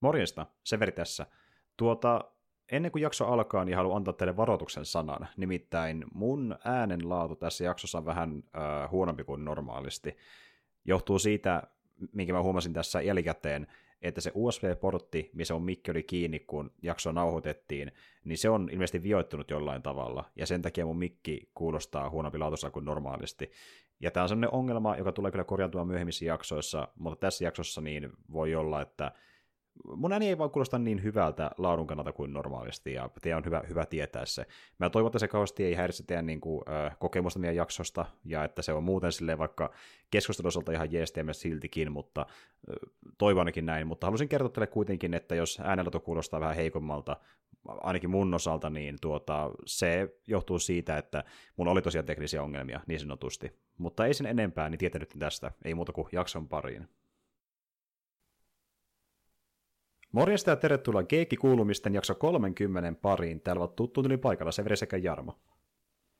Morjesta, Severi tässä. Tuota, ennen kuin jakso alkaa, niin haluan antaa teille varoituksen sanan. Nimittäin mun äänenlaatu tässä jaksossa on vähän äh, huonompi kuin normaalisti. Johtuu siitä, minkä mä huomasin tässä jälkikäteen, että se USB-portti, missä on mikki oli kiinni, kun jakso nauhoitettiin, niin se on ilmeisesti vioittunut jollain tavalla, ja sen takia mun mikki kuulostaa huonompi laatussa kuin normaalisti. Ja tämä on sellainen ongelma, joka tulee kyllä korjaantumaan myöhemmissä jaksoissa, mutta tässä jaksossa niin voi olla, että mun ääni ei vaan kuulosta niin hyvältä laadun kannalta kuin normaalisti, ja teidän on hyvä, hyvä tietää se. Mä toivon, että se kauheasti ei häiritse teidän niin kuin, äh, kokemusta meidän jaksosta, ja että se on muuten silleen vaikka keskustelusolta ihan jeestiä siltikin, mutta äh, toivon ainakin näin, mutta halusin kertoa teille kuitenkin, että jos äänenlaatu kuulostaa vähän heikommalta, ainakin mun osalta, niin tuota, se johtuu siitä, että mun oli tosiaan teknisiä ongelmia niin sanotusti. Mutta ei sen enempää, niin tietänyt tästä, ei muuta kuin jakson pariin. Morjesta ja tervetuloa Keikki-kuulumisten jakso 30 pariin. Täällä ovat tuttu yli paikalla Severi sekä Jarmo.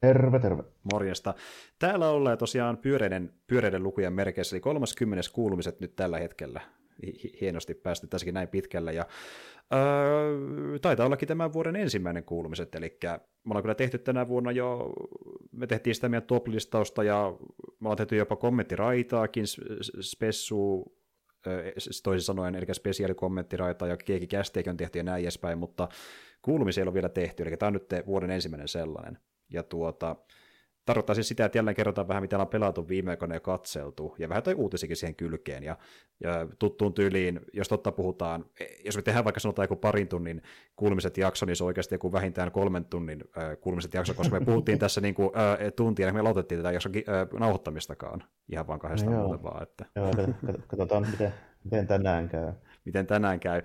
Terve, terve. Morjesta. Täällä ollaan tosiaan pyöreiden, pyöreiden lukujen merkeissä, eli 30 kuulumiset nyt tällä hetkellä. Hienosti päästy tässäkin näin pitkälle. Ja, öö, taitaa ollakin tämän vuoden ensimmäinen kuulumiset, eli me ollaan kyllä tehty tänä vuonna jo, me tehtiin sitä meidän top-listausta ja me ollaan tehty jopa kommenttiraitaakin, spessu toisin sanoen, eli spesiaalikommenttiraita ja kiekikästeikin on tehty ja näin edespäin, mutta kuulumisia ei ole vielä tehty, eli tämä on nyt vuoden ensimmäinen sellainen. Ja tuota, tarkoittaa siis sitä, että jälleen kerrotaan vähän, mitä on pelattu viime aikoina ja katseltu, ja vähän tai uutisikin siihen kylkeen, ja, ja tuttuun tyyliin, jos totta puhutaan, jos me tehdään vaikka sanotaan joku parin tunnin kuulumiset jakso, niin se on oikeasti joku vähintään kolmen tunnin äh, kuulumiset jakso, koska me puhuttiin tässä niin kuin, äh, tuntia, ja me aloitettiin tätä jakson äh, nauhoittamistakaan, ihan vaan kahdesta no, muuta vaan. Että. Joo, katsotaan, miten, miten tänään käy. miten tänään käy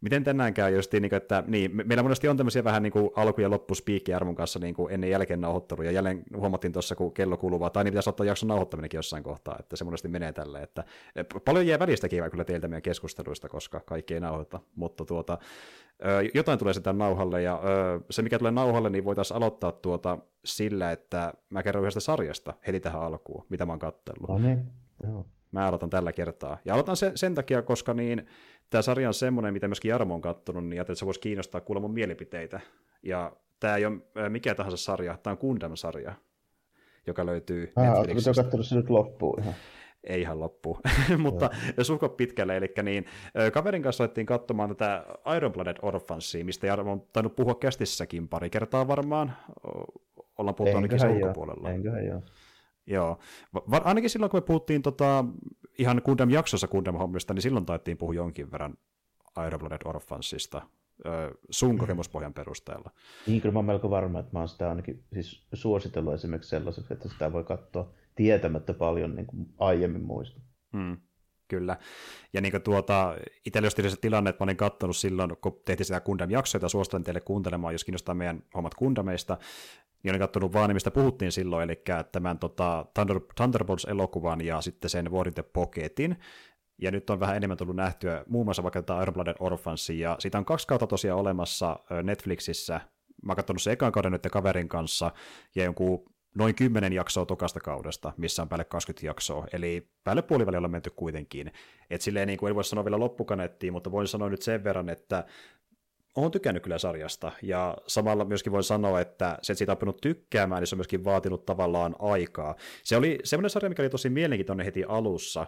miten tänään käy justiin, niin että niin, meillä monesti on tämmöisiä vähän niin kuin alku- ja loppuspiikkiä Armon kanssa niin kuin ennen jälkeen nauhoittelu, ja jälleen huomattiin tuossa, kun kello kuluu, tai niin pitäisi ottaa jakson nauhoittaminenkin jossain kohtaa, että se monesti menee tälleen, että e, paljon jää välistäkin kyllä teiltä meidän keskusteluista, koska kaikki ei nauhoita, mutta tuota, jotain tulee sitä nauhalle, ja se mikä tulee nauhalle, niin voitaisiin aloittaa tuota sillä, että mä kerron yhdestä sarjasta heti tähän alkuun, mitä mä oon kattellut. No niin, joo. Mä aloitan tällä kertaa. Ja aloitan sen, sen takia, koska niin, tämä sarja on semmoinen, mitä myöskin Jarmo on kattonut, niin ajattelin, että se voisi kiinnostaa kuulla mun mielipiteitä. Ja tämä ei ole mikä tahansa sarja, tämä on Gundam-sarja, joka löytyy ah, Netflixistä. Oletko katsonut se nyt loppuun ihan? Ei ihan loppu, mutta suhko pitkälle. Eli niin, kaverin kanssa alettiin katsomaan tätä Iron Blooded Orphansia, mistä Jarmo on tainnut puhua kästissäkin pari kertaa varmaan. Ollaan puhuttu ainakin sen ulkopuolella. Enköhän joo. Joo, Va- ainakin silloin kun me puhuttiin tota, ihan Gundam-jaksossa Gundam-hommista, niin silloin taittiin puhua jonkin verran Blooded Orphansista sun mm. kokemuspohjan perusteella. Niin, kyllä mä olen melko varma, että mä oon sitä ainakin siis suositellut esimerkiksi sellaiseksi, että sitä voi katsoa tietämättä paljon niin kuin aiemmin muista. Hmm. Kyllä. Ja niin tuota, itsellä oli se tilanne, että mä olin katsonut silloin, kun tehtiin sitä Gundam-jaksoa, ja suosittelen teille kuuntelemaan, jos kiinnostaa meidän hommat Gundameista, niin olin katsonut vaan, mistä puhuttiin silloin, eli tämän tota, Thunder, Thunderbolts-elokuvan ja sitten sen War the Pocketin, ja nyt on vähän enemmän tullut nähtyä muun muassa vaikka tämä Iron Blooded Orphansi, ja siitä on kaksi kautta tosiaan olemassa Netflixissä, mä oon katsonut se ekan kauden nyt kaverin kanssa, ja jonkun noin 10 jaksoa tokasta kaudesta, missä on päälle 20 jaksoa, eli päälle puolivälillä on menty kuitenkin. Et silleen niin kuin ei voi sanoa vielä loppukanettiin, mutta voin sanoa nyt sen verran, että olen tykännyt kyllä sarjasta, ja samalla myöskin voin sanoa, että se, että siitä on tykkäämään, niin se on myöskin vaatinut tavallaan aikaa. Se oli semmoinen sarja, mikä oli tosi mielenkiintoinen heti alussa,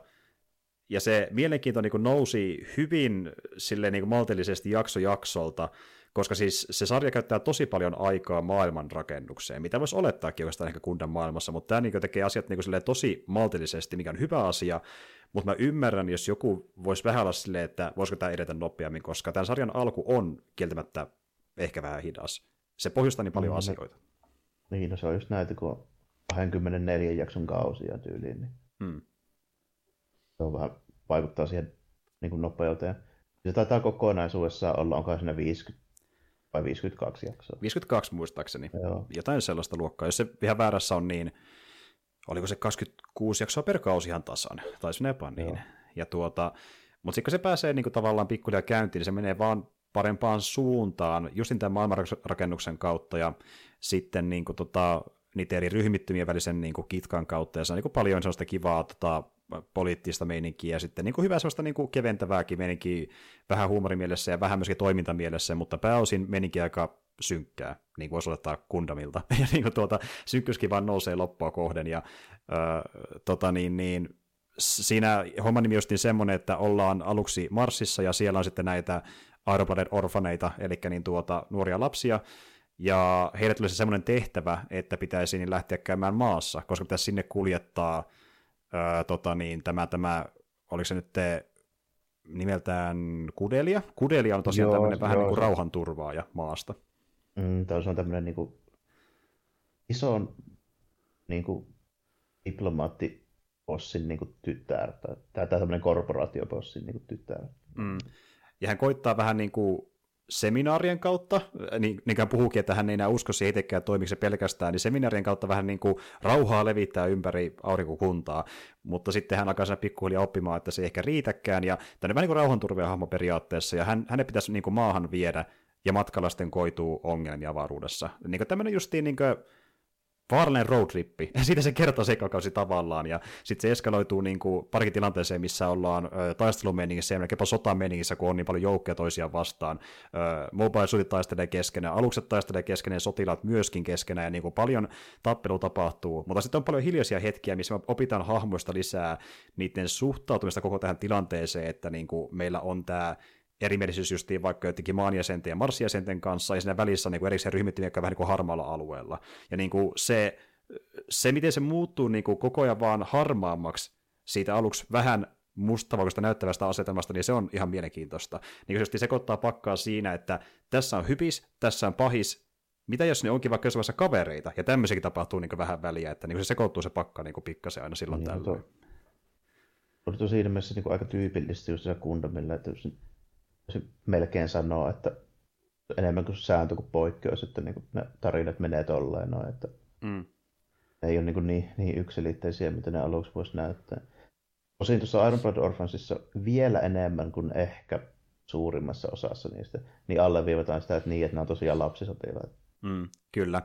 ja se mielenkiinto niin nousi hyvin sille niin kuin maltillisesti jakso jaksolta, koska siis se sarja käyttää tosi paljon aikaa maailmanrakennukseen, mitä voisi olettaakin oikeastaan ehkä kundan maailmassa, mutta tämä niin tekee asiat niin kuin tosi maltillisesti, mikä on hyvä asia, mutta mä ymmärrän, jos joku voisi vähän olla silleen, että voisiko tämä edetä nopeammin, koska tämän sarjan alku on kieltämättä ehkä vähän hidas. Se pohjustaa niin paljon mm, asioita. Niin, no se on just näitä, kun on 24 jakson kausia tyyliin, niin hmm. se on vähän, vaikuttaa siihen niin kuin nopeuteen. Se taitaa kokonaisuudessaan olla, onko siinä 50 vai 52 jaksoa? 52 muistaakseni. Joo. Jotain sellaista luokkaa. Jos se ihan väärässä on niin, oliko se 26 jaksoa per kausi ihan tasan, taisi jopa niin. Joo. Ja tuota, mutta sitten kun se pääsee niin kuin tavallaan pikkuhiljaa käyntiin, niin se menee vaan parempaan suuntaan, just tämän maailmanrakennuksen kautta ja sitten niin kuin, tota, niitä eri ryhmittymien välisen niin kuin, kitkan kautta, ja se on niin kuin, paljon sellaista kivaa tota, poliittista meininkiä ja sitten niin kuin hyvä sellaista niin kuin keventävääkin meininkiä vähän huumorimielessä ja vähän myöskin toimintamielessä, mutta pääosin meininki aika synkkää, niin kuin voisi olettaa Kundamilta. Ja niin kuin tuota, synkkyyskin vaan nousee loppua kohden ja äh, tota niin, niin, siinä homman nimi just niin semmoinen, että ollaan aluksi Marsissa ja siellä on sitten näitä Aeroplanet orfaneita, eli niin tuota, nuoria lapsia, ja heille tuli se semmoinen tehtävä, että pitäisi niin lähteä käymään maassa, koska pitäisi sinne kuljettaa ää, tota niin, tämä, tämä, oliko se nyt te, nimeltään Kudelia? Kudelia on tosiaan joo, tämmöinen vähän joo, niin kuin rauhanturvaaja maasta. Mm, se on tämmöinen niin kuin, iso niin kuin, diplomaattipossin niin kuin, tytär, tai, tai tämmöinen korporaatiopossin niin kuin, tytär. Mm. Ja hän koittaa vähän niin kuin seminaarien kautta, niin, niin kuin puhuukin, että hän ei enää usko siihen itsekään toimiko se pelkästään, niin seminaarien kautta vähän niin kuin rauhaa levittää ympäri aurinkokuntaa, mutta sitten hän alkaa sen pikkuhiljaa oppimaan, että se ei ehkä riitäkään, ja tänne vähän niin kuin rauhanturvia periaatteessa, ja hän, hänen pitäisi niin kuin maahan viedä, ja matkalla sitten koituu ongelmia avaruudessa. Niin tämmöinen justiin niin vaarallinen roadtrippi. Siitä se kertoo sekakausi tavallaan, ja sitten se eskaloituu niin parikin tilanteeseen, missä ollaan ö, taistelumeiningissä ja melkeinpä sotameiningissä, kun on niin paljon joukkoja toisiaan vastaan. Mobile suitit taistelee keskenään, alukset taistelee keskenään, sotilaat myöskin keskenään, ja niin kuin paljon tappelu tapahtuu. Mutta sitten on paljon hiljaisia hetkiä, missä me opitaan hahmoista lisää niiden suhtautumista koko tähän tilanteeseen, että niin kuin meillä on tämä erimielisyys justiin vaikka jotenkin maanjäsenten ja marsijäsenten kanssa, ja siinä välissä on niin kuin erikseen ryhmittymiä, jotka vähän niin kuin harmaalla alueella. Ja niin kuin se, se, miten se muuttuu niin kuin koko ajan vaan harmaammaksi siitä aluksi vähän mustavalkoista näyttävästä asetelmasta, niin se on ihan mielenkiintoista. Niin kuin sekoittaa pakkaa siinä, että tässä on hypis, tässä on pahis, mitä jos ne onkin vaikka jossain kavereita, ja tämmöisiäkin tapahtuu niin vähän väliä, että niin se sekoittuu se pakka niin pikkasen aina silloin niin, tällöin. On tosi siinä mielessä niin aika tyypillistä just se kundamilla, että jos melkein sanoo, että enemmän kuin sääntö kuin poikkeus, että niin kuin ne tarinat menee tolleen noin, että mm. ne ei ole niin, niin, niin yksilitteisiä, mitä ne aluksi voisi näyttää. Osin tuossa Iron Blood Orphansissa vielä enemmän kuin ehkä suurimmassa osassa niistä, niin alleviivataan sitä, että niin, että ne on tosiaan lapsisotilaita. Mm, kyllä.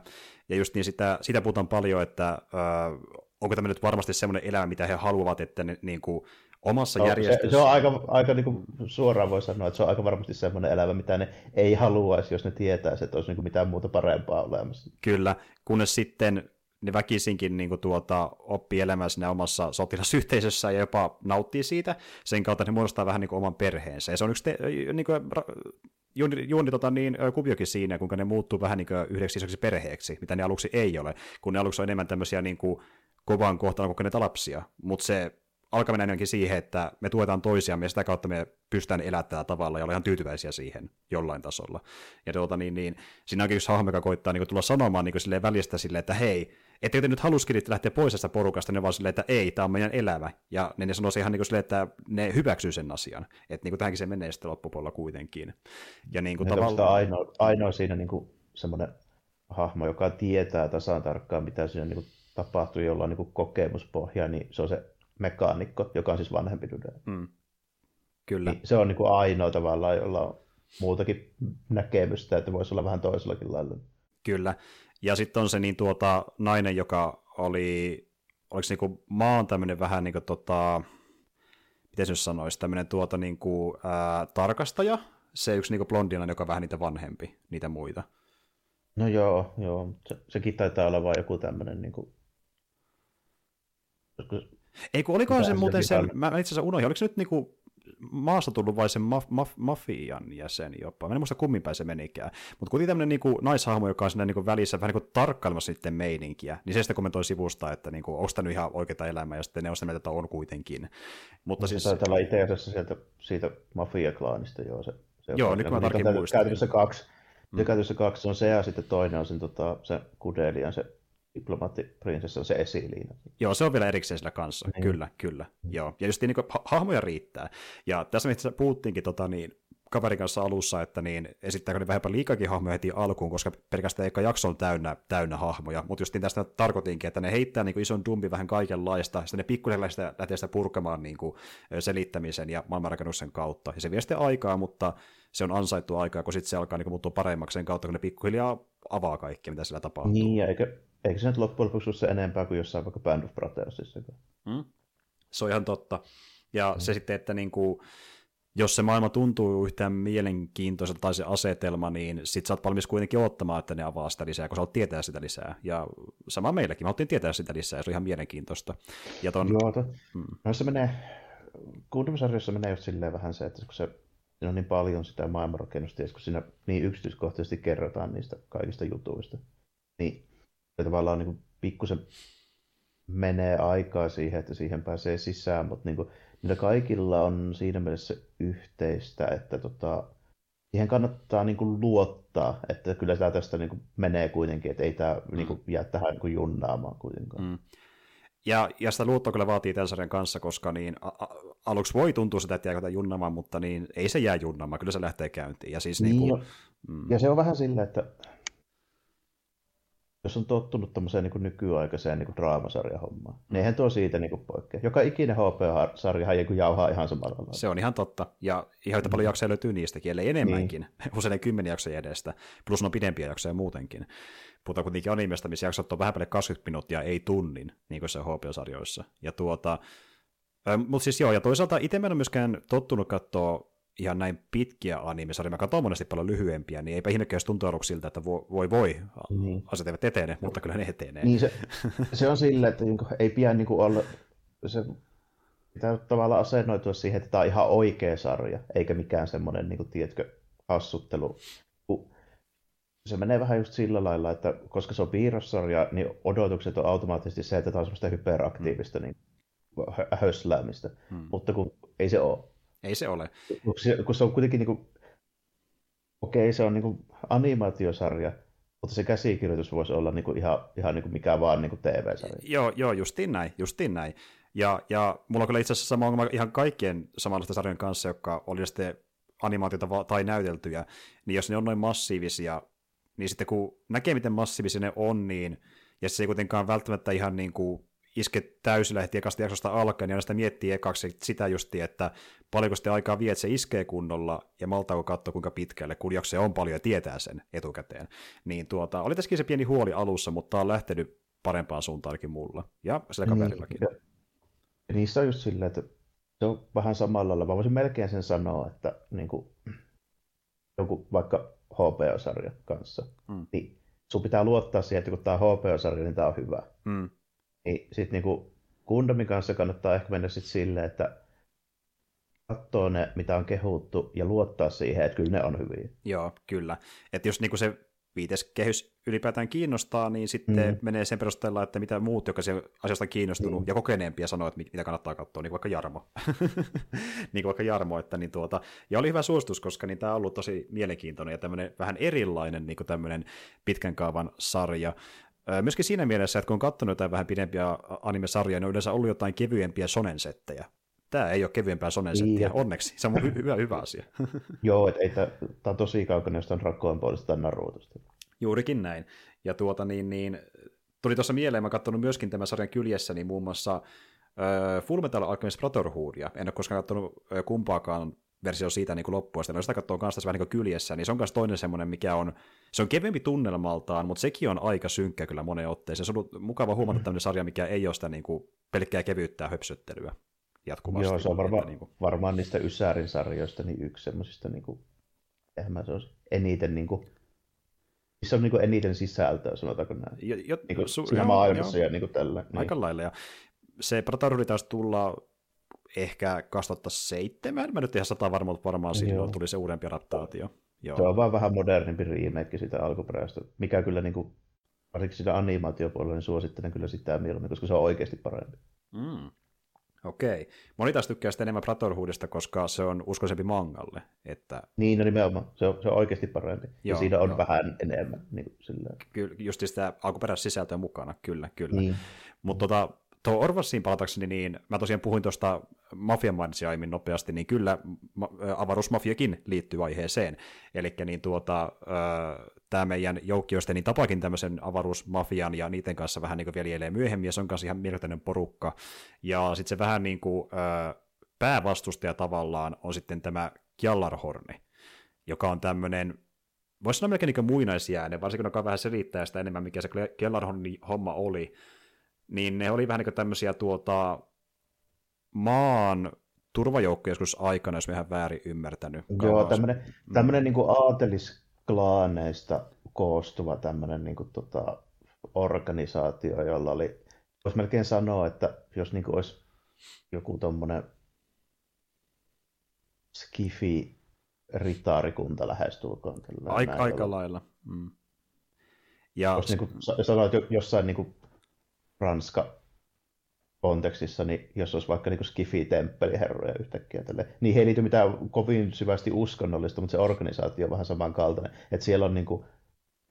Ja just niin sitä, sitä puhutaan paljon, että äh, onko tämä nyt varmasti semmoinen elämä, mitä he haluavat, että ne niin kuin, omassa no, järjestössä. Se, se on aika, aika niin kuin suoraan voi sanoa, että se on aika varmasti semmoinen elämä, mitä ne ei haluaisi, jos ne tietäisi, että olisi niin kuin mitään muuta parempaa olemassa. Kyllä, kunnes sitten ne väkisinkin niin kuin tuota, oppii elämään siinä omassa sotilasyhteisössä ja jopa nauttii siitä. Sen kautta ne muodostaa vähän niin kuin oman perheensä. Ja se on yksi te, niin kuin, juoni, juoni tota, niin, kuviokin siinä, kuinka ne muuttuu vähän niin kuin yhdeksi isoksi perheeksi, mitä ne aluksi ei ole, kun ne aluksi on enemmän tämmöisiä niin kuin, kovan kohtaan kokeneita lapsia. Mutta se alkaa mennä siihen, että me tuetaan toisiamme ja sitä kautta me pystytään elättämään tavalla ja olla ihan tyytyväisiä siihen jollain tasolla. Ja tuota, niin, niin, siinä onkin yksi hahmo, joka koittaa niin kuin, tulla sanomaan niin kuin, silleen välistä silleen, että hei, ettei te nyt haluskirit lähteä pois tästä porukasta, ne vaan silleen, että ei, tämä on meidän elämä. Ja ne, ne sanoo ihan niin kuin silleen, että ne hyväksyy sen asian. Että niin kuin tähänkin se menee sitten loppupuolella kuitenkin. Ja niin kuin, tavallaan... ainoa, ainoa siinä niin kuin semmoinen hahmo, joka tietää tasan tarkkaan, mitä siinä niin kuin tapahtuu, jolla on niin kuin kokemuspohja, niin se on se mekaanikko, joka on siis vanhempi Dude. Mm. Kyllä. Niin se on niin kuin ainoa tavallaan, jolla on muutakin näkemystä, että voisi olla vähän toisellakin lailla. Kyllä. Ja sitten on se niin tuota, nainen, joka oli, oliko se niin maan tämmöinen vähän niin kuin, tota, miten se nyt sanoisi, tämmöinen tuota, niin kuin, ää, tarkastaja, se yksi niin kuin blondina, joka on vähän niitä vanhempi, niitä muita. No joo, joo. Se, sekin taitaa olla vain joku tämmöinen niin kuin... Ei kun olikohan se muuten se, mä itse asiassa unohdin, oliko se nyt niinku maasta tullut vai sen maf, maf, mafian jäsen jopa. Mä en muista kummin päin se menikään. Mutta kuitenkin tämmöinen niinku naishahmo, joka on siinä niinku välissä vähän niinku tarkkailemassa sitten meininkiä, niin se sitten kommentoi sivusta, että niinku, onko tämä ihan oikeita elämää, ja sitten ne on sitä mieltä, että on kuitenkin. Mutta siis... Taitaa olla itse asiassa sieltä, siitä mafia-klaanista, joo. Se, se joo, nyt mä tarkin muistan. Käytännössä kaksi. Mm. Käytännössä kaksi on se, ja sitten toinen on sen, tota, se Kudelian, se diplomaattiprinsessa se esiliina. Joo, se on vielä erikseen sillä kanssa, niin. kyllä, kyllä. Mm. Joo. Ja just niin, niin hahmoja riittää. Ja tässä missä puhuttiinkin tota, niin, kaverin kanssa alussa, että niin esittääkö ne vähemmän liikakin hahmoja heti alkuun, koska pelkästään eka jakso on täynnä, täynnä hahmoja, mutta just niin tästä tarkoitinkin, että ne heittää niin kuin ison dumpi vähän kaikenlaista, sitten ne pikkuhiljaa lähtee sitä purkamaan niin kuin selittämisen ja maailmanrakennuksen kautta, ja se vie sitten aikaa, mutta se on ansaittu aikaa, kun sitten se alkaa niin muuttua paremmaksi sen kautta, kun ne pikkuhiljaa avaa kaikkea, mitä siellä tapahtuu. Niin, ja eikö, eikö se nyt loppujen lopuksi se enempää kuin jossain vaikka Band of Brothersissa? Hmm? Se on ihan totta. Ja mm. se sitten, että niin kuin, jos se maailma tuntuu yhtään mielenkiintoiselta tai se asetelma, niin sit sä oot valmis kuitenkin ottamaan, että ne avaa sitä lisää, kun sä haluat tietää sitä lisää. Ja sama meillekin, me haluttiin tietää sitä lisää, ja se on ihan mielenkiintoista. Ja ton... Joo, to... mm. no se menee, Gundam-sarjassa menee just silleen vähän se, että kun se siinä on niin paljon sitä maailmanrakennusta, ja kun siinä niin yksityiskohtaisesti kerrotaan niistä kaikista jutuista, niin se tavallaan niin pikkusen menee aikaa siihen, että siihen pääsee sisään, mutta niin kuin, niillä kaikilla on siinä mielessä yhteistä, että tota, siihen kannattaa niin kuin luottaa, että kyllä tämä tästä niin kuin menee kuitenkin, että ei tämä mm. niin kuin, jää tähän niin kuin junnaamaan kuitenkaan. Mm. Ja, ja sitä luottoa kyllä vaatii tämän sarjan kanssa, koska niin, a, a, aluksi voi tuntua sitä, että jääkö junnamaan, mutta niin, ei se jää junnamaan, kyllä se lähtee käyntiin. Ja, siis, niin, niin kuin, mm. ja se on vähän sillä, että jos on tottunut tämmöiseen niin nykyaikaiseen niin draamasarjahommaan, mm. niin eihän tuo siitä niin poikkea. Joka ikinen HP-sarja niin jauhaa ihan samalla lailla. Se on ihan totta. Ja ihan yhtä mm. paljon jaksoja löytyy niistäkin, ellei enemmänkin. Niin. Usein kymmenen jaksoja edestä. Plus on pidempiä jaksoja muutenkin. Puhutaan kuitenkin animesta, missä jaksot on vähän päälle 20 minuuttia, ei tunnin, niin kuin se HP-sarjoissa. Ja tuota, mutta siis joo, ja toisaalta itse en ole myöskään tottunut katsoa ihan näin pitkiä animesarjoja, mä katson monesti paljon lyhyempiä, niin eipä ihmekään tuntuu aluksi siltä, että voi voi, voi niin. asiat eivät etene, mutta kyllä ne etenee. Niin se, se on sillä, että niinku ei pidä niinku olla, se pitää tavallaan asennoitua siihen, että tämä on ihan oikea sarja, eikä mikään semmoinen, niin kuin, tiedätkö, hassuttelu. Se menee vähän just sillä lailla, että koska se on piirrossarja, niin odotukset on automaattisesti se, että tämä on semmoista hyperaktiivista mm. niin, hösläämistä. Mm. Mutta kun ei se ole. Ei se ole. Kun se, kun se on kuitenkin niin kuin, okei, se on niin kuin animaatiosarja, mutta se käsikirjoitus voisi olla niin kuin ihan, ihan niin kuin mikä vaan niin kuin TV-sarja. Joo, joo, justiin näin, justiin näin. Ja, ja mulla on kyllä itse asiassa sama ongelma ihan kaikkien samanlaisten sarjojen kanssa, jotka oli sitten animaatiota tai näyteltyjä, niin jos ne on noin massiivisia, niin sitten kun näkee, miten massiivisia ne on, niin, ja se ei kuitenkaan välttämättä ihan niin kuin iske täysillä heti ekasta jaksosta alkaen, niin sitä miettii ekaksi sitä justi, että paljonko sitten aikaa vie, että se iskee kunnolla, ja maltaako katsoa kuinka pitkälle, kun jaksoja on paljon ja tietää sen etukäteen. Niin tuota, oli tässäkin se pieni huoli alussa, mutta tämä on lähtenyt parempaan suuntaan ainakin mulla, ja sillä niin, kaverillakin. Niin, ja niissä on just silleen, että se on vähän samalla lailla. Mä voisin melkein sen sanoa, että niin kuin, joku vaikka HBO-sarja kanssa, mm. niin sun pitää luottaa siihen, että kun tämä on HBO-sarja, niin tämä on hyvä. Mm. Niin sitten niinku Gundamin kanssa kannattaa ehkä mennä sitten silleen, että katsoo ne, mitä on kehuttu, ja luottaa siihen, että kyllä ne on hyviä. Joo, kyllä. Että jos niinku se viites kehys ylipäätään kiinnostaa, niin sitten mm. menee sen perusteella, että mitä muut, jotka se asiasta on kiinnostunut mm. ja kokeneempia sanoo, että mitä kannattaa katsoa, niin kuin vaikka Jarmo. niin kuin vaikka Jarmo, että niin tuota, ja oli hyvä suositus, koska niin tämä on ollut tosi mielenkiintoinen ja tämmöinen vähän erilainen niin kuin tämmöinen pitkän kaavan sarja. Myöskin siinä mielessä, että kun on katsonut jotain vähän pidempiä anime-sarjoja, niin on yleensä ollut jotain kevyempiä sonensettejä. Tämä ei ole kevyempää sonensettiä, niin. onneksi. Se on hy- hyvä, hyvä asia. Joo, että ei tämä on tosi kaukana jostain rakkoon puolesta tai Narutosta. Juurikin näin. Ja tuota niin, niin tuli tuossa mieleen, mä katsonut myöskin tämän sarjan kyljessä, niin muun muassa äh, Fullmetal Alchemist Brotherhoodia. En ole koskaan katsonut äh, kumpaakaan versio siitä niin loppuun asti. No sitä katsoo kanssa tässä vähän niin kyljessä, niin se on myös toinen semmoinen, mikä on, se on kevyempi tunnelmaltaan, mutta sekin on aika synkkä kyllä moneen otteeseen. Se on ollut mukava huomata mm. tämmöinen sarja, mikä ei ole sitä niin kuin pelkkää kevyyttä höpsöttelyä jatkuvasti. Joo, se on varma, niin kuin... varmaan niistä Ysärin sarjoista niin yksi semmoisista, niin kuin, mä se olisi eniten niin kuin, missä on niin kuin eniten sisältöä, sanotaanko näin. Jo, jo, niin kuin su- siinä joo, maailmassa joo. ja niin kuin tällä. Niin. Aika lailla, ja se Brotherhood taisi tulla ehkä 2007, mä nyt ihan sata varmaan varmaan silloin Joo. tuli se uudempi adaptaatio. Joo. Se on vaan vähän modernimpi remake sitä alkuperäistä, mikä kyllä niin kuin, varsinkin sitä animaatiopuolella, niin suosittelen kyllä sitä mieluummin, koska se on oikeasti parempi. Mm. Okei. Moni taas tykkää sitä enemmän Brotherhoodista, koska se on uskoisempi mangalle. Että... Niin, no nimenomaan. Se on, se on oikeasti parempi. Joo, ja siinä on joo. vähän enemmän. Niin Kyllä, just sitä sisältöä mukana, kyllä, kyllä. Niin. Mutta tota, tuo Orvassiin palatakseni, niin mä tosiaan puhuin tuosta mafian mainitsin aiemmin nopeasti, niin kyllä avaruusmafiakin liittyy aiheeseen. Eli niin tuota, tämä meidän joukkioista niin tapakin tämmöisen avaruusmafian ja niiden kanssa vähän niin veljelee myöhemmin, ja se on kanssa ihan mielenkiintoinen porukka. Ja sitten se vähän niin kuin päävastustaja tavallaan on sitten tämä Kjallarhorni, joka on tämmöinen voisi sanoa melkein niin muinaisjääne, varsinkin kun vähän selittää sitä enemmän, mikä se Kellarhorni homma oli, niin ne oli vähän niin tämmöisiä tuota, maan turvajoukko joskus aikana, jos me ihan väärin ymmärtänyt. Joo, tämmöinen, tämmöinen mm. niin aatelisklaaneista koostuva tämmöinen niin kuin, tota, organisaatio, jolla oli, voisi melkein sanoa, että jos niin kuin olisi joku tuommoinen skifi ritaarikunta lähestulkoon. Aika, aika lailla. Mm. Ja... Jos niin kuin, sanoit jossain niin kuin Ranska kontekstissa, niin jos olisi vaikka niin Skifi-temppeliherroja yhtäkkiä, tälle, niin he ei liity mitään kovin syvästi uskonnollista, mutta se organisaatio on vähän samankaltainen. Että siellä on niin kuin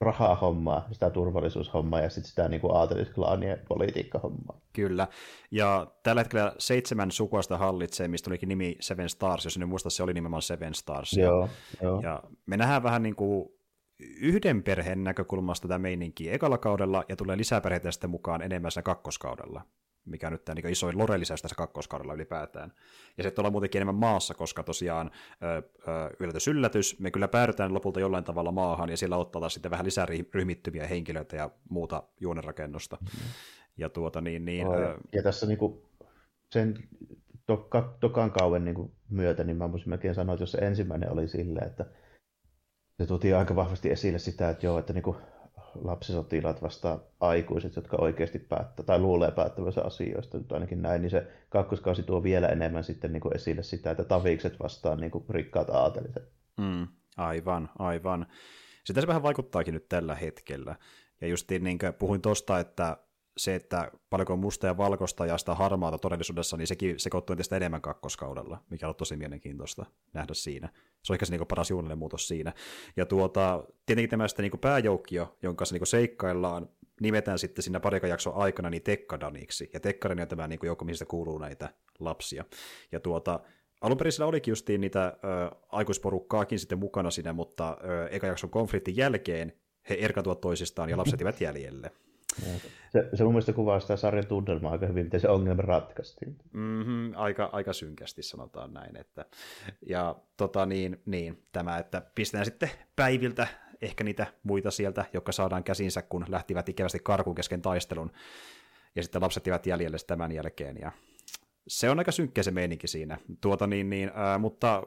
rahaa hommaa, sitä turvallisuushommaa ja sitten sitä niin kuin aatelisklaanien politiikkahommaa. Kyllä, ja tällä hetkellä seitsemän sukuasta hallitsee, mistä olikin nimi Seven Stars, jos en muista, se oli nimenomaan Seven Stars. Joo, ja, joo. ja me nähdään vähän niin kuin yhden perheen näkökulmasta tätä meininkiä ekalla kaudella, ja tulee lisää perheitä sitten mukaan enemmän siinä kakkoskaudella mikä nyt tämä niin isoin lore-lisäys tässä kakkoskaudella ylipäätään. Ja sitten ollaan muutenkin enemmän maassa, koska tosiaan yllätys yllätys, me kyllä päädytään lopulta jollain tavalla maahan, ja siellä ottaa sitten vähän lisää ryhmittyviä henkilöitä ja muuta juonerakennusta. Mm. Ja, tuota, niin, niin, no, ja, ja tässä niin kuin sen toka, tokan kauden niin kuin myötä, niin mä voisin melkein sanoa, että jos se ensimmäinen oli sille, että se tuotiin aika vahvasti esille sitä, että joo, että niin lapsisotilaat vastaan aikuiset, jotka oikeasti päättää tai luulee päättävänsä asioista, nyt ainakin näin, niin se kakkoskausi tuo vielä enemmän sitten niin esille sitä, että tavikset vastaan niin rikkaat aateliset. Mm, aivan, aivan. Sitä se vähän vaikuttaakin nyt tällä hetkellä. Ja justiin niin kuin puhuin tuosta, että se, että paljonko on musta ja valkoista ja sitä harmaata todellisuudessa, niin sekin sekoittuu entistä enemmän kakkoskaudella, mikä on tosi mielenkiintoista nähdä siinä. Se on ehkä se niin paras juonellinen muutos siinä. Ja tuota, tietenkin tämä sitten niin pääjoukkio, jonka kanssa niin seikkaillaan, nimetään sitten siinä parikan jakson aikana niin Tekkadaniksi. Ja Tekkadan on tämä niin joukko, mistä kuuluu näitä lapsia. Ja tuota, alun perin sillä olikin justiin niitä ö, aikuisporukkaakin sitten mukana siinä, mutta ö, eka jakson konfliktin jälkeen he erkatuvat toisistaan ja lapset jäävät jäljelle. Se, se mun mielestä kuvaa sitä sarjan tunnelmaa aika hyvin, miten se ongelma ratkaistiin. Mm-hmm, aika, aika synkästi sanotaan näin. Että, ja tota niin, niin, tämä, että pistetään sitten päiviltä ehkä niitä muita sieltä, jotka saadaan käsinsä, kun lähtivät ikävästi karkuun kesken taistelun. Ja sitten lapset jäävät jäljelle tämän jälkeen. Ja se on aika synkkä se meininki siinä. Tuota niin, niin, ää, mutta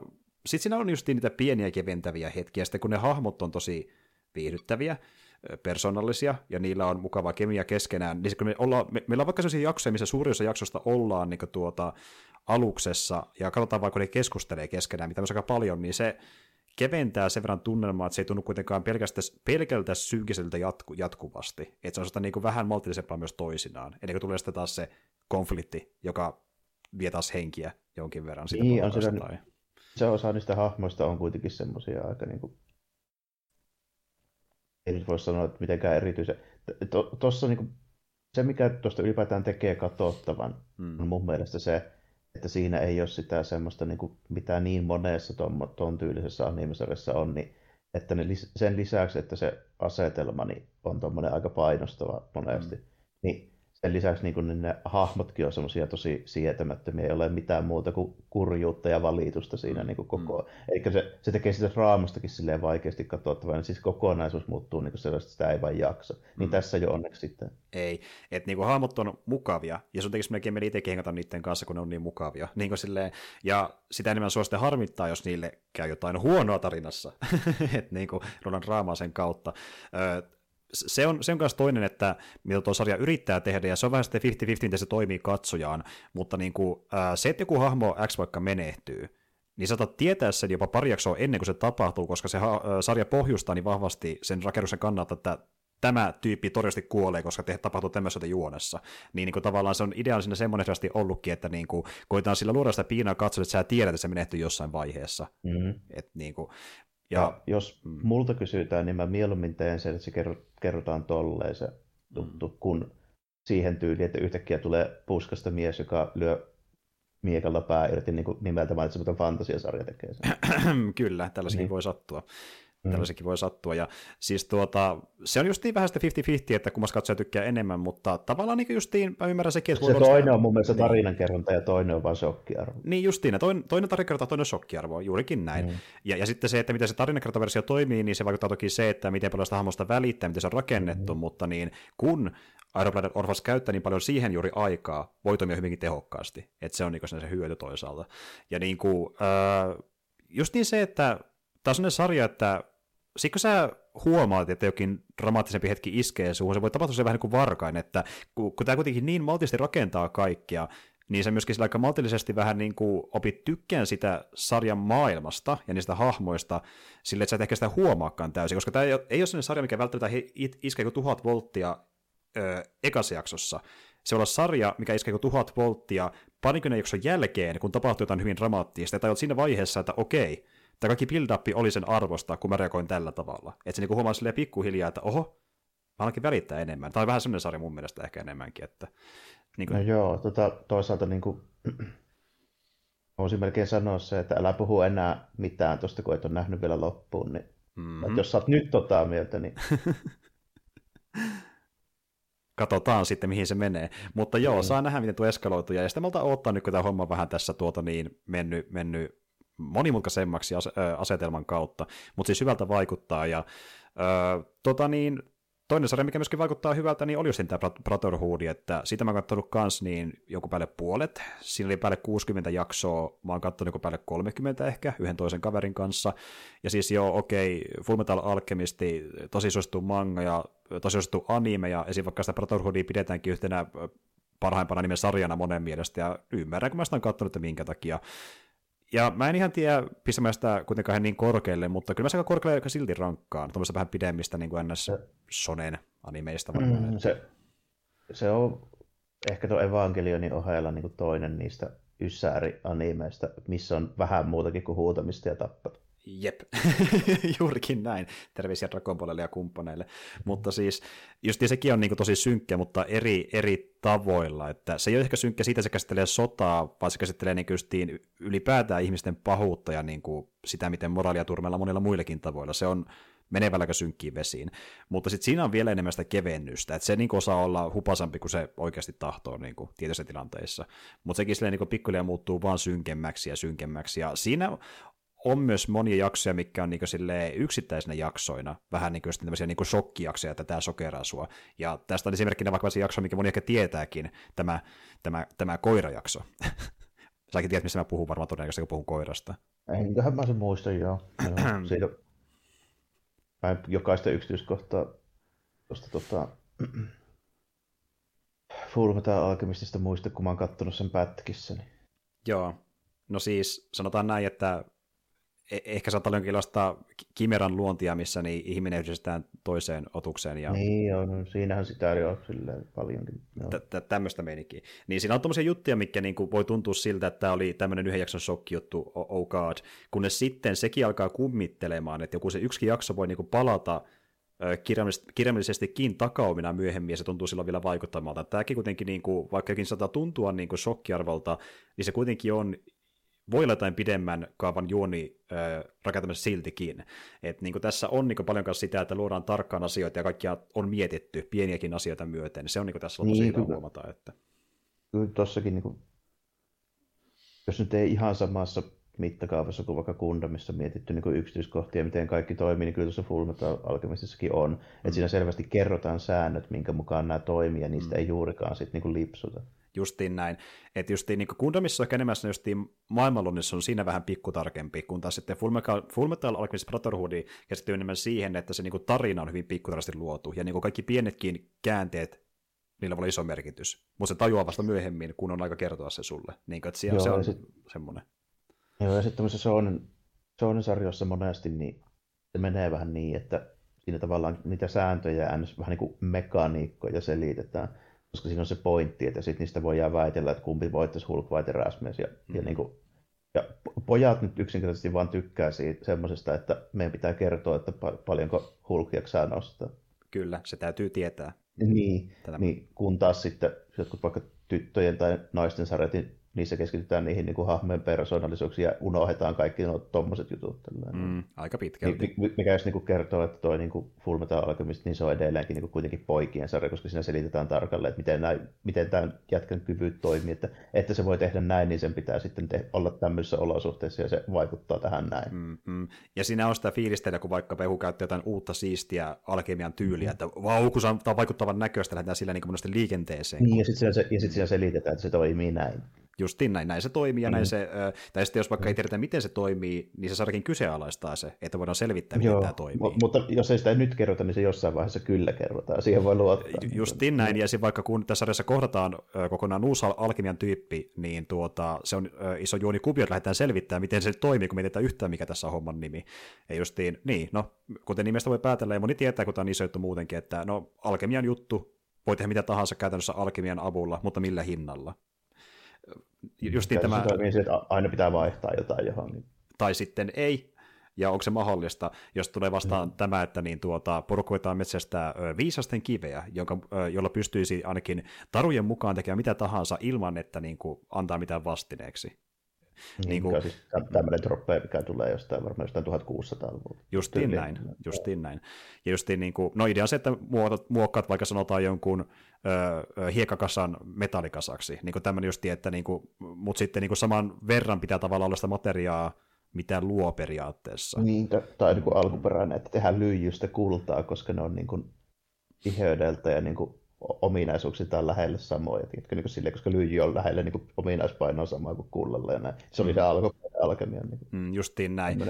sitten siinä on just niitä pieniä keventäviä hetkiä, sitten kun ne hahmot on tosi viihdyttäviä, persoonallisia, ja niillä on mukava kemia keskenään, niin kun me ollaan, me, meillä on vaikka sellaisia jaksoja, missä suurin osa jaksosta ollaan niin tuota, aluksessa, ja katsotaan vaikka ne keskustelee keskenään, mitä on aika paljon, niin se keventää sen verran tunnelmaa, että se ei tunnu kuitenkaan pelkästään, pelkältä synkiseltä jatku, jatkuvasti. Että se on sitä niin kuin vähän maltillisempaa myös toisinaan, ennen kuin tulee sitten taas se konflikti, joka vie taas henkiä jonkin verran. Niin, on se, se osa niistä hahmoista on kuitenkin semmoisia aika niin kuin ei nyt voi sanoa, että mitenkään erityisen. Tuossa niinku, se, mikä tuosta ylipäätään tekee katsottavan, mm. on mun mielestä se, että siinä ei ole sitä semmoista, niin kuin, mitä niin monessa tuon, tuon tyylisessä animesarjassa on, niin että ne, sen lisäksi, että se asetelma niin on tuommoinen aika painostava monesti, mm. niin sen lisäksi niin, niin ne hahmotkin on semmoisia tosi sietämättömiä, ei ole mitään muuta kuin kurjuutta ja valitusta siinä niin kuin koko mm. Eli se, se tekee sitä raamastakin silleen vaikeasti katsottavaa, niin siis kokonaisuus muuttuu niin sellaista, että sitä ei vain jaksa. Niin mm. tässä jo onneksi sitten. Ei, että niin hahmot on mukavia, ja sun tekisi melkein meni itsekin hengata niiden kanssa, kun ne on niin mukavia. Niin silleen, ja sitä enemmän sua sitten harmittaa, jos niille käy jotain huonoa tarinassa, että niin kuin ruudan raamaa sen kautta se on, se on myös toinen, että mitä tuo sarja yrittää tehdä, ja se on vähän sitten 50-50, miten se toimii katsojaan, mutta niin kuin, ää, se, että joku hahmo X vaikka menehtyy, niin saatat tietää sen jopa pari jaksoa ennen kuin se tapahtuu, koska se ha- sarja pohjustaa niin vahvasti sen rakennuksen kannalta, että tämä tyyppi todennäköisesti kuolee, koska te tapahtuu tämmöisessä juonessa. Niin, niin kuin tavallaan se on ideaalisena semmoinen ollutkin, että niin kuin, koetaan sillä luoda sitä piinaa katsoa, että sä tiedät, että se menehtyy jossain vaiheessa. Mm-hmm. Et, niin kuin, ja, jos mm. multa kysytään, niin mä mieluummin teen sen, että se kerrotaan tolleen se tuttu, mm. kun siihen tyyliin, että yhtäkkiä tulee puskasta mies, joka lyö miekalla pää irti niin kuin nimeltä mainitsematon fantasiasarja tekee sen. Kyllä, tällaisikin niin. voi sattua. Mm. Tällaisenkin voi sattua. Ja siis tuota, se on just niin vähän sitä 50-50, että kummas katsoja tykkää enemmän, mutta tavallaan niin justiin, mä ymmärrän sekin, että... Se toinen sitä... on mun mielestä niin. tarinankerronta ja toinen on vain shokkiarvo. Niin justiin, toinen, toinen tarinankerronta toinen shokkiarvo, juurikin näin. Mm. Ja, ja sitten se, että miten se tarinankerrontaversio toimii, niin se vaikuttaa toki se, että miten paljon sitä hahmosta välittää, miten se on rakennettu, mm. mutta niin kun Blooded Orphans käyttää niin paljon siihen juuri aikaa, voi toimia hyvinkin tehokkaasti. Että se on niin se hyöty toisaalta. Ja niin kuin, äh, just niin se, että tämä on sellainen sarja, että sitten kun sä huomaat, että jokin dramaattisempi hetki iskee suuhun, se voi tapahtua se vähän niin kuin varkain, että kun, kun tämä kuitenkin niin maltisesti rakentaa kaikkia, niin se myöskin aika maltillisesti vähän niin kuin opit tykkään sitä sarjan maailmasta ja niistä hahmoista sille, että sä et ehkä sitä huomaakaan täysin, koska tämä ei ole, ei ole sellainen sarja, mikä välttämättä iskee kuin tuhat volttia ö, ekassa jaksossa. Se on sarja, mikä iskee kuin tuhat volttia parikymmenen jakson jälkeen, kun tapahtuu jotain hyvin dramaattista, tai olet siinä vaiheessa, että okei, tämä kaikki build oli sen arvosta, kun mä reagoin tällä tavalla. Että se niin huomaa silleen pikkuhiljaa, että oho, mä ainakin välittää enemmän. Tämä on vähän sellainen sarja mun mielestä ehkä enemmänkin, että niin kuin... No joo, tota, toisaalta niin kuin, voisin melkein sanoa se, että älä puhu enää mitään tuosta, kun et ole nähnyt vielä loppuun. Niin... Mm-hmm. jos sä oot nyt tota mieltä, niin... Katsotaan sitten, mihin se menee. Mutta joo, mm. saa nähdä, miten tuo eskaloituu. Ja sitten malta odottaa nyt, kun tämä homma vähän tässä tuota niin mennyt, mennyt monimutkaisemmaksi asetelman kautta, mutta siis hyvältä vaikuttaa. Ja, ö, tota niin, toinen sarja, mikä myöskin vaikuttaa hyvältä, niin oli just tämä Brotherhood, että siitä mä oon katsonut kans niin joku päälle puolet. Siinä oli päälle 60 jaksoa, mä oon katsonut joku päälle 30 ehkä, yhden toisen kaverin kanssa. Ja siis joo, okei, okay, Fullmetal Alchemisti, tosi suosittu manga ja tosi suosittu anime, ja esim. vaikka sitä Brotherhoodia pidetäänkin yhtenä parhaimpana nimen sarjana monen mielestä, ja ymmärrän, kun mä sitä on katsonut, että minkä takia. Ja mä en ihan tiedä pistämään sitä kuitenkaan niin korkealle, mutta kyllä mä aika korkealle silti rankkaan, tuommoista vähän pidemmistä niin kuin ns. sonen animeista. Mm, se, se on ehkä tuo Evangelionin ohella niin kuin toinen niistä ysääri-animeista, missä on vähän muutakin kuin huutamista ja tappelu. Jep, juurikin näin. Terveisiä Dragon Ballille ja kumppaneille. Mutta siis, just sekin on niin kuin tosi synkkä, mutta eri, eri tavoilla. Että se ei ole ehkä synkkä siitä, että se käsittelee sotaa, vaan se käsittelee niin justiin ylipäätään ihmisten pahuutta ja niin kuin sitä, miten moraalia turmella monilla muillakin tavoilla. Se on menevällä aika synkkiin vesiin. Mutta sitten siinä on vielä enemmän sitä kevennystä, että se niin osaa olla hupasampi kuin se oikeasti tahtoo niin kuin tietyissä tilanteissa. Mutta sekin silleen niin pikkuhiljaa muuttuu vaan synkemmäksi ja synkemmäksi. Ja siinä on myös monia jaksoja, mikä on niin yksittäisinä jaksoina, vähän niin kuin tämmöisiä niin shokkijaksoja, että tämä sokeraa sua. Ja tästä on esimerkkinä vaikka se jakso, mikä moni ehkä tietääkin, tämä, tämä, tämä koirajakso. Säkin tiedät, missä mä puhun varmaan todennäköisesti, kun puhun koirasta. Enköhän mä sen muista, joo. joo. Siitä, mä jokaista yksityiskohtaa tuosta tota, Fullmetal Alchemistista muista, kun mä oon kattonut sen pätkissä. Niin... Joo, no siis sanotaan näin, että ehkä saattaa jonkinlaista kimeran luontia, missä niin ihminen yhdistetään toiseen otukseen. Ja... Niin joo, no, siinähän sitä on silleen paljonkin. Tämmöistä meininkiä. Niin siinä on tämmöisiä juttuja, mikä niinku voi tuntua siltä, että tämä oli tämmöinen yhden jakson shokki-juttu, oh, oh god, kunnes sitten sekin alkaa kummittelemaan, että joku se yksi jakso voi niinku palata kirjaimellisestikin takaumina myöhemmin, ja se tuntuu silloin vielä vaikuttamalta. Tämäkin kuitenkin, niin kuin, vaikka saattaa tuntua niin kuin shokkiarvolta, niin se kuitenkin on voi olla jotain pidemmän kaavan juoni äh, rakentamassa siltikin. Et, niin tässä on niin paljon myös sitä, että luodaan tarkkaan asioita ja kaikkia on mietitty pieniäkin asioita myöten. Se on niin tässä tosi niin, hyvä huomata. Että... Kyllä tuossakin, niin kuin, jos nyt ei ihan samassa mittakaavassa kuin vaikka Gundamissa mietitty niin kuin yksityiskohtia, miten kaikki toimii, niin kyllä tuossa Fullmetal Alchemistissakin on. Mm. Että siinä selvästi kerrotaan säännöt, minkä mukaan nämä toimii, ja niistä mm. ei juurikaan sit niin kuin lipsuta justiin näin. Että justiin niin Gundamissa on ehkä enemmän justiin maailmanluonnissa on siinä vähän pikkutarkempi, kun taas sitten Fullmetal, Fullmetal Alchemist Brotherhood keskittyy enemmän siihen, että se niin kuin tarina on hyvin pikkutarkasti luotu, ja niin kuin kaikki pienetkin käänteet, niillä voi olla iso merkitys. Mutta se tajuaa vasta myöhemmin, kun on aika kertoa se sulle. Niin kuin, että siellä, Joo, se on sit, semmoinen. Joo, ja sitten tämmöisessä Shonen, Shonen sarjoissa monesti niin se menee vähän niin, että siinä tavallaan niitä sääntöjä ja vähän niin kuin mekaniikkoja selitetään koska siinä on se pointti, että sitten niistä voidaan väitellä, että kumpi voittaisi Hulk vai Teräsmies. Ja, mm. ja, niin kuin, ja pojat nyt yksinkertaisesti vaan tykkää siitä semmoisesta, että meidän pitää kertoa, että paljonko Hulk jaksaa nostaa. Kyllä, se täytyy tietää. Niin, niin kun taas sitten jotkut vaikka tyttöjen tai naisten sarjat, niin niissä keskitytään niihin niin kuin hahmojen persoonallisuuksiin ja unohdetaan kaikki nuo tommoset jutut. Mm, aika pitkälti. Mikä jos niin kuin kertoo, että toi niin kuin Full Metal Alchemist, niin se on edelleenkin niin kuin kuitenkin poikien sarja, koska siinä selitetään tarkalleen, että miten, näin, miten tämä jätkän kyvyt toimii, että, että se voi tehdä näin, niin sen pitää sitten te- olla tämmöisissä olosuhteissa ja se vaikuttaa tähän näin. Mm-hmm. Ja siinä on sitä fiilistä, kun vaikka Pehu käyttää jotain uutta siistiä alkemian tyyliä, mm-hmm. että vau, kun tämä on vaikuttavan näköistä, lähdetään sillä niin kuin liikenteeseen. Niin, ja sitten siinä, ja sit siinä selitetään, että se toimii näin. Justiin näin, näin se toimii, ja mm. näin se, tai sitten jos vaikka ei tiedetä, miten se toimii, niin se saadakin kyseenalaistaa se, että voidaan selvittää, miten Joo, tämä toimii. Mutta jos ei sitä nyt kerrota, niin se jossain vaiheessa kyllä kerrotaan, siihen voi luottaa. Justiin näin, ja sitten vaikka kun tässä sarjassa kohdataan kokonaan uusi alkemian tyyppi, niin tuota, se on iso juoni kuvio, että lähdetään selvittämään, miten se toimii, kun mietitään yhtään, mikä tässä on homman nimi. Ja justiin, niin, no, kuten nimestä voi päätellä, ja moni tietää, kun tämä on iso juttu muutenkin, että no, alkemian juttu, voi tehdä mitä tahansa käytännössä alkemian avulla, mutta millä hinnalla justiin tämä... Toimii että aina pitää vaihtaa jotain johonkin. Tai sitten ei, ja onko se mahdollista, jos tulee vastaan mm. tämä, että niin tuota, porukkoitaan metsästä viisasten kiveä, jonka, jolla pystyisi ainakin tarujen mukaan tekemään mitä tahansa ilman, että niin kuin, antaa mitään vastineeksi. Niin, niin kuin, siis tämmöinen troppe, mikä tulee jostain varmaan jostain 1600-luvulta. Justiin Tyyliin. näin, justiin näin. Ja justiin niin kuin, no idea on se, että muokkaat vaikka sanotaan jonkun ö, hiekkakasan metallikasaksi, niin kuin tämmöinen justi, että niin kuin, mutta sitten niin kuin saman verran pitää tavallaan olla sitä materiaa, mitä luo periaatteessa. Niin, tai niin kuin alkuperäinen, että tehdään lyijystä kultaa, koska ne on niin kuin iheydeltä ja niin kuin ominaisuuksiltaan lähelle samoja, tiedätkö, niin kuin sille, koska lyijy on lähellä niin ominaispainoa samaa kuin kullalla ja näin. Se oli mm. se alkuperäinen alkemia. Niin mm, justiin näin.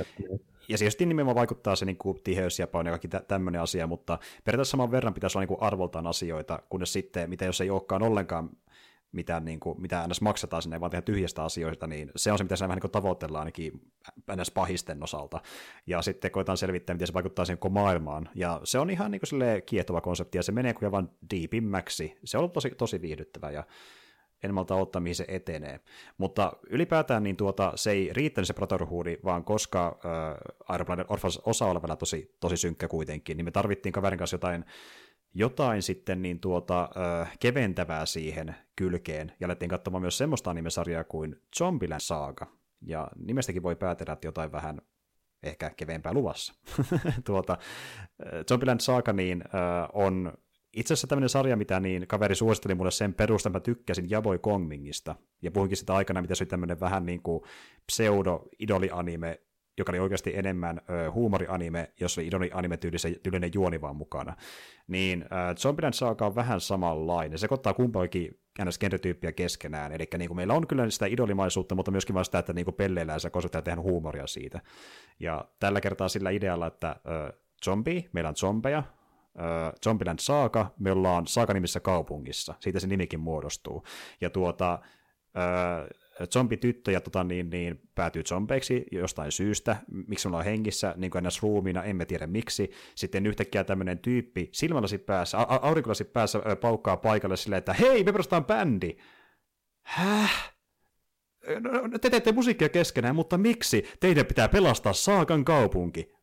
Ja se justiin nimenomaan vaikuttaa se niin kuin, tiheys ja paino ja kaikki tä- tämmöinen asia, mutta periaatteessa saman verran pitäisi olla niin kuin arvoltaan asioita, kunnes sitten, mitä jos ei olekaan ollenkaan mitä, niin kuin, mitä ns. maksetaan sinne, vaan tehdä tyhjistä asioista, niin se on se, mitä siinä vähän niin tavoitellaan ainakin ns. pahisten osalta. Ja sitten koetaan selvittää, miten se vaikuttaa siihen koko maailmaan. Ja se on ihan niin kuin kiehtova konsepti, ja se menee kuin vaan deepimmäksi. Se on tosi, tosi viihdyttävä, ja en malta ottaa, mihin se etenee. Mutta ylipäätään niin tuota, se ei riittänyt se Brotherhood, vaan koska äh, Iron Orphans osa oli vielä tosi, tosi synkkä kuitenkin, niin me tarvittiin kaverin kanssa jotain jotain sitten niin tuota, äh, keventävää siihen kylkeen, ja alettiin katsomaan myös semmoista animesarjaa kuin Zombieland Saga, ja nimestäkin voi päätellä, että jotain vähän ehkä keveempää luvassa. tuota, Zombieland Saga niin, äh, on itse asiassa tämmöinen sarja, mitä niin kaveri suositteli mulle sen perusta, mä tykkäsin Jaboi Kongmingista, ja puhuinkin sitä aikana, mitä se oli tämmöinen vähän niin kuin pseudo-idoli-anime, joka oli oikeasti enemmän ö, huumorianime, jos oli idoli-anime tyylinen juoni vaan mukana. Niin äh, Zombieland Saga on vähän samanlainen. Se ottaa kumpaakin ns. genretyyppiä keskenään. Eli niin meillä on kyllä sitä idolimaisuutta, mutta myöskin vaan sitä, että niin pelleillään se konseptia tehdään huumoria siitä. Ja tällä kertaa sillä idealla, että äh, zombie, meillä on zombeja, äh, Zombieland Saga, me ollaan Saga-nimissä kaupungissa, siitä se nimikin muodostuu. Ja tuota, äh, zombityttö ja tota, niin, niin, päätyy zombeiksi jostain syystä, miksi ollaan hengissä, niin kuin ruumiina, emme tiedä miksi. Sitten yhtäkkiä tämmöinen tyyppi silmälasi päässä, a- aurinkolasi päässä paukkaa paikalle silleen, että hei, me perustetaan bändi. Häh? No, no, te teette musiikkia keskenään, mutta miksi? Teidän pitää pelastaa Saakan kaupunki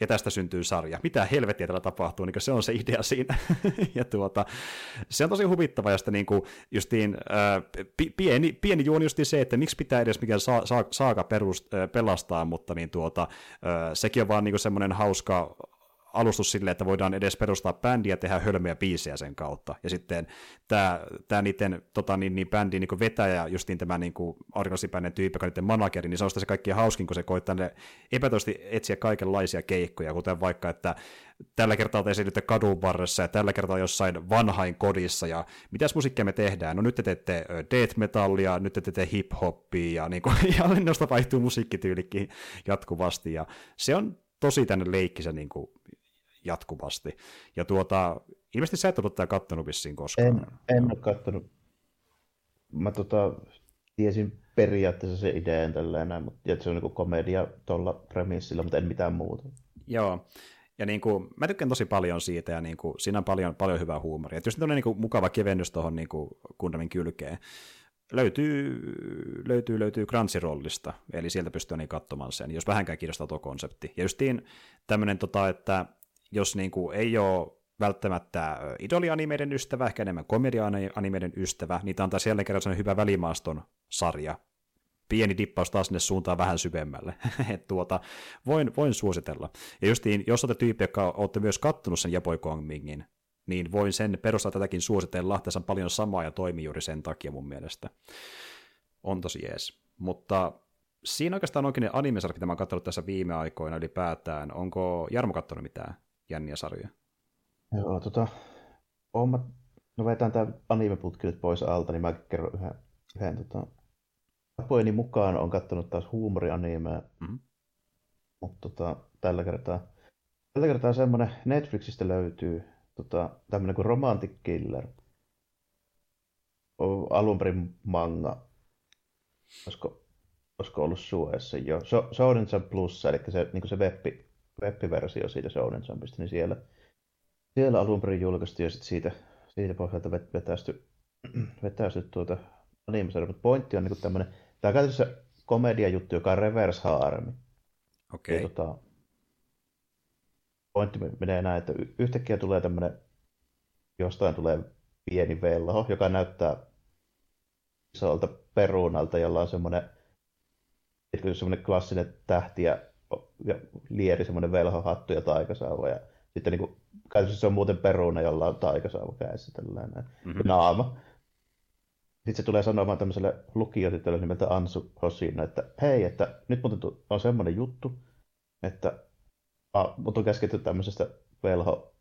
ja tästä syntyy sarja. Mitä helvettiä tällä tapahtuu, niin se on se idea siinä. ja tuota, se on tosi huvittava, sitten niin kuin justiin, ää, pieni, pieni juoni justiin se, että miksi pitää edes mikään saa, saa, saaka perust, pelastaa, mutta niin tuota, ää, sekin on vaan niin semmoinen hauska alustus sille, että voidaan edes perustaa bändiä ja tehdä hölmöjä biisejä sen kautta. Ja sitten tämä, tämä niiden tota, niin, niin bändin niin vetäjä, justiin tämä niin aurinkoisipäinen tyyppi, joka niiden manageri, niin se on se kaikkein hauskin, kun se koittaa ne epätoisesti etsiä kaikenlaisia keikkoja, kuten vaikka, että tällä kertaa te esiinnytte kadun varressa ja tällä kertaa jossain vanhain kodissa ja mitäs musiikkia me tehdään? No nyt te teette death metallia, nyt te teette hip-hoppia ja, niin kuin, ja vaihtuu musiikkityylikin jatkuvasti ja se on tosi tänne leikkisä niin kuin, jatkuvasti. Ja tuota, ilmeisesti sä et ollut tätä kattonut vissiin koskaan. En, en ole kattonut. Mä tota, tiesin periaatteessa se idean tällainen, mutta että se on niin komedia tuolla premissillä, mutta en mitään muuta. Joo, ja niin kuin, mä tykkään tosi paljon siitä, ja niin kuin, siinä on paljon, paljon hyvää huumoria. Jos on niin kuin, mukava kevennys tuohon niin Kundamin kylkeen, löytyy, löytyy, löytyy Crunchyrollista, eli sieltä pystyy niin katsomaan sen, jos vähänkään kiinnostaa tuo konsepti. Ja justiin tämmöinen, tota, että jos niin kuin ei ole välttämättä idolianimeiden ystävä, ehkä enemmän komedia-animeiden ystävä, niin tämä on taas jälleen kerran hyvä välimaaston sarja. Pieni dippaus taas sinne suuntaan vähän syvemmälle. tuota, voin, voin suositella. Ja justiin, jos olette tyyppi, joka olette myös kattonut sen Japoi Kongmingin, niin voin sen perustaa tätäkin suositella. Tässä on paljon samaa ja toimii juuri sen takia mun mielestä. On tosi jees. Mutta siinä oikeastaan onkin ne animesarjat, mitä mä oon katsonut tässä viime aikoina ylipäätään. Onko Jarmo katsonut mitään jänniä sarjoja? Joo, tota, oon mä, no vetään tää animeputki nyt pois alta, niin mä kerron yhden, yhden tota, tapojeni mukaan on kattonut taas huumorianimeä, mm-hmm. mutta tota, tällä kertaa, tällä kertaa semmonen Netflixistä löytyy tota, tämmönen kuin Romantic Killer. Alun perin manga. Olisiko, olisiko ollut Suessa jo. So, Shonen Jump Plus, eli se, niin se web, web-versio siitä Shonen Jumpista, niin siellä, siellä alun perin julkaistu ja sit siitä, siitä pohjalta vetästy, vetästy tuota animesarja. Mutta pointti on niin tämmöinen, tämä on käytännössä komediajuttu, joka on reverse harmi. Okei. Okay. tota, pointti menee näin, että yhtäkkiä tulee tämmöinen, jostain tulee pieni velho, joka näyttää isolta perunalta, jolla on semmoinen, semmoinen klassinen tähti ja lieri, semmoinen velhohattu ja taikasauva. Ja sitten niin kuin, käytössä se on muuten peruna, jolla on taikasauva kädessä tällainen mm-hmm. naama. Sitten se tulee sanomaan tämmöiselle lukijotytölle nimeltä Ansu Hoshino, että hei, että nyt muuten on semmoinen juttu, että mutta on käsketty tämmöisestä velho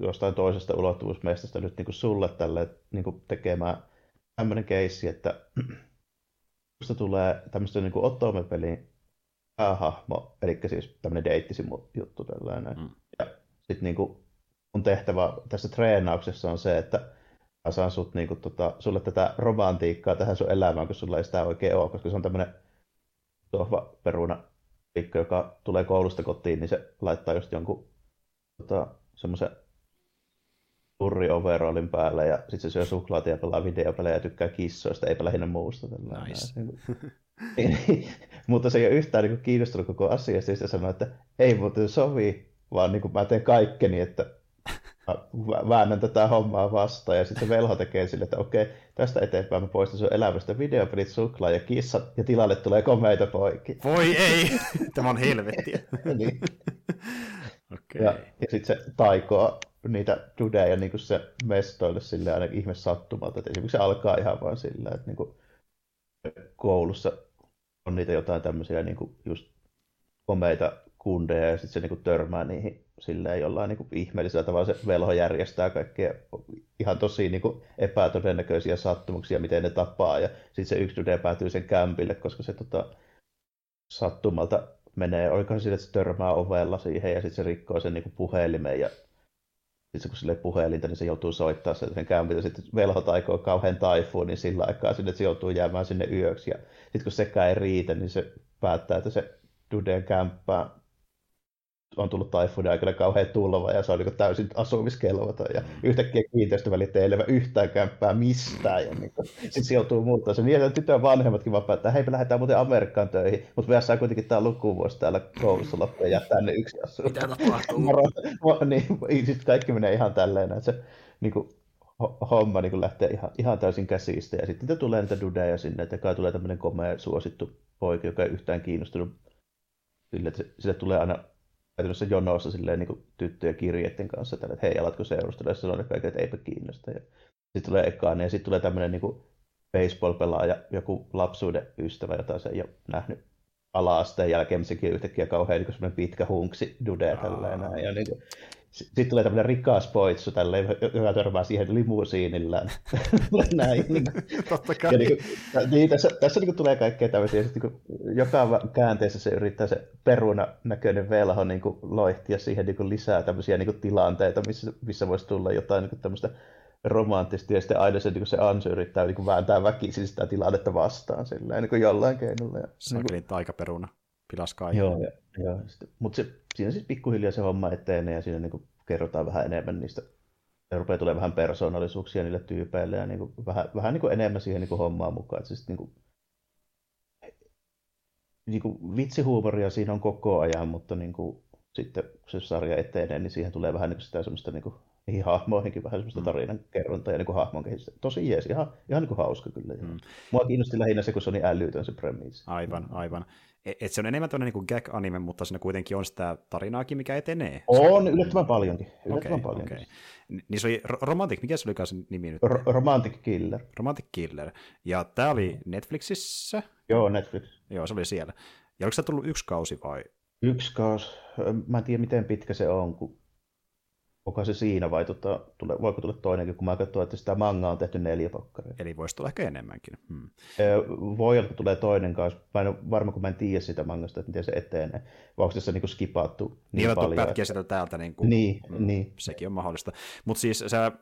jostain toisesta ulottuvuusmestasta nyt niin kuin sulle tälle niin kuin tekemään tämmöinen keissi, että musta tulee tämmöistä niin Otome-pelin päähahmo, eli siis tämmöinen deittisimu juttu tällainen. Mm. Ja sitten niin kuin mun tehtävä tässä treenauksessa on se, että mä saan sut, niin kuin, tota, sulle tätä romantiikkaa tähän sun elämään, kun sulla ei sitä oikein ole, koska se on tämmöinen sohva peruna likka, joka tulee koulusta kotiin, niin se laittaa just jonkun tota, semmoisen turri overallin päälle ja sitten se syö suklaata ja pelaa videopelejä ja tykkää kissoista, eipä lähinnä muusta. Nice. Mutta se ei ole yhtään niin kiinnostunut koko asiasta, ja sanoo, että ei muuten sovi, vaan niin kuin mä teen kaikkeni, että väännän tätä hommaa vastaan. Ja sitten se velho tekee sille, että okei, tästä eteenpäin mä poistan sun elämästä videopelit, suklaa ja kissat, ja tilalle tulee komeita poikki. Voi ei! Tämä on helvettiä. niin. okay. Ja, ja sitten se taikoo niitä dudeja niin kuin se mestoille sille aina ihme sattumalta. Että esimerkiksi se alkaa ihan vaan sillä, että niin kuin koulussa on niitä jotain tämmöisiä niin kuin just komeita kundeja ja sitten se niin kuin törmää niihin silleen jollain niin kuin ihmeellisellä tavalla se velho järjestää kaikkea ihan tosi niin kuin epätodennäköisiä sattumuksia, miten ne tapaa. Ja sitten se yksi dude päätyy sen kämpille, koska se tota, sattumalta menee, oliko sille, että se törmää ovella siihen ja sitten se rikkoo sen niin kuin puhelimen ja sitten kun sille puhelinta, niin se joutuu soittaa sen, kämpille. Sitten velho taikoo kauhean taifuun, niin sillä aikaa sinne, se joutuu jäämään sinne yöksi. Ja sitten kun sekään ei riitä, niin se päättää, että se Dudeen kämppää on tullut taifuuden aikana kauhean tulva ja se on niin täysin asumiskelvoton ja yhtäkkiä kiinteistövälit ei levä yhtään kämppää mistään ja niin sitten se joutuu muuttaa se niin, tytön vanhemmatkin vaan että hei me lähdetään muuten Amerikkaan töihin, mutta me saa kuitenkin tämä lukuvuosi täällä koulussa loppuun ja tänne yksi asuu. Mitä tapahtuu? niin, sitten kaikki menee ihan tälleen, että se niin kuin, homma niin lähtee ihan, ihan täysin käsistä ja sitten tulee niitä dudeja sinne, että kai tulee tämmöinen komea suosittu poika, joka ei yhtään kiinnostunut sille, että sille tulee aina käytännössä jonossa silleen niin tyttöjen kirjeiden kanssa, että hei, alatko seurustella, ja silloin ne kaikki, että eipä kiinnosta. Ja sitten tulee ekaan, ja sitten tulee tämmöinen niin baseball-pelaaja, joku lapsuuden ystävä, jota se ei ole nähnyt ala-asteen jälkeen, on yhtäkkiä kauhean niin pitkä hunksi dude tällainen. Ja niin kuin, sitten tulee tämmöinen rikas poitsu, tälleen, joka törmää siihen limusiinillään. Näin. Niin kuin, Totta kai. Ja niin, kuin, niin, tässä, tässä niin kuin, tulee kaikkea tämmöisiä. Sitten, niin kuin, joka käänteessä se yrittää se peruna näköinen velho niin kuin, loihtia siihen niin kuin, lisää tämmöisiä niin kuin, tilanteita, missä, missä voisi tulla jotain niin kuin, tämmöistä romanttista, ja sitten aina se, niin se Ansu yrittää niin kuin, vääntää väkisin sitä tilannetta vastaan sillä, niin kuin jollain keinolla. Ja, Saklin niin taikaperuna pilas kaiken. Joo, ja mutta se, siinä siis pikkuhiljaa se homma etenee ja siinä niin kuin kerrotaan vähän enemmän niistä, ja rupeaa tulee vähän persoonallisuuksia niille tyypeille ja niin kuin, vähän, vähän niin kuin enemmän siihen niin kuin hommaan mukaan. Että siis, niin kuin, niin kuin, vitsihuumoria siinä on koko ajan, mutta niin kuin, sitten kun se sarja etenee, niin siihen tulee vähän niin sitä semmoista niin kuin, niihin hahmoihinkin vähän semmoista mm. tarinan kerrontaa ja niin kuin hahmon kehitystä. Tosi jees, ihan, ihan niin kuin hauska kyllä. Mm. Mua kiinnosti lähinnä se, kun se on niin älytön se premissi. Aivan, aivan. Et, se on enemmän tämmöinen niin gag-anime, mutta siinä kuitenkin on sitä tarinaakin, mikä etenee. On, yllättävän paljonkin. Yllättävän okay, paljon. Okay. Niin se oli Romantic, mikä se oli se nimi nyt? R- Romantic Killer. Romantic Killer. Ja tämä oli Netflixissä? Joo, Netflix. Joo, se oli siellä. Ja oliko se tullut yksi kausi vai? Yksi kausi. Mä en tiedä, miten pitkä se on, kun Onko se siinä vai tota, tule, voiko tulla toinenkin, kun mä katsoin, että sitä manga on tehty neljä pakkaria. Eli voisi tulla ehkä enemmänkin. Hmm. Voi olla, että tulee toinen kanssa. Mä en ole varma, kun mä en tiedä sitä mangasta, että miten se etenee. Vai onko tässä niinku skipattu niin, niin paljon. pätkiä että... täältä. Niin, kuin, niin, mm, niin. Sekin on mahdollista. Mutta siis sä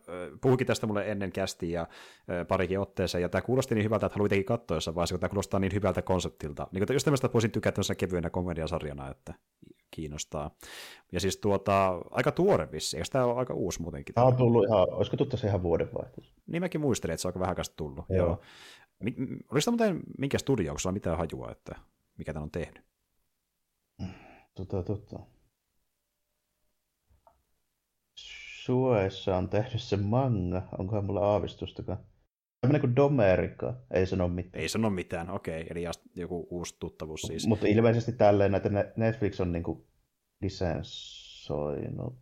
puhukin tästä mulle ennen kästiä ja parikin otteeseen, ja tämä kuulosti niin hyvältä, että haluan itsekin katsoa jossain vaiheessa, kun tämä kuulostaa niin hyvältä konseptilta. Niin just tämmöistä voisin tykätä kevyenä komediasarjana, että kiinnostaa. Ja siis tuota, aika tuore vissi, eikö tämä ole aika uusi muutenkin? Tämä on tullut ihan, olisiko tuttu se ihan vuodenvaihtoehto? Niin mäkin muistelin, että se on aika vähän tullut. Joo. Joo. Oliko tämä muuten minkä studio, onko mitään hajua, että mikä tämän on tehnyt? Tota, tota. Suessa on tehnyt se manga, onkohan mulla aavistustakaan. Tämmöinen kuin Domerika, ei sano mitään. Ei sano mitään, okei, eli joku uusi tuttavuus siis. Mutta ilmeisesti tälleen näitä Netflix on niinku lisensoinut.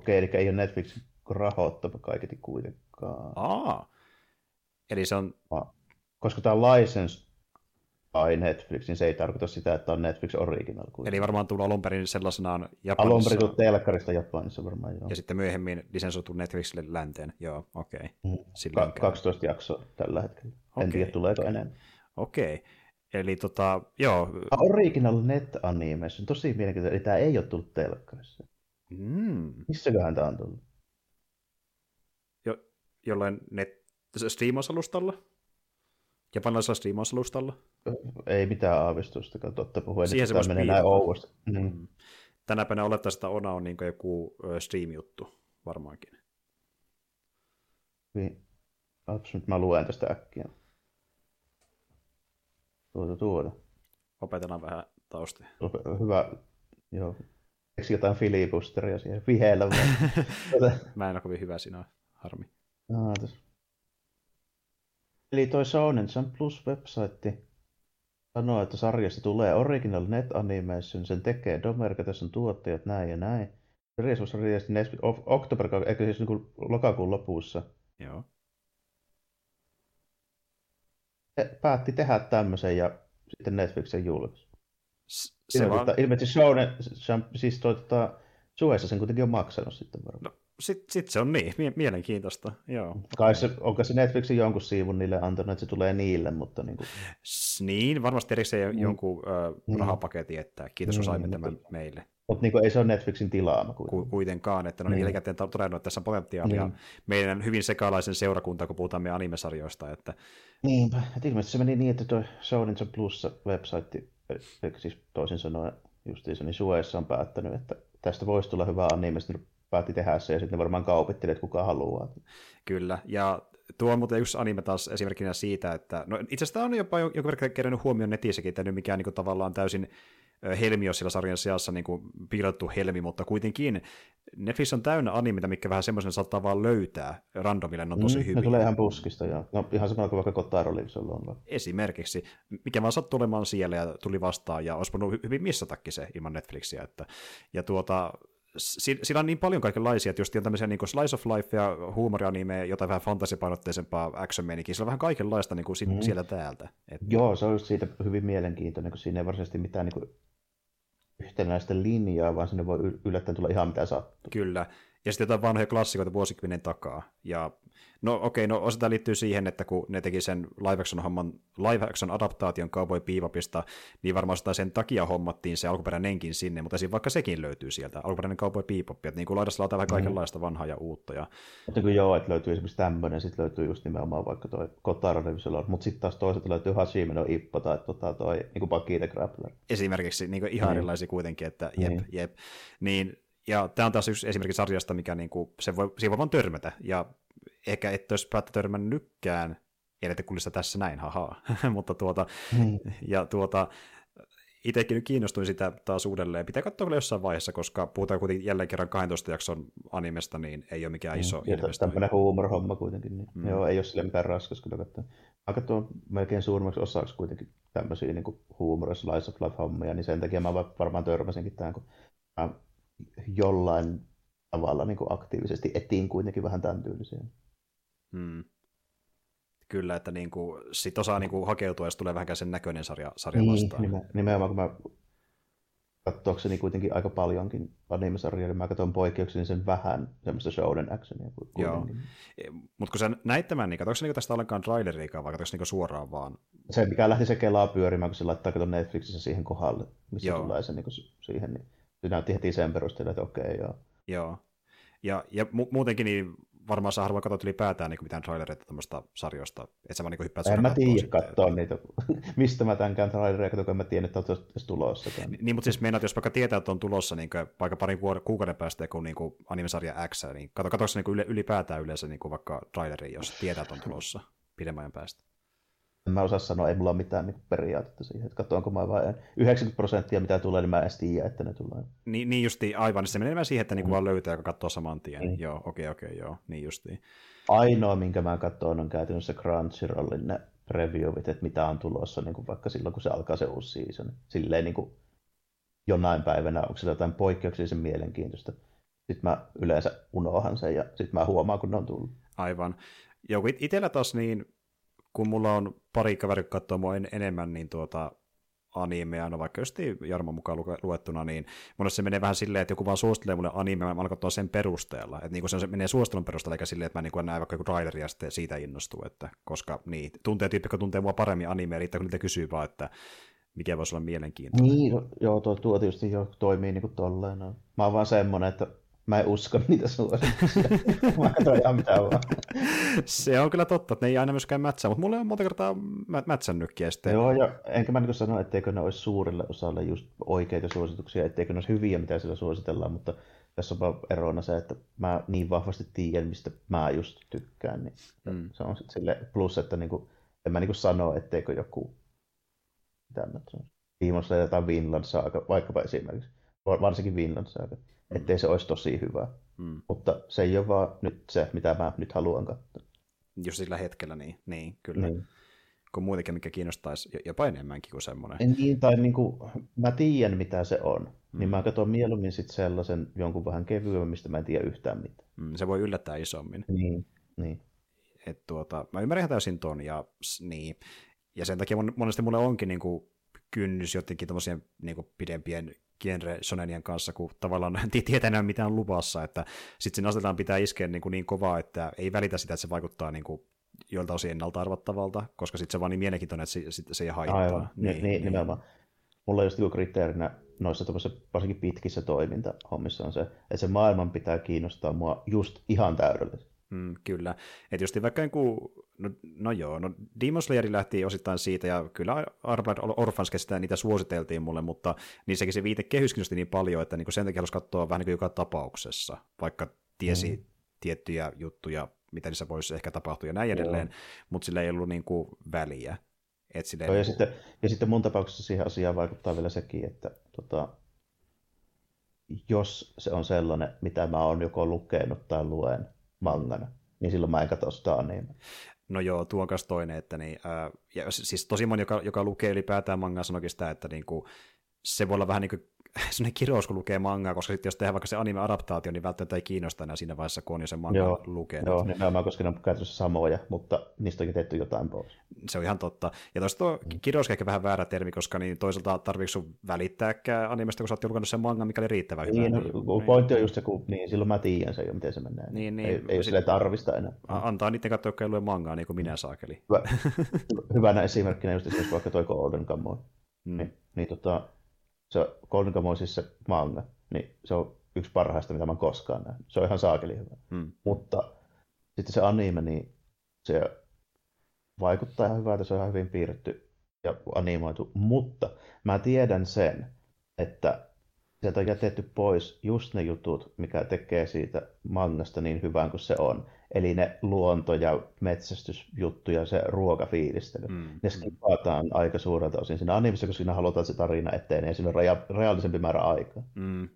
Okei, eli ei ole Netflix rahoittava kaiketi kuitenkaan. Aa, eli se on... Koska tämä on license by Netflix, niin se ei tarkoita sitä, että on Netflix original. Kuitenkin. Eli varmaan tullut alun perin sellaisenaan Japanissa. Alun perin tullut telkkarista Japanissa varmaan, joo. Ja sitten myöhemmin lisensoitu Netflixille länteen, joo, okei. Okay. Mm. Ka- 12 jaksoa tällä hetkellä. Okay. En tiedä, tuleeko enemmän. Okei. Okay. Eli tota, joo. Original Net Animation, tosi mielenkiintoista. Eli tämä ei ole tullut telkkarissa. Mm. Missäköhän tämä on tullut? Jo, jollain net striimausalustalla? Japanilaisella striimausalustalla? Ei mitään aavistusta, totta puhuen, Siihen että tämä menee näin ouosti. Mm. mm. Tänä päivänä olettaisiin, että Ona on niin joku stream-juttu varmaankin. Niin. Ops, nyt mä luen tästä äkkiä. Tuota, tuota. Opetellaan vähän taustia. Hyvä, joo. Eikö jotain filibusteria siihen viheellä? mä en ole kovin hyvä siinä, harmi. Ah, Eli toi Shonen Jump Plus website sanoo, että sarjasta tulee Original Net Animation, sen tekee Domerka, tässä on tuottajat näin ja näin. Sarjassa released October, eikö siis niin lokakuun lopussa. Joo. He päätti tehdä tämmöisen ja sitten Netflixen julkaisi. Se vaan... Ilmeisesti Shonen, siis toi, tota, Suessa sen kuitenkin on maksanut sitten varmaan. No, sitten sit se on niin, mielenkiintoista, joo. Kai se, onko se Netflixin jonkun siivun niille antanut, että se tulee niille, mutta niin kuin... Niin, varmasti erikseen mm. jonkun äh, mm. rahapaketin, että kiitos, kun saimme tämän meille. Mutta niin ei se ole Netflixin tilaama kuitenkaan. Kuitenkaan, että no niin. jälkikäteen todennut, että tässä on potentiaalia niin. meidän hyvin sekalaisen seurakunta, kun puhutaan meidän animesarjoista. Että... Niinpä, että ilmeisesti se meni niin, että tuo Shonen Plus website, siis toisin sanoen justiinsa, niin Suessa on päättänyt, että tästä voisi tulla hyvä anime, sitten päätti tehdä se ja sitten varmaan kaupitteli, että kuka haluaa. Kyllä, ja tuo on muuten yksi anime taas esimerkkinä siitä, että no itse asiassa on jopa jonkun verran kerännyt huomioon netissäkin, että nyt mikään niin tavallaan täysin helmi on sillä sarjan sijassa niin kuin piilattu helmi, mutta kuitenkin Netflix on täynnä animita, mikä vähän semmoisen saattaa vaan löytää randomille, ne on tosi mm, hyviä. Ne tulee ihan puskista, ja no, ihan samalla kuin vaikka Kotaro on. Esimerkiksi, mikä vaan sattuu olemaan siellä ja tuli vastaan, ja olisi voinut hyvin missatakin se ilman Netflixiä. Että, ja tuota, sillä on niin paljon kaikenlaisia, että just on tämmöisiä niin slice of life ja huumorianime, jotain vähän fantasiapainotteisempaa action menikin. Sillä on vähän kaikenlaista niin kuin mm. sieltä täältä. Että... Joo, se on just siitä hyvin mielenkiintoinen, kun siinä ei varsinaisesti mitään niin kuin yhtenäistä linjaa, vaan sinne voi yllättäen tulla ihan mitä sattuu. Kyllä, ja sitten jotain vanhoja klassikoita vuosikymmenen takaa. Ja no okei, okay, no osittain liittyy siihen, että kun ne teki sen live action, homman, live action adaptaation Cowboy Bebopista, niin varmaan sen takia hommattiin se alkuperäinenkin sinne, mutta siinä vaikka sekin löytyy sieltä, alkuperäinen Cowboy Bebop, että niin kuin laidassa laitetaan vähän mm. kaikenlaista vanhaa ja uutta. Ja... Mutta kun joo, että löytyy esimerkiksi tämmöinen, sitten löytyy just nimenomaan vaikka toi Kotaro mutta sitten taas toiset löytyy Hashime no Ippo tai tota toi niin kuin Baki the Grappler. Esimerkiksi niin kuin ihan mm. erilaisia kuitenkin, että jep, mm. jep. Niin ja tämä on taas yksi esimerkki sarjasta, mikä niinku, se voi, siihen voi vaan törmätä, ja ehkä et olisi päättä törmännytkään, ellei kulissa tässä näin, haha, mutta tuota, mm. ja tuota, itsekin nyt kiinnostuin sitä taas uudelleen. Pitää katsoa vielä jossain vaiheessa, koska puhutaan kuitenkin jälleen kerran 12 jakson animesta, niin ei ole mikään iso mm, investointi. Tämmöinen huumor-homma kuitenkin. Niin. Mm. Joo, ei ole sille mikään raskas kyllä katsoa. Mä katson melkein suurimmaksi osaksi kuitenkin tämmöisiä niin huumor- slice of life-hommia, niin sen takia mä varmaan törmäsinkin tähän, kun mä jollain tavalla niin kuin aktiivisesti etiin kuitenkin vähän tämän tyylisiä. Hmm. Kyllä, että niin kuin, sit osaa niin kuin hakeutua, jos tulee vähän sen näköinen sarja, sarja niin, vastaan. Nimenomaan, kun mä katsoakseni kuitenkin aika paljonkin animesarjoja, niin mä katson poikkeuksellisen vähän semmoista shounen actionia kuitenkin. Joo, e, mutta kun sä näit tämän, niin katsoitko niinku tästä ollenkaan traileriikaan vai katsoitko niinku suoraan vaan? Se, mikä lähti se kelaa pyörimään, kun se laittaa kato Netflixissä siihen kohdalle, missä joo. tulee se niin siihen, niin se näytti heti sen perusteella, että okei, joo. Joo. Ja, ja mu- muutenkin niin varmaan sä harvoin katsot ylipäätään niin mitään trailereita tämmöistä sarjoista. Et sä vaan niin hyppäät En mä tiedä katsoa niitä. Mistä mä tämänkään traileria katsoin, kun mä tiedän, että on tulossa. Niin, niin, mutta siis meinaat, jos vaikka tietää, että on tulossa niin kuin, vaikka parin kuukauden päästä joku niin kuin animesarja X, niin katso, katsoiko niin ylipäätään yleensä niin kuin vaikka traileri, jos tietää, että on tulossa pidemmän päästä? En mä osaa sanoa, ei mulla ole mitään niin periaatetta siihen, että katsoinko mä vain 90 prosenttia mitä tulee, niin mä en tiedä, että ne tulee. Niin, niin justiin, aivan, niin se menee enemmän siihen, että niinku mm. vaan löytää, joka katsoo saman tien. Mm. Joo, okei, okay, okei, okay, joo, niin justiin. Ainoa, minkä mä katson, on käytännössä Crunchyrollin ne previewit, että mitä on tulossa, niin kuin vaikka silloin, kun se alkaa se uusi season. Silleen niin kuin jonain päivänä, onko se jotain poikkeuksellisen mielenkiintoista. Sitten mä yleensä unohan sen ja sitten mä huomaan, kun ne on tullut. Aivan. Joo, itsellä taas niin kun mulla on pari kaveri katsoa mua en, enemmän, niin tuota, animea, no vaikka just Jarmo mukaan luettuna, niin monesti se menee vähän silleen, että joku vaan suosittelee mulle animea, mä katsoa sen perusteella. Että niin se, menee suosittelun perusteella, eikä silleen, että mä niin näen vaikka joku Rider ja sitten siitä innostuu, että koska niin, tuntee tyyppi, joka tuntee mua paremmin animea, riittää kun niitä kysyy vaan, että mikä voisi olla mielenkiintoinen. Niin, joo, tuo, tuo tietysti jo toimii niin kuin tolleen. No. Mä oon vaan semmonen, että Mä en usko niitä suosituksia. mä katson ihan mitä vaan. Se on kyllä totta, että ne ei aina myöskään mätsää, mutta mulle on monta kertaa mä, mätsännytkin. Sitten... Joo, ja enkä mä niin sano, etteikö ne olisi suurille osalle just oikeita suosituksia, etteikö ne olisi hyviä, mitä sillä suositellaan, mutta tässä on vaan erona se, että mä niin vahvasti tiedän, mistä mä just tykkään, niin mm. se on sitten sille plus, että niin kuin, en mä niin sano, etteikö joku, mitä mä sanon, Demon Slayer tai Vinland Saga, vaikkapa esimerkiksi, varsinkin Vinland Saga, Mm. Ettei se olisi tosi hyvä. Mm. Mutta se ei ole vaan nyt se, mitä mä nyt haluan katsoa. Jos sillä hetkellä, niin, niin kyllä. Niin. Kun muutenkin, mikä kiinnostaisi jopa enemmänkin kuin semmoinen. Niin, tai niin kuin, mä tiedän, mitä se on. Mm. Niin mä katson mieluummin sit sellaisen jonkun vähän kevyemmän, mistä mä en tiedä yhtään mitään. Mm, se voi yllättää isommin. Niin, niin. Et tuota, mä ymmärrän täysin ton, ja, niin, ja sen takia monesti mulle onkin niin kuin, kynnys jotenkin niin pidempien genre shonenien kanssa, kun tavallaan tietää enää mitä on luvassa, että sitten sen asetelman pitää iskeä niin, kuin niin kovaa, että ei välitä sitä, että se vaikuttaa niin kuin joilta osin ennalta arvattavalta, koska sitten se vaan niin mielenkiintoinen, että se, se ei haittaa. Aivan, niin, niin, niin. nimenomaan. Mulla on just joku kriteerinä noissa varsinkin pitkissä toimintahommissa on se, että se maailman pitää kiinnostaa mua just ihan täydellisesti. Mm, kyllä. Että just vaikka joku, no, no joo, no Demon Slayer lähti osittain siitä, ja kyllä Armored Orphans kestää niitä suositeltiin mulle, mutta niissäkin se viite kehys niin paljon, että niin sen takia halusi katsoa vähän niin kuin joka tapauksessa, vaikka tiesi mm. tiettyjä juttuja, mitä niissä voisi ehkä tapahtua ja näin joo. edelleen, mutta sillä ei ollut niin kuin väliä. Et joo, niin ja, sitten, ja sitten mun tapauksessa siihen asiaan vaikuttaa vielä sekin, että tota, jos se on sellainen, mitä mä oon joko lukenut tai luen, mangana, niin silloin mä en katso sitä niin. No joo, tuo on myös toinen, että niin, ää, ja siis tosi moni, joka, joka lukee ylipäätään mangaa, sanoikin sitä, että niin kuin, se voi olla vähän niin kuin sellainen kirous, kun lukee mangaa, koska sitten jos tehdään vaikka se anime-adaptaatio, niin välttämättä ei kiinnosta enää siinä vaiheessa, kun on jo sen manga joo, lukenut. Joo, nimenomaan, koska ne on käytössä samoja, mutta niistä onkin tehty jotain pois. Se on ihan totta. Ja toista tuo mm. kirous ehkä vähän väärä termi, koska niin toisaalta tarvitsetko sun välittääkään animesta, kun sä oot lukenut sen manga, mikä oli riittävän hyvä. Niin, no, niin, pointti on just se, kun niin, silloin mä tiedän sen jo, miten se menee. Niin, niin, ei, ei sit... sille tarvista enää. Antaa niiden katsoa, jotka ei lue mangaa, niin kuin minä saakeli. Hyvä. Hyvänä esimerkkinä just esimerkiksi vaikka toi Golden Kamuy. Mm. Niin, niin tota, se siis se manga, niin se on yksi parhaista, mitä mä oon koskaan nähnyt. Se on ihan saakeli hyvä. Mm. Mutta sitten se anime, niin se vaikuttaa ihan hyvältä, se on ihan hyvin piirretty ja animoitu, mutta mä tiedän sen, että sieltä on jätetty pois just ne jutut, mikä tekee siitä mangasta niin hyvän kuin se on. Eli ne luonto- ja metsästysjuttu ja se ruokafiilistely. Mm, ne skipataan mm. aika suurelta osin siinä animissa, koska siinä halutaan, se tarina etenee, ja siinä on raja, reaalisempi määrä aikaa. Mm,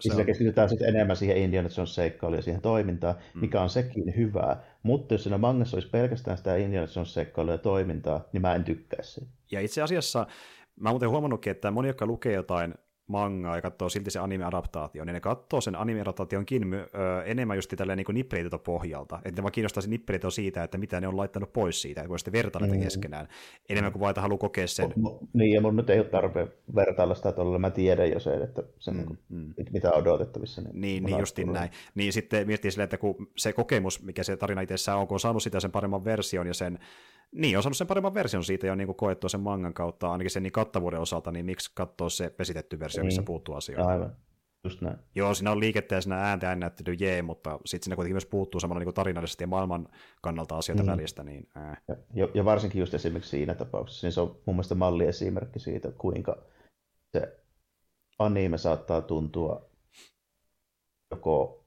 siinä on... keskitytään sitten enemmän siihen Indiana Jones seikkailuun ja siihen toimintaan, mm. mikä on sekin hyvää. Mutta jos siinä mangassa olisi pelkästään sitä Indiana Jones seikkailua ja toimintaa, niin mä en tykkäisi siitä. Ja itse asiassa mä oon muuten huomannutkin, että moni, jotka lukee jotain mangaa ja katsoo silti se anime-adaptaatio, niin ne katsoo sen anime-adaptaationkin ö, enemmän just tälleen niin nippelitietoa pohjalta. Että ne vaan kiinnostaa se nippelitieto siitä, että mitä ne on laittanut pois siitä, että voi sitten vertailla mm. keskenään. Enemmän kuin vaan, että haluaa kokea sen. M- niin, ja mun nyt ei ole tarpeen vertailla sitä tuolla. Mä tiedän jo se, että se mm, niin mm. mitä on odotettavissa. Niin, niin, niin justiin näin. Niin sitten miettii silleen, että kun se kokemus, mikä se tarina itsessään on, kun on saanut sitä sen paremman version ja sen niin, on saanut sen paremman version siitä jo niin kuin koettua sen mangan kautta, ainakin sen niin kattavuuden osalta, niin miksi katsoa se vesitetty versio, missä niin. puuttuu asioita. Aivan. Just näin. Joo, siinä on liikettä ja siinä ääntä ja näyttely jee, mutta sitten siinä kuitenkin myös puuttuu samalla niin kuin tarinallisesti ja maailman kannalta asioita mm. välistä. Niin, ää. Ja, ja, varsinkin just esimerkiksi siinä tapauksessa, niin se on mun mielestä malliesimerkki siitä, kuinka se anime saattaa tuntua joko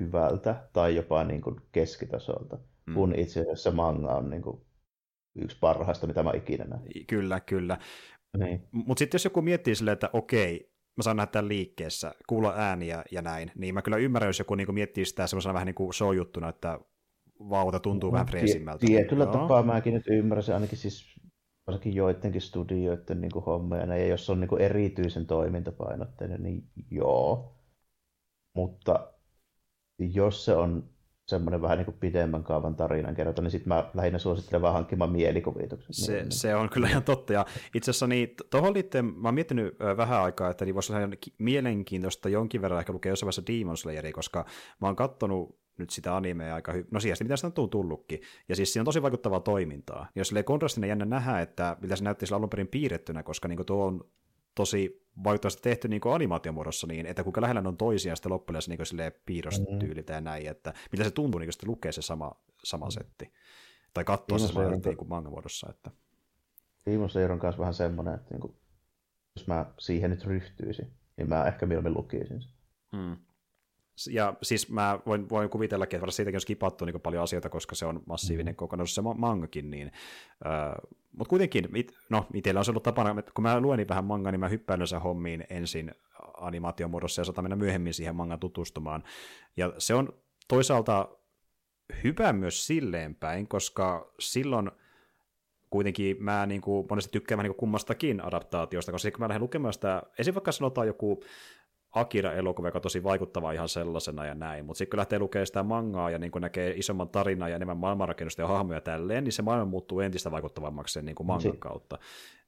hyvältä tai jopa niin kuin keskitasolta, mm. kun itse asiassa manga on niin kuin yksi parhaista, mitä mä ikinä näin. Kyllä, kyllä. Niin. Mutta sitten jos joku miettii silleen, että okei, mä saan nähdä tämän liikkeessä, kuulla ääniä ja näin, niin mä kyllä ymmärrän, jos joku niinku miettii sitä semmoisena vähän niin kuin show-juttuna, että vauta tuntuu no, vähän freesimmältä. Tietyllä tapaa mäkin nyt ymmärrän se ainakin siis varsinkin joidenkin studioiden niin kuin hommia, ja jos on niin kuin erityisen toimintapainotteinen, niin joo. Mutta jos se on semmoinen vähän niin kuin pidemmän kaavan tarinan kerrota, niin sitten mä lähinnä suosittelen vaan hankkimaan mielikuvituksen. Se, niin, se on kyllä ihan totta. Ja itse asiassa niin, tuohon liittyen, mä oon miettinyt vähän aikaa, että niin voisi olla mielenkiintoista jonkin verran ehkä lukea jossain vaiheessa Demon Slayeria, koska mä oon kattonut nyt sitä animea aika hyvin. No siis mitä sitä on tullutkin. Ja siis siinä on tosi vaikuttavaa toimintaa. Jos sille kontrastina jännä nähdä, että mitä se näytti sillä alun perin piirrettynä, koska niin tuo on tosi valitettavasti tehty niin animaatiomuodossa niin, että kuinka lähellä ne on toisiaan sitten loppujen niin piirrostyyliltä mm-hmm. ja näin, että mitä se tuntuu niin sitten lukee se sama, sama setti. Tai katsoa se sama niin kuin manga-muodossa. Että... Demon Slayer on kanssa vähän semmoinen, että niin kuin, jos mä siihen nyt ryhtyisin, niin mä ehkä mieluummin lukisin sen. Hmm ja siis mä voin, voin kuvitella, että siitäkin on skipattu niin paljon asioita, koska se on massiivinen mm. kokonaisuus se mangakin, niin, äh, mutta kuitenkin, it, no itsellä on se ollut tapana, että kun mä luen niin vähän mangaa, niin mä hyppään yleensä hommiin ensin animaatiomuodossa ja saatan mennä myöhemmin siihen mangan tutustumaan. Ja se on toisaalta hyvä myös silleen päin, koska silloin kuitenkin mä niin kuin, monesti tykkään niin kuin kummastakin adaptaatiosta, koska kun mä lähden lukemaan sitä, esim. vaikka sanotaan joku Akira-elokuva, joka on tosi vaikuttava ihan sellaisena ja näin, mutta sitten kun lähtee lukemaan sitä mangaa ja niin kun näkee isomman tarinan ja enemmän maailmanrakennusta ja hahmoja tälleen, niin se maailma muuttuu entistä vaikuttavammaksi sen niin kuin mangan si- kautta.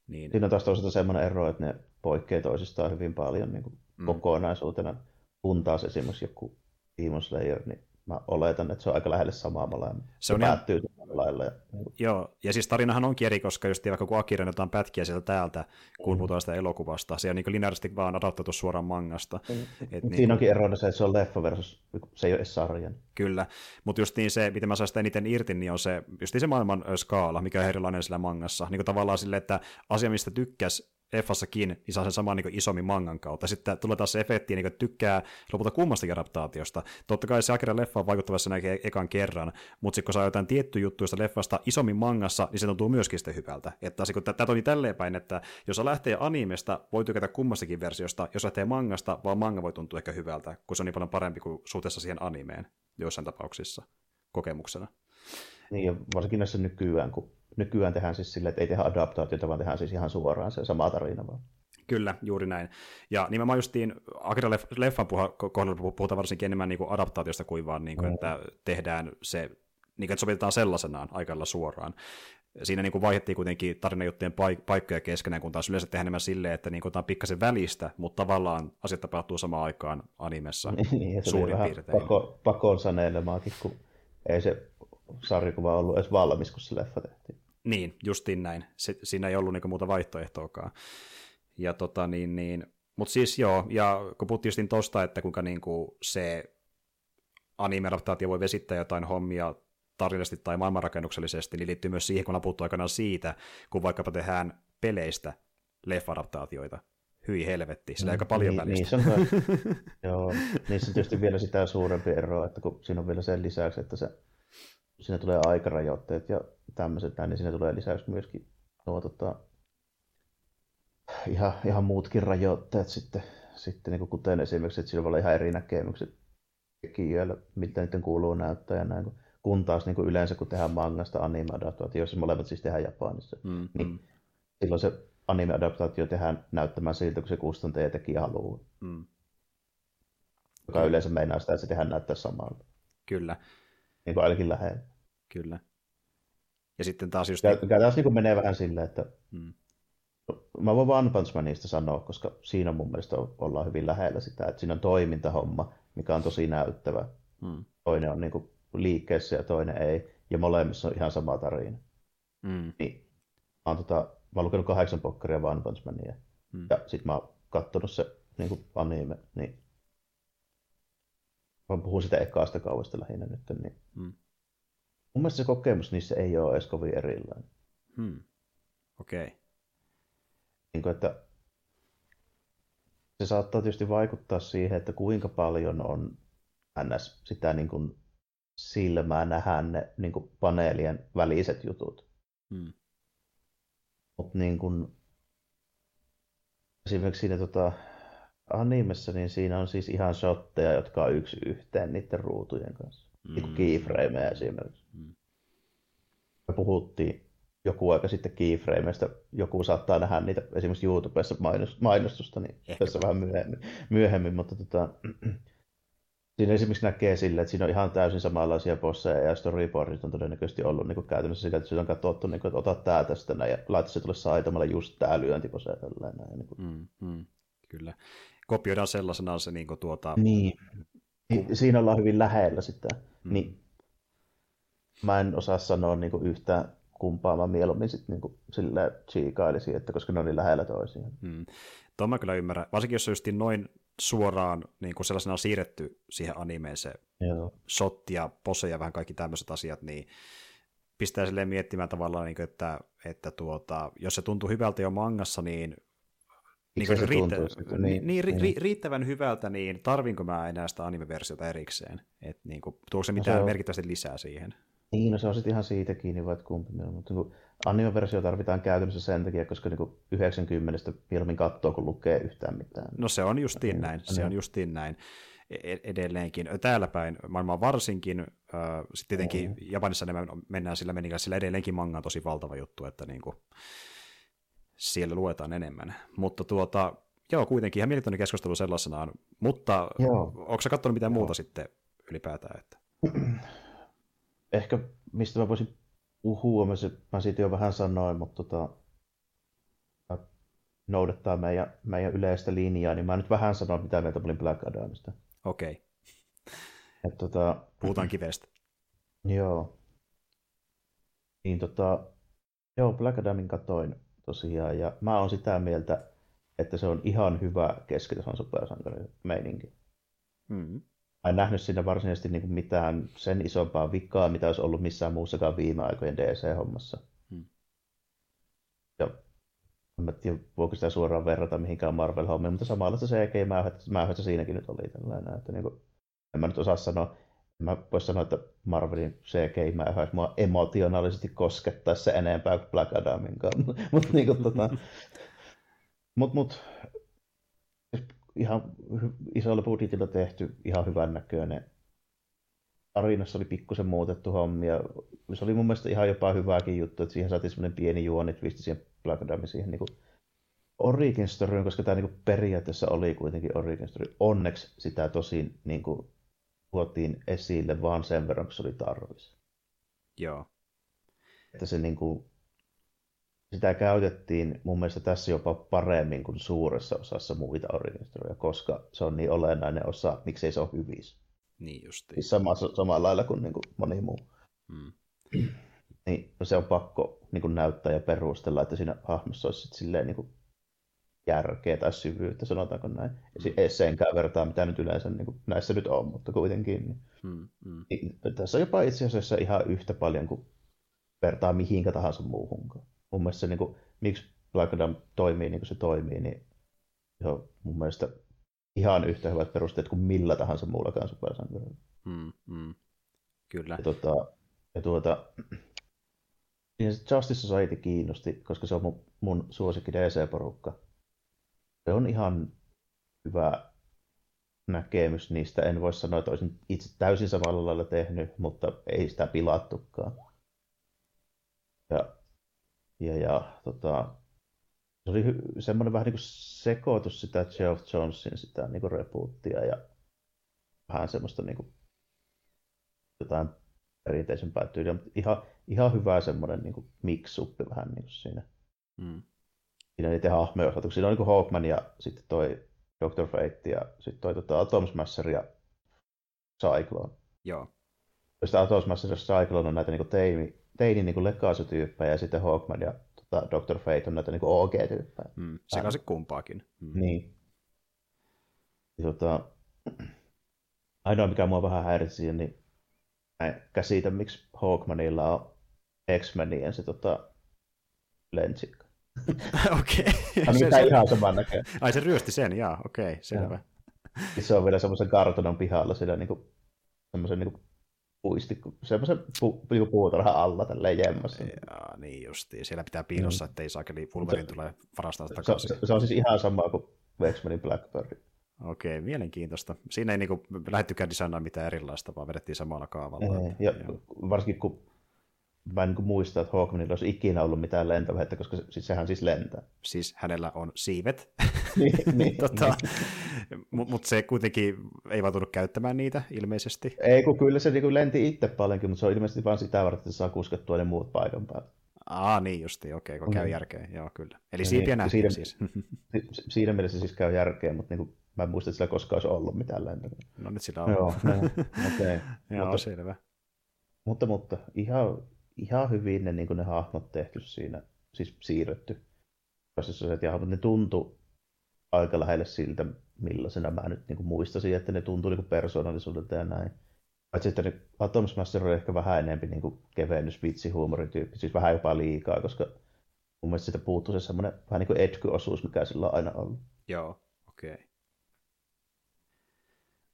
Niin... Siinä on taas toisaalta semmoinen ero, että ne poikkeaa toisistaan hyvin paljon niin kuin mm. kokonaisuutena, kun taas esimerkiksi joku Demon Slayer, niin mä oletan, että se on aika lähelle samaa molemmat. Se, on päättyy ihan... lailla. Ja... Joo, ja siis tarinahan on eri, koska just vaikka kun Akira jotain pätkiä sieltä täältä, kun mm. puhutaan sitä elokuvasta, se on niin lineaarisesti vaan adaptoitu suoraan mangasta. Mm. Et niin Siinä onkin erona se, että se on leffa versus, se ei ole edes sarjan. Kyllä, mutta just niin se, miten mä saan sitä eniten irti, niin on se, just niin se maailman skaala, mikä on erilainen sillä mangassa. Niin kuin tavallaan sille, että asia, mistä tykkäs Effassakin, niin saa sen saman niin isommin mangan kautta. Sitten tulee taas se efekti, niin tykkää lopulta kummastakin adaptaatiosta. Totta kai se Akira leffa on vaikuttavassa näkee ekan kerran, mutta sitten kun saa jotain tiettyä juttuista leffasta isommin mangassa, niin se tuntuu myöskin sitten hyvältä. Että tämä toimii tälleen päin, että jos lähtee animesta, voi tykätä kummastakin versiosta, jos lähtee mangasta, vaan manga voi tuntua ehkä hyvältä, kun se on niin paljon parempi kuin suhteessa siihen animeen joissain tapauksissa kokemuksena. Niin, ja varsinkin näissä nykyään, kun nykyään tehdään siis sille, että ei tehdä adaptaatiota, vaan tehdään siis ihan suoraan se sama tarina vaan. Kyllä, juuri näin. Ja nimenomaan justiin Akira-leffan kohdalla puhutaan varsinkin enemmän niin kuin adaptaatiosta kuin vaan, niin kuin, mm. että tehdään se, niin kuin, että sovitetaan sellaisenaan aikalla suoraan. Siinä niin kuin vaihdettiin kuitenkin tarinajuttujen paik- paikkoja keskenään, kun taas yleensä tehdään enemmän silleen, että niin kuin, tämä on pikkasen välistä, mutta tavallaan asiat tapahtuu samaan aikaan animessa niin, se suurin piirtein. Pako, pakon sanelemaakin, kun ei se sarjakuva ollut edes valmis, kun se leffa tehtiin. Niin, justiin näin. Se, siinä ei ollut niinku muuta vaihtoehtoakaan. Ja tota niin, niin mutta siis joo, ja kun puhuttiin justiin tosta, että kuinka niinku se anime voi vesittää jotain hommia tarinallisesti tai maailmanrakennuksellisesti, niin liittyy myös siihen, kun on puhuttu aikanaan siitä, kun vaikkapa tehdään peleistä leffa-adaptaatioita hyi helvetti, sillä aika paljon niin, välistä. Niissä on, joo, niissä on tietysti vielä sitä suurempi ero, että kun siinä on vielä sen lisäksi, että se, siinä tulee aikarajoitteet ja tämmöiset näin, niin siinä tulee lisäksi myöskin nuo, tota, ihan, ihan muutkin rajoitteet sitten, sitten niin kuin kuten esimerkiksi, että siinä voi olla ihan eri näkemykset tekijöillä, miltä niiden kuuluu näyttää ja näin, kun taas niin kuin yleensä kun tehdään mangasta anime-adaptaatio, jos molemmat siis tehdään Japanissa, mm, niin silloin se anime-adaptaatio tehdään näyttämään siltä, kun se kustantaja ja tekijä haluaa. Mm. Joka yleensä meinaa sitä, että se tehdään näyttää samalta. Kyllä. Niin kuin ainakin lähellä. Kyllä. Ja sitten taas just... Tämä taas niin menee vähän silleen, että mm. Mä voin One Punch Manista sanoa, koska siinä mun mielestä ollaan hyvin lähellä sitä, että siinä on toimintahomma, mikä on tosi näyttävä. Mm. Toinen on niin kuin liikkeessä ja toinen ei, ja molemmissa on ihan sama tarina. Mm. Niin, mä oon, tota, mä oon lukenut kahdeksan pokkaria One Punch Mania, mm. ja sit mä oon kattonut se niin kuin anime, niin mä puhun sitä ekaasta kauesta lähinnä nyt, niin mm. mun mielestä se kokemus niissä ei ole edes kovin erilainen. Hmm. Okei. Okay. Niin kuin, että se saattaa tietysti vaikuttaa siihen, että kuinka paljon on ns. sitä niin kuin silmää nähdä ne niin kuin paneelien väliset jutut. Hmm. Mutta niin kuin, esimerkiksi siinä tota, animessa, niin siinä on siis ihan shotteja, jotka on yksi yhteen niiden ruutujen kanssa. Mm. Niin keyframeja esimerkiksi. Mm. Me puhuttiin joku aika sitten keyframeista, joku saattaa nähdä niitä esimerkiksi YouTubessa mainostusta, niin Ehkä. tässä vähän myöhemmin, myöhemmin mutta tota, siinä esimerkiksi näkee sille, että siinä on ihan täysin samanlaisia bosseja ja storyboardit on todennäköisesti ollut niin kuin käytännössä sitä, että se on katsottu, niin kuin, että ota tää tästä näin, ja laita se tulle saitamalla just tää lyöntipose tällainen. Näin, niin kuin. Mm, mm, kyllä. Kopioidaan sellaisenaan se niin kuin, tuota... Niin. Ku... Siinä ollaan hyvin lähellä sitä. Mm. Niin. Mä en osaa sanoa niin kuin yhtään kumpaa mä mieluummin sitten niin sillä chiikailisin, että koska ne on niin lähellä toisiaan. Mm. Tuon mä kyllä ymmärrän. Varsinkin jos se just noin suoraan niin kuin sellaisena siirretty siihen animeen se Joo. shot ja pose ja vähän kaikki tämmöiset asiat, niin pistää silleen miettimään tavallaan, niin kuin, että, että tuota, jos se tuntuu hyvältä jo mangassa, niin niin, se riittä, tuntuu, niin, niin, ri, niin. riittävän hyvältä, niin tarvinko mä enää sitä anime-versiota erikseen? Et, niin kuin, tuoko se mitään no se on... merkittävästi lisää siihen? Niin, no se on sitten ihan siitä kiinni, vai kumpi on. Mutta niin anime-versio tarvitaan käytännössä sen takia, koska niin 90 mieluummin katsoo, kun lukee yhtään mitään. No se on justiin niin, näin, se on justiin näin e-, e-, edelleenkin. Täällä päin maailmaa varsinkin, sitten tietenkin mm. Japanissa mennään sillä menikään, sillä edelleenkin manga on tosi valtava juttu, että niin kuin, siellä luetaan enemmän. Mutta tuota, joo, kuitenkin ihan mielenkiintoinen keskustelu sellaisenaan, mutta joo. onko sä katsonut mitään joo. muuta sitten ylipäätään? Että... ehkä mistä mä voisin puhua, mä, se, mä siitä jo vähän sanoin, mutta tota, noudattaa meidän, meidän yleistä linjaa, niin mä nyt vähän sanon, mitä mieltä olin Black Adamista. Okei. Okay. tota, Puhutaan kivestä. Joo. Niin tota, joo, Black Adamin katoin tosiaan, ja mä oon sitä mieltä, että se on ihan hyvä keskitason supersankari meininki. Mm en nähnyt siinä varsinaisesti niin mitään sen isompaa vikaa, mitä olisi ollut missään muussakaan viime aikojen DC-hommassa. Hmm. Ja en tiedä, voiko sitä suoraan verrata mihinkään Marvel-hommiin, mutta samalla se CGI-mäyhästä siinäkin nyt oli tällainen. Että niin kuin, en mä nyt osaa sanoa, mä voi sanoa, että Marvelin CGI-mäyhäys mua emotionaalisesti koskettaisi se enempää kuin Black Adaminkaan. mutta niin kuin, tota, mut, mut, ihan isolla budjetilla tehty, ihan hyvän näköinen. Tarinassa oli pikkusen muutettu hommia. Se oli mun mielestä ihan jopa hyvääkin juttu, että siihen saatiin semmoinen pieni juoni twisti siihen Black Adamin siihen niin origin storyin, koska tämä niin periaatteessa oli kuitenkin origin story. Onneksi sitä tosin niin kuin, tuotiin esille vaan sen verran, kun se oli tarvis. Joo. Että se niin kuin, sitä käytettiin mun mielestä tässä jopa paremmin kuin suuressa osassa muita organisaatioita, koska se on niin olennainen osa, miksei se ole hyvissä. Niin justiin. Siis sama, samalla lailla kuin, niin kuin moni muu. Mm. niin se on pakko niin kuin näyttää ja perustella, että siinä hahmossa olisi silleen niin kuin järkeä tai syvyyttä, sanotaanko näin. Mm. Ei senkään vertaa, mitä nyt yleensä niin kuin näissä nyt on, mutta kuitenkin. Niin, mm, mm. Niin, tässä on jopa itse asiassa ihan yhtä paljon kuin vertaa mihinkä tahansa muuhunkaan mun mielestä se, niin kuin, miksi Black Adam toimii niin kuin se toimii, niin jo mun mielestä ihan yhtä hyvät perusteet kuin millä tahansa muullakaan supersankarilla. Mm, mm. Kyllä. Ja, tuota, ja tuota, ja Justice Society kiinnosti, koska se on mun, mun suosikki DC-porukka. Se on ihan hyvä näkemys niistä. En voi sanoa, että olisin itse täysin samalla lailla tehnyt, mutta ei sitä pilattukaan. Ja, ja, ja tota, se oli semmoinen vähän niin kuin sekoitus sitä Geoff Jonesin sitä niin kuin repuuttia ja vähän semmoista niin kuin jotain perinteisempää tyyliä, mutta ihan, ihan hyvä semmoinen niin mix-uppi vähän niin kuin siinä. Mm. Siinä niiden hahmojen osalta, siinä on niin Hawkman ja sitten toi Dr. Fate ja sitten toi tota, Atom Smasher ja Cyclone. Joo. Sitten Atom Smasher ja Cyclone on näitä niin teini, teini niin legacy-tyyppejä ja sitten Hawkman ja tota, Dr. Fate on näitä niin OG-tyyppejä. Mm, sekä se kumpaakin. Mm. Niin. Ja, tota, ainoa mikä mua vähän häiritsi, niin mä en käsitä, miksi Hawkmanilla on X-Menien se tota, lentsikka. okei. Okay. se, se, ihan saman näkee. Ai se ryösti sen, jaa, okei, okay, selvä. Ja. Se on vielä semmoisen kartonon pihalla siellä niinku, semmoisen niinku puisti, semmoisen pu, niinku puutarhan alla tälleen jemmassa. Jaa, niin justiin. Siellä pitää piilossa, mm. ettei saakeli Wolverine tulee varastaa sitä takaisin. Se, se, on siis ihan sama kuin X-Menin Blackbird. Okei, mielenkiintoista. Siinä ei niinku lähdettykään designaa mitään erilaista, vaan vedettiin samalla kaavalla. Ei, ja varsinkin kun mä en niin muista, että Hawkmanilla olisi ikinä ollut mitään lentovehettä, koska se, siis sehän siis lentää. Siis hänellä on siivet, niin, niin, tota, niin. mutta mut se kuitenkin ei vaan tullut käyttämään niitä ilmeisesti. Ei, kun kyllä se niin lenti itse paljonkin, mutta se on ilmeisesti vain sitä varten, että se saa kuskettua ne muut paikan päälle. Aa, niin justi, okei, okay, kun käy mm. järkeä, joo kyllä. Eli siipiä niin, nähtiin siinä, siis. siinä mielessä siis käy järkeä, mutta niin kuin, mä en muista, että sillä koskaan olisi ollut mitään lentoa. No nyt sillä on. Joo, no, okay. joo, mutta, selvä. Mutta, mutta ihan ihan hyvin ne, niin ne hahmot tehty siinä, siis siirretty. Ja ne tuntu aika lähelle siltä, millaisena mä nyt niin muistasin, että ne tuntuu niin persoonallisuudelta ja näin. Paitsi että Atom Smasher oli ehkä vähän enemmän niin kevennys, vitsi, huumorityyppi, siis vähän jopa liikaa, koska mun mielestä siitä puuttuu se semmoinen vähän niin kuin etky-osuus, mikä sillä on aina ollut. Joo, okei. Okay.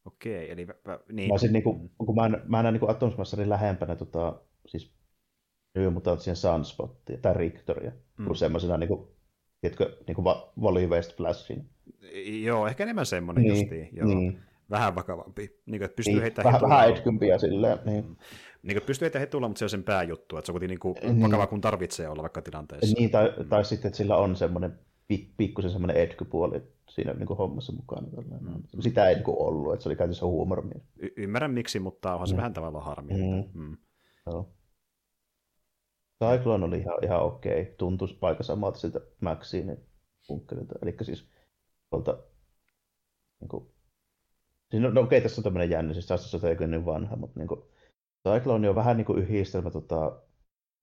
Okei, eli... Niin. Mä, niin kuin, kun mä, mä näen niin Atom Smasherin lähempänä tota, siis New Mutantsien Sunspottia tai Rictoria, mm. kuin semmoisena niin kuin, tiedätkö, niin kuin Volley-Based Flashin. Joo, ehkä enemmän semmoinen niin, justiin. Joo. Niin. Vähän vakavampi. Niin kuin, että pystyy niin, heittämään vähän, vähän etkympiä silleen. Niin. Mm. Niin kuin, pystyy heittämään hetulla, mutta se on sen pääjuttu, että se on kuitenkin niin kuin, niin. vakava, kun tarvitsee olla vaikka tilanteessa. Niin, tai, mm. tai sitten, että sillä on semmoinen pikkusen semmoinen etkypuoli siinä niin kuin hommassa mukana. Mm. Sitä ei niin kuin ollut, että se oli käytössä huumori. Y- ymmärrän miksi, mutta onhan se mm. vähän tavallaan harmi. Mm. Mm. Joo. Cyclone oli ihan, ihan okei. Tuntui aika samalta siltä Maxine punkkelilta. Eli siis tuolta, niin kuin, siis no, no okei, tässä on tämmöinen jännä, siis tässä on niin vanha, mutta niin kuin, Cyclone on vähän niin kuin yhdistelmä tota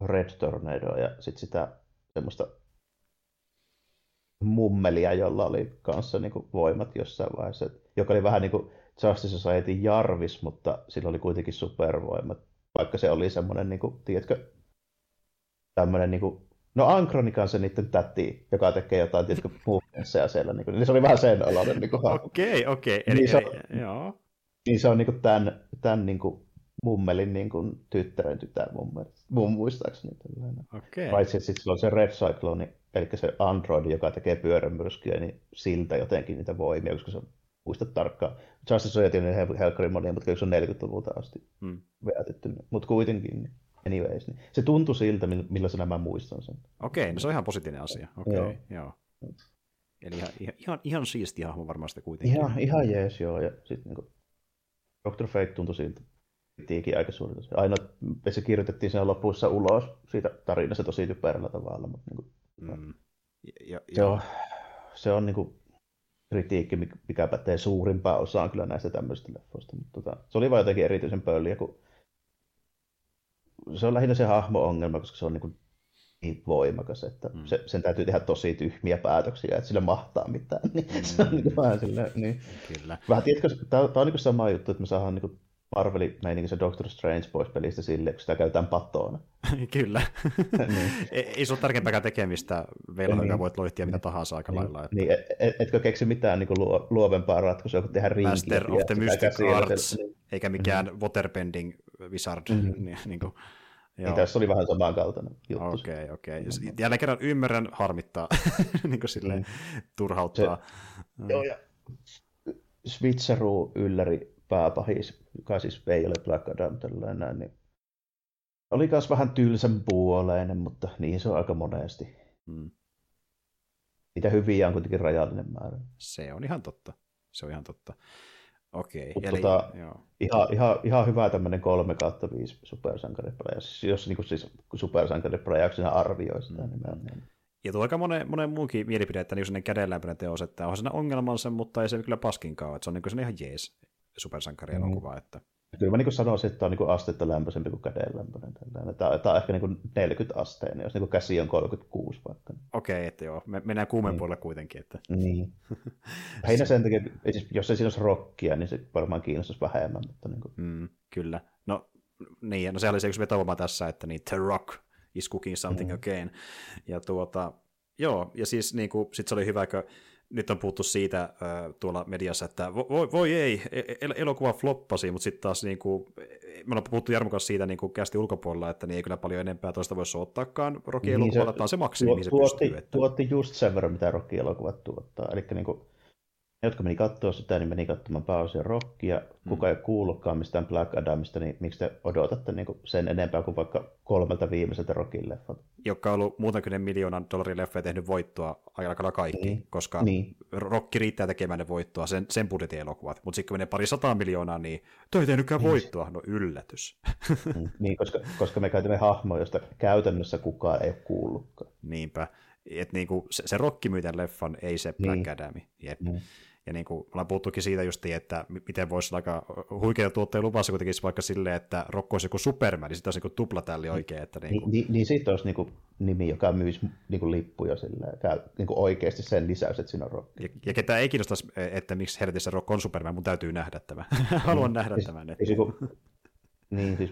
Red Tornadoa ja sitten sitä semmoista mummelia, jolla oli kanssa niin kuin voimat jossain vaiheessa, joka oli vähän niin kuin Justice Society Jarvis, mutta sillä oli kuitenkin supervoimat, vaikka se oli semmoinen, niin kuin, tiedätkö, tämmöinen niin kuin, no Ankronin kanssa niiden täti, joka tekee jotain, tiedätkö, ja siellä, niin, kuin, niin se oli vähän sen oloinen. Niin okei, okei. Eli, niin se on, eli, joo. Niin se on niin kuin tämän, tämän niin kuin, mummelin niin kuin, tyttären tytär mun, mun muistaakseni. Okay. Paitsi, että sitten on se Red Cyclone, eli se Android, joka tekee pyörämyrskyjä, niin siltä jotenkin niitä voimia, koska se on muista tarkkaan. Justice Society on helkkarin monia, mutta se on 40-luvulta asti hmm. veätetty. Mutta kuitenkin. Niin anyways, niin se tuntui siltä, millaisena mä muistan sen. Okei, no se on ihan positiivinen asia. Okei, joo. joo. Eli ihan, ihan, ihan siisti hahmo varmasti kuitenkin. Ihan, ihan jees, joo. Ja sitten niin Dr. Fate tuntui siltä kritiikin aika suurta. Aina se kirjoitettiin sen lopussa ulos siitä tarinasta tosi typerällä tavalla. Mutta niin kuin, mm. ja, ja, se on, se on niin kuin, kritiikki, mikä pätee suurimpaan osaan kyllä näistä tämmöisistä leffoista. Mutta tota, se oli vain jotenkin erityisen pölliä, kun se on lähinnä se hahmo-ongelma, koska se on niin, kuin niin voimakas, että mm. se, sen täytyy tehdä tosi tyhmiä päätöksiä, että sillä mahtaa mitään. Niin mm. se on niin vähän sillä, niin. Kyllä. Vähän tiedätkö, tämä, tämä on niin sama juttu, että me saadaan niin kuin Marvelin meininki se Doctor Strange pois pelistä sille, kun sitä käytetään patona. Kyllä. niin. ei, ei se ole tärkeämpääkään tekemistä velhoja, niin. voit loihtia mitä tahansa aika niin. lailla. Että... Niin, et, et, etkö keksi mitään niin luo, luovempaa ratkaisua kuin tehdä rinkiä? Master of the Mystic Arts, niin. eikä mikään mm-hmm. waterbending wizard. Mm-hmm. Niin, niin kuin, Niin tässä oli vähän samankaltainen juttu. Okei, okay, okei. Okay. Jälleen kerran ymmärrän harmittaa, niin kuin silleen mm. turhauttaa. Se, joo, ja Switcheroo ylläri pääpahis, joka siis ei ole Black Adam tällainen, niin oli myös vähän tylsän puoleinen, mutta niin se on aika monesti. Hmm. Niitä hyviä on kuitenkin rajallinen määrä. Se on ihan totta. Se on ihan totta. Okei. Okay, eli, tota, joo. Ihan, ihan, ihan, hyvä tämmöinen 3 kautta 5 supersankariprajaus, jos niin kuin siis supersankariprajauksena arvioi sitä mm. nimenomaan. Ja tuo aika monen, monen muunkin mielipide, että niin kädenlämpöinen teos, että on siinä ongelmansa, mutta ei se kyllä paskinkaan, että se on niin kuin ihan jees supersankarielokuva. Mm. Että... Kyllä mä niin sanoisin, että tämä on niin astetta lämpöisempi kuin kädenlämpöinen. Tämä, tämä on ehkä niin 40 asteinen, jos niin käsi on 36 vaikka. Okei, okay, että joo, me mennään kuumen niin. puolella kuitenkin. Että... Niin. Heinä sen takia, siis jos ei siinä olisi rockia, niin se varmaan kiinnostaisi vähemmän. Mutta niin kuin... mm, kyllä. No niin, no se oli se yksi vetovama tässä, että niin The Rock is cooking something mm. again. Ja tuota, joo, ja siis niin kuin, sit se oli hyvä, kun nyt on puhuttu siitä äh, tuolla mediassa, että voi, voi ei, e, e, el- elokuva floppasi, mutta sitten taas niin kuin, me ollaan puhuttu Jarmo kanssa siitä niin kuin kästi ulkopuolella, että niin ei kyllä paljon enempää toista voisi ottaakaan Rocky-elokuvalla, niin tämä on se maksimi, mihin se tuotti, pystyy. Että... Tuotti just sen verran, mitä Rocky-elokuvat tuottaa, eli niin kuin, jotka meni katsoa sitä, niin meni katsomaan pääosia rockia. Kuka mm. ei kuullutkaan mistään Black Adamista, niin miksi te odotatte niin sen enempää kuin vaikka kolmelta viimeiseltä rockin leffat? Joka on ollut muutakin miljoonan dollarin leffa tehnyt voittoa aika kaikki, niin. koska niin. Rocky riittää tekemään ne voittoa, sen, sen budjetin elokuvat. Mutta sitten kun menee pari sataa miljoonaa, niin toi ei tehnytkään niin. voittoa. No yllätys. Mm. niin, koska, koska me käytämme hahmoja, josta käytännössä kukaan ei ole kuullutkaan. Niinpä. Et niinku, se, se Rocky myy leffan, ei se Black niin. Adam. Jep. Mm. Ja niin kuin ollaan puhuttukin siitä just, että miten voisi olla aika huikea tuotteen luvassa kuitenkin vaikka silleen, että Rokko olisi joku Superman, niin sitten olisi niin tuplatälli oikein. Että niin, kuin... niin, niin, niin sitten olisi niin kuin nimi, joka myisi niin kuin lippuja silleen, käy niin kuin oikeasti sen lisäys, että siinä on Rock. Ja, ja ketä ei kiinnostaisi, että miksi helvetissä Rock on Superman, mun täytyy nähdä tämä. Haluan mm. nähdä siis, tämän. Että... Siis, niin, kuin, niin, siis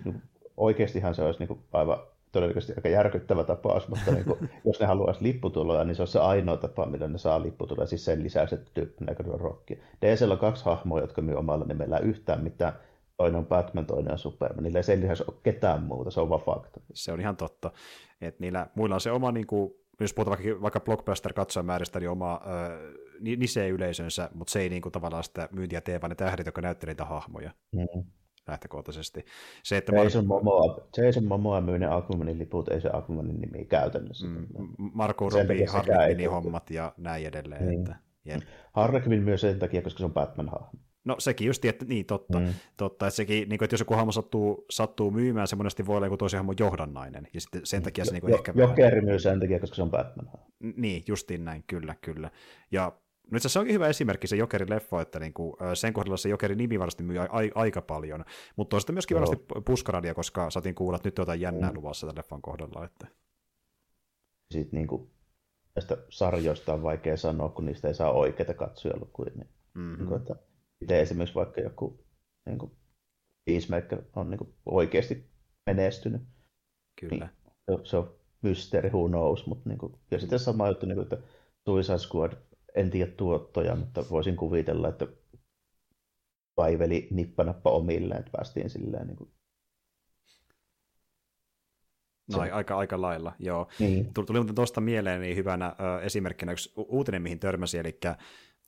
oikeastihan se olisi niin kuin aivan todennäköisesti aika järkyttävä tapaus, mutta niin kuin, jos ne haluaisi lipputuloja, niin se on se ainoa tapa, millä ne saa lipputuloja, siis sen lisäksi, että tyyppi näkyy rockia. DCllä on kaksi hahmoa, jotka myy omalla nimellä yhtään mitään. Toinen on Batman, toinen on Superman. Niillä ei sen lisäksi ole ketään muuta, se on vaan fakta. Se on ihan totta. Että niillä muilla on se oma, niin kuin, jos puhutaan vaikka, vaikka blockbuster-katsojamääristä, niin oma äh, nise-yleisönsä, mutta se ei niin kuin, tavallaan sitä myyntiä tee, vaan ne tähdet, jotka näyttelee niitä hahmoja. Mm lähtökohtaisesti. Se, että Jason, Mar- Momoa, Jason Momoa myy ne Aquamanin liput, ei se Aquamanin nimi käytännössä. Mm, Marko Robbie, Harlequinin hommat ja näin edelleen. Niin. Että. Harlequin myös sen takia, koska se on Batman-hahmo. No sekin just, että niin totta, mm. totta että, sekin, niin kuin, että jos joku hahmo sattuu, sattuu myymään, se monesti voi olla joku tosi hahmo johdannainen, ja sitten sen takia se niin kuin, jo, ehkä... Jokeri myy sen takia, koska se on Batman. Niin, justiin näin, kyllä, kyllä. Ja No itse se onkin hyvä esimerkki se Jokeri-leffa, että niinku, sen kohdalla se Jokerin nimi varmasti myy a- aika paljon, mutta on sitten myöskin Joo. varmasti puskaradia, koska saatiin kuulla, että nyt on jotain jännää mm. luvassa tämän leffan kohdalla. Että... Sitten niinku, näistä sarjoista on vaikea sanoa, kun niistä ei saa oikeita katsojalukuja. Niin, mm-hmm. niin että miten esimerkiksi vaikka joku niin kuin Peacemaker on niin kuin oikeasti menestynyt. Kyllä. Niin, se on mysteeri, who knows, mutta niin kuin, ja sitten sama juttu, niin kuin, että Suicide Squad en tiedä tuottoja, mutta voisin kuvitella, että vaiveli nippanappa omilleen, että päästiin silleen niin kuin No aika, aika lailla, joo. Niin. Tuli muuten tuosta mieleen niin hyvänä ö, esimerkkinä yksi uutinen, mihin törmäsi, eli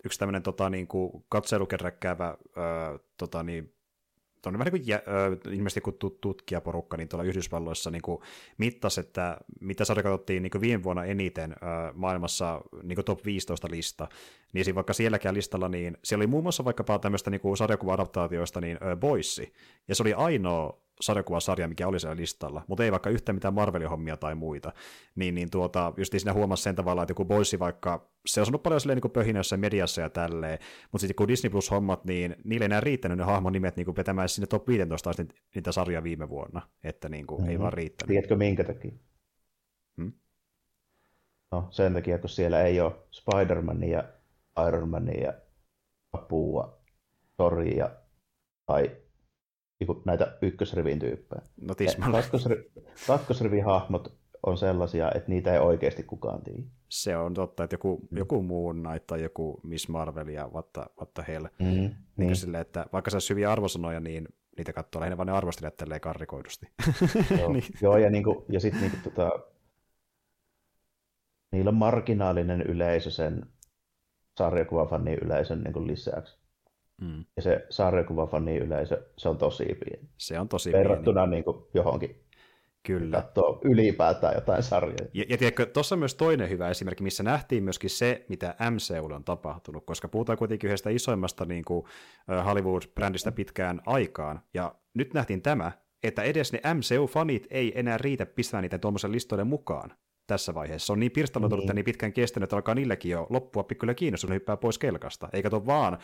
yksi tämmöinen tota, niin kuin katselukerräkkäävä ö, tota, niin, on vähän niin kuin, äh, ilmeisesti kun tutkijaporukka niin tuolla Yhdysvalloissa niin kuin mittasi, että mitä sarja katsottiin niin viime vuonna eniten äh, maailmassa niin kuin top 15 lista, niin siinä vaikka sielläkään listalla, niin siellä oli muun muassa vaikkapa tämmöistä niin sarjakuva-adaptaatioista niin äh, Boyssi, ja se oli ainoa sarjakuvasarja, mikä oli siellä listalla, mutta ei vaikka yhtään mitään Marvelin hommia tai muita. Niin, niin tuota, just siinä huomasi sen tavalla, että joku Boysi vaikka, se on sanonut paljon silleen niin pöhinössä mediassa ja tälleen, mutta sitten kun Disney Plus hommat, niin niille ei enää riittänyt ne hahmon nimet niin vetämään sinne top 15 asti niitä sarjoja viime vuonna, että niin kuin, mm-hmm. ei vaan riittänyt. Tiedätkö minkä takia? Hmm? No sen takia, kun siellä ei ole Spider-Mania, Iron Mania, Apua, Toria tai niin näitä ykkösrivin tyyppejä. No Kakkosri, kakkosrivin hahmot on sellaisia, että niitä ei oikeasti kukaan tiedä. Se on totta, että joku, mm. joku Moon Knight tai joku Miss Marvel ja what the, what the hell. Mm, niin niin. Sille, että vaikka se olisi hyviä arvosanoja, niin niitä katsoo lähinnä vaan ne arvostelijat tälleen karrikoidusti. Joo, niin. Joo ja, niin kuin, ja sitten niin tota, niillä on marginaalinen yleisö sen sarjakuvafannin yleisön niin kuin lisäksi. Mm. Ja se sarjakuvafannin yleisö, se on tosi pieni. Se on tosi Verrattuna pieni. Niin kuin johonkin Kyllä. katsoo ylipäätään jotain sarjoja. Ja, ja tiedätkö, tuossa on myös toinen hyvä esimerkki, missä nähtiin myöskin se, mitä MCUlle on tapahtunut, koska puhutaan kuitenkin yhdestä isoimmasta niin kuin, Hollywood-brändistä pitkään aikaan, ja nyt nähtiin tämä, että edes ne MCU-fanit ei enää riitä pistämään niitä tuommoisen listoiden mukaan tässä vaiheessa. Se on niin pirstaloitunut niin. ja niin pitkään kestänyt, että alkaa niilläkin jo loppua pikkuille kiinnostus, hyppää pois kelkasta. Eikä tuo vaan,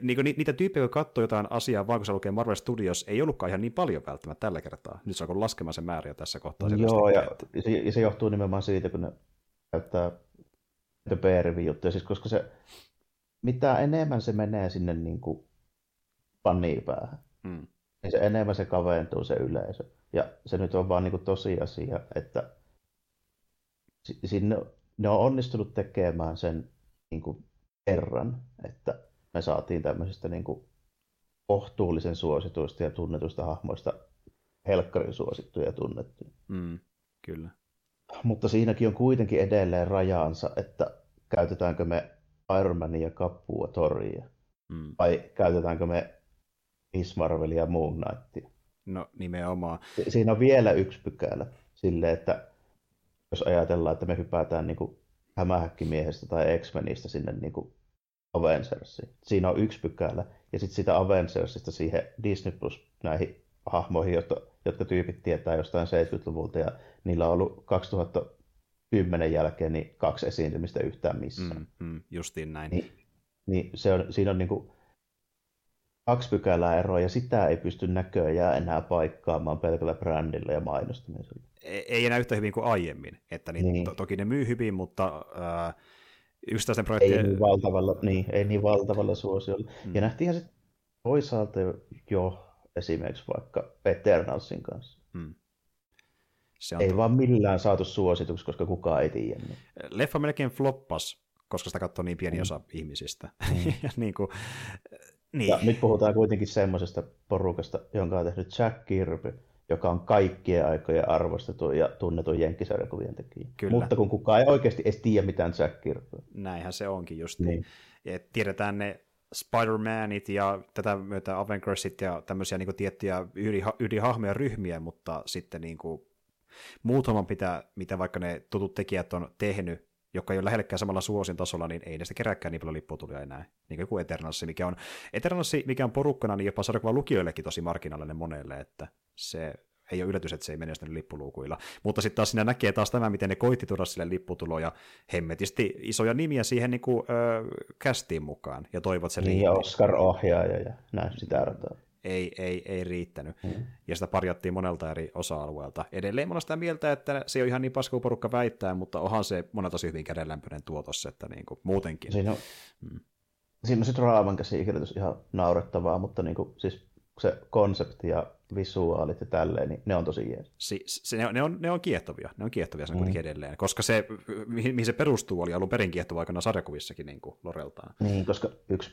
niin ni, niitä tyyppejä, jotka katsoo jotain asiaa, vaan kun se lukee Marvel Studios, ei ollutkaan ihan niin paljon välttämättä tällä kertaa. Nyt se on laskemaan se määrä tässä kohtaa. Joo, ja se, se, johtuu nimenomaan siitä, kun ne käyttää PR-juttuja, siis koska se, mitä enemmän se menee sinne niin kuin paniipäähän, hmm. niin se enemmän se kaventuu se yleisö. Ja se nyt on vaan niin kuin tosiasia, että sinne, ne on onnistunut tekemään sen niin kuin kerran, että me saatiin tämmöisistä niin kuin kohtuullisen suosituista ja tunnetuista hahmoista helkkarin suosittuja ja tunnettuja. Mm, kyllä. Mutta siinäkin on kuitenkin edelleen rajansa, että käytetäänkö me Iron Mania ja Kappua Toria, mm. vai käytetäänkö me Miss Marvelia ja Moon Knightia. No nimenomaan. Siinä on vielä yksi pykälä sille, että jos ajatellaan, että me hypätään niin kuin hämähäkkimiehestä tai X-Menistä sinne niin kuin Avengersiin. Siinä on yksi pykälä, ja sitten sitä Avengersista siihen Disney Plus näihin hahmoihin, jotka, jotka tyypit tietää jostain 70-luvulta, ja niillä on ollut 2010 jälkeen niin kaksi esiintymistä yhtään missään. Mm, mm, justiin näin. Niin, niin se on, siinä on niin kuin kaksi pykälää eroa, ja sitä ei pysty näköjään enää paikkaamaan pelkällä brändillä ja mainostamisella. Ei enää yhtä hyvin kuin aiemmin. Että niin, niin. To- toki ne myy hyvin, mutta äh, yksittäisten projektien... Ei niin valtavalla, niin, ei niin valtavalla suosiolla. Mm. Ja nähtiinhän se toisaalta jo esimerkiksi vaikka Eternalsin kanssa. Mm. Se on ei to... vaan millään saatu suosituksi, koska kukaan ei tiedä. Niin. Leffa melkein floppas, koska sitä katsoo niin pieni mm. osa ihmisistä. Mm. niin kuin, niin. Ja nyt puhutaan kuitenkin semmoisesta porukasta, jonka on tehnyt Jack Kirby, joka on kaikkien aikojen arvostettu ja tunnettu jenkkisarjakuvien tekijä. Kyllä. Mutta kun kukaan ei oikeasti edes tiedä mitään Jack Kirbyä. Näinhän se onkin just niin. Ja tiedetään ne Spider-Manit ja tätä myötä Avengersit ja tämmöisiä niin kuin, tiettyjä ydinhahmoja ryhmiä, mutta sitten niin kuin, muut homman pitää, mitä vaikka ne tutut tekijät on tehnyt, joka ei ole lähellekään samalla suosin tasolla, niin ei näistä kerääkään niin paljon lipputulia enää. Niin kuin Eternalsi, mikä on, Eternalsi, mikä on porukkana, niin jopa sarjakuvan lukijoillekin tosi marginaalinen monelle, että se ei ole yllätys, että se ei mene sinne lippuluukuilla. Mutta sitten taas siinä näkee taas tämä, miten ne koitti tuoda sille lipputuloja hemmetisti isoja nimiä siihen niin kuin, ö, kästiin mukaan, ja toivot se niin, ja Oscar-ohjaaja ja näin sitä rataa ei, ei, ei riittänyt. Mm. Ja sitä parjattiin monelta eri osa-alueelta. Edelleen olen sitä mieltä, että se on ihan niin paska porukka väittää, mutta onhan se monen tosi hyvin kädenlämpöinen tuotos, että niin kuin muutenkin. Siinä on, mm. siinä on sitten raavan käsikirjoitus ihan naurettavaa, mutta niin kuin, siis se konsepti ja visuaalit ja tälleen, niin ne on tosi jees. Si, se, ne, on, ne, on, ne on kiehtovia, ne on kiehtovia sen mm. edelleen, koska se, mihin, mihin se perustuu, oli alun perin kiehtova aikana sarjakuvissakin niin kuin Loreltaan. Niin, koska yksi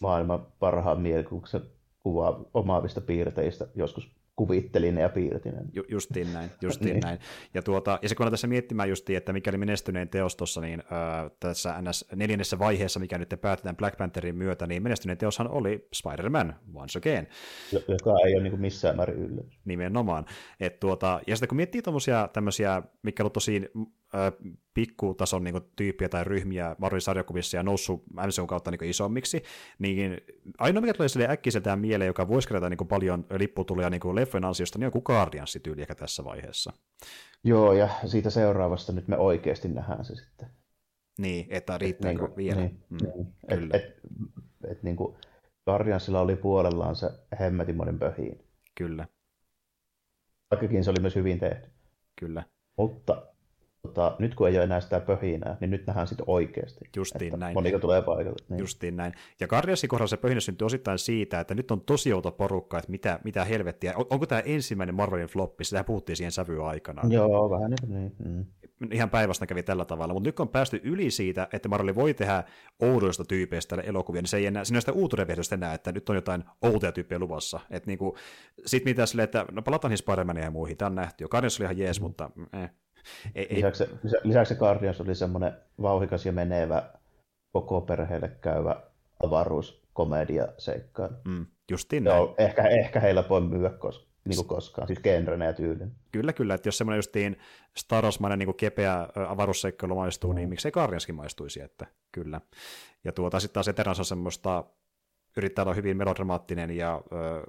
maailman parhaan mielikuvuksen kuvaa omaavista piirteistä joskus kuvittelin ja piirtin. Ju, justiin näin, justiin niin. näin. Ja, tuota, ja se kun tässä miettimään justiin, että mikäli menestyneen teos tuossa, niin äh, tässä NS neljännessä vaiheessa, mikä nyt päätetään Black Pantherin myötä, niin menestyneen teoshan oli Spider-Man Once Again. Joka ei ole niin missään määrin yllätys. Nimenomaan. Et tuota, ja sitten kun miettii tommosia, tämmöisiä, mikä on tosi pikkutason niin kuin, tyyppiä tai ryhmiä Marvelin sarjakuvissa ja noussut MCUn kautta niin kuin, isommiksi, niin ainoa mikä tulee sille äkkiseltään mieleen, joka voisi kerätä niin kuin, paljon lipputulia niin kuin leffojen ansiosta, niin on kuin Guardians tyyli ehkä tässä vaiheessa. Joo, ja siitä seuraavasta nyt me oikeasti nähdään se sitten. Niin, että riittääkö niin kuin, vielä. Niin, mm, niin. Kyllä. Et, et, et, niin kuin Guardiansilla oli puolellaan se hemmetimoinen pöhiin. Kyllä. Vaikkakin se oli myös hyvin tehty. Kyllä. Mutta tota, nyt kun ei ole enää sitä pöhinää, niin nyt nähdään sitten oikeasti. Justiin että näin. Moniko tulee paikalle. Niin. Justiin näin. Ja Guardiansin kohdalla se pöhinä syntyy osittain siitä, että nyt on tosi outo porukka, että mitä, mitä helvettiä. On, onko tämä ensimmäinen Marvelin floppi? Sitä puhuttiin siihen sävyyn aikana. Joo, vähän niin. Mm. Ihan päivästä kävi tällä tavalla, mutta nyt kun on päästy yli siitä, että Marvel voi tehdä oudoista tyypeistä elokuvia, niin se ei enää, siinä sitä uutuden enää, että nyt on jotain outoja tyyppejä luvassa. Että niinku, sit mitä silleen, että no palataan niihin spider ja muihin, tämä on nähty jo. Guardians oli ihan jees, mm. mutta eh, ei, lisäksi, lisä, lisäksi Guardians oli semmoinen vauhikas ja menevä, koko perheelle käyvä avaruuskomedia seikkailu. Mm, justiin näin. Joo, ehkä, ehkä heillä voi myyä koska, niin kuin koskaan, siis genrenä ja tyylin. Kyllä, kyllä, että jos semmoinen justiin Star Warsmainen niin kepeä avaruusseikkailu maistuu, niin mm. niin miksei Guardianskin maistuisi, että kyllä. Ja tuota, sitten taas Eternals on semmoista yrittää olla hyvin melodramaattinen ja...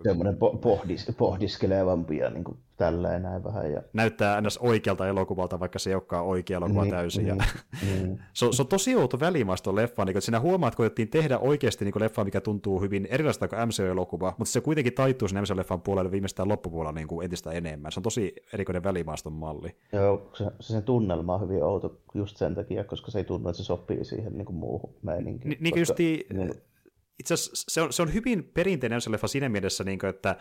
Semmoinen po- pohdis, pohdiskelevampi ja niin kuin tällä näin vähän. Ja... Näyttää ns. oikealta elokuvalta, vaikka se ei olekaan oikea elokuva niin, täysin. Niin, ja... niin. se, on, se on tosi outo välimaista leffa, niin, että sinä huomaat, että koettiin tehdä oikeasti niin leffa, mikä tuntuu hyvin erilaista kuin MCU-elokuva, mutta se kuitenkin taittuu sen MCU-leffan puolelle viimeistään loppupuolella niin kuin entistä enemmän. Se on tosi erikoinen välimaaston malli. Joo, se, se sen tunnelma on hyvin outo just sen takia, koska se ei tunnu, että se sopii siihen niin kuin muuhun meininkiin. Ni, niin koska, justi, niin, itse asiassa se on, se on hyvin perinteinen leffa siinä mielessä, niin kuin, että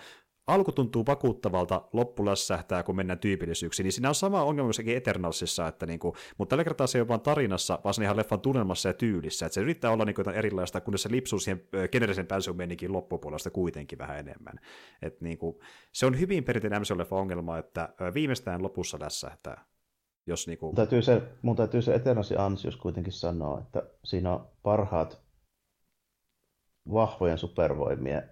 alku tuntuu vakuuttavalta, loppu lässähtää, kun mennään tyypillisyyksiin. Niin siinä on sama ongelma myöskin Eternalsissa, että niin kuin, mutta tällä kertaa se ei ole vain tarinassa, vaan se on ihan leffan tunnelmassa ja tyylissä. Että se yrittää olla niin kuin, erilaista, kunnes se lipsuu siihen generisen pääsyn loppupuolesta kuitenkin vähän enemmän. Et, niin kuin, se on hyvin perinteinen MCU-leffa ongelma, että viimeistään lopussa lässähtää. Jos, niin kuin... mun, täytyy se, mun täytyy se Eternalsin ansios kuitenkin sanoa, että siinä on parhaat vahvojen supervoimien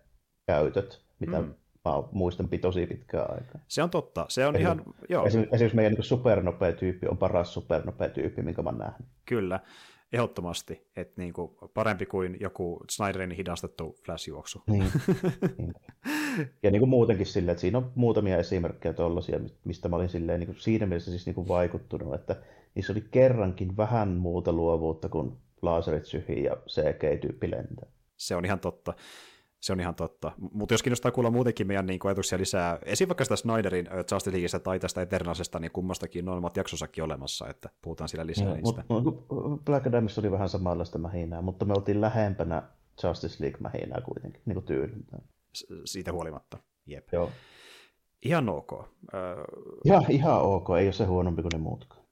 käytöt, mitä mm. mä muistan tosi pitkään aikaa. Se on totta. Se on ihan, joo. Esimerkiksi meidän niin supernopea tyyppi on paras supernopea tyyppi, minkä mä oon nähnyt. Kyllä, ehdottomasti. Että niin kuin parempi kuin joku Snyderin hidastettu flash-juoksu. Niin. niin. ja niin kuin muutenkin silleen, että siinä on muutamia esimerkkejä tuollaisia, mistä mä olin silleen, niin kuin siinä mielessä siis niin kuin vaikuttunut, että niissä oli kerrankin vähän muuta luovuutta kuin laserit syhii ja CG-tyyppi lentää. Se on ihan totta. Se on ihan totta. Mutta jos kiinnostaa kuulla muutenkin meidän niin ajatuksia lisää, esim. vaikka sitä Snyderin Justice Leagueista tai tästä Eternalsesta, niin kummastakin on omat jaksossakin olemassa, että puhutaan siellä lisää no, niistä. Mut, Black Adamissa oli vähän samanlaista mähinää, mutta me oltiin lähempänä Justice League-mähinää kuitenkin, niin kuin siitä huolimatta, jep. Joo. Ihan ok. Uh, ja, ihan ok, ei ole se huonompi kuin ne muutkaan.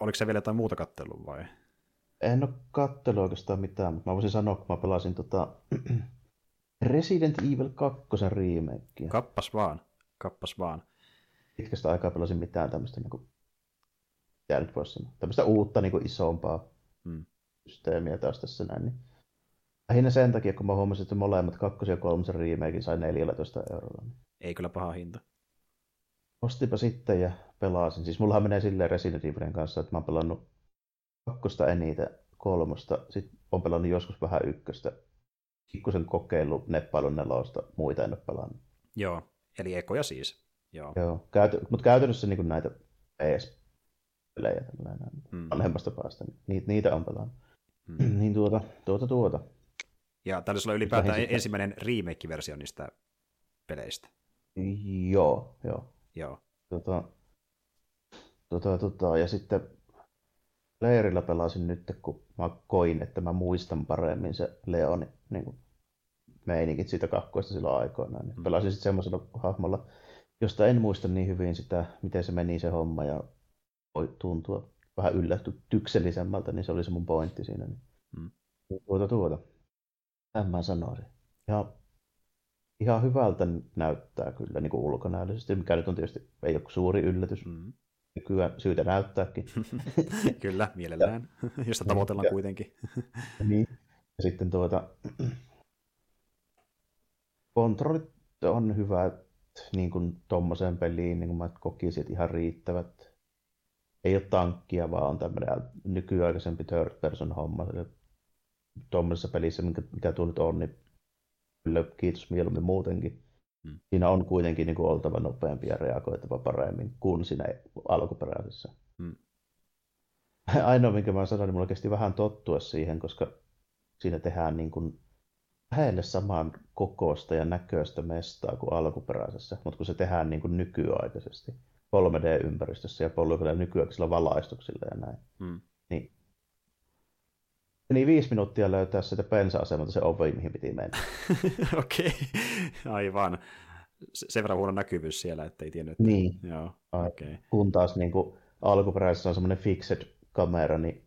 Oliko se vielä jotain muuta kattelua vai? En ole kattellut oikeastaan mitään, mutta mä voisin sanoa, kun mä pelasin tota Resident Evil 2 remakea. Kappas vaan, kappas vaan. Pitkästä aikaa pelasin mitään tämmöistä, niin kuin, nyt voisi sanoa, tämmöistä uutta niin kuin isompaa hmm. systeemiä taas tässä näin. Niin. Lähinnä sen takia, kun mä huomasin, että molemmat kakkosen ja kolmosen remakein sai 14 euroa. Niin. Ei kyllä paha hinta. Ostipa sitten ja pelasin. Siis mullahan menee silleen Resident Evilin kanssa, että mä oon pelannut kakkosta eniten, kolmosta, sitten on pelannut joskus vähän ykköstä, pikkusen kokeilu neppailun nelosta, muita en ole pelannut. Joo, eli ekoja siis. Joo. Joo. Käyty, mutta käytännössä niin näitä PS-pelejä tällainen, mm. vanhemmasta päästä, niin niitä, niitä on pelannut. Mm. niin tuota, tuota, tuota. Ja tällä olla ylipäätään sitten... ensimmäinen remake-versio niistä peleistä. Joo, joo. Joo. Tota, tota, tota, ja sitten leirillä pelasin nyt, kun mä koin, että mä muistan paremmin se Leoni niin kuin meiningit siitä kakkoista silloin aikoinaan. Niin mm. Pelasin sitten semmoisella hahmolla, josta en muista niin hyvin sitä, miten se meni se homma ja voi tuntua vähän yllätyksellisemmältä, niin se oli se mun pointti siinä. Niin. Mm. Tuota tuota. Tämän mä sanoisin. Ja ihan hyvältä näyttää kyllä niin kuin ulkonäöllisesti, mikä nyt on tietysti ei ole suuri yllätys. Mm nykyään syytä näyttääkin. Kyllä, mielellään, josta tavoitellaan ja, kuitenkin. niin. Ja sitten tuota, kontrollit on hyvät niin kuin tommoseen peliin, niin kuin mä kokisin, että ihan riittävät. Ei ole tankkia, vaan on tämmöinen nykyaikaisempi third person homma. Tuommoisessa pelissä, mikä, mikä tuo nyt on, niin kyllä kiitos mieluummin muutenkin. Mm. Siinä on kuitenkin niin kuin oltava nopeampi ja reagoitava paremmin kuin siinä alkuperäisessä. Mm. Ainoa, minkä mä sanoin, niin mulla kesti vähän tottua siihen, koska siinä tehdään niin kuin lähelle saman kokoista ja näköistä mestaa kuin alkuperäisessä, mutta kun se tehdään niin kuin nykyaikaisesti, 3D-ympäristössä ja polvilla nykyaikaisilla valaistuksilla ja näin. Mm. Niin niin viisi minuuttia löytää sieltä pensa-asemalta se ovi, mihin piti mennä. Okei, okay. aivan. Sen verran huono näkyvyys siellä, että ei tiennyt. Että... Niin. Joo. Okay. Kun taas niin kuin, alkuperäisessä on semmoinen fixed kamera, niin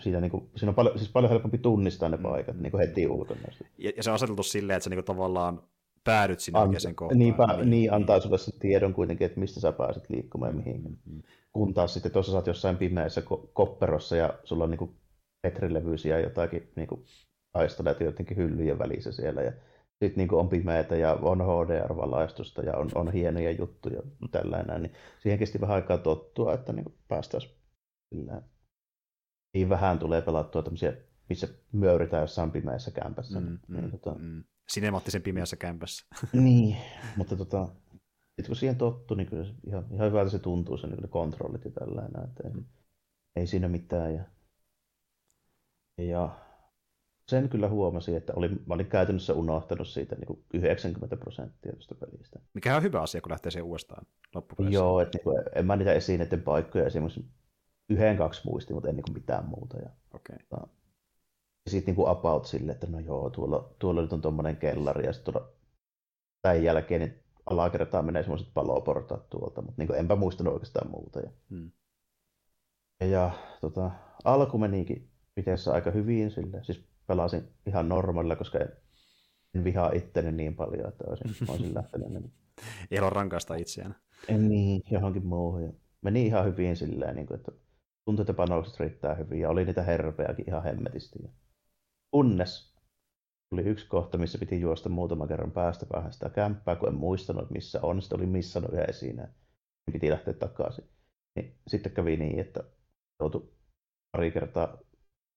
siinä, niin kuin, siinä on paljon, siis paljon helpompi tunnistaa ne mm. paikat niin kuin heti ulkona. Ja, ja, se on aseteltu silleen, että sä niin kuin, tavallaan päädyt sinne Ant- oikeaan kohtaan. Niin, niin, niin, antaa sulle sen tiedon kuitenkin, että mistä sä pääset liikkumaan ja mihin. Mm-hmm. Kun taas sitten tuossa sä oot jossain pimeässä ko- kopperossa ja sulla on niin kuin metrilevyisiä jotakin niin kuin, aistoneita jotenkin hyllyjen välissä siellä. Ja sitten niin on pimeätä ja on HDR-valaistusta ja on, on hienoja juttuja tällainen, niin siihen kesti vähän aikaa tottua, että niin päästäisiin niin vähän tulee pelattua tämmöisiä, missä myöritään jossain pimeässä kämpässä. Mm, niin, mm, tota... mm. Sinemaattisen pimeässä kämpässä. niin, mutta tota, sitten kun siihen tottuu, niin kyllä se ihan, ihan hyvältä se tuntuu, se niin kontrollit ja tällainen, että ei, ei siinä mitään. Ja, ja sen kyllä huomasin, että olin, mä olin käytännössä unohtanut siitä niin kuin 90 prosenttia tuosta pelistä. Mikä on hyvä asia, kun lähtee siihen uudestaan loppupeleissä. Joo, että niin kuin, en mä niitä esineiden paikkoja esimerkiksi yhden, kaksi muisti, mutta en niin kuin mitään muuta. Ja, okay. ja sitten niin about sille, että no joo, tuolla, tuolla nyt on tuommoinen kellari ja sitten tuolla tämän jälkeen niin alakertaan menee semmoiset paloportaat tuolta, mutta niin kuin, enpä muistanut oikeastaan muuta. Ja, hmm. ja, ja tota, alku menikin pitessä aika hyvin sille. Siis pelasin ihan normaalilla, koska en vihaa itteni niin paljon, että olisin, olisin lähtenyt. Niin... Ei ole rankaista itseään. En niin, johonkin muuhun. Meni ihan hyvin silleen, niin kuin, että tuntui, että panokset riittää hyvin ja oli niitä herpeäkin ihan hemmetisti. Kunnes tuli yksi kohta, missä piti juosta muutaman kerran päästä päähän sitä kämppää, kun en muistanut, missä on. Sitten oli missannut yhden esineen. Piti lähteä takaisin. Niin sitten kävi niin, että joutui pari kertaa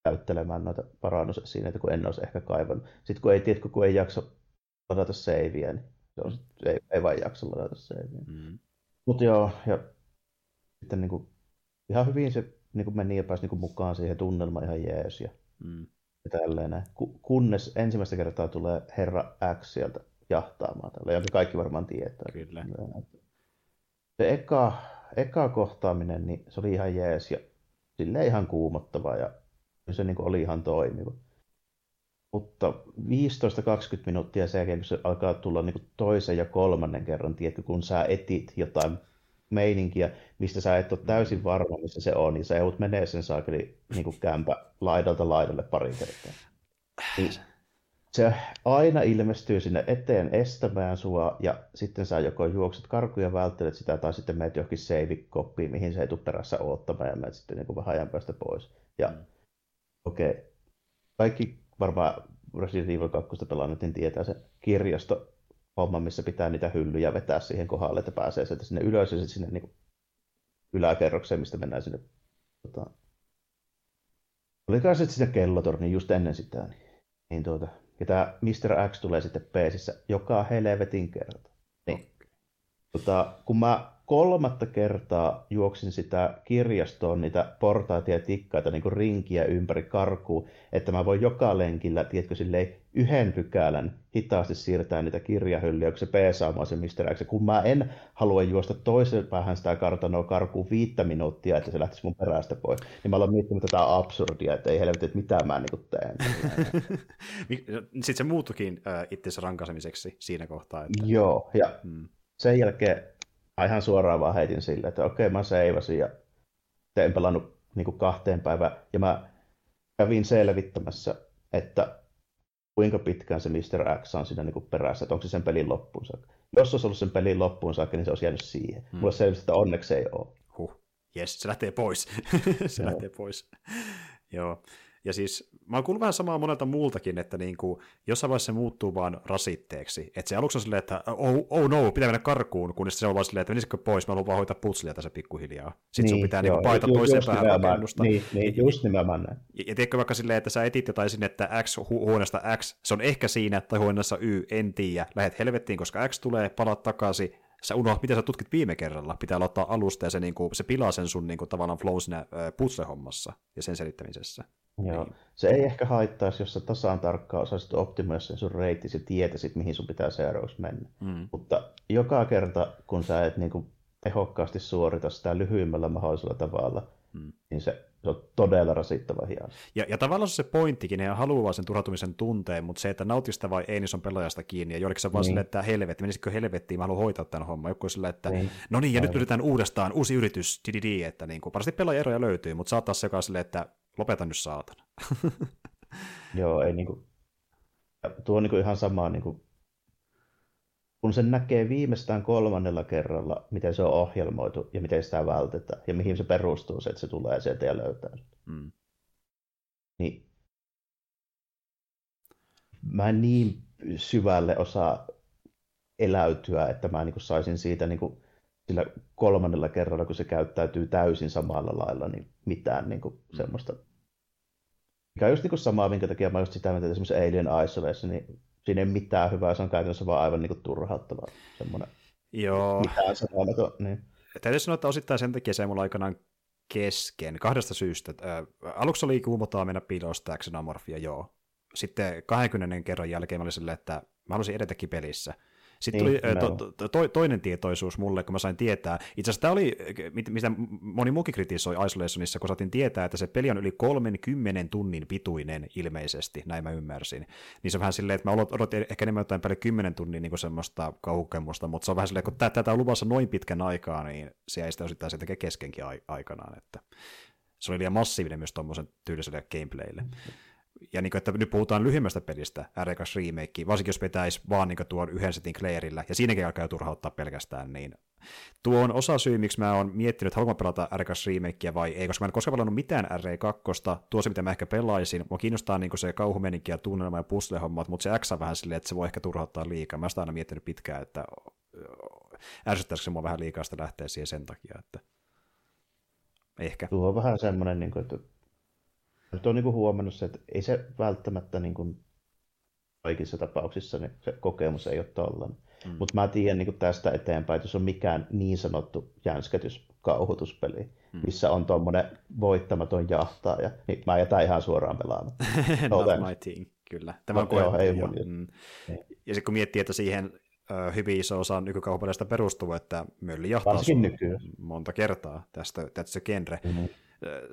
käyttelemään noita parannusesineitä, kun en olisi ehkä kaivannut. Sitten kun ei, tiedä, kun ei jaksa ladata seiviä, niin se on, ei, ei vain jaksa ladata seiviä. Mm. Mutta joo, ja sitten niin kuin, ihan hyvin se niin kuin meni ja pääsi niin kuin mukaan siihen tunnelmaan ihan jees ja, mm. ja tälleen. Kunnes ensimmäistä kertaa tulee herra X sieltä jahtaamaan tällä, jonka kaikki varmaan tietää. Kyllä. Se eka, eka kohtaaminen, niin se oli ihan jees ja sille ihan kuumottava ja se niin kuin oli ihan toimiva. Mutta 15-20 minuuttia sen jälkeen, kun se alkaa tulla niin kuin toisen ja kolmannen kerran, tiedätkö, kun sä etit jotain meininkiä, mistä sä et ole täysin varma, missä se on, niin sä joudut menee sen saakeli niin kuin kämpä laidalta laidalle pari kertaa. Niin se aina ilmestyy sinne eteen estämään sua, ja sitten sä joko juokset karkuja välttelet sitä, tai sitten meet johonkin save mihin se ei tule perässä odottamaan, ja meet sitten niin kuin vähän ajan päästä pois. Ja mm Okei. Okay. Kaikki varmaan Resident Evil 2 pelannut, niin tietää se kirjasto homma, missä pitää niitä hyllyjä vetää siihen kohdalle, että pääsee sieltä sinne ylös ja sitten sinne niin yläkerrokseen, mistä mennään sinne. Tota... Olikaan sitten sinne kellotorni just ennen sitä. Niin, niin tuota, ja tämä Mr. X tulee sitten peesissä joka helvetin kerta. Niin. Tota, kun mä kolmatta kertaa juoksin sitä kirjastoon niitä portaita ja tikkaita niin kuin rinkiä ympäri karkuun, että mä voin joka lenkillä, tiedätkö, silleen yhden pykälän hitaasti siirtää niitä kirjahyllyjä, kun se peesaamaan se. X. Kun mä en halua juosta toisen päähän sitä kartanoa karkuun viittä minuuttia, että se lähtisi mun perästä pois, niin mä aloin miettimään tätä absurdia, että ei helvetti, että mitä mä niin teen. Sitten se muuttukin äh, itsensä rankasemiseksi siinä kohtaa. Että... Joo, ja hmm. sen jälkeen ihan suoraan vaan heitin sille, että okei, mä seivasin ja en pelannut niin kuin kahteen päivään. Ja mä kävin selvittämässä, että kuinka pitkään se Mr. X on siinä niin kuin perässä, että onko se sen pelin loppuun saakka. Jos olisi ollut sen pelin loppuun saakka, niin se olisi jäänyt siihen. Hmm. Mulla selvisi, että onneksi ei ole. Huh. Jes, se lähtee pois. se Joo. lähtee pois. Joo. Ja siis mä oon kuullut vähän samaa monelta muultakin, että niin kuin, jossain vaiheessa se muuttuu vaan rasitteeksi. Että se aluksi on silleen, että oh, oh no, pitää mennä karkuun, kunnes se on vaan silleen, että menisikö pois, mä haluan vaan hoitaa putslia tässä pikkuhiljaa. Sitten niin, sun pitää niin, paita toiseen päähän rakennusta. Niin, niin, just nimenomaan näin. Ja, ja tiedätkö vaikka silleen, että sä etit jotain sinne, että X hu- huoneesta X, se on ehkä siinä, tai huoneessa Y, en tiedä. Lähet helvettiin, koska X tulee, palaat takaisin, sä unohdat, mitä sä tutkit viime kerralla. Pitää aloittaa alusta ja se, niin kuin, se pilaa sen sun niin kuin, tavallaan flow siinä putsle-hommassa ja sen selittämisessä. Joo. Niin. Se ei ehkä haittaisi, jos sä tasaan tarkkaan osaisit optimoida sen sun reittisi ja tietäisit, mihin sun pitää seuraavaksi mennä. Mm. Mutta joka kerta, kun sä et niin kuin, tehokkaasti suorita sitä lyhyimmällä mahdollisella tavalla, hmm. niin se, se on todella rasittava hias. Ja, ja tavallaan se pointtikin, ne haluaa sen turhautumisen tunteen, mutta se, että nautista vai ei, niin se on pelaajasta kiinni. Ja joillekin se vaan niin. että helvetti, menisikö helvettiin, mä haluan hoitaa tämän homman. Joku sillä, että niin. no niin, ja Aivan. nyt yritetään uudestaan, uusi yritys, didi, että niin kuin, parasti pelaajaeroja löytyy, mutta saattaa se joka silleen, että lopeta nyt saatana. Joo, ei niinku, tuo on niinku ihan sama niinku, kun sen näkee viimeistään kolmannella kerralla, miten se on ohjelmoitu ja miten sitä vältetään ja mihin se perustuu se, että se tulee sieltä ja löytää mm. Niin mä en niin syvälle osaa eläytyä, että mä niin saisin siitä niin kuin, sillä kolmannella kerralla, kun se käyttäytyy täysin samalla lailla, niin mitään niin kuin, mm. semmoista. Mikä on just niin kuin samaa, minkä takia mä just sitä mieltä, että esimerkiksi Alien Isolation, niin siinä ei mitään hyvää, se on käytännössä vaan aivan niin turhauttava semmoinen. Joo. Mitään sanomaton, niin. Täytyy sanoa, että osittain sen takia se mulla aikanaan kesken, kahdesta syystä. Ää, aluksi oli kuumotaa mennä piilosta xenomorfia, joo. Sitten 20 kerran jälkeen mä olin silleen, että mä haluaisin edetäkin pelissä. Sitten niin, tuli to, to, to, toinen tietoisuus mulle, kun mä sain tietää. Itse asiassa tämä oli, mitä moni muukin kritisoi Isolationissa, kun saatiin tietää, että se peli on yli 30 tunnin pituinen ilmeisesti, näin mä ymmärsin. Niin se on vähän silleen, että mä odotin ehkä enemmän jotain päälle 10 tunnin niin semmoista kaukemusta, mutta se on vähän silleen, kun tätä on luvassa noin pitkän aikaa, niin se ei sitä osittain se tekee keskenkin aikanaan. Että se oli liian massiivinen myös tuommoisen tyyliselle gameplaylle. Mm-hmm ja niin kuin, että nyt puhutaan lyhyemmästä pelistä, R2 Remake, varsinkin jos vetäisi vaan niin tuon yhden setin Clairillä, ja siinäkin alkaa turhauttaa pelkästään, niin tuo on osa syy, miksi mä oon miettinyt, että haluanko pelata R2 Remakea vai ei, koska mä en koskaan pelannut mitään R2, tuo se, mitä mä ehkä pelaisin, mua kiinnostaa niin se kauhumeninki ja tunnelma ja puzzle-hommat, mutta se X on vähän silleen, että se voi ehkä turhauttaa liikaa. Mä oon aina miettinyt pitkään, että ärsyttäisikö se mua vähän liikaa sitä lähteä siihen sen takia, että ehkä. Tuo on vähän semmoinen, niin kuin, että nyt on niin kuin huomannut se, että ei se välttämättä niin kuin kaikissa tapauksissa niin se kokemus ei ole tollainen. Mm. Mutta mä tiedän niin kuin tästä eteenpäin, että jos on mikään niin sanottu jänskätys, kauhutuspeli, mm. missä on tuommoinen voittamaton jahtaaja, niin mä jätän ihan suoraan pelaamaan. Not my team, kyllä. Tämä on no, ei mun mm. Ja sitten kun miettii, että siihen hyvin iso osa nykykauhupeleistä perustuu, että mölli jahtaa monta kertaa tästä, tästä genre. Mm-hmm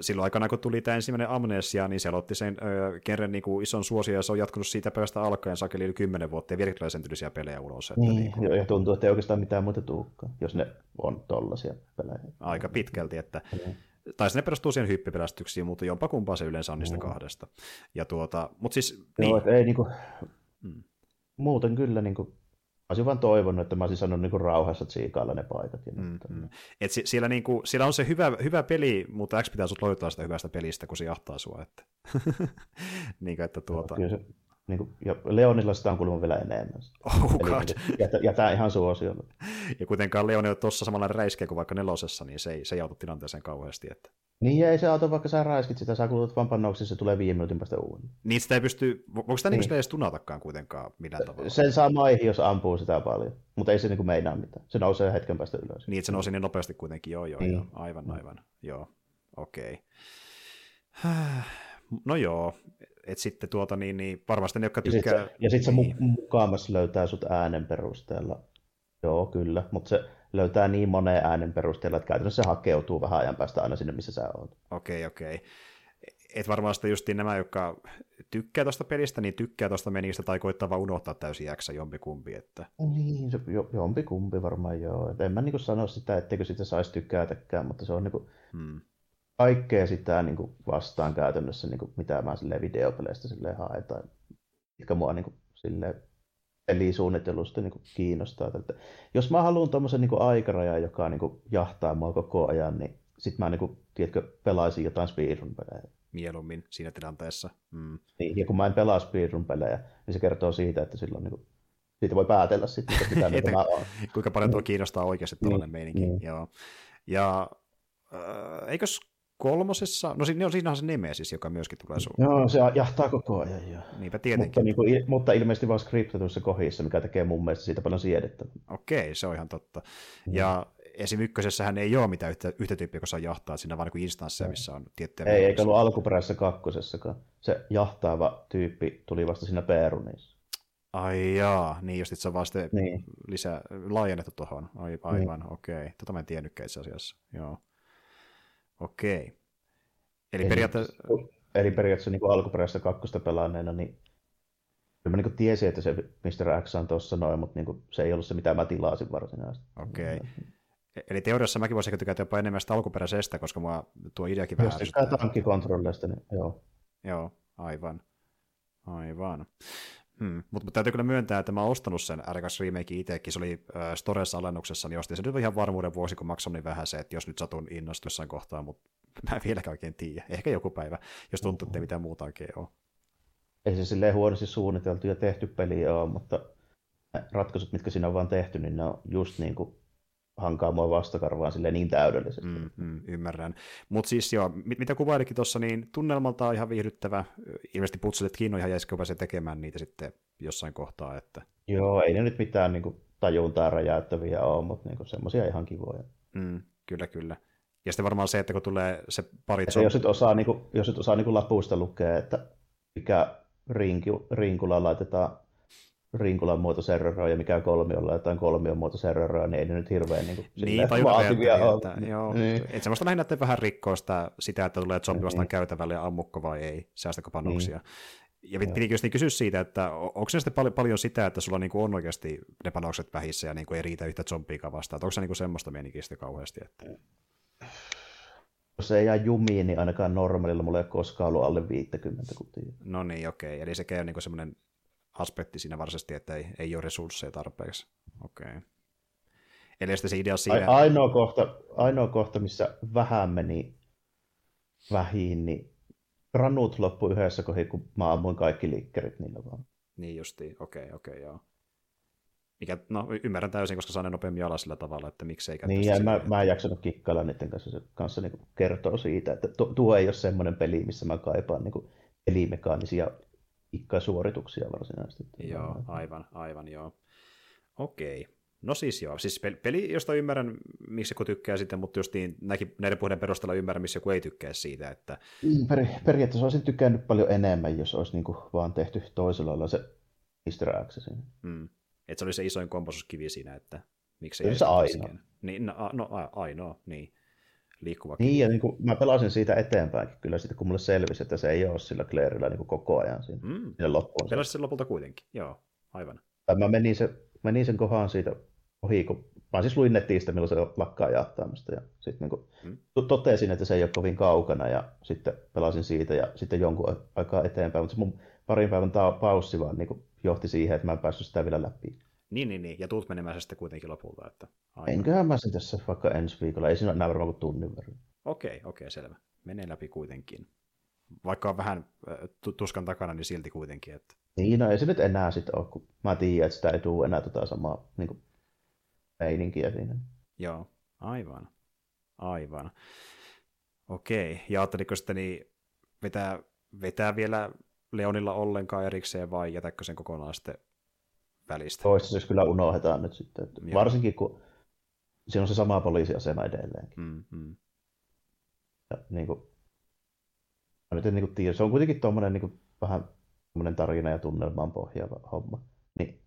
silloin aikana, kun tuli tämä ensimmäinen Amnesia, niin se aloitti sen kerran niin kuin ison suosion, ja se on jatkunut siitä päivästä alkaen sakeli yli 10 vuotta, ja vieläkin sen tyylisiä pelejä ulos. Että niin, niin kuin... ja tuntuu, että ei oikeastaan mitään muuta tulekaan, jos ne on tollaisia pelejä. Aika pitkälti, että mm. Tai ne perustuu siihen hyppipelästyksiin, mutta jompa kumpaa se yleensä on niistä mm. kahdesta. Ja tuota, mutta siis... Joo, niin... ei niinku, mm. muuten kyllä niinku, olisin vaan toivonut, että mä olisin sanonut niin rauhassa tsiikailla ne paikat. Ja mm, mm. Et si- siellä, niin kuin, siellä on se hyvä, hyvä peli, mutta X pitää sut loittaa sitä hyvästä pelistä, kun se jahtaa sua. Että. niin kuin, että tuota... Kyllä se, niin kuin, ja Leonilla sitä on kuulemma vielä enemmän. Oh God. Niin, jätä, jätä ihan suosiolla. ja kuitenkaan Leoni on tuossa samalla räiskeä kuin vaikka nelosessa, niin se ei, se ei auta tilanteeseen kauheasti. Että... Niin ei se auta, vaikka sä raiskit sitä, sä kuulut vaan pannauksessa, se tulee viime minuutin päästä uuden. Niin sitä ei pysty, voiko sitä niin. niin edes tunatakaan kuitenkaan millään tavalla? Sen saa maihin, jos ampuu sitä paljon, mutta ei se niin meinaa mitään. Se nousee hetken päästä ylös. Niin, se nousee niin nopeasti kuitenkin, joo, joo, niin. joo. aivan, aivan, joo, okei. Okay. No joo, et sitten tuota niin, niin varmasti ne, jotka tykkää... Ja sitten sit se, niin. se mukaamas löytää sut äänen perusteella. Joo, kyllä, mutta se löytää niin moneen äänen perusteella, että käytännössä se hakeutuu vähän ajan päästä aina sinne, missä sä oot. Okei, okay, okei. Okay. Et varmaan sitten justiin nämä, jotka tykkää tuosta pelistä, niin tykkää tuosta menistä tai koittaa vaan unohtaa täysin jaksa jompikumpi. Että... Niin, se jo, jompikumpi varmaan joo. Et en mä niin sano sitä, etteikö sitä saisi tykkäätäkään, mutta se on niin kuin, hmm. Kaikkea sitä niin kuin vastaan käytännössä, niin kuin, mitä mä videopeleistä haen tai mitkä mua niin kuin, silleen, pelisuunnittelusta niin kuin kiinnostaa. Että jos mä haluan tuommoisen niin aikarajan, joka niin kuin, jahtaa mua koko ajan, niin sitten mä niin kuin, tiedätkö, pelaisin jotain speedrun-pelejä. Mieluummin siinä tilanteessa. Mm. Niin, ja kun mä en pelaa speedrun-pelejä, niin se kertoo siitä, että silloin niin kuin, siitä voi päätellä sitten, että mitä että, mä oon. Kuinka paljon tuo kiinnostaa oikeasti tällainen niin, meininki. Niin. Joo. Ja äh, eikös kolmosessa, no siinä on, siinä on se Nemesis, joka myöskin tulee sun. Joo, se jahtaa koko ajan, joo. Niinpä tietenkin. Mutta, niin kuin, mutta ilmeisesti vain skriptatuissa kohdissa, mikä tekee mun mielestä siitä paljon siedettä. Okei, se on ihan totta. Mm. Ja esim. ykkösessähän ei ole mitään yhtä, yhtä tyyppiä, kun saa jahtaa, siinä on vain niin instansseja, missä on tiettyjä... Ei, eikä ollut alkuperäisessä kakkosessakaan. Se jahtaava tyyppi tuli vasta siinä Perunissa. Ai jaa, niin just se on vaan sitten niin. lisää laajennettu tuohon. Ai, aivan, niin. okei. Okay. Tota mä en tiennytkään itse asiassa. Joo. Okei. Eli, periaatteessa... Eli periaatteessa niin alkuperäistä kakkosta pelaaneena, niin kyllä mä niin tiesin, että se Mr. X on tuossa noin, mutta niin se ei ollut se, mitä mä tilasin varsinaisesti. Okei. Okay. Eli teoriassa mäkin voisin tykätä jopa enemmän sitä alkuperäisestä, koska mua tuo ideakin vähän Jos tykkää tankkikontrolleista, niin joo. Joo, aivan. Aivan. Hmm. Mutta mut täytyy kyllä myöntää, että mä oon ostanut sen R2 remake itsekin, se oli äh, Storessa alennuksessa, niin ostin se nyt ihan varmuuden vuosi, kun maksoin niin vähän se, että jos nyt satun innostua jossain kohtaa, mutta mä en vieläkään oikein tiedä. Ehkä joku päivä, jos tuntuu, että ei mitään muuta oikein ole. Ei se silleen huonosti suunniteltu ja tehty peli ole, mutta ratkaisut, mitkä siinä on vaan tehty, niin ne on just niin kuin hankaa mua vastakarvaan silleen niin täydellisesti. Mm, mm, ymmärrän. Mutta siis joo, mit, mitä kuvailikin tuossa, niin tunnelmalta on ihan viihdyttävä. Ilmeisesti putseletkin on ihan jäisköpäisiä tekemään niitä sitten jossain kohtaa. Että... Joo, ei ne nyt mitään niin kuin, tajuntaa räjäyttäviä ole, mutta niin semmoisia ihan kivoja. Mm, kyllä, kyllä. Ja sitten varmaan se, että kun tulee se pari... Että jos nyt osaa, niin kuin, jos nyt osaa niin kuin lapuista lukea, että mikä rinkula laitetaan rinkulan muoto serveroa ja mikä kolmiolla jotain kolmion muoto serveroa, niin ei ne nyt hirveän niin kuin, niin, vaativia ole. Että, joo, niin. Et semmoista lähinnä, että vähän rikkoo sitä, sitä että tulee zombi vastaan niin. käytävälle ja ammukko vai ei, säästäkö panoksia. Niin. Ja pitikin just niin kysyä siitä, että onko se sitten paljon, paljon sitä, että sulla niinku on oikeasti ne panokset vähissä ja niinku ei riitä yhtä zombiikaan vastaan, onko se niinku semmoista sitten kauheasti? Että... Jos ei jää jumiin, niin ainakaan normaalilla mulla ei ole koskaan ollut alle 50 kutia. No niin, okei. Okay. Eli se käy niinku semmoinen aspekti siinä varsinaisesti, että ei, ei ole resursseja tarpeeksi. Okei. Okay. Eli sitten se idea siinä... Ainoa kohta, ainoa kohta, missä vähän meni vähin, niin ranut loppui yhdessä kohdassa, kun mä ammuin kaikki liikkerit niillä vaan. Niin justiin, okei, okay, okei, okay, joo. Mikä, no ymmärrän täysin, koska saan ne nopeammin alas sillä tavalla, että miksei Niin, ja mä, mä en jaksanut kikkailla niiden kanssa. Se kanssa niin kertoo siitä, että tuo ei ole semmoinen peli, missä mä kaipaan niin pelimekaanisia suorituksia varsinaisesti. Joo, aivan, aivan joo. Okei. No siis joo, siis peli, josta ymmärrän, miksi joku tykkää sitten, mutta just niin, näkin, näiden puheiden perusteella ymmärrän, missä joku ei tykkää siitä. Että... Mm, per, periaatteessa olisin tykännyt paljon enemmän, jos olisi niin kuin vaan tehty toisella lailla se Mr. X siinä. Mm. Että se oli se isoin komposuskivi siinä, että miksi ei se ainoa. Niin, no, no, ainoa, niin liikkuva Niin, ja niin kuin, mä pelasin siitä eteenpäinkin kyllä sitten, kun mulle selvisi, että se ei ole sillä Clairilla niin koko ajan siinä, mm. siinä loppuun. Pelasin sen lopulta kuitenkin, joo, aivan. Tai mä menin, se, menin sen kohan siitä ohi, kun mä siis luin netistä, milloin se lakkaa jahtaamista, ja sitten niin mm. totesin, että se ei ole kovin kaukana, ja sitten pelasin siitä, ja sitten jonkun aikaa eteenpäin, mutta se mun parin päivän paussi vaan niin johti siihen, että mä en päässyt sitä vielä läpi. Niin, niin, niin. Ja tuut menemään sitten kuitenkin lopulta. Että. Enköhän mä sen tässä vaikka ensi viikolla. Ei siinä ole varmaan kuin tunnin verran. Okei, okei, selvä. Menee läpi kuitenkin. Vaikka on vähän tuskan takana, niin silti kuitenkin. Että... Niin, no ei se nyt enää sitten ole, kun mä tiedän, että sitä ei tule enää tota samaa niin kuin, meininkiä siinä. Joo, aivan. Aivan. Okei, ja ajatteliko sitten niin vetää, vetää vielä Leonilla ollenkaan erikseen vai jätäkö sen kokonaan sitten välistä. Toistaiseksi kyllä unohdetaan nyt sitten. Että varsinkin kun siinä on se sama poliisiasema edelleenkin. Mm, mm. Ja, niin kuin, mä nyt en niin kuin tiedä. Se on kuitenkin tuommoinen niin vähän tarina ja tunnelmaan pohjaava homma. Niin.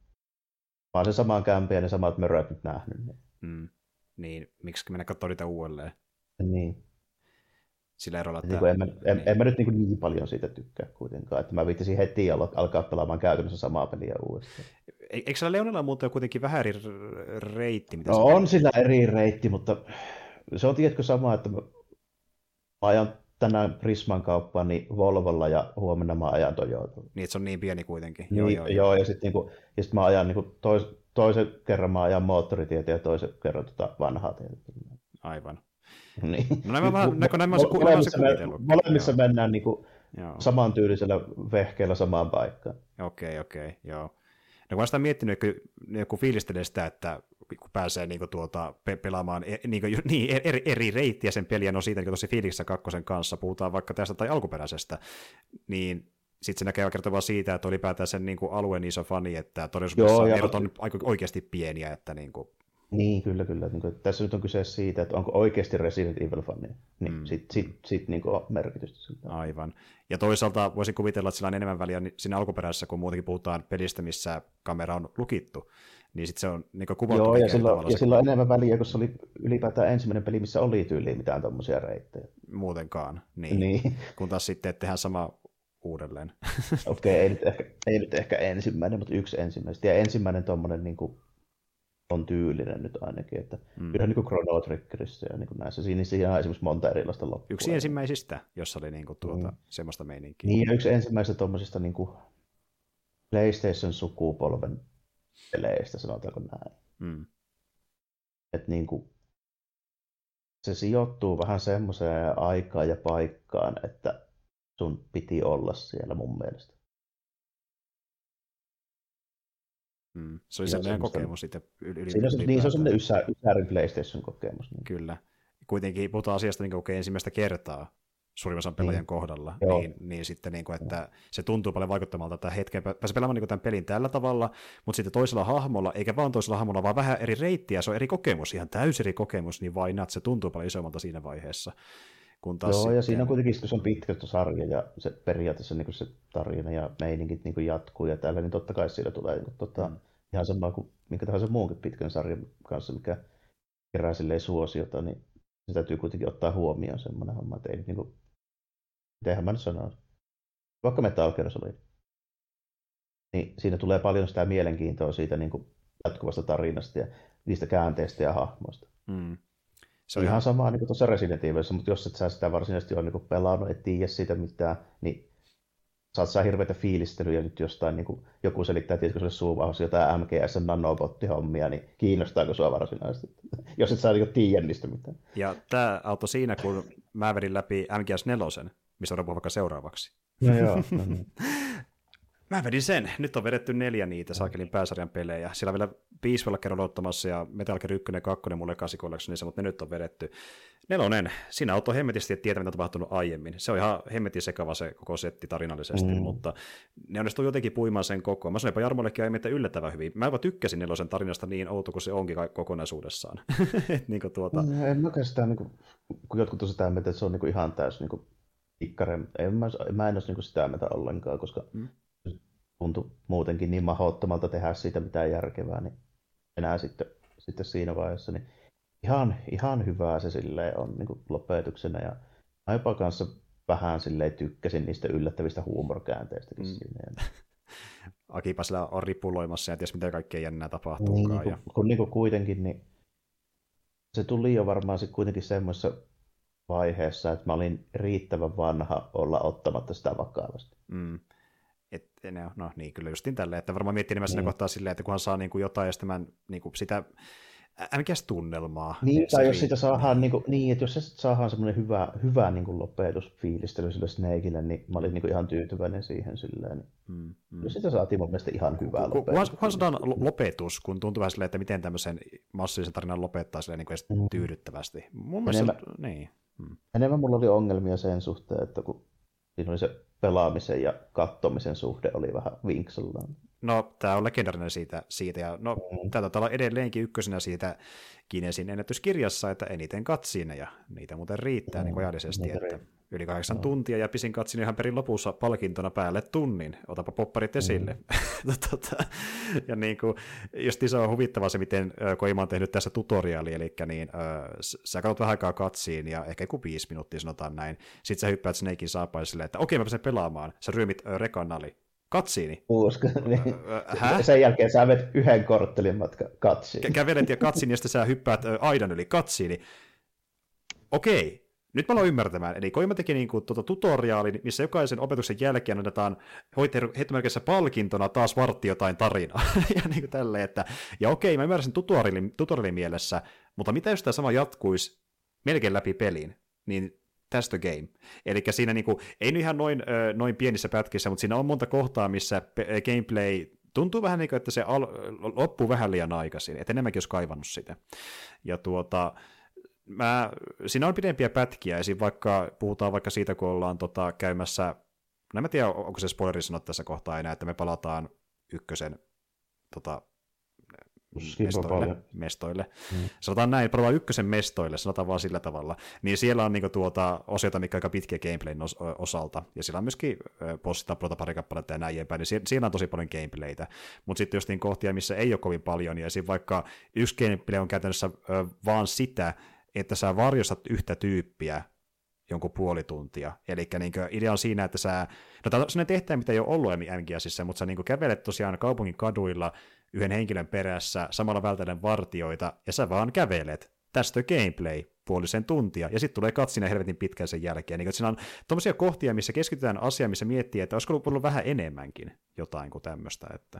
Mä oon sen samaan kämpiä ja ne samat möröt nyt nähnyt. Niin, mm. niin miksi mennä katsoa niitä uudelleen? Niin sillä erolla. Niin en, mä, en, niin. en mä nyt niin, niin paljon siitä tykkää kuitenkaan, että mä viittisin heti alkaa pelaamaan käytännössä samaa peliä uudestaan. E-, eikö sillä Leonella muuten kuitenkin vähän eri reitti? Mitä no, on sillä eri reitti, mutta se on tiedätkö sama, että mä ajan tänään Prisman kauppaan niin Volvolla ja huomenna mä ajan Toyota. Niin, että se on niin pieni kuitenkin. Niin, joo, joo, joo. joo, ja sitten niinku, sit mä ajan niinku tois, toisen kerran mä ajan moottoritietä ja toisen kerran tota vanhaa tietä. Aivan. Niin. No nämä, vähän, nämä, nämä, se, molemmissa, me, molemmissa joo. mennään niin kuin samantyylisellä vehkeellä samaan paikkaan. Okei, okay, okei, okay, joo. No kun olen sitä miettinyt, kun joku fiilistelee sitä, että kun pääsee niin kuin, tuota, pe- pelaamaan e- niin, kuin, niin, eri, eri reittiä sen peliä, no siitä niin tosi fiiliksessä kakkosen kanssa, puhutaan vaikka tästä tai alkuperäisestä, niin sitten se näkee kertovaa siitä, että ylipäätään sen niin kuin, alueen iso fani, että todellisuudessa Joo, erot on aika oikeasti pieniä, että niin kuin, Niin, kyllä, kyllä. Niin kuin, tässä nyt on kyse siitä, että onko oikeasti Resident Evil-fani, niin mm. sitten sit, sit, niin on merkitystä. Aivan. Ja toisaalta voisin kuvitella, että sillä on enemmän väliä siinä alkuperäisessä, kun muutenkin puhutaan pelistä, missä kamera on lukittu. Niin sitten se on niin kuvattu. Joo, ja silloin, ja silloin on enemmän väliä, kun se oli ylipäätään ensimmäinen peli, missä oli tyyliin mitään tuommoisia reittejä. Muutenkaan, niin. niin. Kun taas sitten tehdään sama uudelleen. Okei, okay, ei, nyt ehkä, ei nyt ehkä ensimmäinen, mutta yksi ensimmäinen. Ja ensimmäinen tuommoinen niin kuin, on tyylinen nyt ainakin. Että mm. Kyllähän niin Chrono Triggerissa ja niin kuin näissä, siinä, siinä on esimerkiksi monta erilaista loppua. Yksi ensimmäisistä, jossa oli niin kuin, tuota, mm. semmoista meininkiä. Niin, yksi ensimmäisistä tuommoisista niin kuin PlayStation-sukupolven peleistä, sanotaanko näin. Mm. Että niin kuin, se sijoittuu vähän semmoiseen aikaan ja paikkaan, että sun piti olla siellä mun mielestä. Mm. Se oli sellainen kokemus sitten yli, Siinä on, niin, se on semmoinen ysä, ysärin PlayStation-kokemus. Niin. Kyllä. Kuitenkin puhutaan asiasta niin kokee ensimmäistä kertaa suurimman osan pelaajien mm. kohdalla, niin, niin sitten niin kuin, että se tuntuu paljon vaikuttamalta, että hetken pääsee pelaamaan niin tämän pelin tällä tavalla, mutta sitten toisella hahmolla, eikä vaan toisella hahmolla, vaan vähän eri reittiä, se on eri kokemus, ihan täysin eri kokemus, niin vain että se tuntuu paljon isommalta siinä vaiheessa. Kun taas Joo, sitten... ja siinä on kuitenkin, kun se on pitkä sarja ja se periaatteessa niin kuin se tarina ja meiningit niin kuin jatkuu ja tällä, niin totta kai siitä tulee niin kuin, tota, mm. ihan sama kuin minkä tahansa muunkin pitkän sarjan kanssa, mikä kerää silleen suosiota, niin se täytyy kuitenkin ottaa huomioon semmoinen homma, että ei niin kuin, mitenhän mä nyt sanoisin, vaikka Metal Gear Solid, niin siinä tulee paljon sitä mielenkiintoa siitä niin kuin jatkuvasta tarinasta ja niistä käänteistä ja hahmoista. Mm. Se on ihan sama niin kuin tuossa Resident Evilissä, mutta jos et sä sitä varsinaisesti ole niin pelannut, et tiedä siitä mitään, niin saat saa hirveitä fiilistelyjä nyt jostain, niin kuin joku selittää, tiedätkö sulle suuvaus jotain MGS nanobotti-hommia, niin kiinnostaako sua varsinaisesti, jos et saa niin tiedä niistä mitään. Ja tämä auto siinä, kun mä vedin läpi MGS 4, missä on vaikka seuraavaksi. No joo, no niin. Mä vedin sen. Nyt on vedetty neljä niitä Saakelin pääsarjan pelejä. Siellä on vielä Peacewell kerran ottamassa ja Metal Gear 1 ja 2 mulle 8 collectionissa, mutta ne nyt on vedetty. Nelonen, siinä auto hemmetisti että tietää, mitä on tapahtunut aiemmin. Se on ihan hemmetin sekava se koko setti tarinallisesti, mm. mutta ne onnistuu jotenkin puimaan sen koko. Mä sanoin jopa Jarmollekin aiemmin, että yllättävän hyvin. Mä jopa tykkäsin nelosen tarinasta niin outo kuin se onkin kokonaisuudessaan. niin kuin tuota... Mm, en mä sitä, niin kuin, kun jotkut on sitä mieltä, että se on niin kuin ihan täys niin kuin ikkare. En mä, mä en olisi niin kuin sitä mieltä ollenkaan, koska mm tuntui muutenkin niin mahdottomalta tehdä siitä mitään järkevää, niin enää sitten, sitten siinä vaiheessa, niin ihan, ihan hyvää se silleen on niin kuin lopetuksena, ja mä jopa kanssa vähän silleen tykkäsin niistä yllättävistä huumorkäänteistäkin mm. siinä. Akipa siellä on ripuloimassa ja ties mitä kaikkea jännää tapahtuukaan. Niin, ja... kun, kun, niin kuin kuitenkin, niin se tuli jo varmaan sitten kuitenkin semmoisessa vaiheessa, että mä olin riittävän vanha olla ottamatta sitä vakavasti. Mm. Et, no, no niin, kyllä justin tälleen, että varmaan miettii enemmän siinä mm. kohtaa silleen, että kunhan saa niin kuin jotain ja sitten mä, niin kuin sitä mikäs tunnelmaa. Niin, tai jos sitä saadaan, niin, kuin, niin että jos se saadaan semmoinen hyvä, hyvä niin kuin lopetusfiilistely sille Snakeille, niin mä olin niin kuin ihan tyytyväinen siihen silleen. Mm, mm. Jos sitä saatiin mun mielestä ihan hyvää lopetus. Kunhan saadaan lopetus, kun tuntuu vähän silleen, että miten tämmöisen massiivisen tarinan lopettaa silleen niin kuin mm. tyydyttävästi. Mun mielestä, enemmän, niin. Mm. enemmän mulla oli ongelmia sen suhteen, että kun siinä oli se pelaamisen ja kattomisen suhde oli vähän vinksellaan. No, tämä on legendarinen siitä, siitä ja no, mm. tämä taitaa olla edelleenkin ykkösenä siitä Kinesin ennätyskirjassa, että eniten katsineja, niitä muuten riittää mm. niin ajallisesti, että yli kahdeksan no. tuntia ja pisin katsin ihan perin lopussa palkintona päälle tunnin, otapa popparit esille. Mm. tota, ja niin kuin, just se on huvittavaa se, miten Koima on tehnyt tässä tutoriaali, eli niin, äh, sä katsot vähän aikaa katsiin ja ehkä joku viisi minuuttia sanotaan näin, sitten sä hyppäät Snakein saapaisille, että okei mä pääsen pelaamaan, sä ryömit äh, rekanali, katsiini. Usko, niin. Hä? Sen jälkeen sä vet yhden korttelin matka katsiini. Kävelet ja katsiini, ja sitten sä hyppäät aidan yli katsiini. Okei, nyt mä aloin ymmärtämään. Eli Koima teki niin kuin, tuota tutoriaalin, missä jokaisen opetuksen jälkeen annetaan heittomerkissä palkintona taas vartti jotain tarinaa. ja niin kuin tälleen, että, ja okei, mä ymmärrän tutorialin, tutorialin mielessä, mutta mitä jos tämä sama jatkuisi melkein läpi pelin? Niin tästä game. Eli siinä niinku, ei nyt ihan noin, noin pienissä pätkissä, mutta siinä on monta kohtaa, missä gameplay tuntuu vähän niin kuin, että se al- loppuu vähän liian aikaisin, että enemmänkin olisi kaivannut sitä. Ja tuota, mä, siinä on pidempiä pätkiä, esim. vaikka puhutaan vaikka siitä, kun ollaan tota, käymässä, no en mä tiedä, onko se spoileri sanottu tässä kohtaa enää, että me palataan ykkösen tota, mestoille. mestoille. Mm. Sanotaan näin, Prova ykkösen mestoille, sanotaan vaan sillä tavalla. Niin siellä on niinku tuota osioita, mikä aika pitkiä gameplayn os- osalta. Ja siellä on myöskin bossitappelota pari kappaletta ja näin päin. Niin siellä on tosi paljon gameplaytä. Mutta sitten just niin kohtia, missä ei ole kovin paljon, ja esim. vaikka yksi gameplay on käytännössä ö, vaan sitä, että sä varjostat yhtä tyyppiä jonkun puoli tuntia. Eli niin idea on siinä, että sä, no tämä on sellainen tehtävä, mitä ei ole ollut MGSissä, mutta sä niin kävelet tosiaan kaupungin kaduilla yhden henkilön perässä, samalla vältellen vartioita, ja sä vaan kävelet. Tästä gameplay puolisen tuntia, ja sitten tulee katsina helvetin pitkään sen jälkeen. Niin, siinä on tuommoisia kohtia, missä keskitytään asiaan, missä miettii, että olisiko ollut vähän enemmänkin jotain kuin tämmöistä, että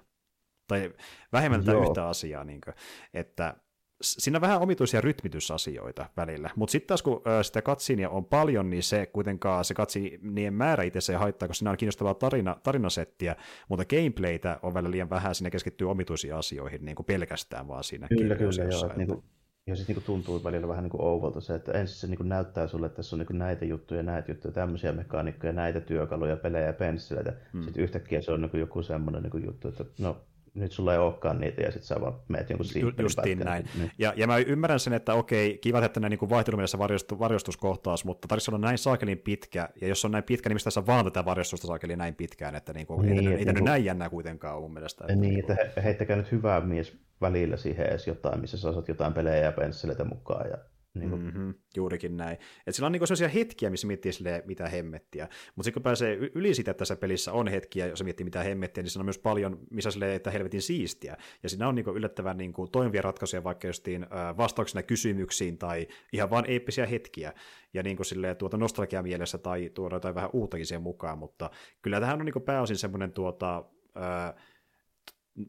tai vähemmän tätä yhtä asiaa, niin kuin, että siinä on vähän omituisia rytmitysasioita välillä, mutta sitten taas kun sitä katsiinia on paljon, niin se kuitenkaan se katsiinien määrä itse ei haittaa, koska siinä on kiinnostavaa tarina, tarinasettiä, mutta gameplaytä on välillä liian vähän, siinä keskittyy omituisiin asioihin niin kuin pelkästään vaan siinä Kyllä, kyllä, joo. Että... Niin kuin, ja sitten niin tuntuu välillä vähän niin kuin ouvolta se, että ensin se niin kuin näyttää sulle, että tässä on niin näitä juttuja, näitä juttuja, tämmöisiä mekaanikkoja, näitä työkaluja, pelejä ja pensseleitä. Hmm. Sitten yhtäkkiä se on niin kuin joku semmoinen niin kuin juttu, että no nyt sulla ei olekaan niitä ja sitten sä vaan meet jonkun simppelin Justiin näin. Niin. Ja, ja mä ymmärrän sen, että okei, kiva, että näin niin vaihtelumielessä varjostu, varjostuskohtaus, mutta tarvitsisi olla näin saakelin pitkä, ja jos on näin pitkä, niin mistä sä vaan tätä varjostusta saakeliin näin pitkään, että niin kuin, niin, ei, ei, ei niin kuin, näin jännää kuitenkaan mun mielestä. Että niin, niin kuin... että heittäkää nyt hyvää mies välillä siihen edes jotain, missä sä saat jotain pelejä ja pensseleitä mukaan ja niin kuin... mm-hmm, juurikin näin. Et sillä on niin sellaisia hetkiä, missä miettii silleen, mitä hemmettiä. Mutta sitten kun pääsee yli sitä, että tässä pelissä on hetkiä, jos miettii mitä hemmettiä, niin siinä on myös paljon, missä silleen, että helvetin siistiä. Ja siinä on niin yllättävän niin kuin, toimivia ratkaisuja vaikka justiin vastauksena kysymyksiin tai ihan vain eeppisiä hetkiä. Ja niin kuin silleen, tuota nostalgia mielessä tai tuoda jotain vähän uuttakin siihen mukaan, mutta kyllä tähän on niin kuin pääosin semmoinen tuota, ää,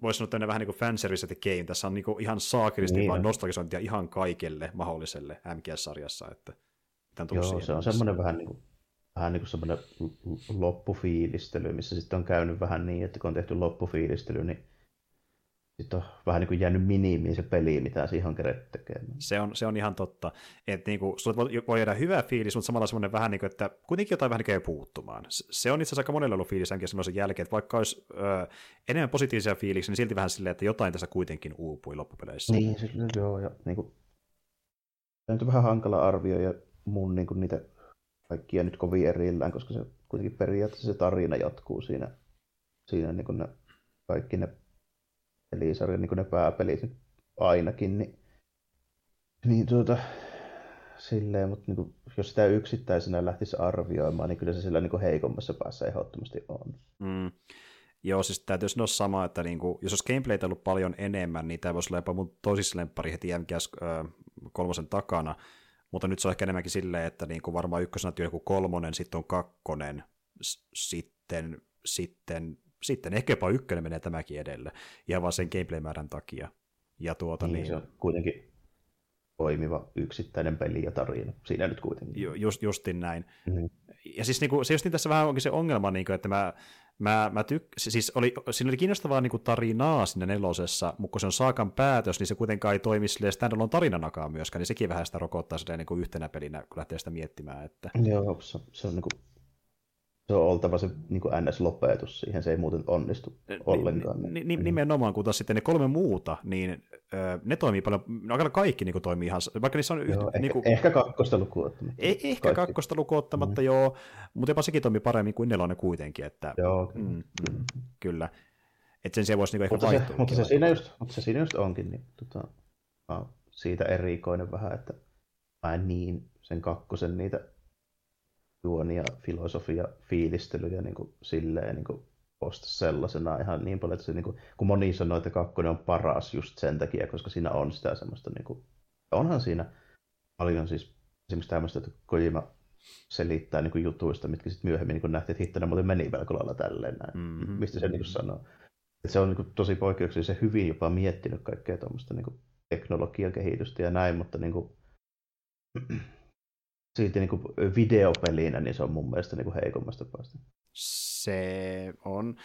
voisi sanoa että vähän niin kuin fanservice the game. Tässä on niin kuin ihan saakelisti niin vaan nostalgisointia ihan kaikelle mahdolliselle MGS-sarjassa. Että, Joo, se on semmoinen vähän niin kuin, vähän niin kuin semmoinen loppufiilistely, missä sitten on käynyt vähän niin, että kun on tehty loppufiilistely, niin sitten on vähän niin kuin jäänyt minimiin se peli, mitä siihen on keretty tekemään. Se on, se on ihan totta. Että niin kuin, sulla voi, voi jäädä hyvä fiilis, mutta samalla semmoinen vähän niin kuin, että kuitenkin jotain vähän niin puuttumaan. Se on itse asiassa aika monella ollut fiilis ainakin sen jälkeen, että vaikka olisi ö, enemmän positiivisia fiiliksiä, niin silti vähän silleen, että jotain tässä kuitenkin uupui loppupeleissä. Niin, siis, joo, ja niin kuin, on vähän hankala arvioida mun niin kuin niitä kaikkia nyt kovin erillään, koska se kuitenkin periaatteessa se tarina jatkuu siinä, siinä niin kuin ne, kaikki ne pelisarjan niin ne pääpelit ainakin, niin, niin tuota, silleen, mutta niin kuin, jos sitä yksittäisenä lähtisi arvioimaan, niin kyllä se sillä niin kuin heikommassa päässä ehdottomasti on. Mm. Joo, siis täytyy sanoa sama, että niin kuin, jos olisi gameplaytä ollut paljon enemmän, niin tämä voisi olla jopa mun toisissa lemppari heti MGS kolmosen takana, mutta nyt se on ehkä enemmänkin silleen, että niin kuin varmaan ykkösenä on joku kolmonen, sitten on kakkonen, sitten, sitten sitten ehkä jopa ykkönen menee tämäkin edelle, ihan vaan sen gameplay-määrän takia. Ja tuota, niin, niin... Se on kuitenkin toimiva yksittäinen peli ja tarina. Siinä nyt kuitenkin. Ju, just, justin näin. Mm-hmm. Ja siis niin kuin, se justin tässä vähän onkin se ongelma, niin kuin, että mä, mä, mä tyk... siis oli, siinä oli kiinnostavaa niin kuin tarinaa siinä nelosessa, mutta kun se on saakan päätös, niin se kuitenkaan ei toimi silleen standalone tarinanakaan myöskään, niin sekin vähän sitä rokottaa sitä niin kuin yhtenä pelinä, kun lähtee sitä miettimään. Että... Joo, se, se on niin kuin se on oltava se niin NS-lopetus siihen, se ei muuten onnistu ollenkaan. Ni, ni, nimenomaan, kun taas sitten ne kolme muuta, niin ne toimii paljon, no kaikki niin kuin, toimii ihan, vaikka niissä on... Yhtä, joo, ehkä, niin kuin, ehkä kakkosta lukuottamatta. Eh, ehkä kaikki. kakkosta lukuottamatta, mm. joo, mutta jopa sekin toimii paremmin kuin nelonen kuitenkin, että... Joo, mm, mm, kyllä. Että sen siellä voisi niin ehkä mutta se, mutta se, siinä just, mutta se siinä just onkin, niin tota, siitä erikoinen vähän, että mä en niin sen kakkosen niitä juonia, filosofia, fiilistelyjä niin kuin, silleen niin kuin, posta sellaisena ihan niin paljon, että se, niin kuin, kun moni sanoo, että kakkonen on paras just sen takia, koska siinä on sitä semmoista, niin kuin, onhan siinä paljon siis esimerkiksi tämmöistä, että Kojima selittää niin kuin, jutuista, mitkä sitten myöhemmin niin kuin nähtiin, että hittona muuten meni melko lailla tälleen näin, mm-hmm. mistä se niin kuin, sanoo. Että se on niin kuin, tosi poikkeuksellisen hyvin jopa miettinyt kaikkea tuommoista niin kuin, teknologian kehitystä ja näin, mutta niin kuin, siitä niin kuin videopelinä, niin se on mun mielestä niin kuin heikommasta päästä. Se on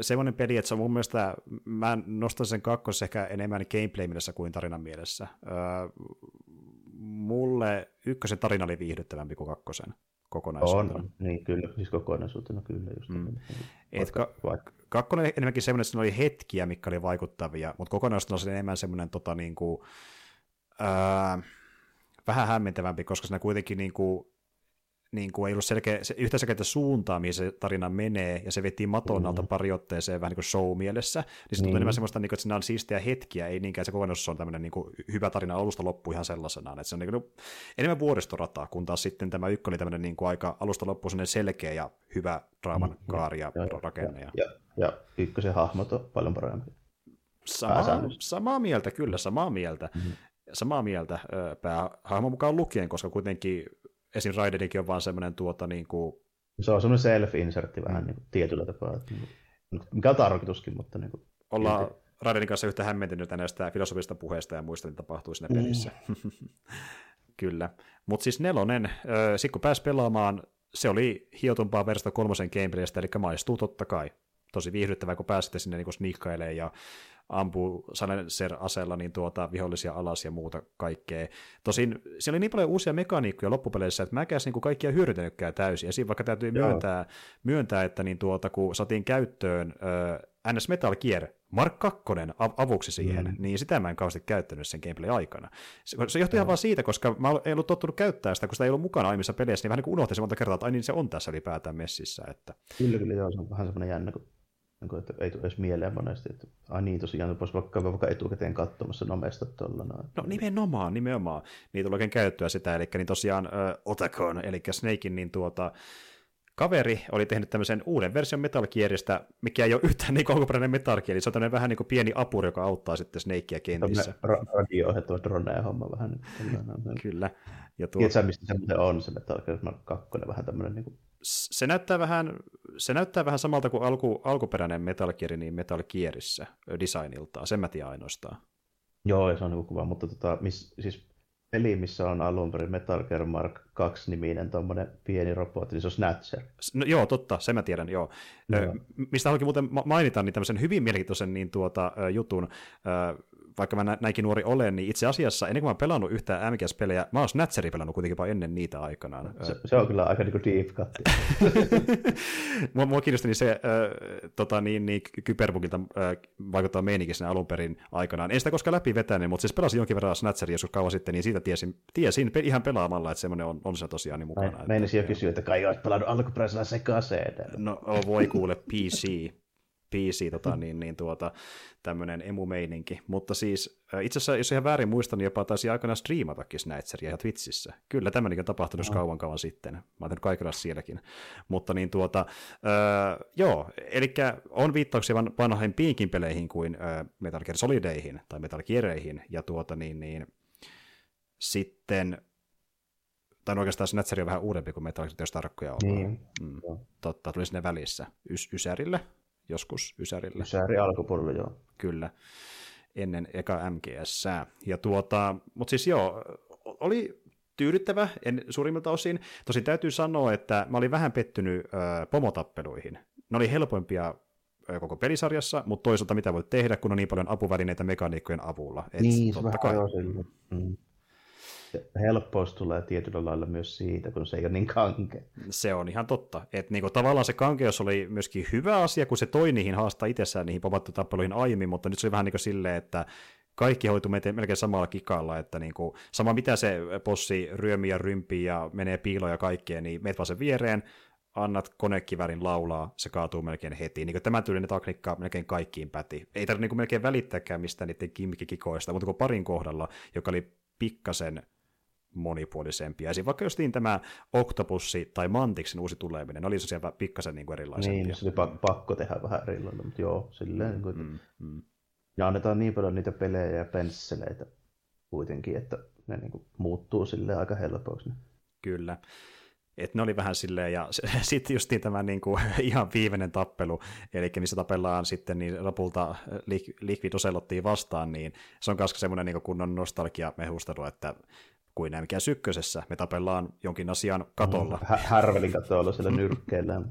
semmoinen peli, että se on mun mielestä, mä nostan sen kakkos ehkä enemmän gameplay mielessä kuin tarinan mielessä. Öö, mulle ykkösen tarina oli viihdyttävämpi kuin kakkosen kokonaisuutena. On, niin kyllä, siis kokonaisuutena kyllä. Just mm. Et ka- vaikka... Kakkonen enemmänkin semmoinen, että oli hetkiä, mikä oli vaikuttavia, mutta kokonaisuutena oli enemmän semmoinen tota, niin kuin, ää, vähän hämmentävämpi, koska siinä kuitenkin niin kuin, niin kuin ei ollut selkeä, se, yhtä selkeää suuntaa, mihin se tarina menee, ja se veti maton mm. alta pari otteeseen vähän niin kuin show-mielessä, niin se mm. enemmän semmoista, niin kuin, että siinä on siistejä hetkiä, ei niinkään se kokonaisuus on tämmöinen niin kuin, hyvä tarina alusta loppu ihan sellaisenaan, että se on niin kuin, enemmän vuoristorataa, kun taas sitten tämä ykkönen oli tämmöinen niin kuin aika alusta loppuun selkeä ja hyvä draaman mm. kaari ja, ja rakenne. Ja, ja, ja, ja ykkösen hahmot on paljon parempi. Samaa, samaa mieltä, kyllä, samaa mieltä. Mm-hmm. Samaa mieltä päähahmon mukaan lukien, koska kuitenkin esim. Raidenikin on vaan semmoinen tuota niin kuin... Se on semmoinen self-insertti vähän niin kuin, tietyllä tapaa, että, niin mikä on tarkoituskin, mutta niin kuin, Ollaan Raidenin kanssa yhtä hämmentynyt näistä filosofista puheista ja muista, mitä tapahtuu siinä pelissä. Mm. Kyllä. Mutta siis nelonen, sitten kun pääsi pelaamaan, se oli hiotumpaa versta kolmosen gameplaystä, eli maistuu totta kai. Tosi viihdyttävää, kun pääsitte sinne niin sniikkailemaan ja ampuu Silencer-aseella niin tuota, vihollisia alas ja muuta kaikkea. Tosin siellä oli niin paljon uusia mekaniikkoja loppupeleissä, että mä niin kaikkia hyödyntänytkään täysin. Ja siinä vaikka täytyy myöntää, myöntää, että niin tuota, kun saatiin käyttöön äh, NS Metal Gear Mark 2 avuksi siihen, mm. niin sitä mä en kauheasti käyttänyt sen gameplay-aikana. Se, se johtui ihan vaan siitä, koska mä en ollut tottunut käyttää sitä, kun sitä ei ollut mukana aiemmissa peleissä, niin vähän niin kuin unohtin se monta kertaa, että ai niin se on tässä ylipäätään messissä. Että... Kyllä, kyllä, joo, se on vähän semmoinen jännä, kun niin kuin, että ei tule edes mieleen monesti, että ai niin tosiaan, voisi vaikka, vaikka etukäteen katsomassa nomesta tuolla. No, no nimenomaan, nimenomaan. Niin tulee oikein käyttöä sitä, eli niin tosiaan uh, Otakon, eli Snakein, niin tuota, kaveri oli tehnyt tämmöisen uuden version Metal Gearista, mikä ei ole yhtään niin alkuperäinen Metal Gear, se on tämmöinen vähän niin kuin pieni apuri, joka auttaa sitten Snakea kentissä. Ra- radio-ohjattava drone-homma vähän. Kyllä. Ja tuo... Tiedätkö, mistä se on se Metal Gear 2, vähän tämmöinen niin kuin se näyttää vähän, se näyttää vähän samalta kuin alku, alkuperäinen Metal Gear, niin Metal Gearissa designiltaan, sen mä tiedän ainoastaan. Joo, se on niin kuva, mutta tota, miss, siis peli, missä on alun perin Metal Gear Mark 2-niminen tuommoinen pieni robotti, niin se on Snatcher. No, joo, totta, sen mä tiedän, joo. joo. Mistä haluankin muuten mainita, niin tämmöisen hyvin mielenkiintoisen niin tuota, jutun vaikka mä näinkin nuori olen, niin itse asiassa ennen kuin mä oon pelannut yhtään MGS-pelejä, mä oon Snatcheri pelannut kuitenkin ennen niitä aikanaan. Se, se on kyllä aika niin deep cut. mua, mua kiinnosti niin se äh, tota, niin, niin, Kyberbugilta äh, vaikuttaa meininkin sinne alun perin aikanaan. En sitä koskaan läpi vetänyt, mutta siis pelasin jonkin verran Snatcheria joskus kauan sitten, niin siitä tiesin, tiesin ihan pelaamalla, että semmoinen on, on se tosiaan niin mukana. Meinasin jo kysyä, että kai olet pelannut alkuperäisellä sekaseedellä. No voi kuule, PC. PC, tota, niin, niin tuota, tämmöinen emu-meininki. Mutta siis itse asiassa, jos ihan väärin muistan, niin jopa taisi aikanaan striimatakin Snatcheria ihan Twitchissä. Kyllä tämmöinenkin on tapahtunut no. kauan kauan sitten. Mä oon kaikilla sielläkin. Mutta niin tuota, äh, joo, eli on viittauksia vanhempiinkin peleihin kuin äh, Metal Gear Solideihin tai Metal Geareihin, ja tuota niin, niin sitten tai oikeastaan Snatcher on vähän uudempi kuin Metal Gear, jos tarkkoja on. Niin. Mm, totta, tuli sinne välissä. Ys- Ysärille joskus Ysärillä. Ysäri alkupuolella, joo. Kyllä, ennen eka MGS. Ja tuota, mutta siis joo, oli tyydyttävä en, suurimmilta osin. Tosin täytyy sanoa, että mä olin vähän pettynyt ö, pomotappeluihin. Ne oli helpompia ö, koko pelisarjassa, mutta toisaalta mitä voit tehdä, kun on niin paljon apuvälineitä mekaniikkojen avulla. Et niin, totta kai. Mm helppous tulee tietyllä lailla myös siitä, kun se ei ole niin kanke. Se on ihan totta. Että niinku, tavallaan se kankeus oli myöskin hyvä asia, kun se toi niihin haastaa itsessään niihin pomattotappeluihin aiemmin, mutta nyt se oli vähän niin kuin silleen, että kaikki hoituu melkein samalla kikalla, että niinku, sama mitä se possi ryömii ja rympii ja menee piiloon ja kaikkea, niin meet vaan sen viereen, annat konekivärin laulaa, se kaatuu melkein heti. Niin tämä tyylinen takniikka melkein kaikkiin päti. Ei tarvitse niin melkein välittääkään mistään niiden kimmikkikikoista, mutta kun parin kohdalla, joka oli pikkasen monipuolisempia. Esimerkiksi vaikka justiin tämä Octopussi tai Mantiksen uusi tuleminen, ne oli siellä pikkasen niin kuin erilaisempia. Niin, se oli pakko tehdä vähän erilainen, mutta joo, silleen, niin kuin, mm, mm. ja annetaan niin paljon niitä pelejä ja pensseleitä kuitenkin, että ne niin kuin, muuttuu silleen aika helpoksi. Kyllä. Et ne oli vähän silleen, ja sitten justiin tämä niin kuin, ihan viimeinen tappelu, eli missä tapellaan sitten niin lopulta Liquid Ocelottiin vastaan, niin se on myös semmoinen niin kunnon nostalgia-mehustelu, että kuin mikä sykkösessä. Me tapellaan jonkin asian katolla. Mm, härvelin katolla siellä nyrkkeellä.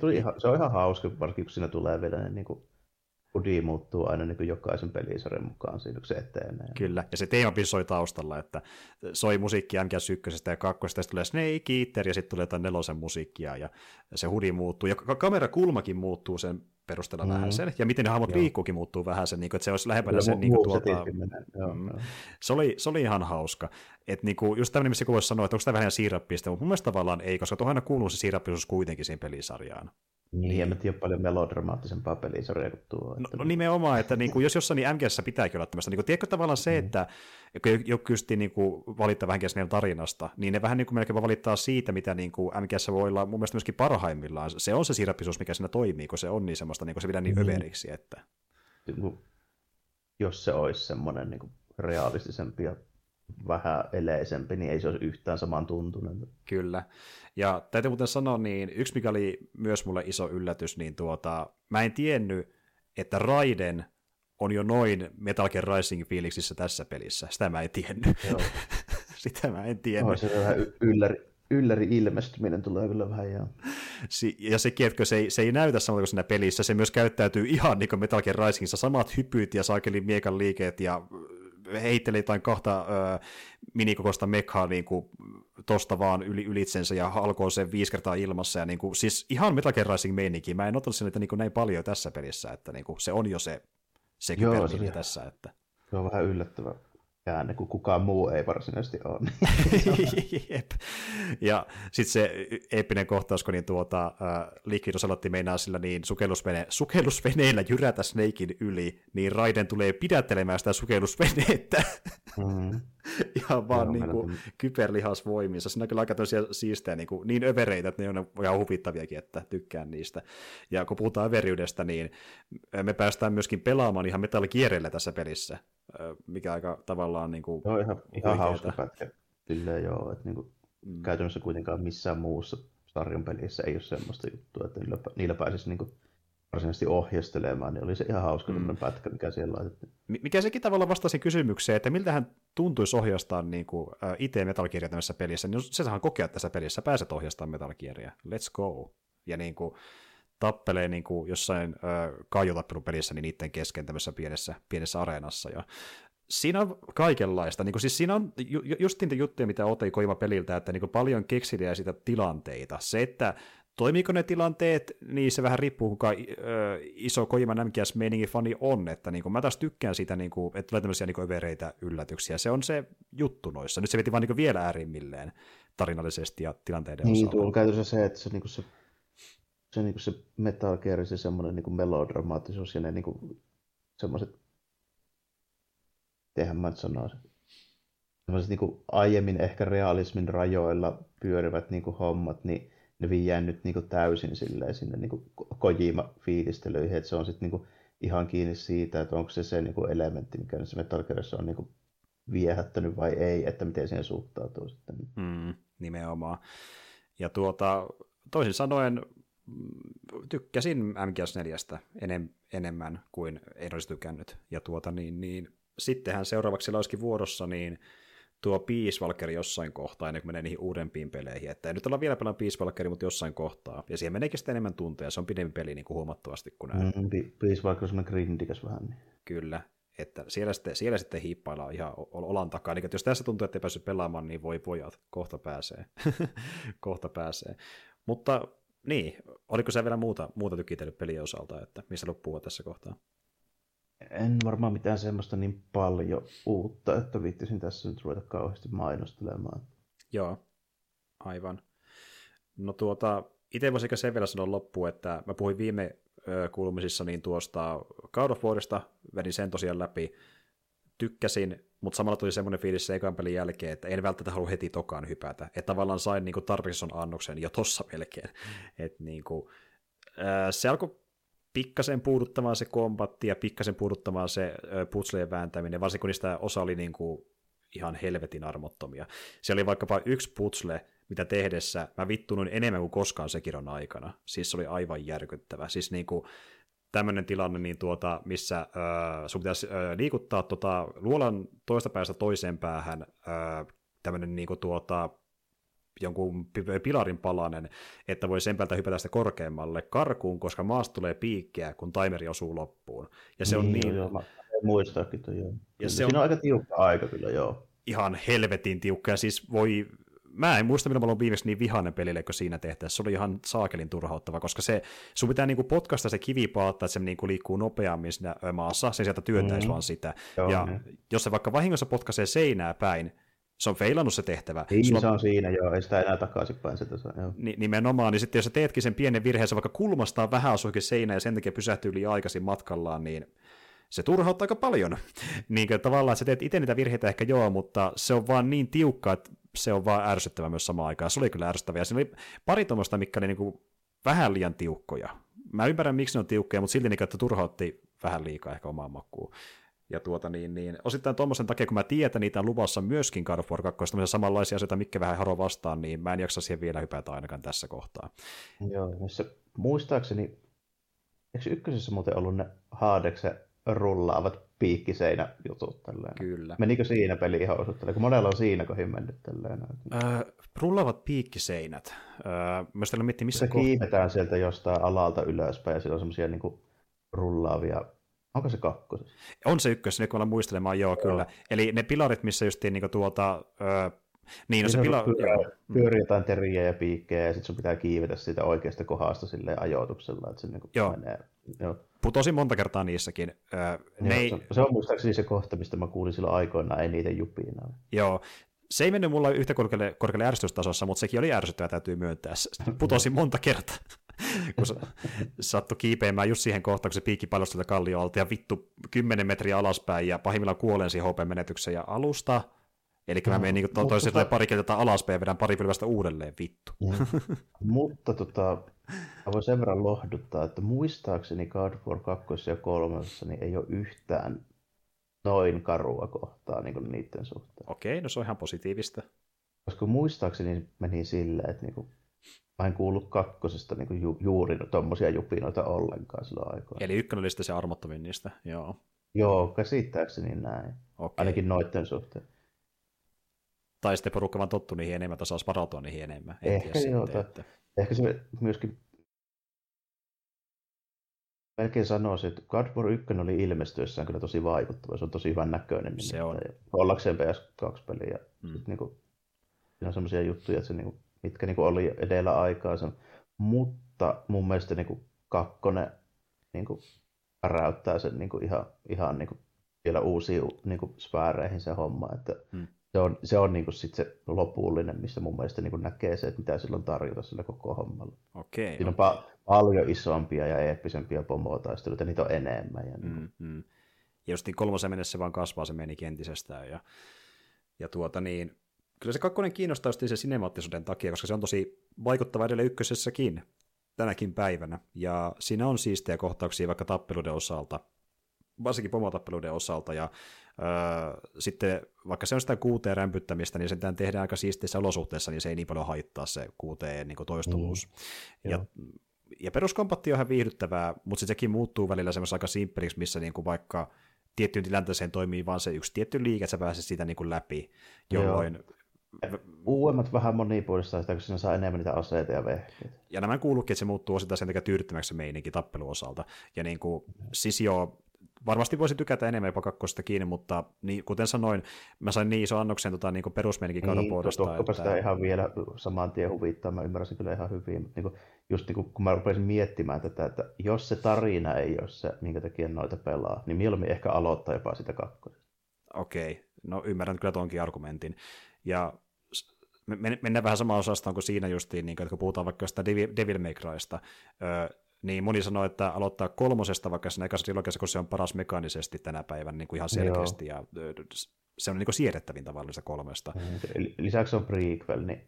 Tuli ihan, se on ihan hauska, varsinkin kun siinä tulee vielä ne niin kuin Udi muuttuu aina niin kuin jokaisen pelisarjan mukaan siinä, kun se etenee. Kyllä, ja se teema soi taustalla, että soi musiikki MGS 1 ja 2, sitten tulee Snake Eater, ja sitten tulee jotain nelosen musiikkia, ja se hudi muuttuu, ja kamerakulmakin muuttuu sen perusteella mm. vähän sen, ja miten ne hahmot liikkuukin muuttuu vähän sen, niin kuin, että se olisi lähempänä sen niin kuin, tuota, joo, mm, joo. Se, oli, se oli ihan hauska. Että niin kuin, just tämmöinen, missä voisi sanoa, että onko tämä vähän siirappista, mutta mun mielestä tavallaan ei, koska tuohon aina kuuluu se siirappisuus kuitenkin siihen pelisarjaan. Niin, en mä tiedä paljon melodramaattisempaa pelisarjaa kuin tuo. No, että... no nimenomaan, että niin kuin, jos jossain niin MGS pitääkin olla tämmöistä, niin kuin, tiedätkö tavallaan se, mm. että joku kysti niin kuin, valittaa vähän MGS tarinasta, niin ne vähän niin kuin melkein valittaa siitä, mitä niin kuin MGS voi olla mun mielestä myöskin parhaimmillaan. Se on se siirappisuus, mikä siinä toimii, kun se on niin semmoista, niin kuin se pitää niin mm. överiksi. Että... Jos se olisi semmoinen niin kuin realistisempi ja vähän eleisempi, niin ei se olisi yhtään saman tuntunut. Kyllä. Ja täytyy muuten sanoa, niin yksi mikä oli myös mulle iso yllätys, niin tuota, mä en tiennyt, että Raiden on jo noin Metal Gear Rising fiiliksissä tässä pelissä. Sitä mä en tiennyt. Joo. Sitä mä en tiennyt. Oh, se vähän ylläri, ylläri ilmestyminen tulee kyllä vähän, joo. Si- ja sekin, että se ei, se ei näytä samalta kuin siinä pelissä, se myös käyttäytyy ihan niin kuin Metal Gear Risingissa, samat hypyt ja saakelin miekan liikeet ja heitteli jotain kahta ö, minikokoista mekhaa niin kuin, tosta vaan yli, ylitsensä ja alkoi sen viisi kertaa ilmassa. Ja, niin kuin, siis ihan Metal Gear Rising meininki. Mä en ottanut sen, että niin kuin, näin paljon tässä pelissä, että niin kuin, se on jo se, se Joo, se tässä. Että... Se on vähän yllättävää käänne, kun kukaan muu ei varsinaisesti ole. Jep. Ja sitten se eeppinen kohtaus, kun niin tuota, äh, meinaa sillä niin sukellusvene, sukellusveneellä jyrätä Snakein yli, niin Raiden tulee pidättelemään sitä sukellusveneettä. Mm. ihan vaan Joo, niin kuin, kyberlihasvoimissa. Siinä on kyllä aika siistejä, niin, kuin, niin övereitä, että ne on ihan huvittaviakin, että tykkään niistä. Ja kun puhutaan överyydestä, niin me päästään myöskin pelaamaan ihan metallikierrellä tässä pelissä, mikä aika tavallaan niin kuin, Joo, ihan, ihan hauska pätkä. Silleen joo, että niin kuin, mm. käytännössä kuitenkaan missään muussa sarjan pelissä ei ole semmoista juttua, että niillä, niillä pääsisi niin kuin, varsinaisesti ohjastelemaan, niin oli se ihan hauska mm. pätkä, mikä siellä laitettiin. Mikä sekin tavalla vastasi kysymykseen, että miltä hän tuntuisi ohjastaa niin kuin, äh, itse Metal Gearia tämmöisessä pelissä, niin se saa kokea tässä pelissä, pääset ohjastamaan Metal Gearia, let's go. Ja niin kuin, tappelee niin kuin jossain äh, kaijotappelupelissä niin niiden kesken tämmöisessä pienessä, pienessä areenassa. Ja siinä on kaikenlaista. Niin kuin, siis siinä on ju, just niitä juttuja, mitä Otei Koima peliltä, että niin kuin paljon keksiliä sitä tilanteita. Se, että Toimiiko ne tilanteet, niin se vähän riippuu, kuka ö, iso MGS meiningin fani on, että niin kuin, mä taas tykkään siitä, niin kuin, että tulee tämmöisiä niin övereitä yllätyksiä, se on se juttu noissa. Nyt se veti vaan niin vielä äärimmilleen tarinallisesti ja tilanteiden niin, osalta. Niin, tuolla käytössä se, että se, niin kuin se, se, niin kuin se Metal Gear, se semmoinen niin melodramaattisuus ja ne niin kuin, semmoiset, tehän mä nyt sanoisin, semmoiset niin kuin aiemmin ehkä realismin rajoilla pyörivät niin kuin hommat, niin ne viiää nyt niin kuin täysin silleen sinne niin Kojima-fiilistelyihin, että se on sitten niin kuin ihan kiinni siitä, että onko se se niin kuin elementti, mikä se Metal Gearissa on niin kuin viehättänyt vai ei, että miten siihen suhtautuu sitten. Mm, nimenomaan. Ja tuota, toisin sanoen tykkäsin MGS4 enem, enemmän kuin en olisi tykännyt. Ja tuota, niin, niin, sittenhän seuraavaksi olisikin vuorossa niin tuo Peace Walker jossain kohtaa, ennen kuin menee niihin uudempiin peleihin. Että ei nyt olla vielä pelannut Peace Walkeria, mutta jossain kohtaa. Ja siihen meneekin sitten enemmän tunteja. Se on pidempi peli niin kuin huomattavasti kuin nämä. Mm, Peace Walker on grindikäs vähän. Niin. Kyllä. Että siellä sitten, siellä sitten hiippaillaan ihan olan takaa. Eli jos tässä tuntuu, että ei päässyt pelaamaan, niin voi pojat, kohta pääsee. kohta pääsee. Mutta niin, oliko se vielä muuta, muuta tykitellyt pelien osalta, että missä loppuu tässä kohtaa? en varmaan mitään semmoista niin paljon uutta, että viittisin tässä nyt ruveta kauheasti mainostelemaan. Joo, aivan. No tuota, itse voisin sen vielä sanoa loppuun, että mä puhuin viime kuulumisissa niin tuosta God of Warista, vedin sen tosiaan läpi, tykkäsin, mutta samalla tuli semmoinen fiilis se ekan pelin jälkeen, että en välttämättä halua heti tokaan hypätä. Että tavallaan sain niin tarpeeksi annoksen jo tossa melkein. Mm. Et niin kuin, se alkoi pikkasen puuduttamaan se kombatti ja pikkasen puuduttamaan se putsleen vääntäminen, varsinkin kun niistä osa oli niin kuin ihan helvetin armottomia. Se oli vaikkapa yksi putsle, mitä tehdessä mä vittunuin enemmän kuin koskaan Sekiron aikana. Siis se oli aivan järkyttävä. Siis niin kuin tämmöinen tilanne, niin tuota, missä äh, sun pitäisi äh, liikuttaa tota, luolan toista päästä toiseen päähän äh, tämmöinen niin kuin, tuota, jonkun pilarin palanen, että voi sen päältä hypätä sitä korkeammalle karkuun, koska maasta tulee piikkiä, kun timeri osuu loppuun. Ja se niin, on niin... Joo, mä muistaakin joo. Ja se Siinä on... on aika tiukka aika kyllä, joo. Ihan helvetin tiukka, ja siis voi mä en muista, milloin mä olin viimeksi niin vihainen pelille, kun siinä tehtäessä. Se oli ihan saakelin turhauttava, koska se, sun pitää niinku potkasta se kivipaatta, että se niinku liikkuu nopeammin siinä maassa, sen sieltä työtäisi mm. vaan sitä. Joo, ja niin. jos se vaikka vahingossa potkaisee seinää päin, se on feilannut se tehtävä. Niin, Sulla... se on siinä, joo, ei sitä enää takaisinpäin se tässä, joo. Ni- nimenomaan, niin sitten jos sä teetkin sen pienen virheen, se vaikka kulmastaa vähän asuikin seinään ja sen takia pysähtyy yli aikaisin matkallaan, niin se turhauttaa aika paljon. niin kuin, tavallaan sä teet itse niitä virheitä ehkä joo, mutta se on vaan niin tiukka, että se on vaan ärsyttävä myös samaan aikaan. Se oli kyllä ärsyttävä. Ja siinä oli pari tuommoista, mikä oli niin kuin vähän liian tiukkoja. Mä ymmärrän, miksi ne on tiukkoja, mutta silti niin, että turhautti vähän liikaa ehkä omaan makuun. Ja tuota niin, niin osittain tuommoisen takia, kun mä tiedän, että niitä on luvassa myöskin God of War 2, samanlaisia asioita, mikä vähän haro vastaan, niin mä en jaksa siihen vielä hypätä ainakaan tässä kohtaa. Joo, missä muistaakseni, eikö ykkösessä muuten ollut ne Haadeksen rullaavat piikkiseinäjutut tälleen? Kyllä. Menikö siinä peli ihan osoittelemaan, kun monella on siinä kohin mennyt tälleen? Öö, rullaavat piikkiseinät. Öö, mä sitten miettii, missä... Se kohta... kiivetään sieltä jostain alalta ylöspäin ja siellä on semmoisia niin rullaavia Onko se kakkos? On se ykkös, nyt kun muistelemaan, joo, joo, kyllä. Eli ne pilarit, missä justiin niin tuota, niin, no se pila... Pyörii, pyörii jotain teriä ja piikkejä, ja sitten sun pitää kiivetä siitä oikeasta kohdasta sille ajoituksella, että se niin joo. menee. Joo. Putosin monta kertaa niissäkin. Öö, ne ei... se, on muistaakseni se kohta, mistä mä kuulin silloin aikoinaan, ei niitä jupina. Joo, se ei mennyt mulla yhtä korkealle, korkealle ärsytystasossa, mutta sekin oli ärsyttävää, täytyy myöntää. Putosin monta kertaa. kun sattui kiipeämään just siihen kohtaan, kun se piikki sieltä kalliolta ja vittu 10 metriä alaspäin ja pahimmillaan kuolen siihen HP-menetykseen ja alusta. Eli no, mä menen niin toisaalta tota... pari kertaa alaspäin ja vedän pari pylvästä uudelleen, vittu. Mm. mutta tota, mä voin sen verran lohduttaa, että muistaakseni God of War 2 ja 3 niin ei ole yhtään noin karua kohtaa niin kuin niiden suhteen. Okei, no se on ihan positiivista. Koska muistaakseni meni silleen, että niin kuin Mä en kuullut kakkosesta niin ju, juuri tuommoisia jupinoita ollenkaan silloin aikaa. Eli ykkönen oli se armottomin niistä, joo. Joo, käsittääkseni näin. Okay. Ainakin noitten suhteen. Tai sitten porukka vaan tottu niihin enemmän, tai saisi varautua niihin enemmän. En ehkä joo, sitten, että... ehkä se myöskin melkein sanoisin, että God War 1 oli ilmestyessään kyllä tosi vaikuttava. Se on tosi hyvän näköinen. Se on. Ollakseen PS2-peli. Ja mm. niin kuin, siinä on sellaisia juttuja, että se niin kuin, mitkä niin kuin oli edellä aikaa. Mutta mun mielestä niin kuin kakkonen niin kuin räyttää sen niin kuin ihan, ihan niin kuin vielä uusiin niin kuin sfääreihin se homma. Että hmm. Se on, se, on niin kuin sit se lopullinen, missä mun mielestä niin kuin näkee se, että mitä sillä on tarjota sillä koko hommalla. Okei, Siinä on pa- paljon isompia ja eeppisempiä pomotaisteluita, niitä on enemmän. Ja, niin mm, mm. ja just niin kolmosen mennessä se vaan kasvaa se meni entisestään. Ja, ja tuota niin, kyllä se kakkonen kiinnostaa just se sinemaattisuuden takia, koska se on tosi vaikuttava edelleen ykkösessäkin tänäkin päivänä. Ja siinä on siistejä kohtauksia vaikka tappeluiden osalta, varsinkin pomotappeluiden osalta, ja öö, sitten vaikka se on sitä kuuteen rämpyttämistä, niin sen tehdään aika siisteissä olosuhteissa, niin se ei niin paljon haittaa se kuuteen niin toistuvuus. Mm, ja, ja peruskompatti on ihan viihdyttävää, mutta sitten sekin muuttuu välillä semmoisen aika simppeliksi, missä niin kuin vaikka tiettyyn tilanteeseen toimii vain se yksi tietty liike, että sä pääset siitä niin kuin läpi, jolloin Joo uudemmat vähän monipuolista sitä, kun siinä saa enemmän niitä aseita ja vehkeitä. Ja nämä kuuluukin, että se muuttuu osittain sen takia tyydyttämäksi se meininki tappeluosalta. Ja niin kuin, siis joo, varmasti voisi tykätä enemmän jopa kakkosesta kiinni, mutta niin, kuten sanoin, mä sain niin ison annoksen tota, niin peruspelikin niin, puolesta. Että... sitä ihan vielä saman tien huvittaa, mä ymmärsin kyllä ihan hyvin, mutta niin kuin, just niin kuin, kun mä rupesin miettimään tätä, että jos se tarina ei ole se, minkä takia noita pelaa, niin mieluummin ehkä aloittaa jopa sitä kakkosesta. Okei, no ymmärrän kyllä tuonkin argumentin. Ja mennään vähän samaan osastaan kuin siinä justiin, niin, kun puhutaan vaikka sitä Devil May Crysta, niin moni sanoo, että aloittaa kolmosesta vaikka siinä ekassa trilogiassa, kun se on paras mekaanisesti tänä päivänä niin kuin ihan selkeästi, Joo. ja se on niin kuin siedettävin tavallista kolmesta. Mm, lisäksi on prequel, niin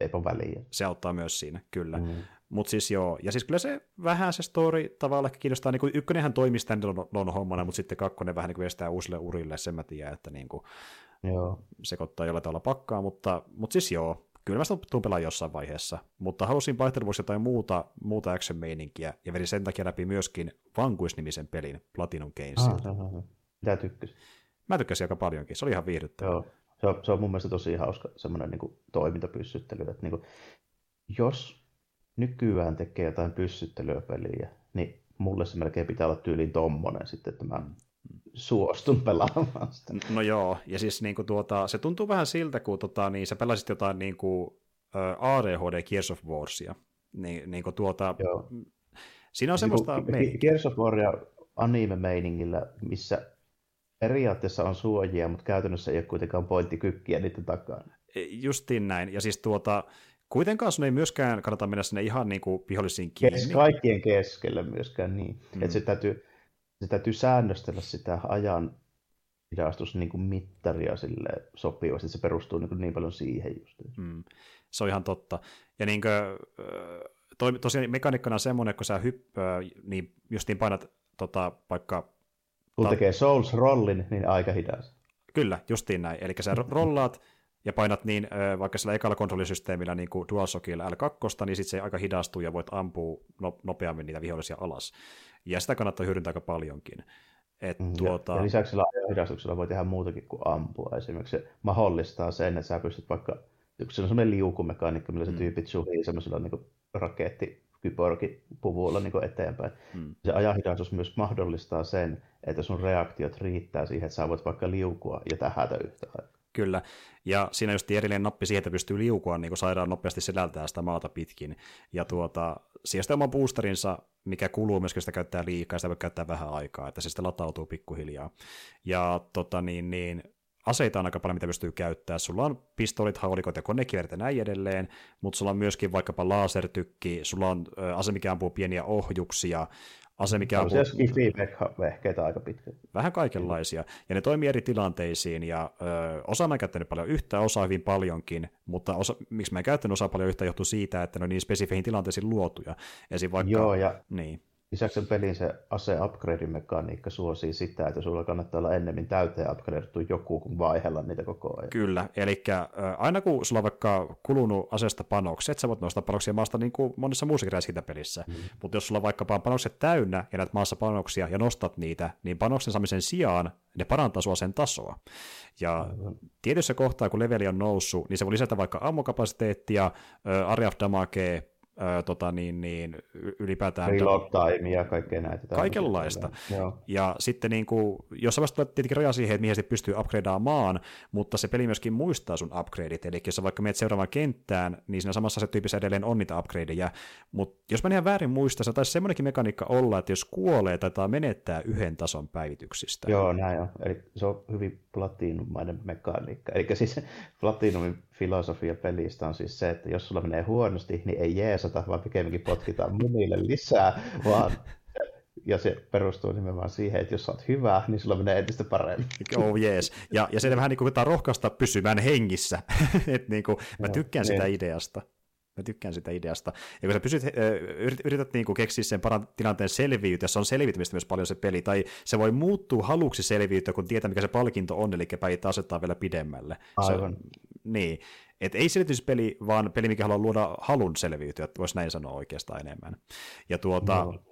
eipä väliä. Se auttaa myös siinä, kyllä. Mm. Mutta siis joo, ja siis kyllä se vähän se story tavallaan kiinnostaa, niin kuin ykkönenhän toimii standalone hommana, mutta sitten kakkonen vähän niin kuin estää uusille urille, sen mä tiedän, että niin kuin joo. sekoittaa jollain tavalla pakkaa, mutta, mutta siis joo, kyllä mä sitä tuun pelaa jossain vaiheessa, mutta halusin vaihteluvuoksi jotain muuta, muuta action-meininkiä, ja vedin sen takia läpi myöskin Vanquist-nimisen pelin Platinum Gamesilta. Ah, Mitä tykkäsit? Mä tykkäsin aika paljonkin, se oli ihan viihdyttävä. Joo. Se on, se on mun mielestä tosi hauska semmoinen niin toimintapyssyttely, että niin kuin, jos nykyään tekee jotain pyssyttelyä peliä, niin mulle se melkein pitää olla tyyliin tommonen sitten, että mä suostun pelaamaan sitä. No joo, ja siis niin kuin tuota, se tuntuu vähän siltä, kun tota, niin sä pelasit jotain niin kuin, ADHD Gears of Warsia. Niin, niin kuin tuota, joo. Siinä on niin semmoista... Niin, Gears of Waria anime-meiningillä, missä periaatteessa on suojia, mutta käytännössä ei ole kuitenkaan pointtikykkiä niiden takana. E, justiin näin, ja siis tuota, kuitenkaan sun ei myöskään kannata mennä sinne ihan niin kuin vihollisiin kiinni. Kes, kaikkien keskelle myöskään niin. Mm. Että se täytyy, se täytyy säännöstellä sitä ajan hidastus niin kuin mittaria sille sopivasti, se perustuu niin, kuin niin paljon siihen just. Mm. Se on ihan totta. Ja niin kuin, toi, tosiaan mekaniikkana on semmoinen, kun sä hyppää, niin justiin painat tota, vaikka... Kun tekee Souls-rollin, niin aika hidas. Kyllä, justiin näin. Eli sä rollaat ja painat niin, vaikka sillä ekalla kontrollisysteemillä niin kuin DualShockilla L2, niin sitten se aika hidastuu ja voit ampua no, nopeammin niitä vihollisia alas. Ja sitä kannattaa hyödyntää aika paljonkin. Et mm, tuota... ja, lisäksi sillä hidastuksella voi tehdä muutakin kuin ampua. Esimerkiksi se mahdollistaa sen, että sä pystyt vaikka, se on semmoinen liukumekaniikka, millä se mm. tyypit suhii semmoisella niin raketti kyborgipuvulla niin eteenpäin. Mm. Se ajanhidastus myös mahdollistaa sen, että sun reaktiot riittää siihen, että sä voit vaikka liukua ja tähätä yhtä aikaa. Kyllä, ja siinä just erillinen nappi siihen, että pystyy liukua niin kuin sairaan nopeasti sedältää sitä maata pitkin. Ja tuota, siihen oma boosterinsa, mikä kuluu myöskin sitä käyttää liikaa, sitä voi käyttää vähän aikaa, että se sitten latautuu pikkuhiljaa. Ja tota, niin, niin, aseita on aika paljon, mitä pystyy käyttämään. Sulla on pistolit, haulikot ja konekiverit ja näin edelleen, mutta sulla on myöskin vaikkapa lasertykki, sulla on ase, mikä ampuu pieniä ohjuksia, ase, mikä on... vehkeitä aika pitkä. Vähän kaikenlaisia, ja ne toimii eri tilanteisiin, ja ö, osa mä en käyttänyt paljon yhtä, osa hyvin paljonkin, mutta osa, miksi mä en käyttänyt osa paljon yhtä, johtuu siitä, että ne on niin spesifeihin tilanteisiin luotuja. Esim. Vaikka, Joo, ja niin. Lisäksi pelin se ase upgrade-mekaniikka suosii sitä, että sulla kannattaa olla ennemmin täyteen upgradeattu joku, kun vaihella niitä koko ajan. Kyllä, eli aina kun sulla on vaikka kulunut asesta panokset, sä voit nostaa panoksia maasta niin kuin monessa muussakin pelissä, mm. mutta jos sulla on vaikkapa panokset täynnä ja näet maassa panoksia ja nostat niitä, niin panoksen saamisen sijaan ne parantaa sua sen tasoa. Ja Aivan. tietyssä kohtaa, kun leveli on noussut, niin se voi lisätä vaikka ammokapasiteettia, area of damagea, ää, tota, niin, niin, ylipäätään... Reload time ja kaikkea näitä. Kaikenlaista. Ja sitten niin kuin, jossain vaiheessa tulee tietenkin raja siihen, että mihin se pystyy upgradeaamaan, mutta se peli myöskin muistaa sun upgradeit, eli jos sä vaikka menet seuraavaan kenttään, niin siinä samassa se tyypissä edelleen on niitä upgradeja, mutta jos mä ihan väärin muista, se taisi semmoinenkin mekaniikka olla, että jos kuolee, tai menettää yhden tason päivityksistä. Joo, näin on. Eli se on hyvin platinumainen mekaniikka. Eli siis platinumin filosofia pelistä on siis se, että jos sulla menee huonosti, niin ei jeesata, vaan pikemminkin potkitaan munille lisää, vaan ja se perustuu nimenomaan siihen, että jos sä oot hyvä, niin sulla menee entistä paremmin. Oh jees. Ja, ja se vähän niin kuin rohkaista pysymään hengissä. Et niin kuin, mä tykkään no, sitä niin. ideasta. Mä tykkään sitä ideasta. Ja kun sä pysyt, yrität, yrität niin kuin keksiä sen paran tilanteen selviytyä, se on selviytymistä myös paljon se peli, tai se voi muuttua haluksi selviytyä, kun tietää, mikä se palkinto on, eli päitä asettaa vielä pidemmälle. Aivan. Se, niin. Et ei selvityspeli, vaan peli, mikä haluaa luoda halun selviytyä, että voisi näin sanoa oikeastaan enemmän. Ja tuota, no.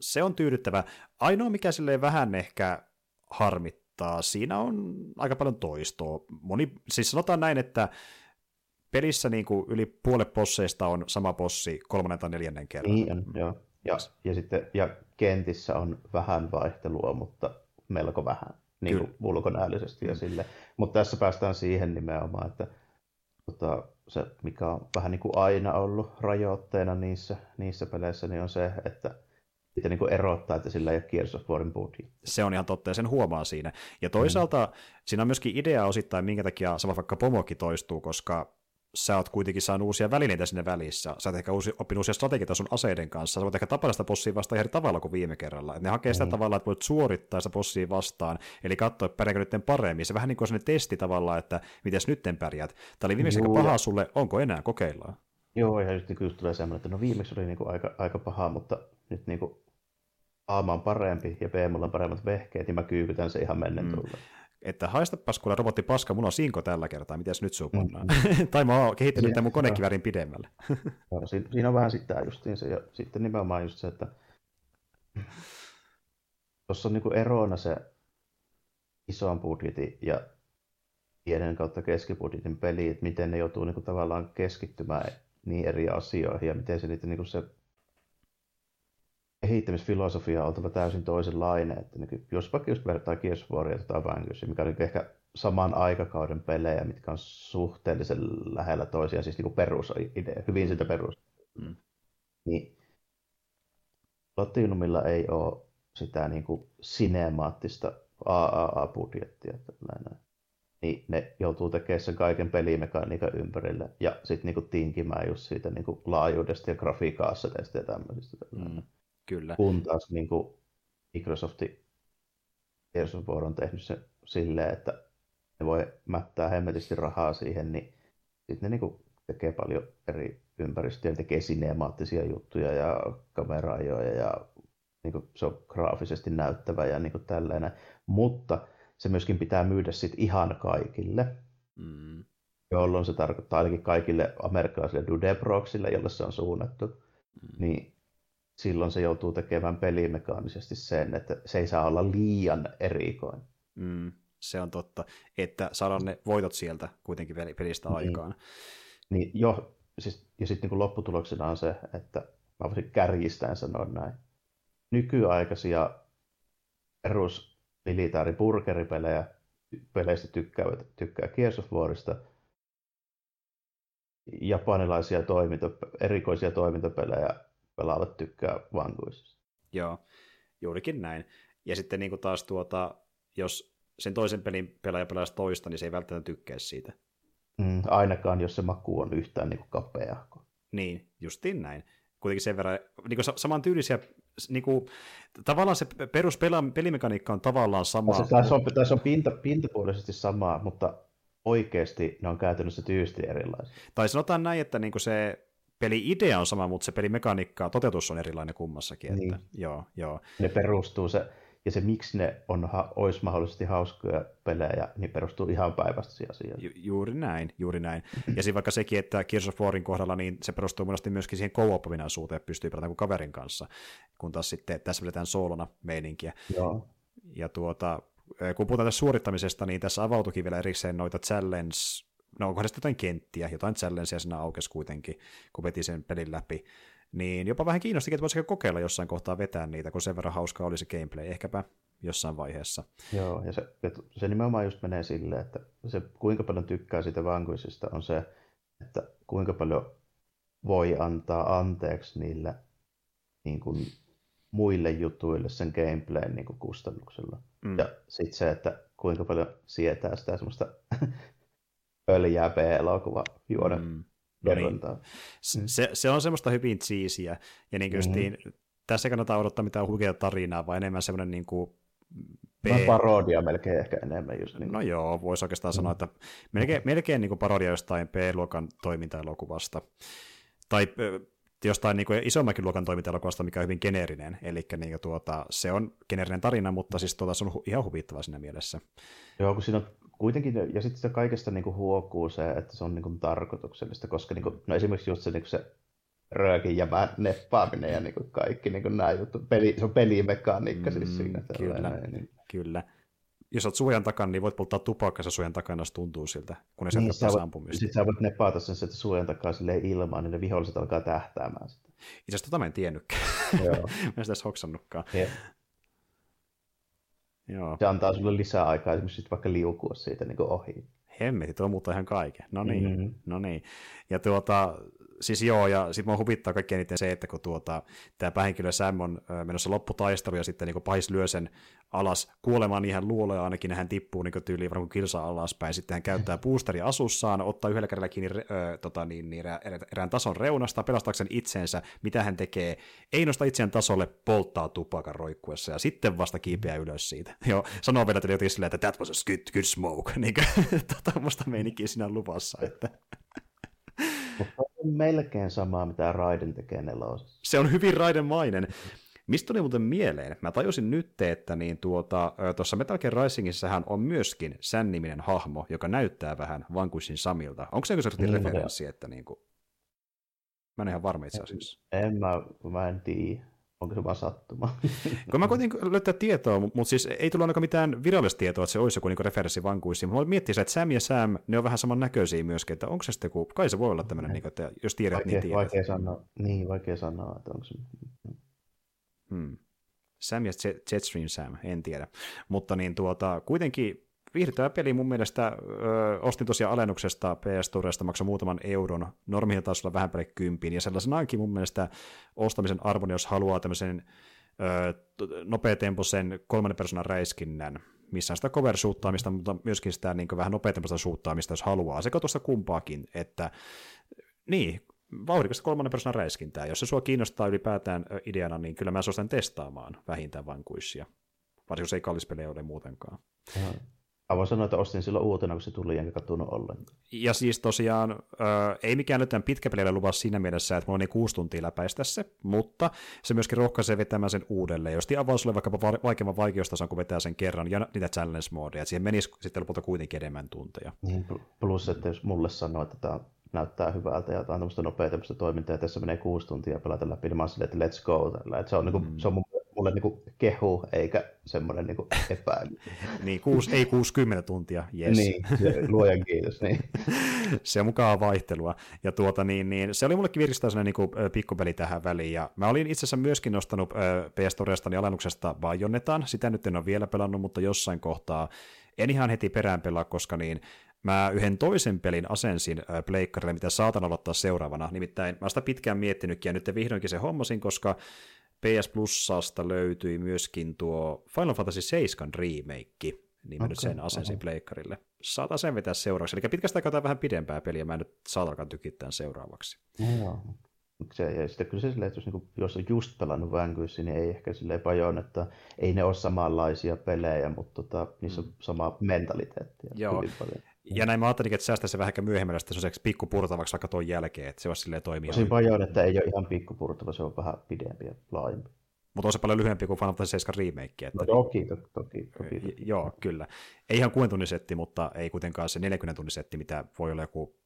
se on tyydyttävä. Ainoa, mikä silleen vähän ehkä harmittaa, siinä on aika paljon toistoa. Moni, siis sanotaan näin, että pelissä niin kuin yli puolet posseista on sama possi kolmannen tai neljännen kerran. Niin on, joo. Ja, ja, sitten, ja kentissä on vähän vaihtelua, mutta melko vähän niin kuin ulkonäöllisesti ja mm. sille. Mutta tässä päästään siihen nimenomaan, että tota, se, mikä on vähän niin kuin aina ollut rajoitteena niissä, niissä peleissä, niin on se, että sitä niin kuin erottaa, että sillä ei ole Gears of Warin budjetti. Se on ihan totta, ja sen huomaa siinä. Ja toisaalta mm. siinä on myöskin idea osittain, minkä takia sama vaikka pomokin toistuu, koska sä oot kuitenkin saanut uusia välineitä sinne välissä. Sä oot ehkä uusi, oppinut uusia strategioita sun aseiden kanssa. Sä voit ehkä tapata sitä bossia vastaan ihan tavalla kuin viime kerralla. Et ne hakee sitä mm. tavalla, että voit suorittaa sitä bossia vastaan, eli katsoa, että pärjääkö nyt paremmin. Se vähän niin kuin sellainen testi tavallaan, että miten nyt pärjäät. Tämä oli viimeksi aika paha sulle, onko enää, kokeillaan. Joo, ja just, niin tulee semmoinen, että no viimeksi oli niin kuin aika, aika paha, mutta nyt niin kuin A on parempi ja B mulla on paremmat vehkeet, niin mä kyykytän se ihan mennen mm että haistapas kuule robotti paska, mulla on sinko tällä kertaa, miten nyt sun pannaan. Mm. tai mä oon kehittänyt tämän mun konekivärin pidemmälle. no, siinä on vähän sitä se, ja sitten nimenomaan just se, että tuossa on niinku erona se ison budjetin ja pienen kautta keskibudjetin peli, että miten ne joutuu niin kuin, tavallaan keskittymään niin eri asioihin ja miten se, niitä, niin kuin se kehittämisfilosofia on oltava täysin toisenlainen. Että niin, jos vaikka just vertaa Gears Waria tai Vanquish, mikä on ehkä saman aikakauden pelejä, mitkä on suhteellisen lähellä toisiaan, siis niin perusidea, hyvin sitä perus. Mm. Niin Platinumilla ei ole sitä niin kuin sinemaattista AAA-budjettia. Tällainen. Niin ne joutuu tekemään sen kaiken pelimekaniikan ympärille ja sitten niin tinkimään just siitä niin kuin laajuudesta ja grafiikaassa ja tämmöisistä. Mm, kyllä. Kun taas niin kuin Microsoftin Gears of War on tehnyt se silleen, että ne voi mättää hemmetisti rahaa siihen, niin sitten ne niin kuin tekee paljon eri ympäristöjä, tekee sinemaattisia juttuja ja kamerajoja ja niin kuin se on graafisesti näyttävä ja niin kuin tällainen. Mutta se myöskin pitää myydä sit ihan kaikille, mm. jolloin se tarkoittaa ainakin kaikille amerikkalaisille Dudebroxille, jolle se on suunnattu, mm. niin silloin se joutuu tekemään pelimekaanisesti sen, että se ei saa olla liian erikoinen. Mm, se on totta, että saadaan ne voitot sieltä kuitenkin pelistä niin. aikaan. Niin, jo, siis, ja sitten niin lopputuloksena on se, että mä voisin kärjistäen sanoa näin. Nykyaikaisia perus militaariburgeripelejä, peleistä tykkäävät, tykkää Gears of Warista, japanilaisia toiminto, erikoisia toimintapelejä pelaavat tykkää Vanguisista. Joo, juurikin näin. Ja sitten niin kuin taas tuota, jos sen toisen pelin pelaaja pelaa toista, niin se ei välttämättä tykkää siitä. Mm, ainakaan, jos se maku on yhtään niin kapea. Niin, justiin näin. Kuitenkin sen verran, niin kuin saman tyylisiä, niin kuin, tavallaan se peruspelimekaniikka on tavallaan sama. Tässä, tässä on, tässä on pinta, pintapuolisesti samaa, mutta oikeasti ne on käytännössä tyystin erilaisia. Tai sanotaan näin, että niin kuin se peli-idea on sama, mutta se pelimekaniikka, toteutus on erilainen kummassakin. Että, niin. joo, joo. Ne perustuu se ja se, miksi ne on, olisi mahdollisesti hauskoja pelejä, niin perustuu ihan päinvastaisiin asioihin. Ju- juuri näin, juuri näin. Ja siinä vaikka sekin, että Gears of Warin kohdalla, niin se perustuu monesti myöskin siihen co suuteen että pystyy pelaamaan kaverin kanssa, kun taas sitten tässä vedetään soolona meininkiä. Joo. Ja tuota, kun puhutaan tästä suorittamisesta, niin tässä avautukin vielä erikseen noita challenge, no onkohan jotain kenttiä, jotain challengeja siinä aukesi kuitenkin, kun veti sen pelin läpi niin jopa vähän kiinnosti, että voisiko kokeilla jossain kohtaa vetää niitä, kun sen verran hauskaa oli se gameplay, ehkäpä jossain vaiheessa. Joo, ja se, se nimenomaan just menee silleen, että se kuinka paljon tykkää sitä vankuisista on se, että kuinka paljon voi antaa anteeksi niille niin kuin, muille jutuille sen gameplayn niin kuin, kustannuksella. Mm. Ja sitten se, että kuinka paljon sietää sitä semmoista pöljää B-elokuva juoda mm. No niin. Se, se on semmoista hyvin cheesyä, ja niin mm-hmm. tässä kannattaa odottaa mitään huikeaa tarinaa, vaan enemmän semmoinen niin kuin B... No parodia melkein ehkä enemmän. Just niin. No joo, voisi oikeastaan mm. sanoa, että melkein, melkein niin kuin parodia jostain B-luokan toimintaelokuvasta. Tai jostain niin kuin isommankin luokan toimintaelokuvasta, mikä on hyvin geneerinen. Eli niin tuota, se on geneerinen tarina, mutta siis tuota, se on hu- ihan huvittava siinä mielessä. Joo, kun siinä on kuitenkin, ja sitten sitä kaikesta niin kuin huokuu se, että se on niin kuin tarkoituksellista, koska niin kuin, no esimerkiksi just se, niin kuin se röökin ja neppaaminen ja niin kuin kaikki niin kuin nämä jutut, peli, se on pelimekaniikka siis mm, siis siinä. Kyllä, niin. kyllä. Jos olet suojan takana, niin voit polttaa tupakkaa suojan takana, jos tuntuu siltä, kun ne niin, sä ampumista. Sitten sä voit nepata sen, että suojan takaa silleen ilmaan, niin ne viholliset alkaa tähtäämään sitä. Itse asiassa tota mä en tiennytkään. Joo. mä en sitä hoksannutkaan. Yeah. Joo. Se antaa sulle lisää aikaa esimerkiksi vaikka liukua siitä niin ohi. Hemmetti, tuo muuttaa ihan kaiken. No niin, mm-hmm. no niin. Ja tuota, siis joo, ja sitten mua huvittaa kaikkein eniten se, että kun tuota, tämä päähenkilö Sam on menossa lopputaistelu, ja sitten niin pahis lyö sen alas kuolemaan, niin hän luulee ainakin, hän tippuu niin tyyliin varmaan kilsa alaspäin, sitten hän käyttää boosteria asussaan, ottaa yhdellä kädellä kiinni ö, tota, niin, niin, erään, tason reunasta, pelastaakseen itsensä, mitä hän tekee, ei nosta itseään tasolle, polttaa tupakan roikkuessa, ja sitten vasta kiipeää ylös siitä. Joo, sanoo vielä jotenkin silleen, että that was a good, good smoke, niin kuin, tota, musta meininkin siinä luvassa, että melkein samaa, mitä Raiden tekee nelosessa. Se on hyvin Raiden-mainen. Mistä tuli muuten mieleen? Mä tajusin nyt, että niin tuota, tuossa Metal Gear Risingissähän on myöskin Sän-niminen hahmo, joka näyttää vähän Vanquishin Samilta. Onko se joku niin, referenssi, että niin kuin... Mä en ihan varma itse asiassa. En mä, mä en tiedä. Onko se vaan sattuma? Kun mä koitin löytää tietoa, mutta siis ei tullut ainakaan mitään virallista tietoa, että se olisi joku niin referenssi vankuisiin. Mä miettiä että Sam ja Sam, ne on vähän saman näköisiä myöskin, että onko se sitten joku, kai se voi olla tämmöinen, niin, että jos tiedät, vaikea, niin tiedät. Vaikea sanoa, niin, vaikea sanoa, että onko se... Hmm. Sam ja Jetstream Sam, en tiedä. Mutta niin tuota, kuitenkin viihdyttävä peli mun mielestä. Ö, ostin tosiaan alennuksesta PS Storesta, maksoi muutaman euron. Normihin taas olla vähän päälle kympin, ja sellaisenaankin mun mielestä ostamisen arvon, jos haluaa tämmöisen ö, nopeatempoisen kolmannen persoonan räiskinnän, missä on sitä cover mutta myöskin sitä niin vähän nopeatempoista suuttaamista, jos haluaa. Sekä tuosta kumpaakin, että niin, vauhdikasta kolmannen persoonan räiskintää. Jos se sua kiinnostaa ylipäätään ideana, niin kyllä mä suosittelen testaamaan vähintään vankuissia. Varsinkin jos ei kallispelejä ole muutenkaan. Ja. Mä voin sanoa, että ostin silloin uutena, kun se tuli, enkä katsonut ollenkaan. Ja siis tosiaan, äh, ei mikään nyt pitkä luvaa siinä mielessä, että mulla on niin kuusi tuntia läpäistä se, mutta se myöskin rohkaisee vetämään sen uudelleen. Jos avaus oli vaikkapa vaikeamman vaikeustason, kun vetää sen kerran, ja niitä challenge modeja, että siihen menisi sitten lopulta kuitenkin enemmän tunteja. Niin, plus, että jos mulle sanoo, että tämä näyttää hyvältä ja tämä on tämmöistä nopeaa toimintaa, ja tässä menee kuusi tuntia pelata läpi, niin mä oon silleen, että let's go. Tällä. Että se, on, niin kuin, mm. se on mun mulle niin kuin kehu, eikä semmoinen niin epäily. niin, kuusi, ei 60 tuntia, yes. niin, luojan kiitos. Niin. se on mukaan vaihtelua. Ja tuota, niin, niin, se oli mullekin virkistää sellainen niin pikkupeli tähän väliin. Ja mä olin itse asiassa myöskin nostanut äh, PS Storestani alennuksesta Bajonetan. Sitä nyt en ole vielä pelannut, mutta jossain kohtaa en ihan heti perään pelaa, koska niin mä yhden toisen pelin asensin pleikkarille, mitä saatan aloittaa seuraavana. Nimittäin mä sitä pitkään miettinytkin, ja nyt vihdoinkin se hommasin, koska PS Plusasta löytyi myöskin tuo Final Fantasy 7 remake, niin mä okay, nyt sen asensin okay. pleikkarille. Saatan sen vetää seuraavaksi. Eli pitkästä aikaa vähän pidempää peliä, mä en nyt saatalkaan tykittää seuraavaksi. Joo. Se, ja sitten kyllä se silleen, että jos, niin kuin, jos on just pelannut Vanquishin, niin ei ehkä silleen pajoon, että ei ne ole samanlaisia pelejä, mutta tota, niissä on mm. sama mentaliteetti. Joo. Paljon. Ja näin mä ajattelin, että säästää se vähän myöhemmin sitten se pikkupurtavaksi vaikka tuon jälkeen, että se olisi silleen toimia. Tosin paljon, että ei ole ihan pikkupurtava, se on vähän pidempi ja laajempi. Mutta on se paljon lyhyempi kuin Final Fantasy 7 remake. Että... No toki, toki, toki, toki. Joo, kyllä. Ei ihan 6 tunnin setti, mutta ei kuitenkaan se 40 tunnin setti, mitä voi olla joku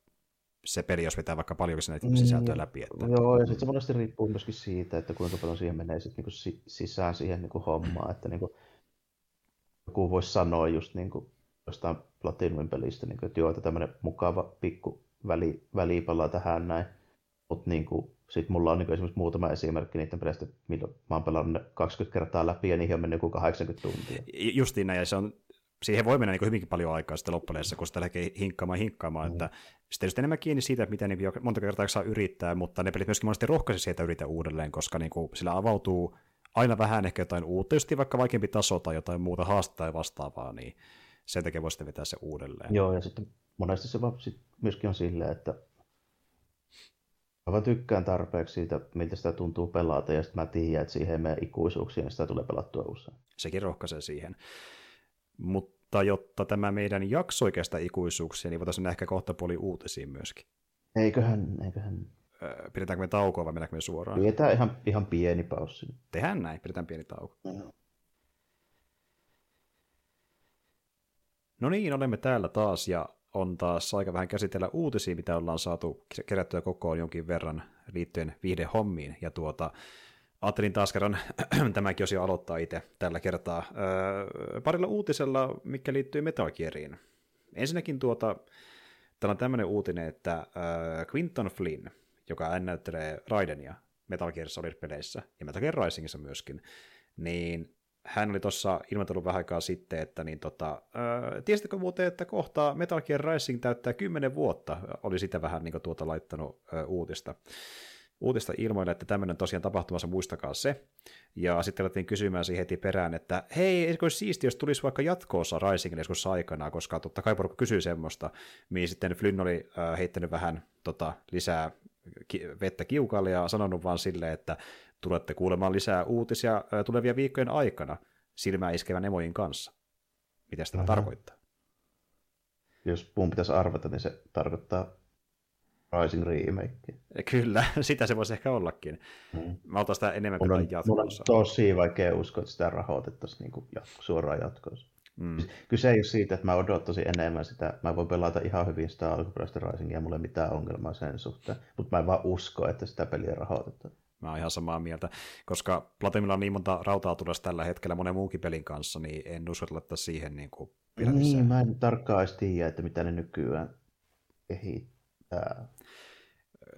se peli, jos vetää vaikka paljon näitä mm, sisältöä läpi. Että... Joo, ja sitten se monesti riippuu myöskin siitä, että kuinka paljon siihen menee sit niinku sisään siihen niinku hommaan, että niinku, joku voisi sanoa just niinku jostain Platinumin pelistä, niin kuin, että joo, että tämmöinen mukava pikku väli, välipala tähän näin. Mutta niin sitten mulla on niin kuin, esimerkiksi muutama esimerkki niiden pelistä, milloin mä oon pelannut 20 kertaa läpi ja niihin on mennyt joku 80 tuntia. Justiin näin, ja se on, siihen voi mennä niin hyvinkin paljon aikaa sitten loppupeleissä, kun sitä lähtee hinkkaamaan hinkkaamaan, mm. että sitten just enemmän kiinni siitä, että miten niin monta kertaa saa yrittää, mutta ne pelit myöskin monesti rohkaisi sieltä yrittää uudelleen, koska niin kuin, sillä avautuu aina vähän ehkä jotain uutta, just vaikka vaikeampi taso tai jotain muuta haastetta tai vastaavaa, niin sen takia voi sitten vetää se uudelleen. Joo, ja sitten monesti se vaan sit myöskin on silleen, että mä vaan tykkään tarpeeksi siitä, miltä sitä tuntuu pelata, ja sitten mä tiedän, että siihen menee ikuisuuksia, niin sitä tulee pelattua usein. Sekin rohkaisee siihen. Mutta jotta tämä meidän jakso oikeastaan ikuisuuksia, niin voitaisiin ehkä kohta puoli uutisiin myöskin. Eiköhän, eiköhän. pidetäänkö me taukoa vai mennäänkö me suoraan? Pidetään ihan, ihan pieni paussi. Tehdään näin, pidetään pieni tauko. No. No niin, olemme täällä taas ja on taas aika vähän käsitellä uutisia, mitä ollaan saatu kerättyä kokoon jonkin verran liittyen viihdehommiin. Ja tuota, ajattelin taas kerran tämäkin osio aloittaa itse tällä kertaa öö, parilla uutisella, mikä liittyy Metal Geariin. Ensinnäkin tuota, täällä on tämmöinen uutinen, että öö, Quinton Flynn, joka näyttelee Raidenia Metal Gear Solid-peleissä ja Metal Gear Risingissa myöskin, niin hän oli tuossa ilmoitellut vähän aikaa sitten, että niin tota, ää, tiesitkö muuten, että kohta Metal Gear Rising täyttää 10 vuotta, oli sitä vähän niin tuota laittanut ää, uutista. Uutista ilmoille, että tämmöinen tosiaan tapahtumassa, muistakaa se. Ja sitten alettiin kysymään siihen heti perään, että hei, eikö olisi siisti, jos tulisi vaikka jatkoossa Risingille joskus aikana, koska totta kai porukka kysyy semmoista, mihin sitten Flynn oli heittänyt vähän tota, lisää vettä kiukalle ja sanonut vaan silleen, että tulette kuulemaan lisää uutisia tulevien viikkojen aikana silmää iskevän emojen kanssa. Mitä tämä Aha. tarkoittaa? Jos mun pitäisi arvata, niin se tarkoittaa Rising remake. Kyllä, sitä se voisi ehkä ollakin. Mm. Mä otan sitä enemmän kuin jatkossa. Mulla on tosi vaikea uskoa, että sitä rahoitettaisiin niin jatko, suoraan jatkossa. Mm. Kyse ei ole siitä, että mä odottaisin enemmän sitä. Mä voin pelata ihan hyvin sitä alkuperäistä Risingia, mulla ei mitään ongelmaa sen suhteen. Mutta mä en vaan usko, että sitä peliä rahoitetaan. Mä oon ihan samaa mieltä, koska Platinumilla on niin monta rautaa tulossa tällä hetkellä monen muunkin pelin kanssa, niin en uskalla että siihen niin kuin Niin, mä en tarkkaan edes tiedä, että mitä ne nykyään kehittää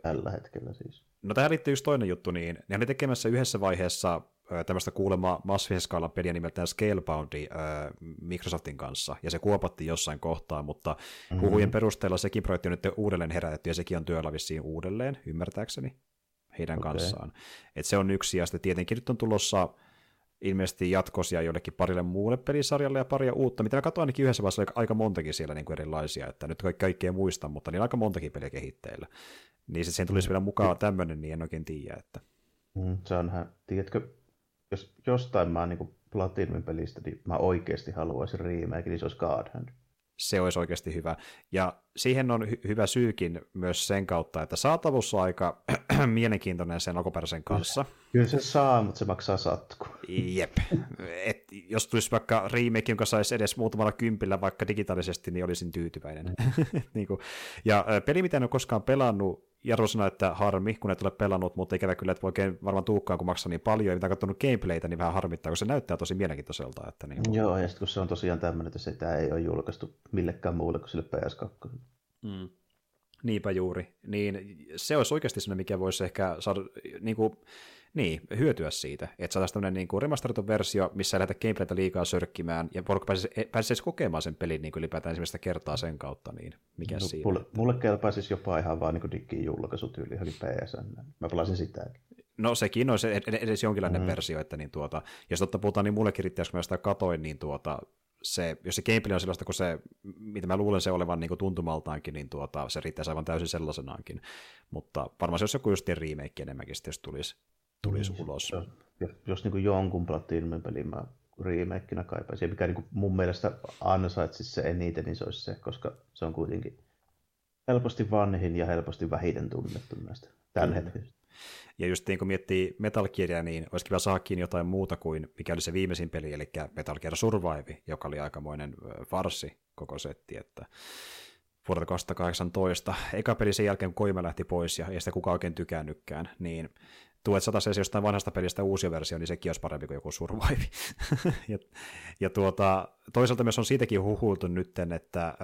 tällä hetkellä siis. No tähän liittyy yksi toinen juttu, niin ne oli tekemässä yhdessä vaiheessa tämmöistä kuulemaa massiivisen peliä nimeltään Scaleboundi äh, Microsoftin kanssa, ja se kuopattiin jossain kohtaa, mutta mm-hmm. huhujen perusteella sekin projekti on nyt uudelleen herätetty, ja sekin on työllä vissiin uudelleen, ymmärtääkseni, heidän okay. kanssaan. Et se on yksi, ja sitten tietenkin nyt on tulossa ilmeisesti jatkosia jollekin parille muulle pelisarjalle ja paria uutta, mitä mä katsoin ainakin yhdessä vaiheessa oli aika montakin siellä niin kuin erilaisia, että nyt kaikkea muista, mutta niin aika montakin peliä kehitteillä. Niin sitten siihen tulisi vielä mukaan tämmöinen, niin en oikein tiedä. Että... Mm, se onhan, tiedätkö, jos jostain mä niin Platinumin pelistä, niin mä oikeasti haluaisin remake, niin se olisi God Hand. Se olisi oikeasti hyvä. Ja siihen on hy- hyvä syykin myös sen kautta, että saatavuus on aika mielenkiintoinen sen alkuperäisen kanssa. Kyllä se saa, mutta se maksaa satku. Jep. Et jos tulisi vaikka remake, jonka saisi edes muutamalla kympillä vaikka digitaalisesti, niin olisin tyytyväinen. Niin kuin. Ja peli, mitä en ole koskaan pelannut, Jaro sanoi, että harmi, kun et ole pelannut, mutta ikävä kyllä, että voi oikein varmaan tuukkaan, kun maksaa niin paljon, ja mitä katsonut gameplaytä, niin vähän harmittaa, kun se näyttää tosi mielenkiintoiselta. Että niin kuin... Joo, ja sitten kun se on tosiaan tämmöinen, että sitä ei ole julkaistu millekään muulle kuin sille PS2. Mm. Niinpä juuri. Niin se olisi oikeasti sellainen, mikä voisi ehkä saada niin kuin, niin, hyötyä siitä, että saataisiin tämmöinen niin kuin remasteroitu versio, missä ei lähdetä gameplaytä liikaa sörkkimään, ja porukka pääsisi, pääsisi kokemaan sen pelin niin kuin ylipäätään ensimmäistä kertaa sen kautta, niin mikä no, siinä? Mulle, mulle kelpaisi jopa ihan vaan niin digin julkaisutyyli johonkin PSN. Mä pelasin sitäkin. No sekin olisi edes jonkinlainen mm. versio, että niin tuota, jos totta puhutaan, niin mullekin riittää, kun mä sitä katoin, niin tuota, se, jos se gameplay on sellaista, kun se, mitä mä luulen se olevan niin kuin tuntumaltaankin, niin tuota, se riittää aivan täysin sellaisenaankin. Mutta varmaan se olisi joku just remake enemmänkin, jos tulisi, tulisi mm, ulos. Jos, jos, jos niin jonkun Platinumin pelin mä remakeina kaipaisin, ja mikä niin kuin mun mielestä ansaitsisi se eniten, niin se olisi se, koska se on kuitenkin helposti vanhin ja helposti vähiten tunnettu näistä tämän hetkellä. Ja just niin kun miettii Metal Gearia, niin olisi kiva saada jotain muuta kuin mikä oli se viimeisin peli, eli Metal Gear Survive, joka oli aikamoinen farsi koko setti, että vuodelta 2018. Eka peli sen jälkeen, kun Koima lähti pois ja ei sitä kukaan oikein tykännytkään, niin tuet saataisiin jostain vanhasta pelistä uusi versio, niin sekin olisi parempi kuin joku Survive. ja, ja tuota, toisaalta myös on siitäkin huhuiltu nyt, että äh,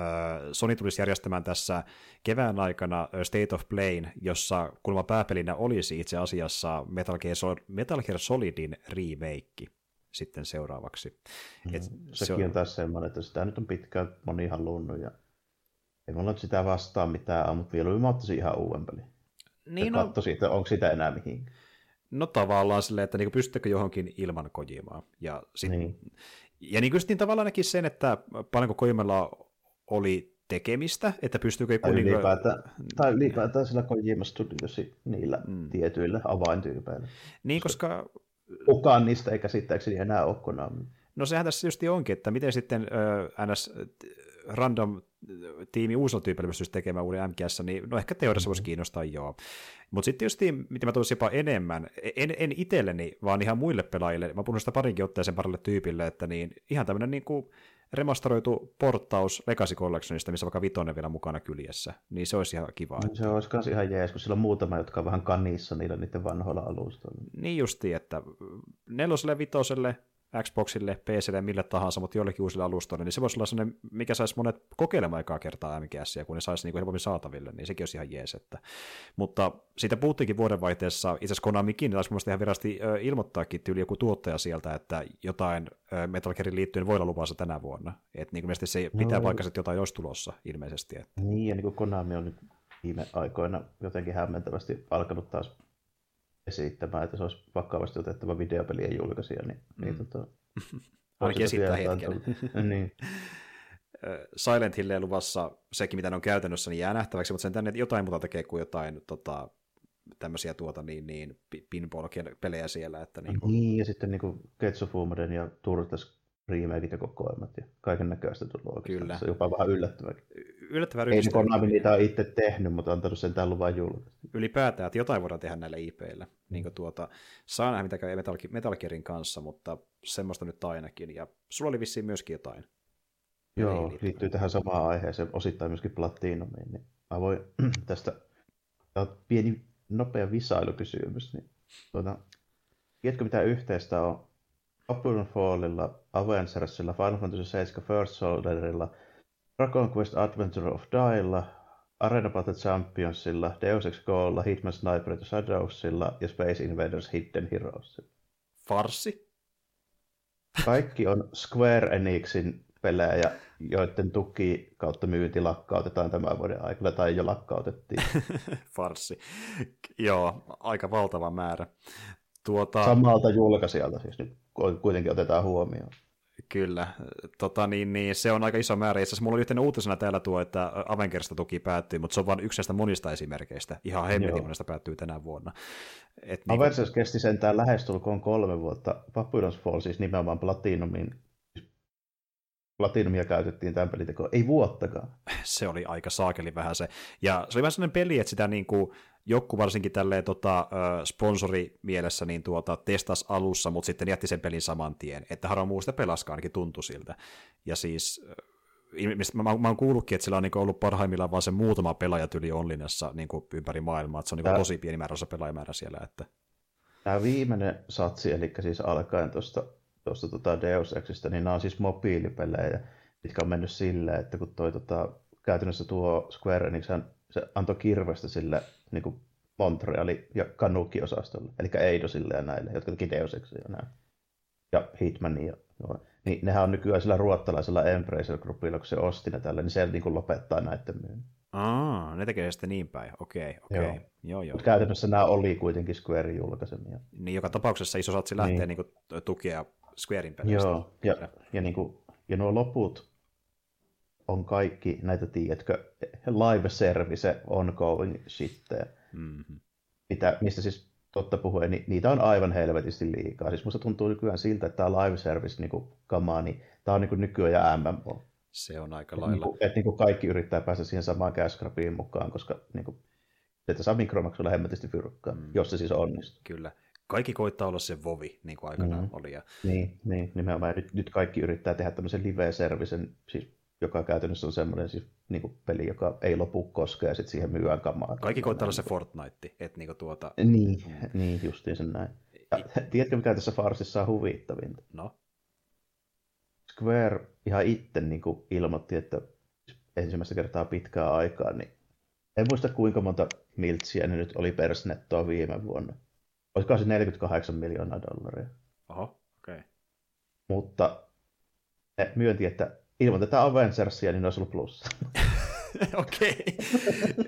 Sony tulisi järjestämään tässä kevään aikana State of Play, jossa kulma pääpelinä olisi itse asiassa Metal Gear, Sol- Metal Gear Solidin remake sitten seuraavaksi. Mm, Et sekin se on... on taas semmoinen, että sitä nyt on pitkään moni halunnut ja ei mulla sitä vastaan mitään, mutta vielä mä ottaisin ihan uuden pelin. Niin no... katsoisin, että onko sitä enää mihinkään. No tavallaan silleen, että niin pystyttekö johonkin ilman Kojimaa. Ja, sit, niin. ja niin niin tavallaan näkin sen, että paljonko Kojimalla oli tekemistä, että pystyykö tai niin ylipäätään, tai ylipäätään sillä Kojima Studiosi niillä mm. tietyillä avaintyypeillä. Niin, koska... Kukaan niistä ei käsittääkseni enää ole Konami. No sehän tässä just onkin, että miten sitten äh, NS random tiimi uusilla tyypillä pystyisi tekemään uuden MGS, niin no ehkä teoriassa voisi mm-hmm. kiinnostaa joo. Mutta sitten just mitä mä toisin jopa enemmän, en, en itselleni, vaan ihan muille pelaajille, mä puhun sitä parinkin otteeseen parille tyypille, että niin ihan tämmöinen niin kuin remasteroitu porttaus Legacy Collectionista, missä vaikka vitonen vielä mukana kyljessä, niin se olisi ihan kiva. Että... Se olisi myös ihan jees, kun sillä on muutama, jotka on vähän kanissa niillä niiden vanhoilla alustoilla. Niin justi, että neloselle, vitoselle, Xboxille, PClle, mille tahansa, mutta joillekin uusille alustoille, niin se voisi olla sellainen, mikä saisi monet kokeilemaan aikaa kertaa MGS, kun ne saisi niin helpommin saataville, niin sekin olisi ihan jees. Että. Mutta siitä puhuttiinkin vuodenvaihteessa, itse asiassa Konamikin, niin taisi mun ihan virasti ilmoittaakin tyyli joku tuottaja sieltä, että jotain Metal Gearin liittyen voi olla luvassa tänä vuonna. Että niin kuin se pitää no, paikkansa, että jotain olisi tulossa ilmeisesti. Että. Niin, ja niin kuin Konami on nyt viime aikoina jotenkin hämmentävästi alkanut taas esittämään, että se olisi vakavasti otettava videopelien julkaisija, niin, mm. niin tota, Ainakin esittää hetken. niin. Silent Hilleen luvassa sekin, mitä ne on käytännössä, niin jää nähtäväksi, mutta sen tänne jotain muuta tekee kuin jotain tota, tämmöisiä tuota, niin, niin pinball-pelejä siellä. Että niin, kuin... niin, ja sitten niin kuin ja Turtles remakeit ja kokoelmat ja kaiken näköistä tullut oikeastaan. Kyllä. Se on jopa vähän yllättävääkin. Yllättävän Ei Konami niitä ole itse tehnyt, mutta antanut sen tämän luvan julkaista. Ylipäätään, että jotain voidaan tehdä näillä IPillä. Niin tuota, saa nähdä, mitä käy Metal, Metal Gearin kanssa, mutta semmoista nyt ainakin. Ja sulla oli vissiin myöskin jotain. Joo, liittyy, liittyy tähän samaan aiheeseen, osittain myöskin Platinumiin. Niin mä voin tästä, tämä on pieni nopea visailukysymys, niin Tuota, tiedätkö mitä yhteistä on Babylon Fallilla, Avengersilla, Final Fantasy 7 First Soldierilla, Dragon Quest Adventure of Dailla, Arena Battle Championsilla, Deus Ex Go'lla, Hitman Sniper Shadowsilla ja Space Invaders Hidden Heroesilla. Farsi? Kaikki on Square Enixin pelejä, joiden tuki kautta myynti lakkautetaan tämän vuoden aikana, tai jo lakkautettiin. Farsi. Joo, aika valtava määrä. Tuota... Samalta julkaisijalta siis nyt kuitenkin otetaan huomioon. Kyllä, tota, niin, niin, se on aika iso määrä. Itse asiassa mulla oli yhtenä uutisena täällä tuo, että Avengerista tuki päättyy, mutta se on vain yksi näistä monista esimerkkeistä. Ihan hemmetin monesta päättyy tänä vuonna. Et, niin Avengers kun... kesti sentään lähestulkoon kolme vuotta. Babylon's Fall siis nimenomaan Platinumin Platinumia käytettiin tämän pelitekoon. Ei vuottakaan. Se oli aika saakeli vähän se. Ja se oli vähän sellainen peli, että sitä niin kuin, joku varsinkin tälleen tota, sponsori mielessä niin tuota, testas alussa, mutta sitten jätti sen pelin saman tien. Että harvoin muu sitä pelaskaan ainakin tuntui siltä. Ja siis mä, mä, mä oon kuullutkin, että sillä on niin ollut parhaimmillaan vain se muutama pelaaja tyli onlinnassa niin ympäri maailmaa, että se on niin tosi pieni määrä osa pelaajamäärä siellä. Että... Tämä viimeinen satsi, eli siis alkaen tuosta tuosta tota Deus Existä, niin nämä on siis mobiilipelejä, mitkä on mennyt silleen, että kun toi tota, käytännössä tuo Square Enix, se antoi kirvestä sille niin kuin Montreali- ja Kanuki-osastolle, eli Eidosille ja näille, jotka teki Deus Exia ja näin. Ja Hitman ja joo. Niin nehän on nykyään sillä ruottalaisella Embracer Groupilla, kun se osti ne tällä, niin se niin kuin lopettaa näiden myynnin. Aa, ne tekee sitten niin päin. Okei, okei. Joo. Joo, joo. Mutta käytännössä nämä oli kuitenkin Squarein julkaisemia. Niin joka tapauksessa iso satsi lähtee niin. niin tukea Squarein pelistä. Joo, ja, ja, niin kuin, ja nuo loput on kaikki näitä, tiedätkö, live service ongoing shitteä. Mm-hmm. Mitä, mistä siis totta puhuen, niin niitä on aivan helvetisti liikaa. Siis musta tuntuu nykyään siltä, että tämä live service niin kamaa, niin tämä on niin kuin nykyään MMO. Se on aika lailla. Niin kuin, että niin kuin kaikki yrittää päästä siihen samaan cash mukaan, koska niin kuin, että saa mikromaksulla hemmetisti fyrkkaa, mm. jos se siis onnistuu. Kyllä kaikki koittaa olla se vovi, niin kuin aikanaan mm. oli. Ja... Niin, niin, nimenomaan. Nyt, nyt kaikki yrittää tehdä tämmöisen live-servicen, siis, joka käytännössä on semmoinen siis, niin kuin peli, joka ei lopu koskaan ja sitten siihen myyään kamaa. Kaikki koittaa olla se Fortnite, että niin tuota... Niin, mm. niin justiin sen näin. Ja, tiedätkö, mikä tässä Farsissa on huvittavinta? No? Square ihan itse niin kuin ilmoitti, että ensimmäistä kertaa pitkää aikaa, niin en muista kuinka monta miltsiä ne nyt oli persnettoa viime vuonna. Olisiko se 48 miljoonaa dollaria. Oho, okei. Okay. Mutta ne myönti, että ilmoitetaan Avengersia, niin ne olisi ollut plussa. Okei.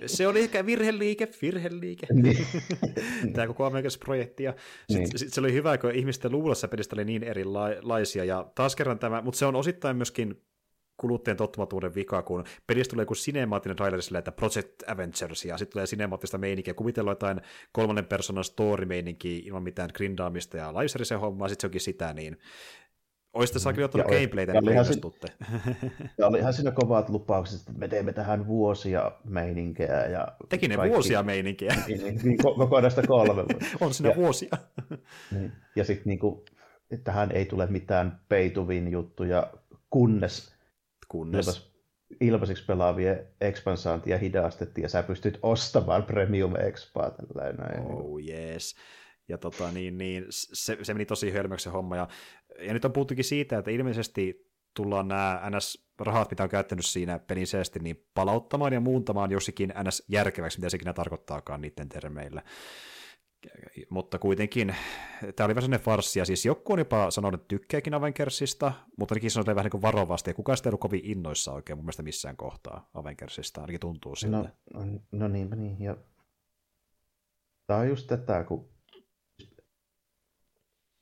Se oli ehkä virheliike, virheliike. Niin. Tämä koko Amerikassa projekti. Ja sit, niin. sit se oli hyvä, kun ihmisten luulossa pelistä oli niin erilaisia. Ja taas kerran tämä, mutta se on osittain myöskin kuluttajan tottumatuuden vika, kun pelistä tulee joku sinemaattinen traileri silleen, että Project Avengers, ja sitten tulee sinemaattista meininkiä, kuvitellaan jotain kolmannen persoonan story-meininkiä ilman mitään grindaamista ja laiserisen hommaa, sitten se onkin sitä, niin Olisitte saa kyllä ottanut gameplaytä, niin innostutte. Ja oli ihan siinä kovat lupaukset, että me teemme tähän vuosia meininkejä. Ja Teki ne kaikki, vuosia meininkejä. Niin, niin, niin kokonaista kolme. On siinä ja, vuosia. Niin, ja sitten niin kuin, tähän ei tule mitään peituvin juttuja, kunnes Kunnes... Ilmais, ilmaiseksi pelaavien ekspansaantia hidastettiin ja sä pystyt ostamaan premium expaa tällainen. Oh yes. Ja tota, niin, niin, se, se, meni tosi hölmöksi se homma. Ja, ja nyt on puhuttukin siitä, että ilmeisesti tullaan nämä NS-rahat, mitä on käyttänyt siinä peliseesti, niin palauttamaan ja muuntamaan jossakin NS-järkeväksi, mitä sekin tarkoittaakaan niiden termeillä mutta kuitenkin tämä oli vähän sellainen farssi, ja siis joku on jopa sanonut, että tykkääkin Avengersista, mutta ainakin on vähän niin varovasti, ja kukaan sitä ei ollut kovin innoissa oikein mun mielestä missään kohtaa Avengersista, ainakin tuntuu siltä. No, no niinpä niin, ja tämä on just tätä, kun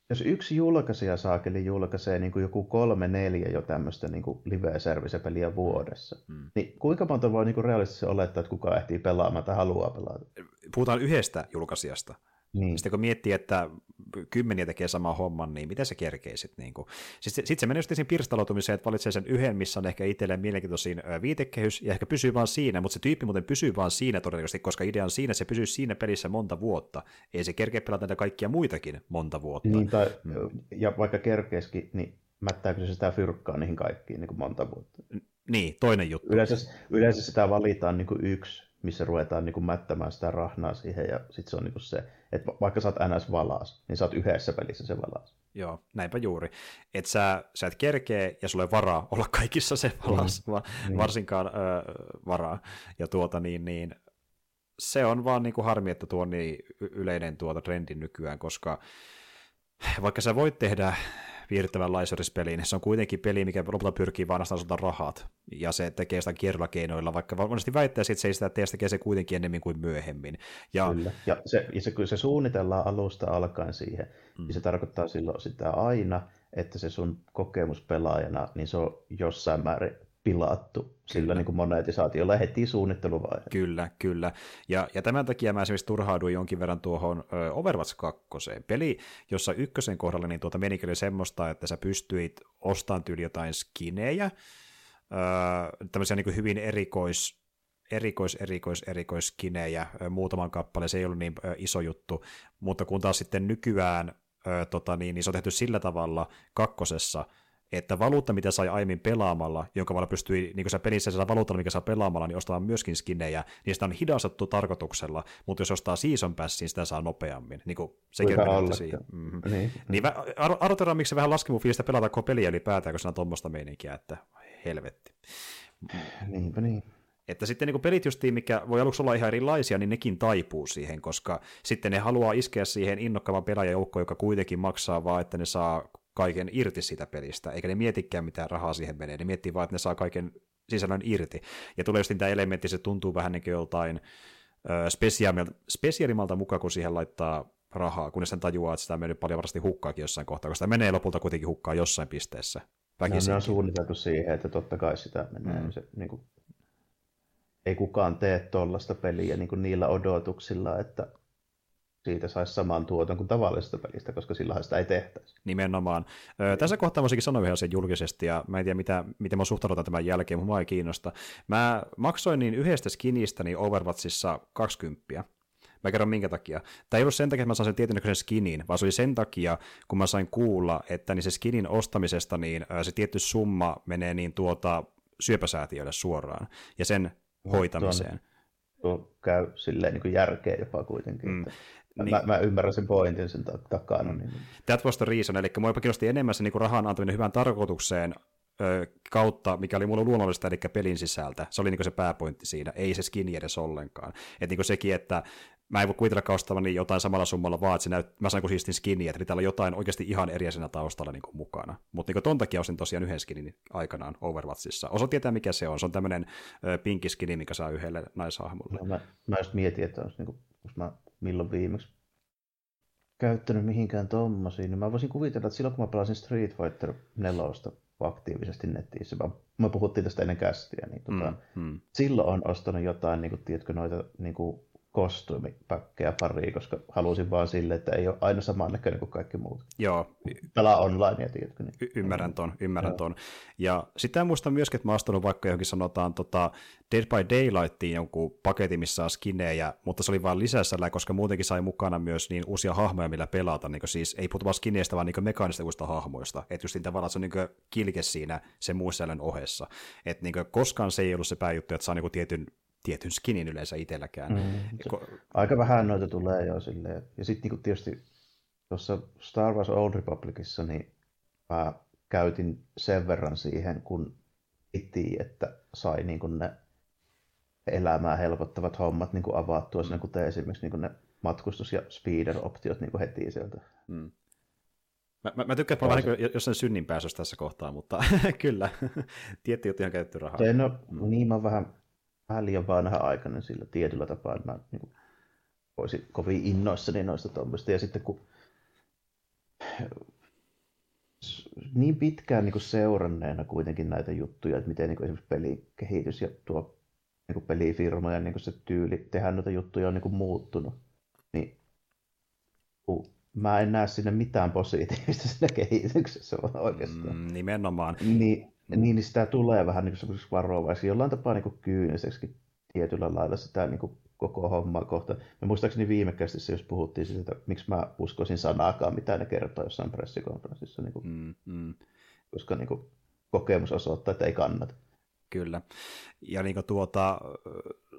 jos yksi julkaisija saakeli julkaisee niin kuin joku kolme, neljä jo tämmöistä niin live-service-peliä vuodessa, mm. niin kuinka monta voi niin kuin realistisesti olettaa, että kuka ehtii pelaamaan tai haluaa pelata? Puhutaan yhdestä julkaisijasta. Niin. Sitten kun miettii, että kymmeniä tekee sama homman, niin miten se kerkee sitten? Niin sitten sit se menee sitten pirstaloitumiseen, että valitsee sen yhden, missä on ehkä itselleen mielenkiintoisin viitekehys, ja ehkä pysyy vaan siinä, mutta se tyyppi muuten pysyy vaan siinä todennäköisesti, koska idea on siinä, että se pysyy siinä pelissä monta vuotta. Ei se kerkeä pelata näitä kaikkia muitakin monta vuotta. Niin, tai, mm. ja vaikka kerkeeskin, niin mättääkö se sitä fyrkkaa niihin kaikkiin niin kuin monta vuotta? Niin, toinen juttu. Yleensä, yleensä sitä valitaan niin kuin yksi missä ruvetaan niin kuin mättämään sitä rahnaa siihen, ja sitten se on niin kuin se, että vaikka sä oot NS valas, niin sä oot yhdessä pelissä se valas. Joo, näinpä juuri. Että sä, sä et kerkee ja sulle varaa olla kaikissa se valas, mm. va, niin. varsinkaan ö, varaa. Ja tuota niin, niin se on vaan niin kuin harmi, että tuo on niin yleinen tuota trendi nykyään, koska vaikka sä voit tehdä viihdyttävän laisurispeliin, se on kuitenkin peli, mikä lopulta pyrkii vaan ainoastaan rahat, ja se tekee sitä kierrolla keinoilla, vaikka monesti väittäisi, että se ei sitä tee, se tekee se kuitenkin ennemmin kuin myöhemmin. Ja, Kyllä. ja se, ja se, kun se suunnitellaan alusta alkaen siihen, mm. niin se tarkoittaa silloin sitä aina, että se sun kokemus pelaajana, niin se on jossain määrin pilattu sillä niin kuin monetisaatiolla heti suunnitteluvaiheessa. Kyllä, kyllä. Ja, ja tämän takia mä esimerkiksi turhauduin jonkin verran tuohon Overwatch 2. Peli, jossa ykkösen kohdalla niin tuota menikin oli semmoista, että sä pystyit ostamaan tyyli jotain skinejä, ö, tämmöisiä niin kuin hyvin erikois, erikois, erikois, erikois skinejä, muutaman kappaleen, se ei ollut niin iso juttu, mutta kun taas sitten nykyään tota, niin, niin se on tehty sillä tavalla kakkosessa, että valuutta, mitä sai aiemmin pelaamalla, jonka tavalla pystyi niin se pelissä se valuuttalla, mikä saa pelaamalla, niin ostamaan myöskin skinnejä, niin sitä on hidastettu tarkoituksella, mutta jos ostaa season passin, sitä saa nopeammin. Niin kuin sekin on siihen. Mm-hmm. Niin, niin ar- arvotellaan, miksi se vähän laski mun fiilistä pelata koko peliä ylipäätään, kun siinä on tuommoista meininkiä, että helvetti. Niinpä niin. Että sitten niin pelit justiin, mikä voi aluksi olla ihan erilaisia, niin nekin taipuu siihen, koska sitten ne haluaa iskeä siihen innokkaavan pelaajajoukkoon, joka kuitenkin maksaa vaan, että ne saa kaiken irti siitä pelistä, eikä ne mietikään mitä rahaa siihen menee, ne miettii vaan, että ne saa kaiken sisällön irti. Ja tulee just tämä elementti, se tuntuu vähän niin kuin joltain spesiaalimalta mukaan, kun siihen laittaa rahaa, kunnes sen tajuaa, että sitä on mennyt paljon varmasti hukkaakin jossain kohtaa, koska sitä menee lopulta kuitenkin hukkaa jossain pisteessä. No, ne on suunniteltu siihen, että totta kai sitä menee. Mm. Se, niin kuin, ei kukaan tee tuollaista peliä niin kuin niillä odotuksilla, että siitä saisi saman tuoton kuin tavallisesta pelistä, koska sillähän sitä ei tehtäisi. Nimenomaan. Ö, tässä kohtaa voisinkin sanoa yhden asian julkisesti, ja mä en tiedä, mitä, miten mä suhtaudun tämän jälkeen, mutta mua ei kiinnosta. Mä maksoin niin yhdestä skinistä niin Overwatchissa 20. Mä kerron minkä takia. Tämä ei ollut sen takia, että mä sain sen tietyn skinin, vaan se oli sen takia, kun mä sain kuulla, että niin se skinin ostamisesta niin se tietty summa menee niin tuota syöpäsäätiölle suoraan, ja sen hoitamiseen. Tuo, tuo käy silleen niin järkeä jopa kuitenkin. Mm. Niin. Mä, mä, ymmärrän sen pointin sen takana. Niin. That was the reason, eli mua kiinnosti enemmän se niin rahan antaminen hyvään tarkoitukseen ö, kautta, mikä oli mulle luonnollista, eli pelin sisältä. Se oli niin se pääpointti siinä, ei se skin edes ollenkaan. Että niin sekin, että mä en voi kuvitella ostavani jotain samalla summalla, vaan että se näyt, mä sain kuin siistin skiniä, että täällä on jotain oikeasti ihan eri siinä taustalla niin kuin mukana. Mutta niin ton takia osin tosiaan yhden skinin aikanaan Overwatchissa. Osa tietää, mikä se on. Se on tämmöinen pinkki skini, mikä saa yhdelle naishahmolle. No, mä, mä just mietin, että olisi, niin kuin, mä milloin viimeksi käyttänyt mihinkään tommosiin, niin mä voisin kuvitella, että silloin kun mä pelasin Street Fighter 4 aktiivisesti nettissä, mä, mä puhuttiin tästä ennen kästiä, niin tota, mm, mm. silloin on ostanut jotain, niin kuin, tiedätkö, noita niin kuin, kostuumipäkkejä pariin, koska halusin vaan sille, että ei ole aina samannäköinen kuin kaikki muut. Joo. Pelaa online, ja tiedätkö? Niin. Y- ymmärrän ton, ymmärrän Joo. ton. Ja sitä en muista myöskin, että mä oon vaikka johonkin sanotaan tota Dead by Daylightiin jonkun paketin, missä on skinejä, mutta se oli vain lisässällä, koska muutenkin sai mukana myös niin uusia hahmoja, millä pelata. Niin siis ei puhuta vaan skineistä, vaan niin mekaanista uusista hahmoista. Että just niin tavallaan se on niin kilke siinä sen muun ohessa. Että niin koskaan se ei ollut se pääjuttu, että saa niin tietyn tietyn skinin yleensä itselläkään. Mm. Ko- Aika vähän noita tulee jo silleen. Ja sitten niin tietysti tuossa Star Wars Old Republicissa, niin mä käytin sen verran siihen, kun piti, että sai niin kuin ne elämää helpottavat hommat niin kuin avattua, mm. siinä, kuten esimerkiksi niin kuin ne matkustus- ja speeder-optiot niin kuin heti sieltä. Mm. Mä, mä, mä tykkään, että mä vähän jossain synnin pääsössä tässä kohtaa, mutta kyllä, tietty juttu ihan käytetty rahaa. Se, no, mm. niin mä vähän vähän liian vanha aikainen sillä tietyllä tapaa, että mä niin kuin, olisin kovin innoissani noista tuommoista. Ja sitten kun niin pitkään niin kuin seuranneena kuitenkin näitä juttuja, että miten niin kuin esimerkiksi pelikehitys ja tuo niin kuin pelifirmojen niin kuin se tyyli tehdä noita juttuja on niin kuin muuttunut, niin mä en näe sinne mitään positiivista siinä kehityksessä oikeastaan. Mm, nimenomaan. Niin, Mm. Niin, niin sitä tulee vähän niin kuin varovaisesti, jollain tapaa niin kuin kyyniseksi tietyllä lailla sitä niin kuin koko hommaa kohta. Ja muistaakseni viime kästissä, jos puhuttiin siitä, että miksi mä uskoisin sanaakaan, mitä ne kertoo jossain pressikonferenssissa, niin kuin, mm, mm. koska niin kuin, kokemus osoittaa, että ei kannata. Kyllä. Ja niin tuota,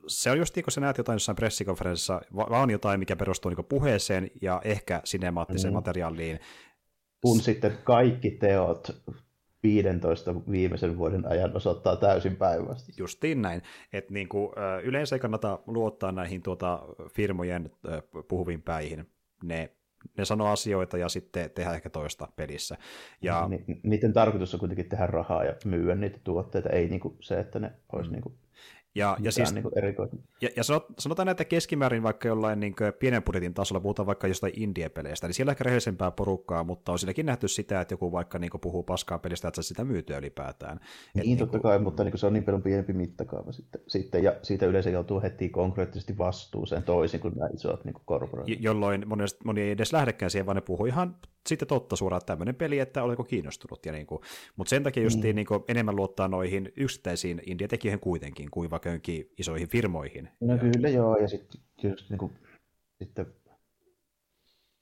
se on just niin, kun sä näet jotain jossain pressikonferenssissa, vaan jotain, mikä perustuu niin puheeseen ja ehkä sinemaattiseen mm. materiaaliin. Kun sitten kaikki teot 15 viimeisen vuoden ajan osoittaa täysin päinvastaista. Justiin näin. Että niin kuin, yleensä ei kannata luottaa näihin tuota, firmojen puhuviin päihin. Ne ne sanoo asioita ja sitten tehdään ehkä toista pelissä. Ja... Ni, niiden tarkoitus on kuitenkin tehdä rahaa ja myyä niitä tuotteita, ei niinku se, että ne olisi mm. niinku ja, ja, siis, niin ja, ja sanotaan näitä keskimäärin vaikka jollain niin pienen budjetin tasolla, puhutaan vaikka jostain indie-peleistä, niin siellä on ehkä rehellisempää porukkaa, mutta on silläkin nähty sitä, että joku vaikka niin puhuu paskaa pelistä, että sitä myytyä ylipäätään. Niin, Et, niin totta niin kuin... kai, mutta niin se on niin paljon pienempi mittakaava sitten, sitten, ja siitä yleensä joutuu heti konkreettisesti vastuuseen toisin kuin nämä isot niin korporaatiot. Jolloin moni, moni ei edes lähdekään siihen, vaan ne puhuu ihan sitten totta suoraan tämmöinen peli, että oletko kiinnostunut. Ja niin kuin, mutta sen takia just mm. niin kuin enemmän luottaa noihin yksittäisiin indie-tekijöihin kuitenkin, kuin vaikka jonkin isoihin firmoihin. No ja... kyllä joo, ja sitten just niin kuin, sitten,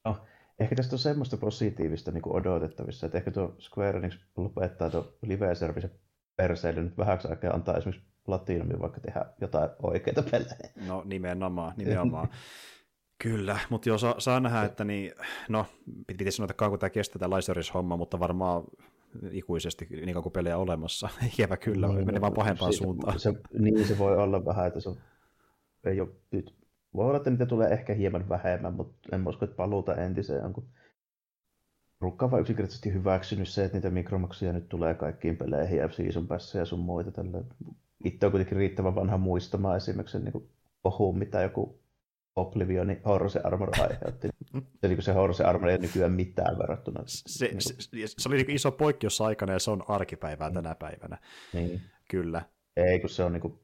no, ehkä tästä on semmoista positiivista niin kuin odotettavissa, että ehkä tuo Square Enix lopettaa tuo live-service perseily nyt vähäksi aikaa antaa esimerkiksi Platinumia vaikka tehdä jotain oikeita pelejä. No nimenomaan, nimenomaan. Kyllä, mutta joo, saa, saa nähdä, että niin, no, piti sanoa, että kauan tämä kestää tämä homma mutta varmaan ikuisesti niin kauan kuin pelejä olemassa. Ikävä kyllä, niin, menee vaan pahempaan se, suuntaan. Se, niin se voi olla vähän, että se on, ei ole nyt. Voi olla, että niitä tulee ehkä hieman vähemmän, mutta en usko, että paluuta entiseen on, kun Rukka on yksinkertaisesti hyväksynyt se, että niitä mikromaksia nyt tulee kaikkiin peleihin ja Season Passia ja sun muita. Tällä. Itse on kuitenkin riittävän vanha muistamaan esimerkiksi niin ohun, mitä joku Oblivionin Horse Armor aiheutti. Se, niin se Horse Armor ei nykyään mitään verrattuna. Se, niin se, se oli niin iso poikkeus aikana ja se on arkipäivää mm. tänä päivänä. Niin. Kyllä. Ei, kun se on niin kuin,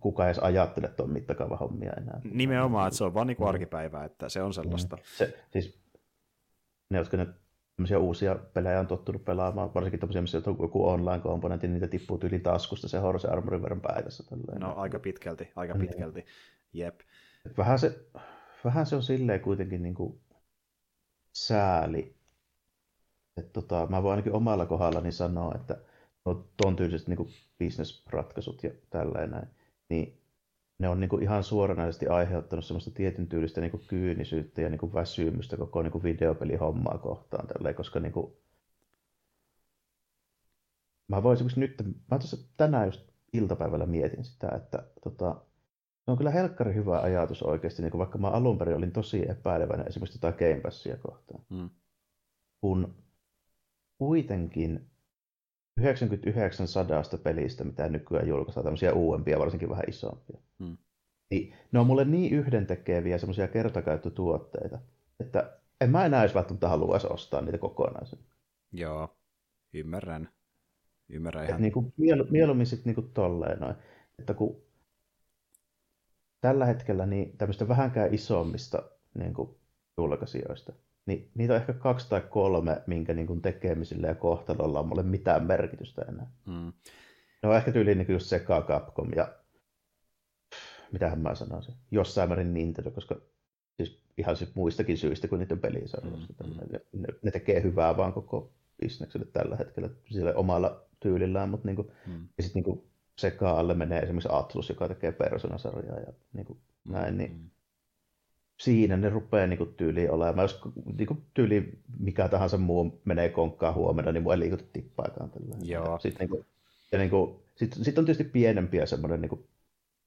kuka edes ajattele tuon mittakaava hommia enää. Nimenomaan, että se on vaan niin kuin arkipäivää, että se on sellaista. Mm. Se, siis, ne, jotka ne tämmöisiä uusia pelejä on tottunut pelaamaan, varsinkin tämmöisiä, missä on joku online-komponentti, niin niitä tippuu yli taskusta se Horse Armorin verran päivässä. Tälleen. No aika pitkälti, aika niin. pitkälti. Mm. Jep. Vähän se, vähän se on silleen kuitenkin niin kuin sääli. Et tota, mä voin ainakin omalla kohdallani sanoa, että no, ton tyyliset niin bisnesratkaisut ja tällainen, niin ne on niin kuin ihan suoranaisesti aiheuttanut semmoista tietyn tyylistä niin kuin kyynisyyttä ja niin kuin väsymystä koko niin kuin videopelihommaa kohtaan, tälleen, koska niin kuin, mä voisin nyt, mä tänään just iltapäivällä mietin sitä, että tota, se on kyllä helkkari hyvä ajatus oikeasti, niin kuin vaikka mä alun perin olin tosi epäileväinen esimerkiksi tätä Game Passia kohtaan. Mm. Kun kuitenkin 99 sadasta pelistä, mitä nykyään julkaistaan, tämmöisiä uudempia, varsinkin vähän isompia, mm. niin ne on mulle niin yhdentekeviä semmoisia kertakäyttötuotteita, että en mä enää edes välttämättä haluaisi ostaa niitä kokonaisen. Joo, ymmärrän. Ymmärrän ihan. niin kuin, mielu, mieluummin sitten niin tolleen noin, että kun tällä hetkellä niin tämmöistä vähänkään isommista niin kuin, julkaisijoista, niin niitä on ehkä kaksi tai kolme, minkä niin kuin, tekemisillä ja kohtalolla on mulle mitään merkitystä enää. Mm. Ne on ehkä tyyliin niin just Sega Capcom ja mitähän mä sanoisin, jossain määrin Nintendo, koska siis ihan siis muistakin syistä kuin niiden pelisarjoista. Mm, mm. Ne, ne, tekee hyvää vaan koko bisnekselle tällä hetkellä sille omalla tyylillään, mutta niin kuin, mm. ja sitten niin sekaan alle menee esimerkiksi Atlus, joka tekee Persona-sarjaa ja niin kuin näin, niin mm. siinä ne rupeaa niin kuin, tyyliin olemaan. Jos niin kuin, tyyli mikä tahansa muu menee konkkaan huomenna, niin mua ei liikuta tippaakaan. Tällä. Joo. Sitten, niin kuin, ja niin kuin, sit, sit on tietysti pienempiä semmoinen niin kuin,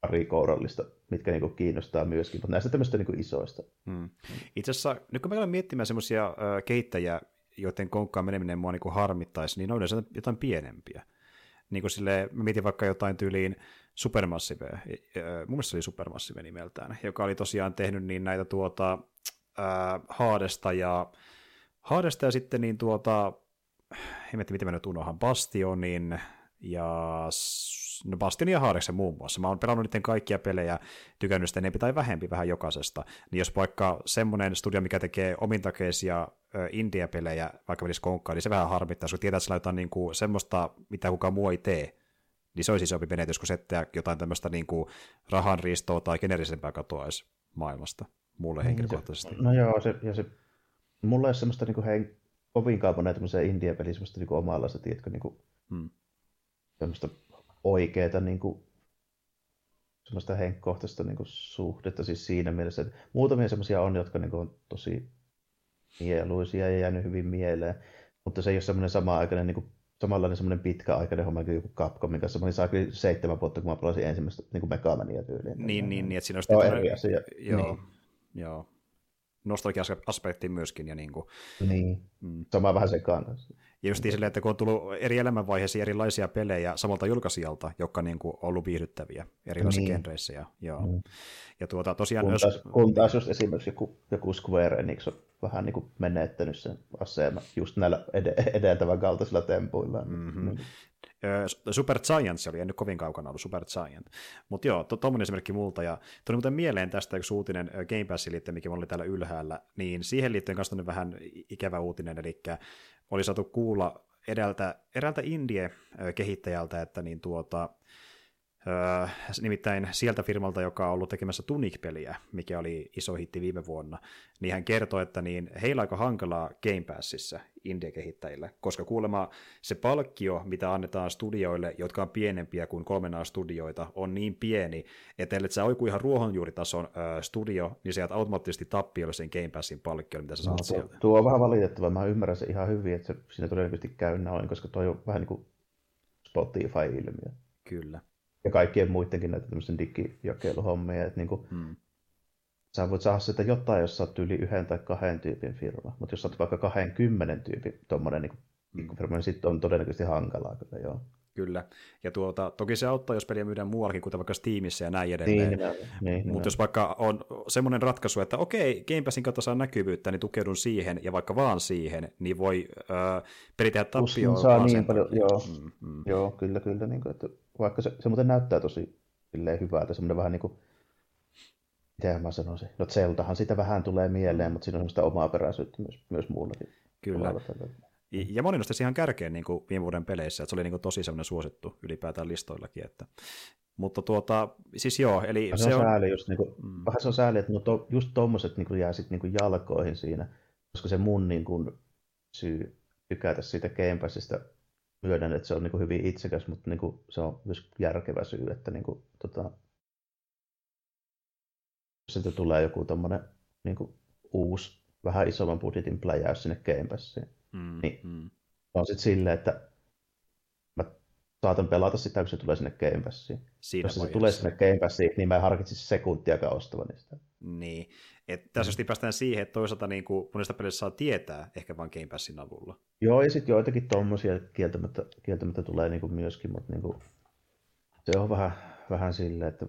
pari kourallista, mitkä niin kuin, kiinnostaa myöskin, mutta näistä tämmöistä niin kuin, isoista. Hmm. Itse asiassa, nyt kun mä olen miettimään semmoisia kehittäjiä, joiden konkkaan meneminen mua niin harmittaisi, niin ne on yleensä jotain pienempiä niin kuin sille, mä mietin vaikka jotain tyyliin Supermassive, mun mielestä se oli Supermassive nimeltään, joka oli tosiaan tehnyt niin näitä tuota, äh, Haadesta ja Haadesta ja sitten niin tuota, en tiedä, miten mä nyt unohan, Bastionin ja no Bastion ja Haareksen muun muassa. Mä oon pelannut niiden kaikkia pelejä, tykännyt sitä enempi tai vähempi vähän jokaisesta. Niin jos vaikka semmoinen studio, mikä tekee omintakeisia indie-pelejä, vaikka menisi konkkaan, niin se vähän harmittaa, kun tietää, että sillä jotain niin kuin, semmoista, mitä kukaan muu ei tee. Niin se olisi isompi menetys, kun settää jotain tämmöistä niin kuin rahanriistoa tai generisempää katoaisi maailmasta mulle henkilökohtaisesti. Se, no joo, se, ja se, mulla ei ole semmoista niin kuin, hei, kovinkaan monen tämmöisiä indie-peliä, semmoista niin omalla, se, tiedätkö, niin kuin, hmm. semmoista oikeeta niin kuin, semmoista henkkohtaista niin kuin, suhdetta siis siinä mielessä, että muutamia semmoisia on, jotka niin kuin, on tosi mieluisia ja jäänyt hyvin mieleen, mutta se ei ole semmoinen sama-aikainen, niin kuin, samanlainen semmoinen pitkäaikainen homma kuin joku Capcomin kanssa. Mä olin saa kyllä seitsemän vuotta, kun mä pelasin ensimmäistä niin kuin Megamania tyyliin. Niin, niin, niin, että siinä olisi... eri asia. Joo, niin. joo nostalgia-aspektiin myöskin. Ja niin, kuin, niin. Mm. sama vähän se kanssa. Ja just silleen, että kun on tullut eri elämänvaiheisiin erilaisia pelejä samalta julkaisijalta, jotka niin kuin, on ollut viihdyttäviä erilaisissa niin. genreissä. Ja, joo. Mm. ja tuota, tosiaan kun, taas, jos... kun taas just esimerkiksi joku, joku Square Enix on vähän niin kuin menettänyt sen aseman just näillä ed- edeltävän kaltaisilla tempuilla. Mm-hmm. Niin. Super Giant, se oli, en nyt kovin kaukana ollut Super Giant. Mutta joo, tuommoinen to, esimerkki multa. Ja tuli muuten mieleen tästä yksi uutinen Game Passin liittyen, mikä oli täällä ylhäällä, niin siihen liittyen kanssa vähän ikävä uutinen, eli oli saatu kuulla edeltä, eräältä indie-kehittäjältä, että niin tuota, Öö, nimittäin sieltä firmalta, joka on ollut tekemässä Tunic-peliä, mikä oli iso hitti viime vuonna, niin hän kertoi, että niin heillä on aika hankalaa Game Passissa indie-kehittäjille, koska kuulemma se palkkio, mitä annetaan studioille, jotka on pienempiä kuin kolmen studioita, on niin pieni, että ellei sä oiku ihan ruohonjuuritason öö, studio, niin sieltä automaattisesti tappiolle sen Game Passin palkkio, mitä sä saat no, tuo, sieltä. Tuo on vähän valitettavaa, mä ymmärrän se ihan hyvin, että se siinä todennäköisesti käy noin, koska tuo on vähän niin kuin Spotify-ilmiö. Kyllä ja kaikkien muidenkin näitä tämmöisen digijakeluhommia, että niin kuin, hmm. sä voit saada sitä jotain, jos sä oot yli yhden tai kahden tyypin firma, mutta jos sä oot vaikka 20 tyypin tuommoinen niin hmm. firma, niin sitten on todennäköisesti hankalaa kyllä, joo. Kyllä. Ja tuota, toki se auttaa, jos peliä myydään muuallakin, kuten vaikka Steamissa ja näin edelleen. Niin, niin, Mutta jos vaikka on semmoinen ratkaisu, että okei, Game Passin kautta saa näkyvyyttä, niin tukeudun siihen, ja vaikka vaan siihen, niin voi äh, peli tehdä tappioon. saa niin paljon, joo, mm, mm. joo, kyllä, kyllä. Niin kuin, että vaikka se, se muuten näyttää tosi hyvältä, semmoinen vähän niin kuin, miten mä sanoisin, no Zeldahan sitä vähän tulee mieleen, mutta siinä on semmoista omaa peräisyyttä myös, myös muullakin. Kyllä. Ja moni nosti ihan kärkeen niin kuin viime vuoden peleissä, että se oli niin kuin tosi semmoinen suosittu ylipäätään listoillakin. Että. Mutta tuota, siis joo, eli vähän se on... Sääli just, niin kuin, mm. Vähän se on sääli, että to, just tommoset niin kuin jää sitten niin jalkoihin siinä, koska se mun niin kuin, syy tykätä siitä Game Passista myönnän, että se on niin kuin hyvin itsekäs, mutta niin kuin, se on myös järkevä syy, että niin kuin, tota, sitten tulee joku tommonen niin kuin, uusi, vähän isomman budjetin pläjäys sinne Game Passiin, mm, niin mm. on sitten silleen, että saatan pelata sitä, kun se tulee sinne Game Passiin. Siinä Jos se tulee sinne Game Passiin, niin mä en harkitsisi sekuntiakaan ostavani sitä. Niin. Et tässä mm. päästään siihen, että toisaalta niin kuin monista peleistä saa tietää ehkä vain Game Passin avulla. Joo, ja sitten joitakin tuommoisia kieltämättä, kieltämättä tulee niin kuin myöskin, mutta niin kuin, se on vähän, vähän silleen, että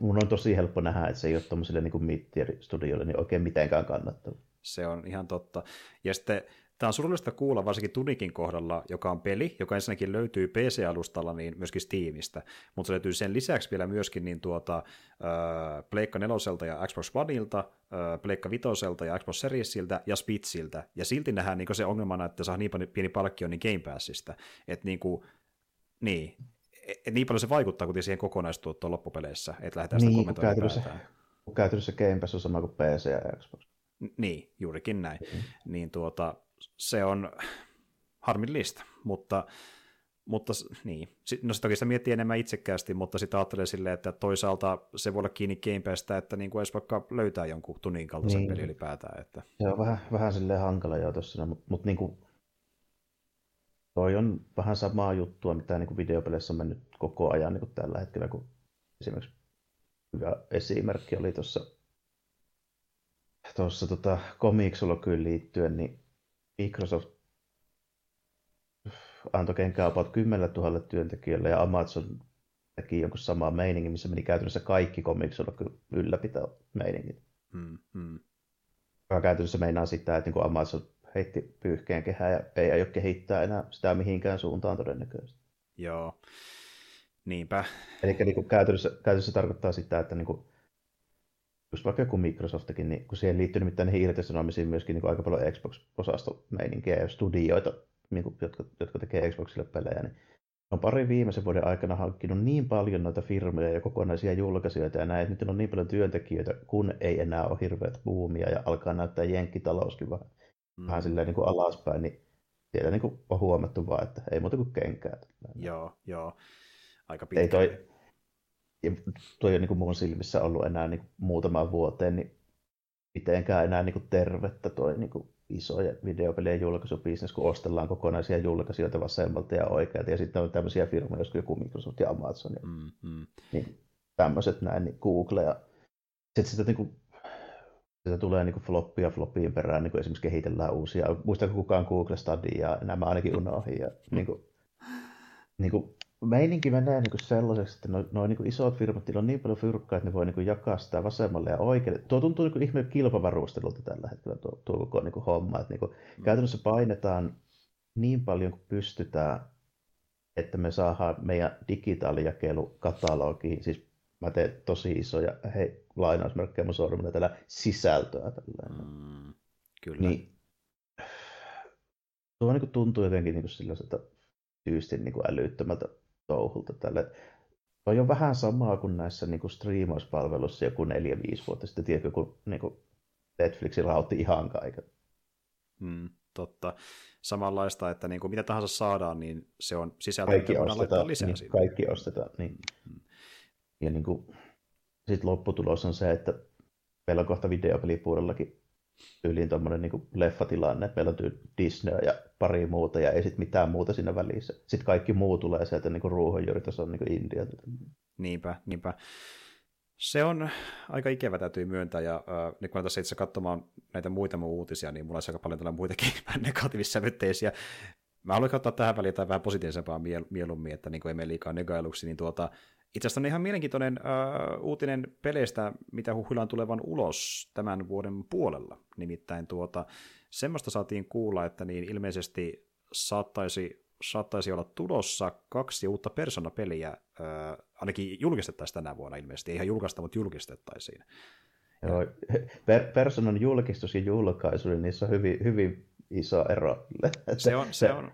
mun on tosi helppo nähdä, että se ei ole tuommoisille niin mid-tier-studioille niin oikein mitenkään kannattava. Se on ihan totta. Ja sitten Tämä on surullista kuulla varsinkin Tunikin kohdalla, joka on peli, joka ensinnäkin löytyy PC-alustalla niin myöskin Steamista, mutta se löytyy sen lisäksi vielä myöskin niin tuota, äh, Pleikka 4 ja Xbox Oneilta, äh, Pleikka 5 ja Xbox Seriesiltä ja Spitsiltä, ja silti nähdään niin se ongelmana, että saa niin pieni palkkio niin Game Passista, että niin kuin, niin, et niin paljon se vaikuttaa kuitenkin siihen kokonaistuottoon loppupeleissä, että lähdetään niin, sitä kommentoimaan käytännössä, käytännössä Game Pass on sama kuin PC ja Xbox. Niin, juurikin näin. Mm-hmm. Niin tuota, se on harmillista, mutta, mutta niin. No se toki sitä miettii enemmän itsekkäästi, mutta sitä ajattelee silleen, että toisaalta se voi olla kiinni Game että niin kuin edes vaikka löytää jonkun tunnin kaltaisen niin. peli ylipäätään. Että... Se on vähän, vähän silleen hankala jo tuossa, mutta, mutta niin kuin, toi on vähän samaa juttua, mitä niin kuin videopeleissä on mennyt koko ajan niin kuin tällä hetkellä, kun esimerkiksi hyvä esimerkki oli tuossa tuossa tota, komiksologyyn liittyen, niin Microsoft antoi kenkää about 10 000 työntekijälle ja Amazon teki jonkun samaa meiningin, missä meni käytännössä kaikki komiksilla ylläpitää meiningit. Hmm, hmm. Joka käytännössä meinaa sitä, että niin Amazon heitti pyyhkeen kehää ja ei aio kehittää enää sitä mihinkään suuntaan todennäköisesti. Joo, niinpä. Eli niin käytännössä, käytännössä tarkoittaa sitä, että niin kuin just vaikka joku Microsoftikin, niin kun siihen liittyy nimittäin niihin irtisanomisiin myöskin niin aika paljon Xbox-osastomeininkiä ja studioita, niin kuin, jotka, jotka tekee Xboxille pelejä, niin on pari viimeisen vuoden aikana hankkinut niin paljon noita firmoja ja kokonaisia julkaisijoita ja näin, että nyt on niin paljon työntekijöitä, kun ei enää ole hirveät buumia ja alkaa näyttää jenkkitalouskin vähän, mm. vähän silleen niin kuin alaspäin, niin siellä niin kuin on huomattu vaan, että ei muuta kuin kenkää. Joo, joo. aika pitkä. Ei toi, ja toi on niin kuin mun silmissä ollut enää niin muutaman vuoteen, niin mitenkään enää niin kuin tervettä toi niin kuin isoja videopelien julkaisubisnes, kun ostellaan kokonaisia julkaisijoita vasemmalta ja oikealta, ja sitten on tämmöisiä firmoja, jotka joku Microsoft ja Amazon, ja, mm, mm. niin tämmöiset näin, niin Google, ja sitten sitä, niin kuin, sitä tulee niin floppia floppiin perään, niin kuin esimerkiksi kehitellään uusia, muistaako kukaan Google Stadia, nämä ainakin unohdin, ja mm. niin kuin, niin kuin, meininki menee niin kuin sellaiseksi, että noin noi niin isot firmat, niillä on niin paljon fyrkkaa, että ne voi niin jakaa sitä vasemmalle ja oikealle. Tuo tuntuu niin ihmeen kilpavarustelulta tällä hetkellä tuo, tuo koko niin homma. Että niin mm. Käytännössä painetaan niin paljon kuin pystytään, että me saadaan meidän digitaalijakelu katalogiin, siis mä teen tosi isoja, hei, lainausmerkkejä mun sormella tällä sisältöä. Tällä. Mm, kyllä. Niin, tuo niin tuntuu jotenkin niin sellaiselta tyystin niin älyttömältä touhulta tälle. Toi on vähän samaa kuin näissä niin kuin striimauspalveluissa joku 4-5 vuotta sitten, tiedätkö, kun niin kuin Netflixi rautti ihan kaiken. Mm, totta. Samanlaista, että niin kuin mitä tahansa saadaan, niin se on sisältö, kaikki ostetaan, lisää niin, siinä. Kaikki ostetaan, niin. Mm. Ja niin kuin, sit lopputulos on se, että meillä on kohta videopelipuolellakin tyyliin tuommoinen niin leffatilanne. Meillä on Disney ja pari muuta ja ei sitten mitään muuta siinä välissä. Sitten kaikki muu tulee sieltä niin ruohonjuuritason niin Indialta. Niinpä, niinpä. Se on aika ikävä, täytyy myöntää, ja äh, nyt kun tässä itse katsomaan näitä muita mun uutisia, niin mulla on aika paljon tällä muitakin negatiivissävytteisiä. Mä haluan ottaa tähän väliin jotain vähän positiivisempaa miel- mieluummin, että niin kuin ei mene liikaa negailuksi, niin tuota, itse asiassa on ihan mielenkiintoinen uh, uutinen peleistä, mitä huhuillaan tulevan ulos tämän vuoden puolella. Nimittäin tuota, semmoista saatiin kuulla, että niin ilmeisesti saattaisi, saattaisi olla tulossa kaksi uutta Persona-peliä, uh, ainakin julkistettaisiin tänä vuonna ilmeisesti, ei ihan julkaista, mutta julkistettaisiin. Joo, per- Personan julkistus ja julkaisu, niin niissä on hyvin, hyvin iso ero. Se on, se on.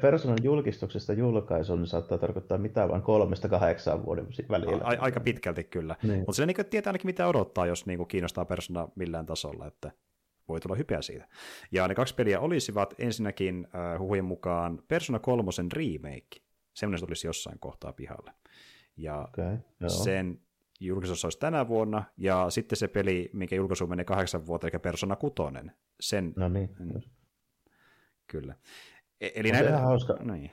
Personan julkistuksesta julkaisuun niin saattaa tarkoittaa mitään vain kolmesta kahdeksaan vuoden välillä. A- aika pitkälti kyllä. Niin. Mutta se niin tietää ainakin mitä odottaa, jos niin kuin kiinnostaa Persona millään tasolla, että voi tulla hypeä siitä. Ja ne kaksi peliä olisivat ensinnäkin äh, huhujen mukaan Persona 3 remake. Semmoinen tulisi jossain kohtaa pihalle. Ja okay, sen julkisuus olisi tänä vuonna, ja sitten se peli, minkä julkaisu menee kahdeksan vuotta, eli Persona 6. Sen, no niin. Kyllä. E- eli näillä... ihan hauska. Niin.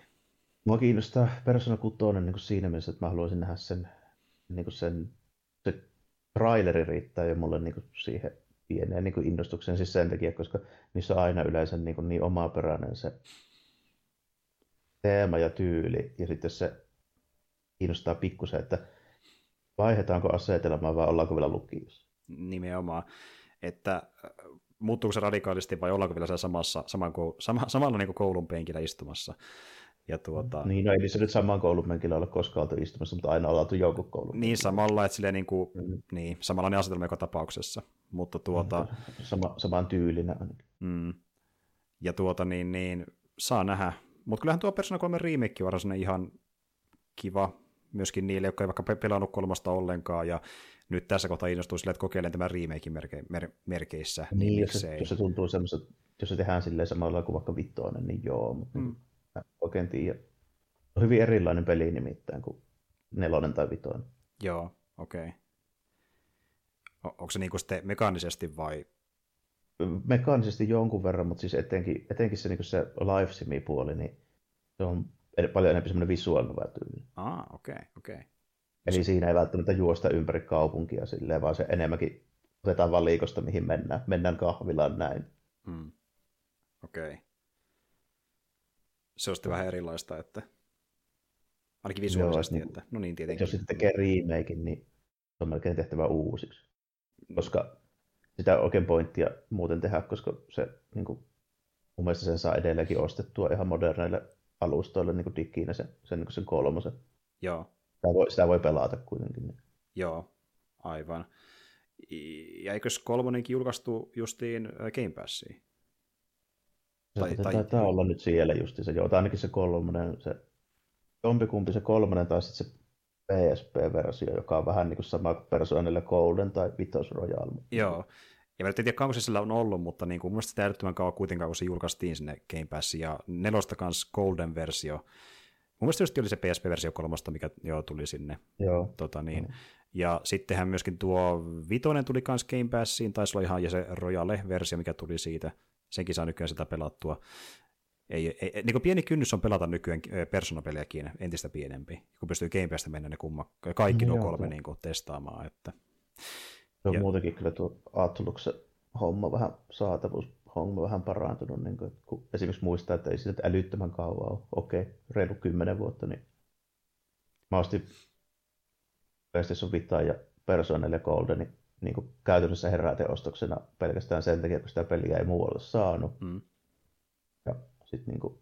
Mua kiinnostaa Persona 6 niin kuin siinä mielessä, että mä haluaisin nähdä sen, niin kuin sen se traileri riittää jo mulle niin kuin siihen pieneen niin kuin innostukseen siis sen takia, koska niissä on aina yleensä niin, kuin niin omaperäinen se teema ja tyyli, ja sitten se kiinnostaa pikkusen, että vaihdetaanko asetelmaa vai ollaanko vielä lukiossa. Nimenomaan, että muuttuuko se radikaalisti vai ollaanko vielä samassa, saman, sama, samalla niin koulun penkillä istumassa. Ja tuota... Niin, no ei se nyt saman koulun penkillä ole koskaan oltu istumassa, mutta aina ollaan oltu jonkun koulun Niin, samalla, että silleen niin kuin, mm. niin, samanlainen asetelma joka tapauksessa. Mutta tuota... Sama, saman tyylinen ainakin. Mm. Ja tuota, niin, niin, saa nähdä. Mutta kyllähän tuo Persona 3 remake on ihan kiva myöskin niille, jotka ei vaikka pelannut kolmasta ollenkaan, ja nyt tässä kohtaa innostuu sille, että kokeilen tämän remakein merke, mer, merkeissä. Niin, niin jos, se, jos se tuntuu semmoista, jos se tehdään silleen samalla kuin vaikka vittoinen, niin joo, mutta mm. Oikein tiedä. On hyvin erilainen peli nimittäin kuin nelonen tai vitoinen. Joo, okei. Okay. Onko se niinku sitten mekaanisesti vai? Mekaanisesti jonkun verran, mutta siis etenkin, etenkin se, niinku se live simi puoli, niin se on paljon enemmän semmoinen visuaalinen tyyli. Ah, okei, okay, okei. Okay. Eli siinä ei välttämättä juosta ympäri kaupunkia silleen, vaan se enemmänkin otetaan vaan liikosta, mihin mennään. Mennään kahvilaan näin. Hmm. Okei. Okay. Se on sitten vähän erilaista, että ainakin visuaalisesti, Joo, että no niin tietenkin. Jos sitten tekee remakein, niin se on melkein tehtävä uusiksi. Koska sitä oikein pointtia muuten tehdä, koska se niin kuin, mun mielestä sen saa edelleenkin ostettua ihan moderneille alustoille niin kuin digiinä sen, sen, niin sen kolmosen. Joo. Sitä voi, sitä voi pelata kuitenkin. Niin. Joo, aivan. Ja eikös kolmonenkin julkaistu justiin äh, Game Passiin? Se tai, tai... taitaa olla nyt siellä justiinsa. Joo, tai ainakin se kolmonen, se jompikumpi se kolmonen tai sitten se PSP-versio, joka on vähän niin kuin sama kuin Personille Golden tai Vitos Royal. Joo, ja mä en tiedä, kauanko se sillä on ollut, mutta niin kuin, mun mielestä sitä älyttömän kauan kuitenkaan, kun se julkaistiin sinne Game Passiin, ja nelosta kanssa Golden-versio, Mun mielestä oli se PSP-versio kolmosta, mikä joo, tuli sinne. Joo. Tota niin. Mm. Ja sittenhän myöskin tuo vitonen tuli kans Game Passiin, taisi olla ihan ja se Royale-versio, mikä tuli siitä. Senkin saa nykyään sitä pelattua. Ei, ei, niin kuin pieni kynnys on pelata nykyään persoonapeliäkin entistä pienempi, kun pystyy Game Passista mennä ne kumma, kaikki nuo kolme niin kuin, testaamaan. Että. Se on ja, muutenkin kyllä tuo Atluksen homma vähän saatavuus homma vähän parantunut, niin kuin, kun esimerkiksi muistaa, että ei sitä älyttömän kauan ole, okei, reilu kymmenen vuotta, niin mä ostin PlayStation Vita ja Persona 4 Golden, niin, kuin käytännössä heräteostoksena pelkästään sen takia, kun sitä peliä ei muualla saanut. Mm. Ja sitten niin kuin,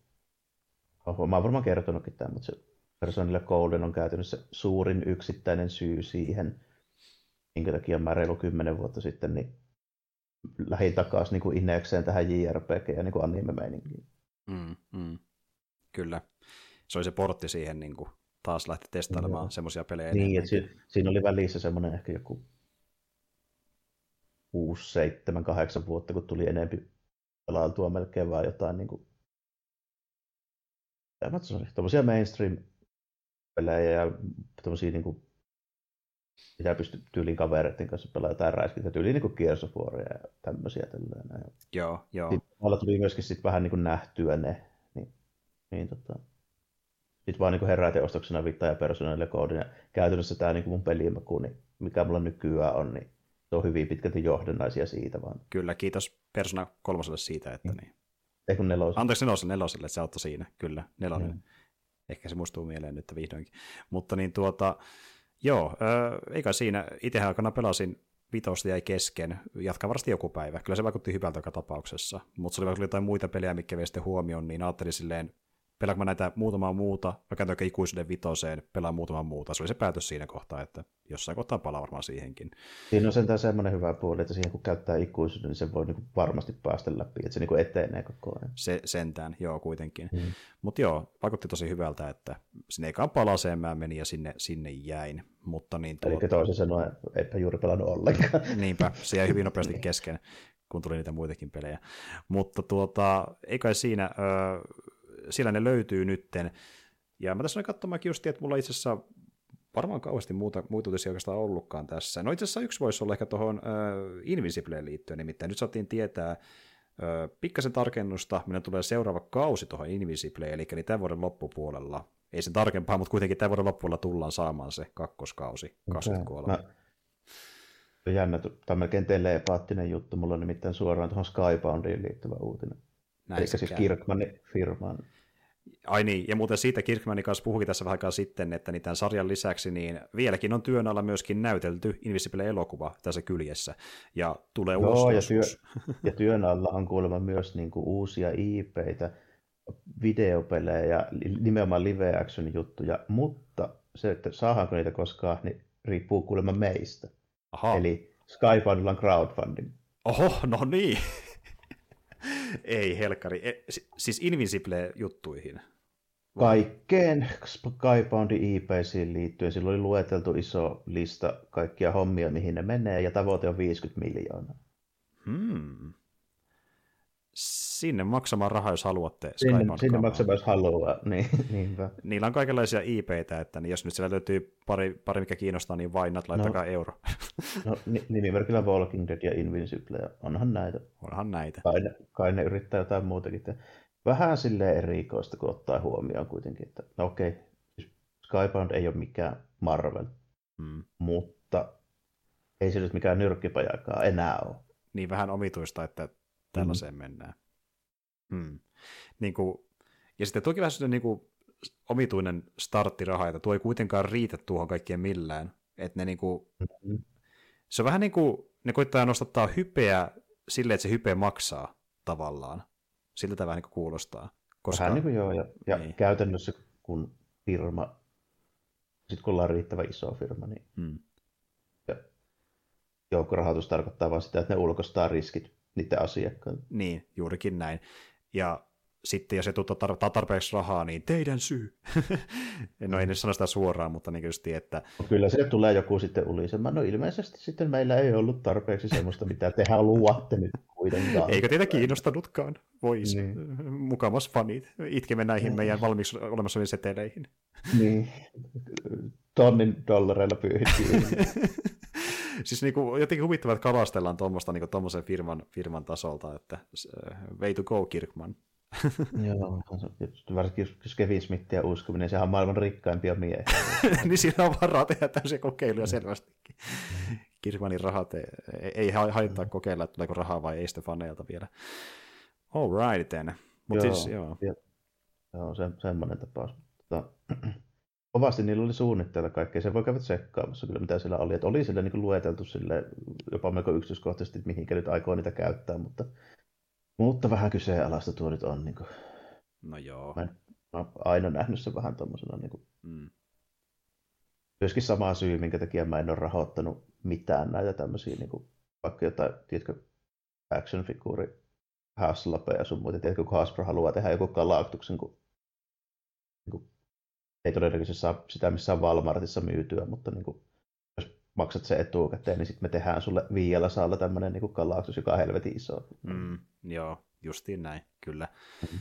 mä oon varmaan kertonutkin tämän, mutta se Persona 4 Golden on käytännössä suurin yksittäinen syy siihen, minkä takia mä reilu kymmenen vuotta sitten niin lähin takaisin niin inekseen tähän JRPG ja niin anime-meininkiin. Mm, mm. Kyllä. Se oli se portti siihen niin kuin, taas lähti testailemaan semmoisia pelejä. Niin, että si- siinä oli välissä semmoinen ehkä joku 6, 7, 8 vuotta, kun tuli enempi pelailtua melkein vaan jotain niin kuin, tuommoisia mainstream-pelejä ja tuommoisia niin kuin, mitä pystyy tyyliin kavereiden kanssa pelaamaan jotain räiskintä, tyyliin niin kuin Gears of War ja tämmöisiä. Tällainen. Joo, joo. Sitten tuli myöskin sit vähän niin kuin nähtyä ne, niin, niin tota, sitten vaan niin heräteostoksena Vita ja Persona koodin. Ja käytännössä tämä niin mun pelimaku, niin mikä mulla nykyään on, niin se on hyvin pitkälti johdannaisia siitä vaan. Kyllä, kiitos Persona kolmoselle siitä, että mm. niin. Ei kun neloselle. Anteeksi neloselle, neloselle, se auttoi siinä, kyllä, nelonen. Mm. Ehkä se muistuu mieleen nyt vihdoinkin. Mutta niin tuota, Joo, äh, eikä siinä. Itsehän aikana pelasin vitosta jäi kesken. Jatkaa varmasti joku päivä. Kyllä se vaikutti hyvältä joka tapauksessa. Mutta se oli vaikka jotain muita pelejä, mikä vei sitten huomioon, niin ajattelin silleen, pelaanko mä näitä muutamaa muuta, mä oikein ikuisuuden vitoseen, pelaan muutamaa muuta. Se oli se päätös siinä kohtaa, että jossain kohtaa palaa varmaan siihenkin. Siinä on sentään semmoinen hyvä puoli, että siihen kun käyttää ikuisuuden, niin se voi niinku varmasti päästä läpi, että se niinku etenee koko ajan. Se sentään, joo kuitenkin. Mm. Mutta joo, vaikutti tosi hyvältä, että sinne eikaan palaseen mä menin ja sinne, sinne jäin. Mutta niin tuota... Eli toisin sanoen, eipä juuri pelannut ollenkaan. Niinpä, se jäi hyvin nopeasti kesken kun tuli niitä muitakin pelejä. Mutta tuota, ei kai siinä, ö, siellä ne löytyy nytten. Ja mä tässä olen katsomaankin just, että mulla itse asiassa varmaan kauheasti muuta, muita uutisia oikeastaan ollutkaan tässä. No itse asiassa yksi voisi olla ehkä tuohon äh, Invisibleen liittyen, nimittäin nyt saatiin tietää äh, pikkasen tarkennusta, minä tulee seuraava kausi tuohon Invisibleen, eli niin tämän vuoden loppupuolella. Ei sen tarkempaa, mutta kuitenkin tämän vuoden loppupuolella tullaan saamaan se kakkoskausi 23. Okay. Mä... Jännä, tämä on melkein telepaattinen juttu, mulla on nimittäin suoraan tuohon Skyboundiin liittyvä uutinen. Näin Eli siis Kirkmanin firmaan. Ai niin, ja muuten siitä Kirkmanin kanssa puhukin tässä vähän aikaa sitten, että niin tämän sarjan lisäksi niin vieläkin on työn alla myöskin näytelty Invisible-elokuva tässä kyljessä, ja tulee Joo, ulos ja, työ, ja työn alla on kuulemma myös niin kuin uusia IPitä, videopelejä ja nimenomaan live action juttuja, mutta se, että saadaanko niitä koskaan, niin riippuu kuulemma meistä. Aha. Eli Skyfundilla on crowdfunding. Oho, no niin. Ei helkkari. E, siis Invincible-juttuihin. Kaikkeen Skyboundin IPsiin liittyen. Sillä oli lueteltu iso lista kaikkia hommia, mihin ne menee, ja tavoite on 50 miljoonaa. Hmm sinne maksamaan rahaa, jos haluatte Sinne, sinne maksamaan, jos haluaa, niin, niinpä. Niillä on kaikenlaisia IPtä, että niin jos nyt siellä löytyy pari, pari mikä kiinnostaa, niin vain laittakaa no, euro. no, nimimerkillä Walking Dead ja Invincible, ja onhan näitä. Onhan näitä. Kai ne, kai ne yrittää jotain muutakin. Vähän silleen erikoista, kun ottaa huomioon kuitenkin, että no okei, siis Skybound ei ole mikään Marvel, hmm. mutta ei se nyt mikään nyrkkipajakaan enää ole. Niin vähän omituista, että tällaiseen mm. mennään. Hmm. Niin kuin, ja sitten toki vähän niin kuin omituinen starttiraha, että tuo ei kuitenkaan riitä tuohon kaikkien millään. Että ne niin kuin, mm-hmm. Se on vähän niin kuin, ne koittaa nostattaa hypeä silleen, että se hype maksaa tavallaan. Siltä tämä vähän niin kuin kuulostaa. Koska... Vähän niin kuin joo, ja, ja niin. käytännössä kun firma, sitten kun ollaan riittävän iso firma, niin hmm. ja joukkorahoitus tarkoittaa vain sitä, että ne ulkoistaa riskit niiden asiakkaille. Niin, juurikin näin. Ja sitten jos se tuottaa tarpeeksi rahaa, niin teidän syy. no ei nyt sano sitä suoraan, mutta niin just, että... No kyllä se tulee joku sitten ulisemaan. No ilmeisesti sitten meillä ei ollut tarpeeksi semmoista, mitä te haluatte nyt kuitenkaan. Eikö teitä kiinnostanutkaan? Vois. Niin. Mukamas fanit. Itkemme näihin niin. meidän valmiiksi olemassa oleviin seteleihin. Niin. Tonnin dollareilla pyyhittiin. siis niinku, jotenkin huvittavaa, että kalastellaan tuommoista niinku, firman, firman tasolta, että uh, way to go, Kirkman. Joo, varsinkin jos Kevin Smithia uskominen, niin sehän on maailman rikkaimpia miehiä. niin siinä on varaa tehdä tämmöisiä kokeiluja selvästikin. Kirkmanin rahat ei, ei haittaa kokeilla, että tuleeko rahaa vai ei Stefaneilta vielä. All right then. Mut joo, siis, joo. Ja, joo se, semmoinen tapaus. Tota, kovasti niillä oli suunnitteilla kaikkea. Se voi käydä tsekkaamassa kyllä, mitä siellä oli. Et oli sille niin lueteltu sille jopa melko yksityiskohtaisesti, mihinkä nyt aikoo niitä käyttää, mutta mutta vähän kyseenalaista tuo nyt on. Niin kuin. No joo. Mä, en, mä oon aina nähnyt sen vähän tuommoisena. Niin kuin. Mm. Myöskin sama syy, minkä takia mä en ole rahoittanut mitään näitä tämmöisiä, niin kuin, vaikka jotain, tiedätkö, action figure Haslapeja sun muuta. Tiedätkö, kun Hasbro haluaa tehdä joku galaktuksen, kun, ei todennäköisesti saa sitä missään Walmartissa myytyä, mutta niin kuin, maksat se etukäteen, niin sitten me tehdään sulle viiellä saalla tämmöinen niin galaktus, joka on helvetin iso. Mm, joo, justiin näin, kyllä. Mm.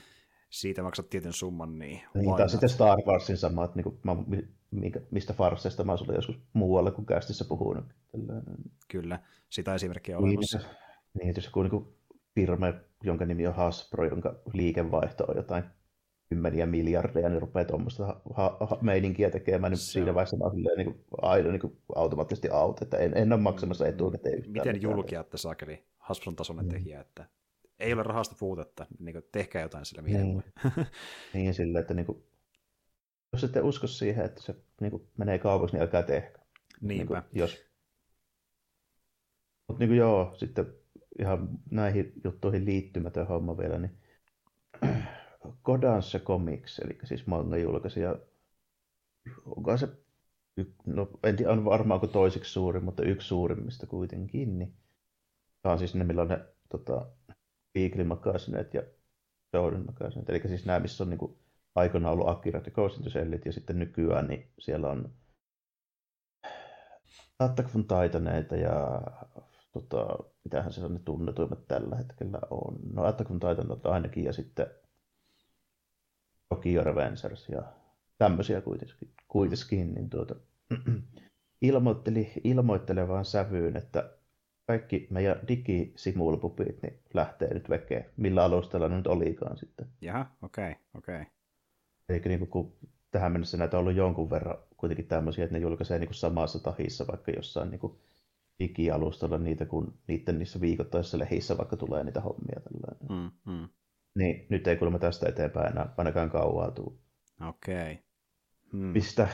Siitä maksat tietyn summan, niin... Niin, tai sitten Star Warsin sama, että niin kuin, mä, minkä, mistä farsseista mä sulle joskus muualla kuin kästissä puhunut. Kyllä, sitä esimerkkiä on niin, olemassa. Niin, jos joku niin firma, jonka nimi on Hasbro, jonka liikevaihto on jotain kymmeniä miljardeja, niin rupeaa tuommoista ha- ha- meininkiä tekemään, niin se siinä vaiheessa mä silleen, niin kuin, aina niin kuin, automaattisesti out, että en, en ole maksamassa etukäteen yhtään. Miten julkiatte saakeli Hasbron tasoinen mm. tekijä, että ei ole rahasta puutetta, niin kuin, tehkää jotain sillä mihin niin. niin, sillä, että niin kuin, jos ette usko siihen, että se niin kuin, menee kaupaksi, niin älkää tehkö. Niinpä. Niin kuin, jos... Mutta niin joo, sitten ihan näihin juttuihin liittymätön homma vielä, niin Kodansha Comics, eli siis manga julkaisija, onko se, no en tiedä, on varmaan kuin toiseksi suuri, mutta yksi suurimmista kuitenkin, niin tämä on siis ne, millä on ne tota, Weekly Magazinet ja Shonen Magazinet, eli siis nämä, missä on niin kuin, aikoinaan ollut Akira ja Ghost ja sitten nykyään niin siellä on Attack on Titaneita ja tota, mitähän se on ne tunnetuimmat tällä hetkellä on. No Attack on Titan ainakin, ja sitten Tokyo Revengers ja tämmöisiä kuitenkin, kuitenkin niin tuota, ilmoitteli ilmoittelevaan sävyyn, että kaikki meidän digisimulpupit niin lähtee nyt vekeen, millä alustalla nyt olikaan sitten. Jaha, okei, okay, okei. Okay. Eli niin kun tähän mennessä näitä on ollut jonkun verran kuitenkin tämmöisiä, että ne julkaisee niin kuin samassa tahissa vaikka jossain niin kuin digialustalla niitä, kun niiden niissä viikoittaisissa lehissä vaikka tulee niitä hommia. Tällainen. Mm, mm. Niin, nyt ei kuulemma tästä eteenpäin enää ainakaan kauaa tuu. Okei. Okay. Hmm. Mistä äh,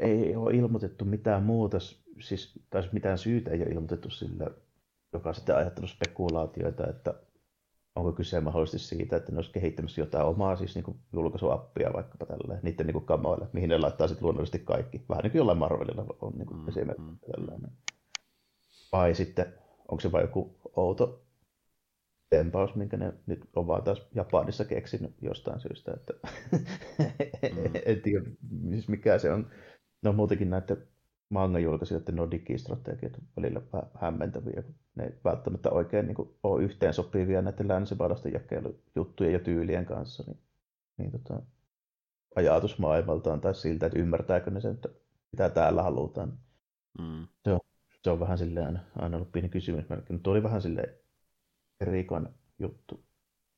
ei ole ilmoitettu mitään muuta, siis, tai siis mitään syytä ei ole ilmoitettu sillä, joka on sitten ajattanut spekulaatioita, että onko kyse mahdollisesti siitä, että ne olisi kehittämässä jotain omaa siis niin julkaisuappia vaikkapa tällä niiden niin kamoille, mihin ne laittaa sitten luonnollisesti kaikki. Vähän niin kuin jollain Marvelilla on niin kuin mm, esimerkiksi tällainen. Vai sitten, onko se vain joku outo tempaus, minkä ne nyt on vaan taas Japanissa keksinyt jostain syystä. Että mm. en tiedä, siis mikä se on. No muutenkin näiden manga-julkaisijoiden no digistrategiat on välillä vähän hämmentäviä, ne ei välttämättä oikein niin kuin, ole yhteen sopivia näiden länsimaalaisten jakelujuttujen ja tyylien kanssa. Niin, niin tota, ajatusmaailmaltaan tai siltä, että ymmärtääkö ne sen, että mitä täällä halutaan. Mm. Se, on, se on vähän silleen aina ollut pieni kysymysmerkki, mutta oli vähän silleen Rikon juttu,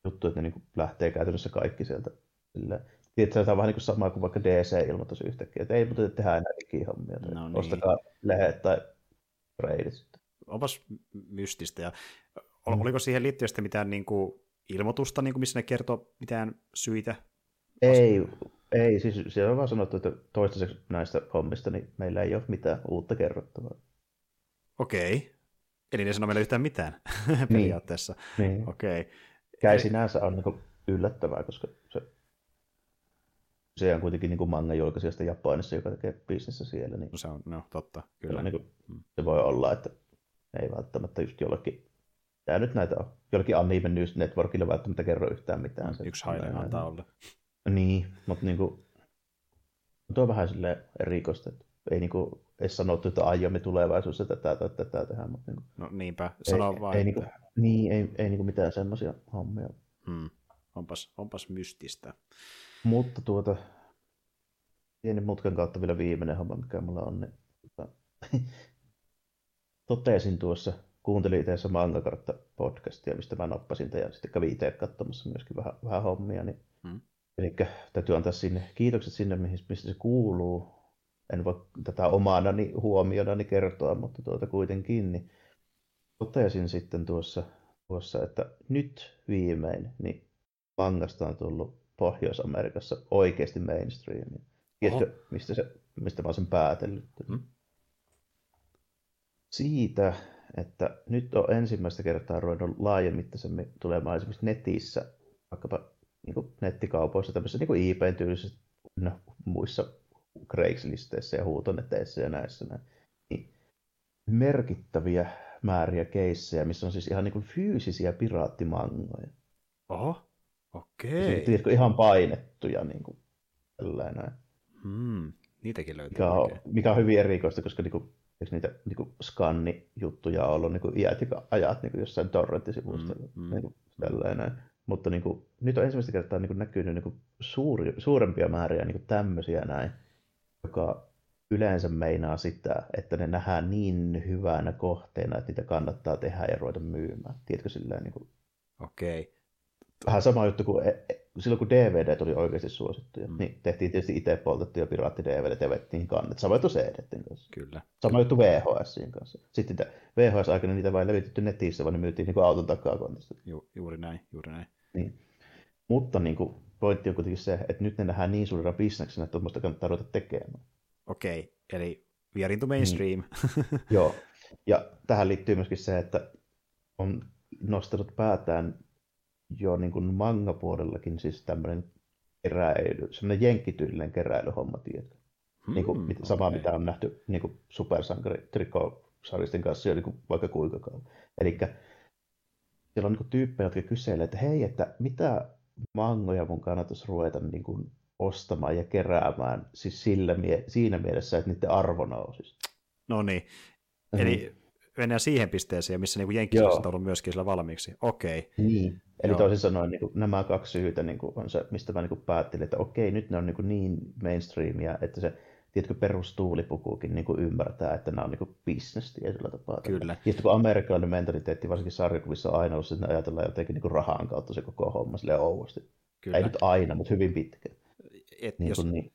juttu että ne niin lähtee käytännössä kaikki sieltä. Sillä, Tiedätkö, tämä on vähän niin kuin sama kuin vaikka DC ilmoittaisi yhtäkkiä, että ei mutta tehdä enää digihommia. No niin. Ostakaa lehet tai reidit. Onpas mystistä. Ja mm. oliko siihen liittyen sitten mitään niin kuin ilmoitusta, niin kuin missä ne kertoo mitään syitä? Ei, ei, siis siellä on vaan sanottu, että toistaiseksi näistä hommista niin meillä ei ole mitään uutta kerrottavaa. Okei. Eli ne sanoo meille yhtään mitään niin. periaatteessa. Niin. Okei. Okay. Käy sinänsä on niin yllättävää, koska se, se on kuitenkin niin manga julkaisijasta Japanissa, joka tekee bisnessä siellä. Niin no se on no, totta, kyllä. Niin kuin, mm. Se voi olla, että ei välttämättä just jollekin Tämä nyt näitä on. Jollakin Anime News Networkilla välttämättä kerro yhtään mitään. Se Yksi haine antaa olla. Niin, mutta niinku, tuo on vähän silleen erikoista, että ei niinku edes sanottu, että aiomme tulevaisuudessa tätä tai tätä tehdä. Mutta niinku, no niinpä, sano ei, vain. Ei, niinku, niin, ei, ei niinku mitään semmoisia hommia. Hmm. Onpas, onpas mystistä. Mutta tuota, pienen mutkan kautta vielä viimeinen homma, mikä mulla on, niin tota, totesin tuossa, kuuntelin itse Mangakartta podcastia, mistä mä nappasin ja sitten kävin itse katsomassa myöskin vähän, vähän hommia, niin hmm. Eli täytyy antaa sinne kiitokset sinne, mistä se kuuluu. En voi tätä omana huomionani kertoa, mutta tuota kuitenkin, niin totesin sitten tuossa, tuossa, että nyt viimein niin mangasta on tullut Pohjois-Amerikassa oikeasti mainstreamia. Tiedätkö, mistä, se, mistä mä olen sen päätellyt? Hmm? Siitä, että nyt on ensimmäistä kertaa ruvennut laajemmittaisemmin tulemaan esimerkiksi netissä, vaikkapa niin kuin nettikaupoissa, tämmöisissä niin eBayn tyylisissä no, muissa Craigslisteissä ja huutoneteissä ja näissä näin, niin merkittäviä määriä keissejä, missä on siis ihan niin kuin fyysisiä piraattimangoja. Oho, okei. Okay. Tiedätkö, ihan painettuja niin kuin tällainen. Hmm, niitäkin löytyy. Mikä on, mikä on hyvin erikoista, koska niin kuin, eikö niitä niin kuin skannijuttuja on ollut niin kuin iät ja ajat niin kuin jossain torrenttisivuista. Mm, mm. Niin kuin tällainen. Mutta niin kuin, nyt on ensimmäistä kertaa niin kuin näkynyt niin kuin suuri, suurempia määriä niin kuin tämmöisiä näin, joka yleensä meinaa sitä, että ne nähdään niin hyvänä kohteena, että niitä kannattaa tehdä ja ruveta myymään. Tiedätkö silleen? Niin kuin... Okei. Okay. Vähän sama juttu kuin e, e, silloin kun DVD oli oikeasti suosittuja, mm. niin tehtiin tietysti itse poltettuja piraatti DVD ja vettiin kannet. Sama juttu cd kanssa. Kyllä. Sama juttu VHSin kanssa. Sitten VHS-aikana niitä vain levitetty netissä, vaan ne myytiin niin kuin auton takaa kontista. Ju, juuri näin, juuri näin. Niin. Mutta niin kuin, pointti on kuitenkin se, että nyt ne nähdään niin suurena bisneksenä, että tuommoista kannattaa ruveta tekemään. Okei, okay. eli we are into mainstream. Niin. Joo, ja tähän liittyy myöskin se, että on nostanut päätään jo niin kuin manga-puolellakin siis tämmöinen keräily, semmoinen jenkkityylinen keräilyhomma, tiedätkö? Hmm, niin kuin, sama, okay. mitä on nähty niin kuin supersankari trikosaristen kanssa jo niin kuin vaikka kuinka kauan. Eli siellä on niin tyyppejä, jotka kyselee, että hei, että mitä mangoja mun kannattaisi ruveta niin kuin ostamaan ja keräämään siis sillä mie- siinä mielessä, että niiden arvo nousisi. No niin, eli mm. mennään siihen pisteeseen, missä niin Jenkkiläiset on ollut myöskin sillä valmiiksi. Okei. Okay. Niin, eli Joo. toisin sanoen niin kuin, nämä kaksi syytä niin kuin, on se, mistä mä niin kuin päättelin, että okei, nyt ne on niin, kuin niin mainstreamia, että se tiedätkö, perustuulipukuukin niin kuin ymmärtää, että nämä on niin business tietyllä tapaa. Kyllä. Tiedätkö, kun amerikkalainen mentaliteetti, varsinkin sarjakuvissa on aina ollut, että ajatellaan jotenkin niin kuin rahan kautta se koko homma silleen ouosti. Kyllä. Ei nyt aina, mutta hyvin pitkä. Et, niin jos, niin.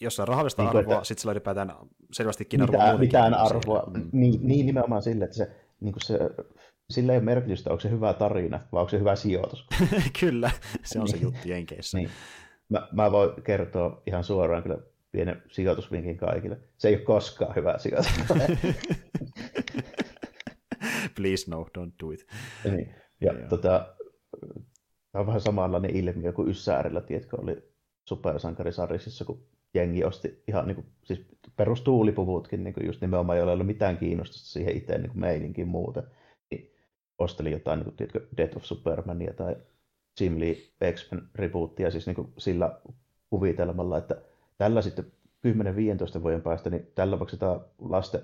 jos on rahallista niin, arvoa, sitten sillä ylipäätään selvästikin mitään, arvoa Mitään arvoa, mm. niin, niin, nimenomaan sille, että se, niin kuin se sillä ei ole merkitystä, onko se hyvä tarina, vai onko se hyvä sijoitus. kyllä, se on niin. se juttu Jenkeissä. Niin. Mä, mä voin kertoa ihan suoraan kyllä pienen sijoitusvinkin kaikille. Se ei ole koskaan hyvä sijoitus. Please no, don't do it. Niin. Ja yeah. tota, tämä on vähän samanlainen ilmiö kuin Yssääärillä, tiedätkö, oli supersankarisarjissa, kun jengi osti ihan niin kuin, siis perustuulipuvutkin niin kuin just nimenomaan, joilla ei ollut mitään kiinnostusta siihen itse niin kuin meininkin muuten. Niin osteli jotain, niin kuin, tiedätkö, Death of Supermania tai Jim Lee X-Men rebootia, siis niin kuin sillä kuvitelmalla, että tällä sitten 10-15 vuoden päästä, niin tällä maksetaan lasten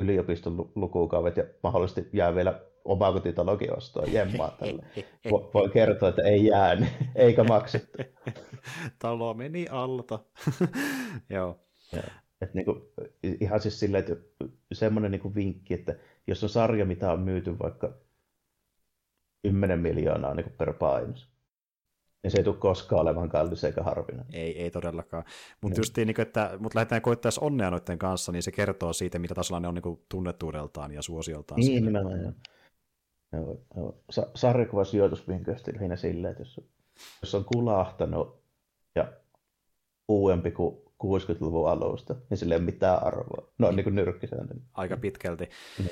yliopiston lukukauvet ja mahdollisesti jää vielä omakotitalokin ostoa jemmaa tälle. Voin kertoa, että ei jäänyt, eikä maksettu. Talo meni alta. Joo. Ja, et niinku, ihan siis silleen, että semmoinen niinku vinkki, että jos on sarja, mitä on myyty vaikka 10 miljoonaa niin per painos, niin se ei tule koskaan olemaan kallis eikä harvinainen. Ei, ei todellakaan. Mutta just niin, että mut lähdetään koittaisi onnea noiden kanssa, niin se kertoo siitä, mitä tasolla ne on niin tunnettuudeltaan ja suosioltaan. Niin, nimenomaan. Joo. Joo, joo. Sa- sarjakuva sijoitusvinkkeistä lähinnä silleen, että jos, jos on kulahtanut ja uudempi kuin 60-luvun alusta, niin sillä ei ole mitään arvoa. No, niin, niin kuin nyrkkisääntö. Aika pitkälti. Mm.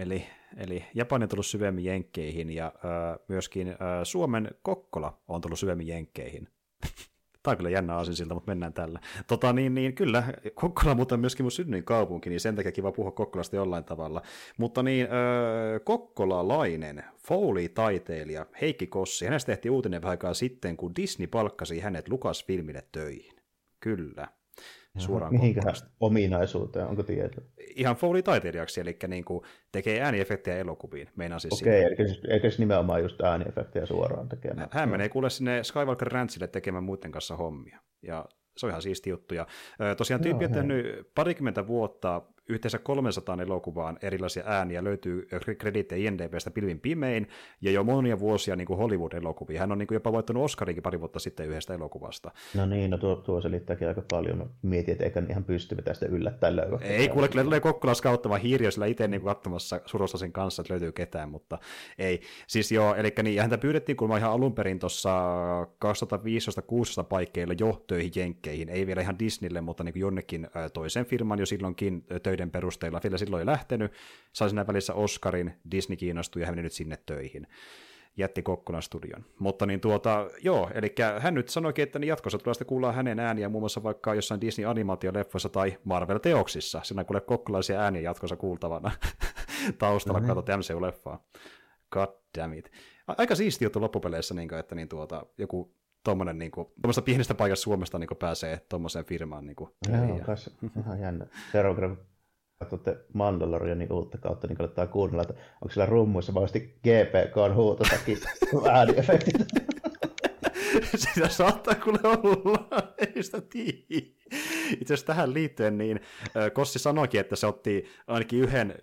Eli, eli Japani on tullut syvemmin jenkkeihin ja äh, myöskin äh, Suomen Kokkola on tullut syvemmin jenkkeihin. Tämä on kyllä jännä asia siltä, mutta mennään tällä. Tota, niin, niin, kyllä, Kokkola muuten myöskin mun synnyin kaupunki, niin sen takia kiva puhua Kokkolasta jollain tavalla. Mutta niin, öö, kokkolalainen Foley-taiteilija Heikki Kossi, hänestä tehtiin uutinen vähän aikaa sitten, kun Disney palkkasi hänet Lukas-filmille töihin. Kyllä suoraan Mihinkä ominaisuuteen, onko tietoa? Ihan Foley-taiteilijaksi, eli niin kuin tekee ääniefektejä elokuviin, meinaa siis Okei, okay, eli eikä siis nimenomaan just ääniefektejä suoraan tekemään. Hän menee kuule sinne Skywalker Ranchille tekemään muiden kanssa hommia, ja se on ihan siisti juttu. Ja, tosiaan tyyppi on tehnyt parikymmentä vuotta yhteensä 300 elokuvaan erilaisia ääniä, löytyy krediittejä INDBstä pilvin pimein, ja jo monia vuosia niin kuin Hollywood-elokuvia. Hän on niin kuin jopa voittanut Oscarinkin pari vuotta sitten yhdestä elokuvasta. No niin, no tuo, tuo selittääkin aika paljon. No, mietin, että eikä ihan pysty tästä yllättäen löyä. Ei, kuule, kyllä tulee Kokkolas kauttamaan hiiriö sillä itse niin katsomassa Surosasin kanssa, että löytyy ketään, mutta ei. Siis joo, eli niin, ja häntä pyydettiin kuulemma ihan alun perin tuossa 2015-16 paikkeilla jo töihin Jenkkeihin, ei vielä ihan Disneylle, mutta niin jonnekin toisen firman jo silloinkin töiden perusteella. Vielä silloin ei lähtenyt, sai siinä välissä Oscarin, Disney kiinnostui ja hän meni nyt sinne töihin jätti Kokkolan studion. Mutta niin tuota, joo, eli hän nyt sanoikin, että niin jatkossa tulee sitten kuulla hänen ääniä muun muassa vaikka jossain Disney-animaatioleffoissa tai Marvel-teoksissa. Siinä kuulee kokkolaisia ääniä jatkossa kuultavana taustalla, mm-hmm. katsot MCU-leffaa. God damn it. Aika siisti juttu loppupeleissä, niin kuin, että niin tuota, joku tuommoinen niin kuin, pienestä paikasta Suomesta niin kuin, pääsee tuommoiseen firmaan. Niin kuin, Joo, kas, ihan jännä. Seuraava katsotte Mandalorianin uutta kautta, niin kannattaa kuunnella, että onko siellä rummuissa vasti GPK huutotakin ääniefektit. Sitä saattaa kuule olla, ei sitä tiedä. Itse asiassa tähän liittyen, niin Kossi sanoikin, että se otti ainakin yhden,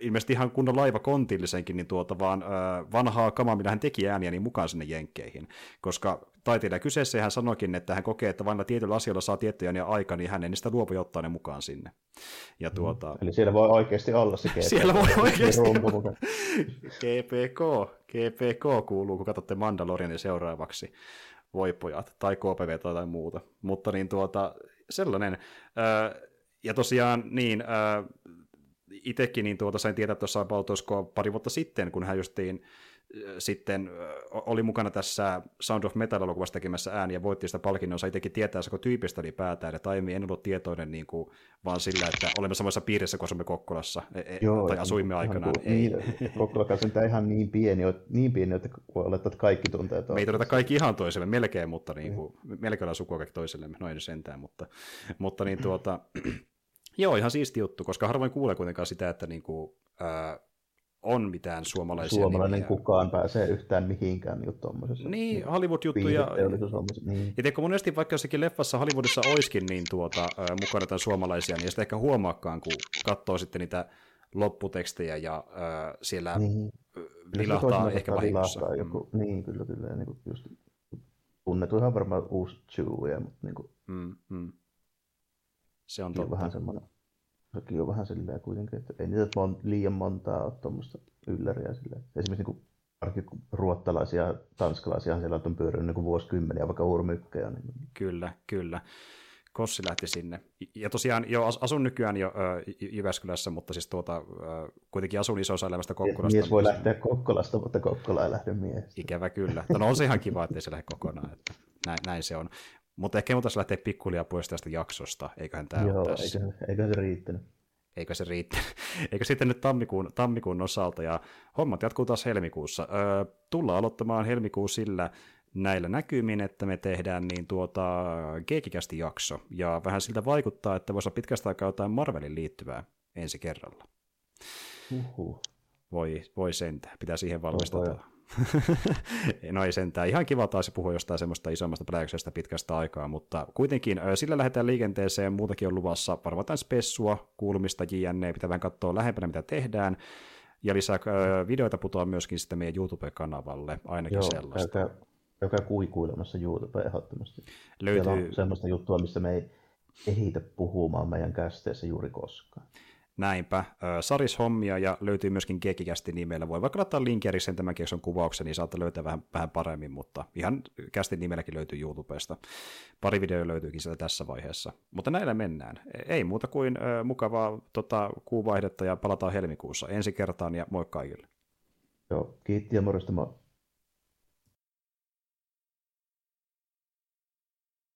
ilmeisesti ihan kunnon laivakontillisenkin, niin tuota vaan vanhaa kamaa, millä hän teki ääniä, niin mukaan sinne jenkkeihin. Koska taiteilija kyseessä hän sanoikin, että hän kokee, että vain tietyllä asioilla saa tiettyjä ja aika, niin hän ei niistä luovu ottaa ne mukaan sinne. Ja mm. tuota... Eli siellä voi oikeasti olla se GPK. Siellä voi oikeasti olla. GPK, GPK kuuluu, kun katsotte Mandalorianin seuraavaksi voi pojat, tai KPV tai muuta. Mutta niin tuota, sellainen. ja tosiaan niin, itsekin niin tuota, sain tietää tuossa Baltoskoa pari vuotta sitten, kun hän justiin sitten oli mukana tässä Sound of Metal-elokuvassa tekemässä ääniä ja voitti sitä palkinnon, sai itsekin tietää, kun tyypistä oli päätään, että aiemmin en ollut tietoinen niin kuin, vaan sillä, että olemme samassa piirissä, kun asumme Kokkolassa, e, e Joo, tai asuimme aikanaan. Niin, Kokkola on ihan niin pieni, niin pieni, että olettaa, että kaikki tuntee Me ei tunneta kaikki ihan toiselle, melkein, mutta niin kuin, melkein ollaan sukua kaikki toisellemme, noin sentään, mutta, mutta niin tuota, Joo, ihan siisti juttu, koska harvoin kuulee kuitenkaan sitä, että niin kuin, ää, on mitään suomalaisia Suomalainen nimiä. kukaan pääsee yhtään mihinkään niin tuommoisessa. Niin, Hollywood-juttuja. Niin. Ja teikö monesti vaikka jossakin leffassa Hollywoodissa oiskin niin tuota, mukana tämän suomalaisia, niin sitä ehkä huomaakaan, kun katsoo sitten niitä lopputekstejä ja äh, siellä niin. vilahtaa ehkä vahingossa. Vilahtaa joku, mm. Niin, kyllä, kyllä. Ja niin kuin just tunnetuihan varmaan uusi Chewie, mutta niin kuin, mm, mm. Se on totta. Vähän semmoinen sekin on vähän silleen kuitenkin, että ei niitä mon, liian montaa ole tuommoista ylläriä silleen. Esimerkiksi niin kuin, ruottalaisia ja tanskalaisia siellä on pyörinyt niin vuosikymmeniä, vaikka urmykkejä. Niin... Kyllä, kyllä. Kossi lähti sinne. Ja tosiaan jo asun nykyään jo äh, Jyväskylässä, mutta siis tuota, äh, kuitenkin asun isossa elämästä Kokkolasta. Mies voi lähteä Kokkolasta, mutta Kokkola ei lähde miehestä. Ikävä kyllä. No on se ihan kiva, ettei se lähde kokonaan. Että näin, näin se on. Mutta ehkä me lähteä pikkuhiljaa pois tästä jaksosta, eiköhän tämä Joo, ole tässä. Eikö, eikö se riittänyt. Eikö se riittänyt. Eikö sitten nyt tammikuun, tammikuun osalta, ja hommat jatkuu taas helmikuussa. Öö, tullaan aloittamaan helmikuun sillä näillä näkymin, että me tehdään niin tuota Geekikästi jakso, ja vähän siltä vaikuttaa, että voisi olla pitkästä aikaa jotain Marvelin liittyvää ensi kerralla. Uhuh. Voi, voi sentään, pitää siihen valmistautua. no ei sentään. Ihan kiva taas puhua jostain semmoista isommasta pläjäksestä pitkästä aikaa, mutta kuitenkin sillä lähdetään liikenteeseen. Muutakin on luvassa varmaan spessua, kuulumista, JNE, pitää vähän katsoa lähempänä, mitä tehdään. Ja lisää videoita putoaa myöskin sitten meidän YouTube-kanavalle, ainakin Joo, sellaista. Käykää, käykää kuikuilemassa YouTube ehdottomasti. Löytyy... Siellä on semmoista juttua, missä me ei ehitä puhumaan meidän kästeessä juuri koskaan. Näinpä. Saris hommia ja löytyy myöskin Gekikästi nimellä. Voi vaikka laittaa linkin sen tämän kekson kuvauksen, niin saatte löytää vähän, vähän paremmin, mutta ihan kästin nimelläkin löytyy YouTubesta. Pari videoa löytyykin sieltä tässä vaiheessa. Mutta näillä mennään. Ei muuta kuin ö, mukavaa tota, kuuvaihdetta ja palataan helmikuussa ensi kertaan ja moi kaikille. Joo, kiitti ja morjesta moi.